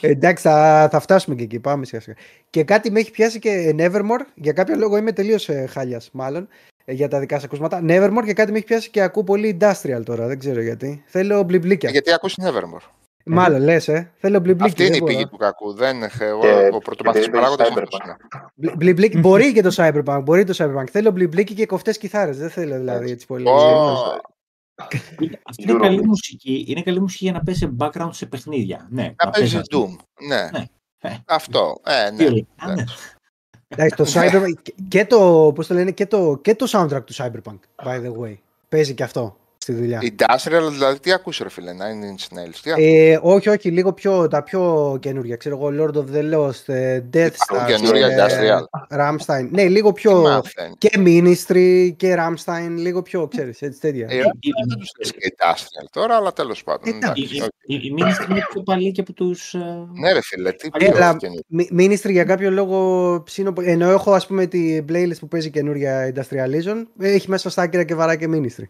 Εντάξει, θα, θα φτάσουμε και εκεί. Πάμε σιγά σιγά. Και κάτι με έχει πιάσει και Nevermore. Για κάποιο λόγο είμαι τελείως ε, χάλιας, μάλλον. ε, για τα δικά σας ακούσματα. Nevermore και κάτι με έχει πιάσει και ακούω πολύ industrial τώρα. Δεν ξέρω γιατί. Θέλω μπλιμπλίκια. Γιατί ακούς Nevermore. Μάλλον λες, ε. Θέλω μπλιμπλίκια. Αυτή είναι δεν η μπορώ. πηγή του κακού. Δεν έχω εγώ. Και- Ο πρωτοπαθής και παράγοντας είπες αυτός Cyberpunk. είναι. Μπλι- μπλιμπλίκ- μπορεί και το Cyberpunk. Μπορεί το Cyberpunk. Θέλω μπλιμπλίκι και κοφτές κιθάρες. Δεν θέλω δηλαδή έτσι πολύ. Ω, Αυτή είναι καλή Eurobeat. μουσική. Είναι καλή μουσική για να παίζει background σε παιχνίδια. Ναι, Να παίζει παίζεις, Doom. Ναι. Ναι. Ε. Αυτό. Ε, δύο ναι. λεπτά, ναι. Εντάξει, το Cyberpunk και- και το, πώς το λένε, και το, και το soundtrack του Cyberpunk, by the way. Παίζει και αυτό στη δουλειά. Industrial, δηλαδή τι ακούς ρε φίλε, Nine Inch Nails. Τι ακούς; Ε, όχι, όχι, λίγο πιο, τα πιο καινούργια. Ξέρω εγώ, Lord of the Lost, ε, Death Υπάρχουν Star, καινούργια ε, Industrial. Rammstein. Ναι, λίγο Τι πιο. μαθαίνεις; Και Ministry και Rammstein, λίγο πιο, ξέρεις, έτσι τέτοια. Ε, δεν τους λες και Industrial τώρα, αλλά τέλος πάντων. Εντάξει. Η- εντάξει, η- Η η Ministry είναι πιο παλή και από τους... ε, Ναι ρε φίλε, τι Ε, πιο αλλά- καινούργιο. Mi- Ministry για κάποιο λόγο ψήνω πολύ. Ενώ έχω ας πούμε την playlist που παίζει καινούρια Industrialization, έχει μέσα στα άκυρα και βαρά και Ministry.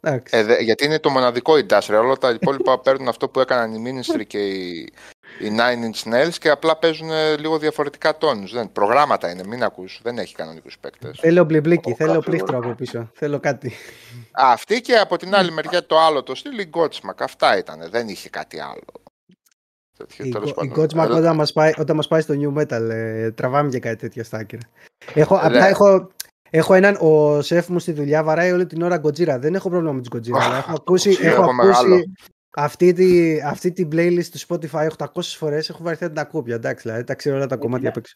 Εντάξει. Ε, δε- γιατί είναι το μοναδικό Industrial. Όλα τα υπόλοιπα παίρνουν αυτό που έκαναν οι Ministry και οι, οι Nine Inch Nails και απλά παίζουν ε, λίγο διαφορετικά τόνους. Δεν, προγράμματα είναι, μην ακούς. Δεν έχει κανονικούς παίκτες. Θέλω μπλιμπλίκι, Ω, θέλω κάτι πλήκτρο ωραίο. από πίσω. Θέλω κάτι. Αυτή και από την άλλη μεριά το άλλο το στυλ, η Godsmack. Αυτά ήταν. Δεν είχε κάτι άλλο. Τέτοιο, Η, τέλος Go- η πάντων. Godsmack Ε, όταν μας, πάει, όταν μας πάει στο New Metal ε, τραβάμε και κάτι τέτοια στα άκυρα. Έχω, Ε, απλά ναι. έχω, έχω έναν, ο σεφ μου στη δουλειά βαράει όλη την ώρα Godzilla. Δεν έχω πρόβλημα με τις Godzilla, αλλά έχω ακούσει, Godzilla, έχω έχω μεγάλο. ακούσει αυτή, τη, αυτή την playlist του Spotify 800 φορές. Έχω βαρεθεί να την ακούω πια, εντάξει, δηλαδή, τα ξέρω όλα τα κομμάτια απ' έξω.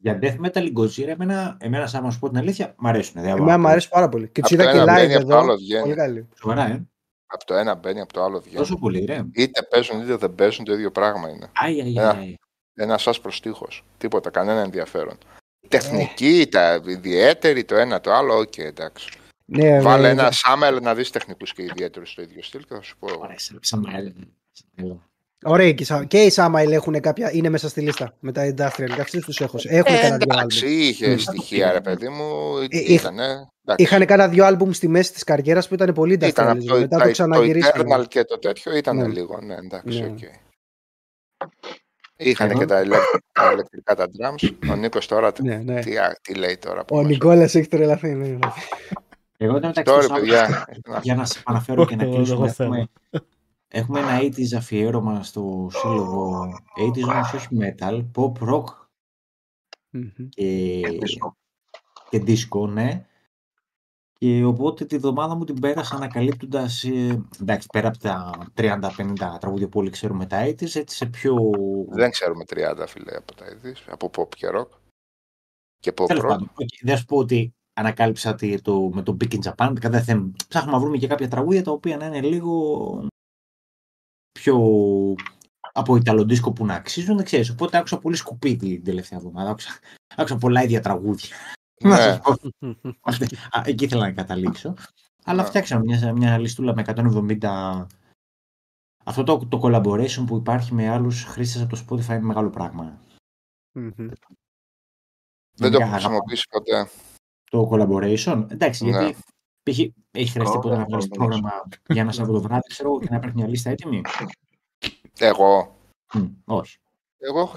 Για death metal η Godzilla, εμένα, εμένα σαν να σου πω την αλήθεια, μ' αρέσουν. Δεν Εμένα μου αρέσει πάρα πολύ. Και τους Από το είδα και ένα live μπαίνει, από το εδώ. άλλο βγαίνει. Πολύ καλή. Σοβαρά, ε. Από το ένα μπαίνει, από το άλλο βγαίνει. Τόσο πολύ, ρε. Είτε παίζουν είτε δεν παίζουν, το ίδιο πράγμα είναι. Άι, άι, Ένα. άι. Ένα σας προστίχος. Τίποτα, κανένα ενδιαφέρον. Τεχνική, τα ιδιαίτερη, το ένα το άλλο, οκ, εντάξει. Ναι, Βάλε ναι, ένα Σάμελ να δεις τεχνικούς και ιδιαίτερους στο ίδιο στυλ και θα σου πω. εγώ. Ωραία, σαν- σαν να έλεγα. Ωραία, και, οι Sa- και οι Samail έχουν κάποια, είναι μέσα στη λίστα με τα industrial. Και αυτούς τους έχω. Έχουν Ε, κάνα δύο εντάξει, άλμπουμ. είχε Μμ. στοιχεία ρε παιδί μου, Ε, είχ- ήτανε. εντάξει. Είχαν κάνα δύο άλμπουμ στη μέση της καριέρας που ήταν πολύ Ήταν industrial. από το, Μετά τα- το το ξαναγυρίσανε. Eternal και το τέτοιο ήταν Ναι. λίγο, ναι, εντάξει, Ναι. οκ. Είχαν Εγώ- και τα, ηλεκ- τα ηλεκτρικά τα drums. Ο Νίκος τώρα τι, Ναι, ναι. τι, α, τι λέει τώρα. που Ο μας- Νικόλας έχει τρελαθεί. Ναι, ναι. Εγώ ήταν μεταξύ Sorry, του Σάββατο, παιδιά. για να σας αναφέρω και να Το κλείσουμε. έχω θέμα. Έχουμε, έχουμε ένα 80s αφιέρωμα στο σύλλογο 80s όμως όχι metal, pop rock Μμμ. και, Disco. και disco, ναι. Και οπότε τη βδομάδα μου την πέρασα ανακαλύπτοντας. εντάξει, πέρα από τα 30-50 τραγούδια που όλοι ξέρουμε τα AIDS, έτσι σε πιο. Δεν ξέρουμε 30 φίλε από τα είδη, από pop και rock. Και pop Τέλος rock. πάντων, οκ, δεν σου πω ότι ανακάλυψα τι- το, με το Big in Japan. Κατά δεν ψάχνουμε να βρούμε και κάποια τραγούδια τα οποία να είναι λίγο πιο από Italo disco που να αξίζουν, δεν ξέρεις. Οπότε άκουσα πολύ σκουπίδι την τελευταία εβδομάδα. Άκουσα, άκουσα πολλά ίδια τραγούδια. Να Ναι. σας πω. Αυτή- α, εκεί ήθελα να καταλήξω. Αλλά Ναι. φτιάξαμε μια, μια λιστούλα με 170. Αυτό το, το collaboration που υπάρχει με άλλους χρήστες από το Spotify είναι μεγάλο πράγμα. Μμμ. Δεν το Μια έχω χρησιμοποιήσει ποτέ. το collaboration. Εντάξει, Ναι. γιατί π.χ. έχει χρειαστεί Ω, ποτέ να ναι, βγάλεις ναι, πρόγραμμα για ένα Σαββατοβράδυ, ξέρω εγώ, και να υπάρχει μια λίστα έτοιμη; Εγώ. Μμ, όχι. Εγώ έχω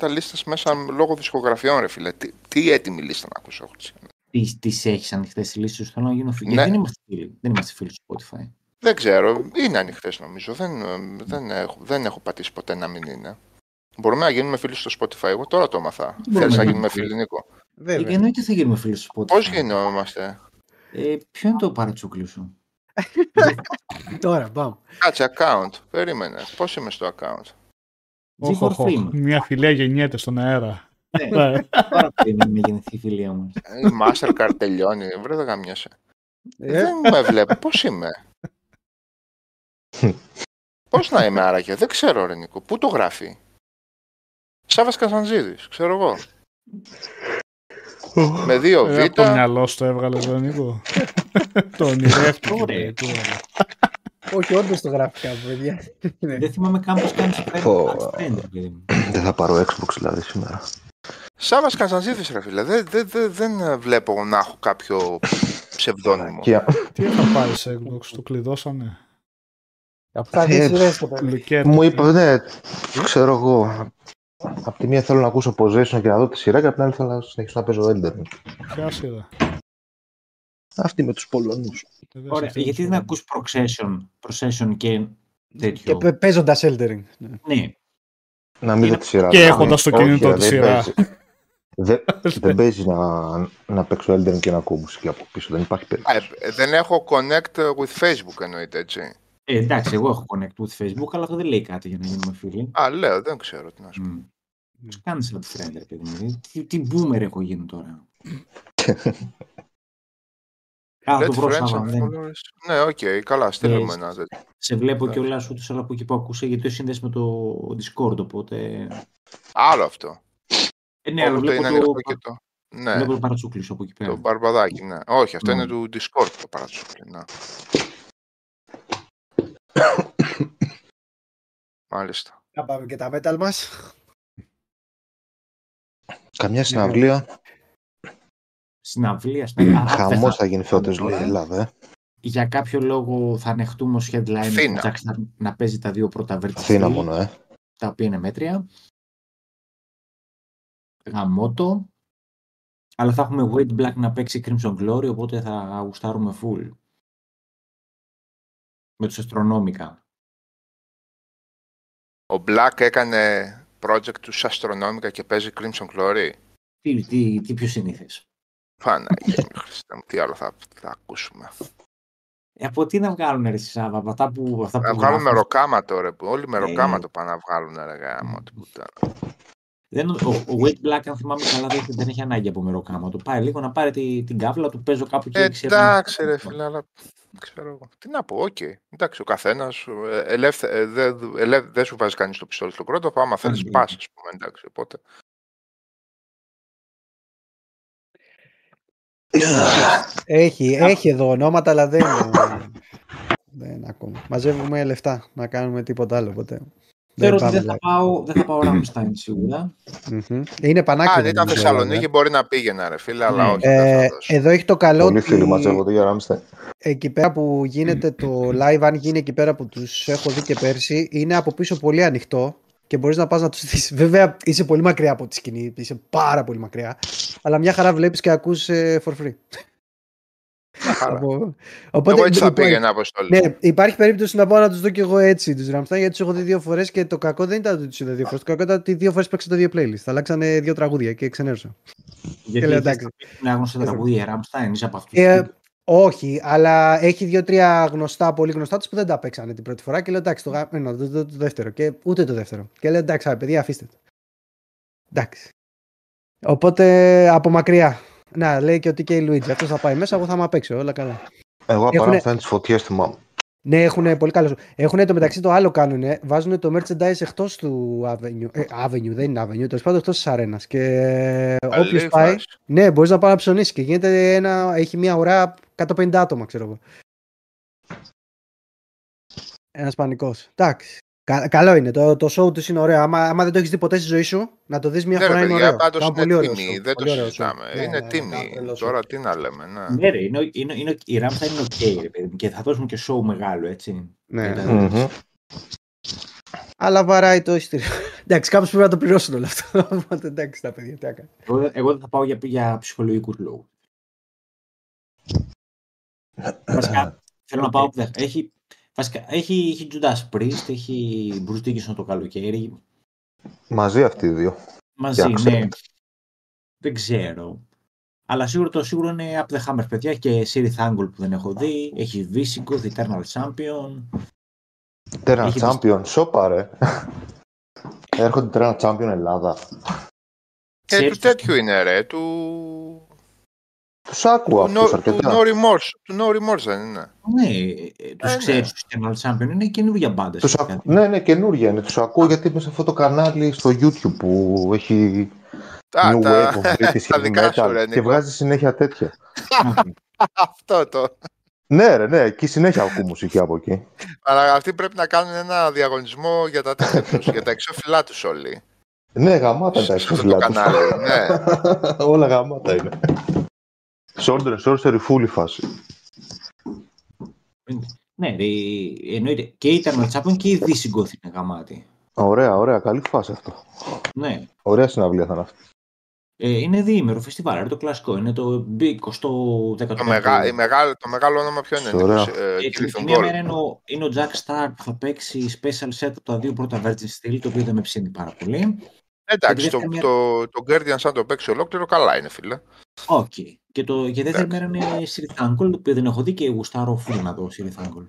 1650 λίστες μέσα λόγω δισκογραφιών, ρε φίλε. Τι, τι έτοιμη λίστα να ακούσω. έχω σήμερα. Τις τις έχεις ανοιχτές οι λίστες σου, θέλω να γίνω φίλο. Ναι. Γιατί δεν είμαστε φίλοι. Δεν είμαστε φίλοι του Spotify. Δεν ξέρω. Είναι ανοιχτές νομίζω. Δεν, ε, δεν, έχω, δεν έχω πατήσει ποτέ να μην είναι. Μπορούμε να γίνουμε φίλοι στο Spotify. Εγώ τώρα το έμαθα. μπορούμε Θέλει να να γίνουμε γίνουμε φίλοι, Νίκο. Ε, Βέβαια. εννοείται θα γίνουμε φίλοι του Spotify. Πώς γινόμαστε. Ε, ποιο είναι το παρατσούκλι σου; Τώρα, πάμε. Κάτσε account. Περίμενε. Πώς είμαι στο account; Όχ, G4 όχ, όχ. Freeman. Μια φιλία γεννιέται στον αέρα. Ναι, Ναι. πάρα πολύ να με γεννηθεί η φιλία μου. Ε, Η Mastercard τελειώνει. Βρε δεν γαμιέσαι. Ε, Δεν με βλέπω. Πώς είμαι; Πώς να είμαι άραγε; Δεν ξέρω, ρε Νίκο. Πού το γράφει; Σάβα Καζαντζίδη, ξέρω εγώ. Με δύο Ε, Από το β. μυαλό σου το έβγαλες το Νίκο. το ονειρεύτηκε. Ωραία. λέει, τώρα. Όχι, όντως το γράφει κάπου, παιδιά. Ναι. Δεν θυμάμαι καν πώς κάνεις friend, Πω. add friend, παιδί μου. Δεν θα πάρω Xbox δηλαδή σήμερα. Σάβας Καζαντζίδη, ρε φίλε. Δεν, δεν, δεν, δεν βλέπω να έχω κάποιο ψευδόνυμο. Και Τι θα πάρει σε Xbox, το κλειδώσανε; Από τα δύο σειρές το παίρνω. Λουκέτο. μου είπε, ναι, ξέρω εγώ. Απ' τη μία θέλω να ακούσω Possession και να δω τη σειρά και απ' την άλλη θέλω να συνεχίσω να παίζω Elden. Ποια σειρά. Αυτή με τους Πολωνούς. Ε, δεν Ωραία, σε γιατί δεν θέλω. ακούς procession, procession και Και τέτοιο. παίζοντας Eldering. Ναι. Ναι, Να μην δω τη σειρά. Και δηλαδή. έχοντας το Όχι, κινητό τη δεν σειρά. παίζει. Δεν, δεν παίζει να, να παίξω Elden και να ακούω μουσική από πίσω. Δεν υπάρχει Α, περίπτωση. ε, δεν έχω connect with Facebook εννοείται έτσι. Ε, εντάξει, εγώ έχω connect with Facebook, αλλά αυτό δεν λέει κάτι για να γίνουμε φίλοι. Α, λέω, δεν ξέρω τι να σου πω. Mm. Πώς κάνεις add friend, ρε παιδί μου. Τι, τι boomer έχω γίνει τώρα. Α, Let το βρω friends Σάβα, and δεν. followers. Ναι, οκ, καλά, στείλε μου Ε, ένα τέτοιο. Σε βλέπω Εντάξει. κιόλας ούτως άλλα από εκεί που ακούσε, γιατί το σύνδεσαι με το Discord, οπότε... Άλλο αυτό. Ε, ναι, αλλά Όποτε είναι βλέπω το, ανοιχτό και το. Ναι, βλέπω το παρατσούκλι σου από εκεί πέρα. το μπαρμπαδάκι, ναι. Όχι, αυτό Ναι. είναι του Discord το παρατσούκλι, ναι. Μάλιστα. Να πάμε και τα metal μας. Καμιά συναυλία. Συναυλία, στην Α, Χαμός δεν θα γίνει φέτο, τώρα. λέει η Ελλάδα. ε. Για κάποιο λόγο θα ανεχτούμε ως headline Αθήνα. ο Jack να, να παίζει τα δύο πρώτα Vertical Αθήνα Steel, μόνο, ε. τα οποία είναι μέτρια. Γαμώτο. Αλλά θα έχουμε Wade Black να παίξει Crimson Glory, οπότε θα γουστάρουμε full. Με τους αστρονόμικα. Ο Black έκανε project τους Αστρονόμικα και παίζει Crimson Glory. Τι, τι, τι πιο συνήθες. Παναγία μου, Χριστέ μου, τι άλλο θα, θα ακούσουμε. Ε, από τι να βγάλουν ρε Σάβα, από αυτά που, αυτά που Να βγάλουμε γράφουν. ροκάματο, ρε. που Όλοι με Ε. ροκάματο πάνε να βγάλουν, ρε γάμο. την πουτάνα. Δεν, ο, ο Wade Black, αν θυμάμαι καλά, δεν, δεν έχει ανάγκη από μεροκάμα. του. πάει λίγο να πάρει τη, την κάβλα του, παίζω κάπου και ξέρω. Εντάξει, ρε φίλε, αλλά ξέρω εγώ. Τι να πω, οκ. Εντάξει, ο καθένας. Δεν σου βάζει κανείς το πιστόλι στον κρόταφο. Άμα θέλεις, ναι. πας, ας πούμε. Εντάξει, οπότε. Έχει, έχει εδώ ονόματα, αλλά δεν, δεν ακόμα. Μαζεύουμε λεφτά να κάνουμε τίποτα άλλο ποτέ. Ξέρω ότι πάμε δεν θα πάω, δεν θα πάω Rammstein σίγουρα. live. Μμμ. Είναι πανάκριβο. Αν ήταν νομίζω, Θεσσαλονίκη, βέβαια. μπορεί να πήγαινα, ρε φίλε, αλλά Ναι. όχι. δεν Ε, θα δώσω. εδώ έχει το καλό Πολλοί ότι φίλοι μαζεύονται για Ράμστεν. εκεί πέρα που γίνεται το live, αν γίνει εκεί πέρα που τους έχω δει και πέρσι, είναι από πίσω πολύ ανοιχτό και μπορείς να πας να τους δεις. Βέβαια είσαι πολύ μακριά από τη σκηνή, είσαι πάρα πολύ μακριά, αλλά μια χαρά βλέπεις και ακούς ε, for free. Χαρά. Από- Εγώ έτσι θα λοιπόν, πήγαινα, Αποστολή. Ναι, υπάρχει περίπτωση να πάω να τους δω και εγώ έτσι τους Ραμστάιν γιατί τους έχω δει δύο φορές και το κακό δεν ήταν ότι τους είδα δύο φορές. Το κακό ήταν ότι δύο φορές παίξα τα δύο playlist. Αλλάξανε δύο τραγούδια και ξενέρωσα. Γιατί λέω, θες εντάξει. να παίξουν άγνωστα τραγούδια Rammstein, είσαι από αυτούς Ε, που Όχι, αλλά έχει δύο-τρία γνωστά, πολύ γνωστά τους που δεν τα παίξανε την πρώτη φορά και λέω εντάξει, το, γα- ε, το, το, το, το δεύτερο. Και ούτε το δεύτερο. Και λέω εντάξει, α, παιδιά, αφήστε το. Εντάξει. Οπότε από μακριά. Να, λέει και ότι και η Λουίτζι. Αυτός θα πάει μέσα, εγώ θα με παίξω. Όλα καλά. Εγώ Έχουνε- απ' όλα τις φωτιές θυμάμαι. Ναι, έχουν πολύ καλό. Έχουν το μεταξύ το άλλο κάνουν. Βάζουν το merchandise εκτός του Avenue. Ε, avenue, δεν είναι Avenue, τέλος πάντων εκτός της αρένας. Και όποιος Καλή πάει. φάση. Ναι, μπορείς να πάει να ψωνίσεις και γίνεται ένα. Έχει μια ουρά 150 άτομα, ξέρω εγώ. Ένας πανικός. Εντάξει. Κα- καλό είναι. Το, το show του είναι ωραίο. Άμα, άμα δεν το έχεις δει ποτέ στη ζωή σου, να το δεις μια Ναι, ρε φορά είναι παιδιά, ωραίο. πάντως Κάνω είναι πολύ ωραίο τίμη, show. δεν το Πολύ ωραίο show. συζητάμε. Ναι, Είναι ναι, τίμη. κάνω τρελό show. Τώρα τι να λέμε, ναι. Ναι, ρε, είναι, είναι, είναι, οι Rammstein είναι οκ, ρε παιδί μου, και θα δώσουν και show μεγάλο, έτσι. Ναι. Για τα- Μμμ. Αλλά βαράει το εισιτήριο. εντάξει, κάπως πρέπει να το πληρώσουν όλο αυτό. Οπότε εντάξει, τα παιδιά, τι να κάνω. Εγώ, δεν- εγώ δεν θα πάω για, για ψυχολογικούς λόγους. Βασικά, θέλω να πάω που δεν- Έχει, βασικά, έχει, έχει Judas Priest, έχει Bruce Dickinson το καλοκαίρι. Μαζί αυτοί οι δύο. Μαζί, Για ξέρω. ναι. Δεν ξέρω. Αλλά σίγουρα το σίγουρο είναι από the Hammer, παιδιά. Έχει και Siri Angle που δεν έχω δει. Έχει Visigoth, Eternal Champion. Τέρνα Έχει Champion, σώπα ρε. Έρχονται τέρνα Champion Ελλάδα. Και Ξέρεις- του τέτοιου είναι ρε, του... Τους άκουα Του αυτούς no, του αρκετά. no remorse, του no remorse δεν είναι. Ναι, ε, τους Ε, ναι. ξέρεις τους Eternal Champion. Είναι καινούργια μπάντα. Τους ακού... Ναι, ναι, καινούργια είναι. Τους ακούω γιατί είμαι σε αυτό το κανάλι στο YouTube που έχει Α, New τα, Wave of British τα Heavy δικά σου Metal ρε, και Νίκο. βγάζει συνέχεια τέτοια. Αυτό το. Ναι, ρε, ναι, εκεί συνέχεια ακούω μουσική από εκεί. Αλλά αυτοί πρέπει να κάνουν ένα διαγωνισμό για τα τέτοια τους, για τα εξώφυλλά τους όλοι. Ναι, γαμάτα τα Σε αυτό το εξώφυλλα τους. κανάλι, ναι. Όλα γαμάτα είναι. Sword and Sorcery full η φάση. Ναι, ρε, εννοείται. Και η Eternal Champion και η Visigoth είναι γαμάτη. Ωραία, ωραία, καλή φάση αυτό. Ναι. Ωραία συναυλία θα είναι αυτή. Ε, είναι διήμερο φεστιβάλ, είναι το κλασικό. Είναι το 20 Το, μεγα, η μεγάλο, το μεγάλο όνομα ποιο είναι, Ωραία. Νίκος, ε, Ε, κύριε την μία μέρα Θονγκόλ. είναι ο, είναι ο Jack Star που θα παίξει special set από τα δύο πρώτα Virgin Steele, το οποίο δεν με ψήνει πάρα πολύ. Εντάξει, Και το, τη δεύτερη το, το Guardians αν το παίξει ολόκληρο, καλά είναι, φίλε. Οκ. Και, το, και δεύτερη Εντάξει. μέρα είναι Cirith Ungol, το οποίο δεν έχω δει και γουστάρω φουλ να δω Cirith Ungol.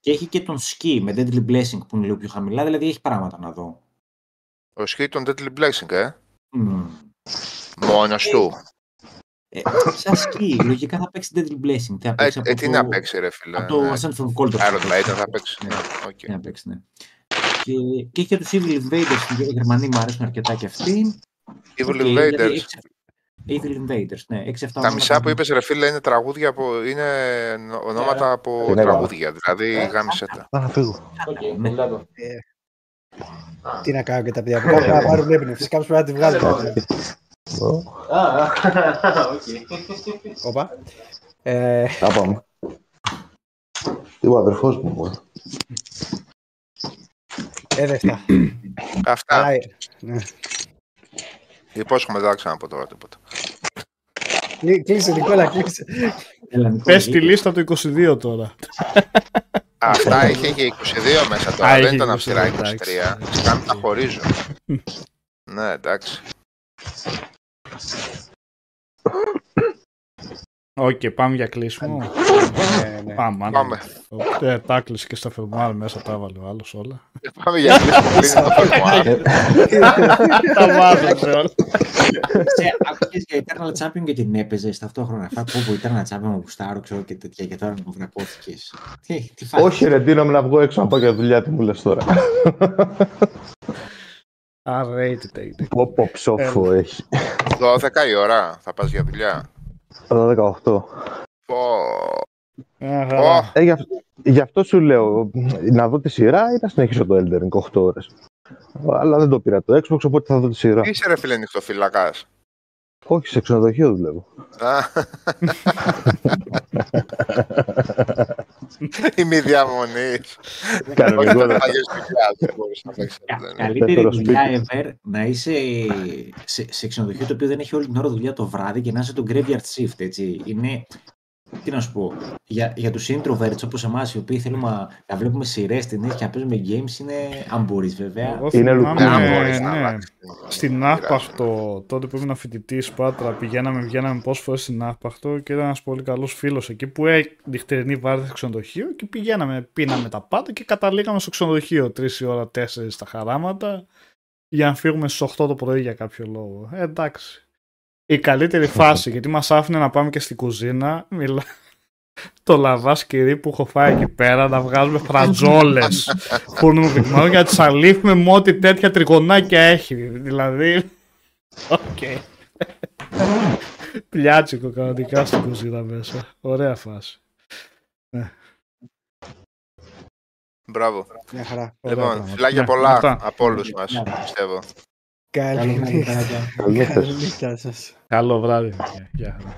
Και έχει και τον Ski με Deadly Blessing που είναι λίγο πιο χαμηλά, δηλαδή έχει πράγματα να δω. Ο Ski των Deadly Blessing, ε. Μμμ. Μόνος του. Ε, σαν Ski, λογικά θα παίξει Deadly Blessing. Θα Ε, παίξει ε, από τι το- να παίξει, ρε φίλε. Από το ναι. Ascent from Cold. Iron Maiden θα παίξει. Ναι. Οκ. Τι να παίξει, ναι. Και, και έχει και τους Evil Invaders, οι Γερμανοί μου αρέσουν αρκετά και αυτοί. Evil Οκ, δηλαδή Invaders. Έξι- Evil Invaders, ναι. 6-7 Τα μισά που είπες ρε φίλε είναι τραγούδια από, είναι ονόματα από Είναι τραγούδια, δηλαδή Ε, γάμισε τα. Θα να φύγω. Τι να κάνω και τα παιδιά. Πρέπει να πάρουν έμπνευση. Κάποιος πρέπει να τη βγάλει. Όπα. Ε, Θα πάμε. Τι ο αδερφός μου. μόνο. ε, δεν φτά. Αυτά. Καλά, ε, ναι. Υπόσχομαι δεν θα ξαναπώ τώρα τίποτα. Κλεί- Κλείσε, Νικόλα, κλείσε. Πες τη λίστα του 22 τώρα. Αυτά είχε και 22 μέσα Α, τώρα, δεν είχε ήταν 22, αυστηρά 23. εντάξει. Κάνε τα χωρίζω. Ναι, εντάξει. Οκ, πάμε για κλείσιμο. Ναι, ναι. Πάμε. Πάμε. Ε, τα κλείσε και στα φερμουάρ μέσα τα έβαλε ο άλλος όλα. Πάμε για κλείσιμο, κλείνει το φερμουάρ. τα βάζω όλα. Σε, άκουγες για Eternal Champion και την έπαιζες ταυτόχρονα. Αυτά που που Eternal Champion μου γουστάρω, ξέρω και τέτοια και τώρα μου βρακώθηκες. Τι, τι φάση. Όχι ρε, ντύνομαι να βγω έξω να πάω για δουλειά, τι μου λες τώρα. Unrated έγινε. Πω πω ψόφο έχει. 12 η ώρα θα πας για δουλειά. Το 18. Πω. Μια Πω. χαρά. Ε, γι' αυτό, γι' αυτό σου λέω, να δω τη σειρά ή να συνεχίσω το Elden Ring 8 ώρες. Αλλά δεν το πήρα το Xbox, οπότε θα δω τη σειρά. Τι είσαι ρε φίλε νυχτοφυλακάς. Όχι, σε ξενοδοχείο δουλεύω. Α. Η μη διαμονής. Όχι Κανονικό να δεν θα γίνεις δουλειά, δεν μπορείς να παίξεις Κα- Elden Ring. Καλύτερη Δεύτερο δουλειά ever να είσαι σε, σε ξενοδοχείο το οποίο δεν έχει όλη την ώρα δουλειά το βράδυ και να είσαι το graveyard shift, έτσι. Είναι τι να σου πω, για, για τους introverts όπως εμάς, οι οποίοι θέλουμε να βλέπουμε σειρές, ταινίες και να παίζουμε games, είναι, αν μπορείς βέβαια. Εγώ Είναι θυμάμαι, Αν μπορείς να ναι, αλλάξεις. στην Ναύπαχτο, τότε που ήμουν φοιτητής Πάτρα, πηγαίναμε, βγαίναμε πόσες φορές στην Ναύπαχτο και ήταν ένας πολύ καλός φίλος εκεί που έχει νυχτερινή βάρδια στο ξενοδοχείο και πηγαίναμε, πίναμε τα πάντα και καταλήγαμε στο ξενοδοχείο 3 η ώρα, 4 στα χαράματα για να φύγουμε στις 8 το πρωί για κάποιο λόγο. Ε, εντάξει. Η καλύτερη φάση, γιατί μας άφηνε να πάμε και στην κουζίνα, μιλά. Το λαβά σκυρί που έχω φάει εκεί πέρα να βγάζουμε φρατζόλε φούρνου πυγμάτων για να τις αλήφουμε με ό,τι τέτοια τριγωνάκια έχει. Δηλαδή. Οκ. Πλιάτσικο κανονικά στην κουζίνα μέσα. Ωραία φάση. Μπράβο. Μια χαρά. Ωραία Λοιπόν, πράγματα. φιλάκια Ναι, πολλά αυτά. από όλους μας, Ναι. πιστεύω. Καλή Καλή νύχτα. νύχτα. Καλή νύχτα. Καλή νύχτα σας. Καλό βράδυ. παιδιά. Γεια χαρά.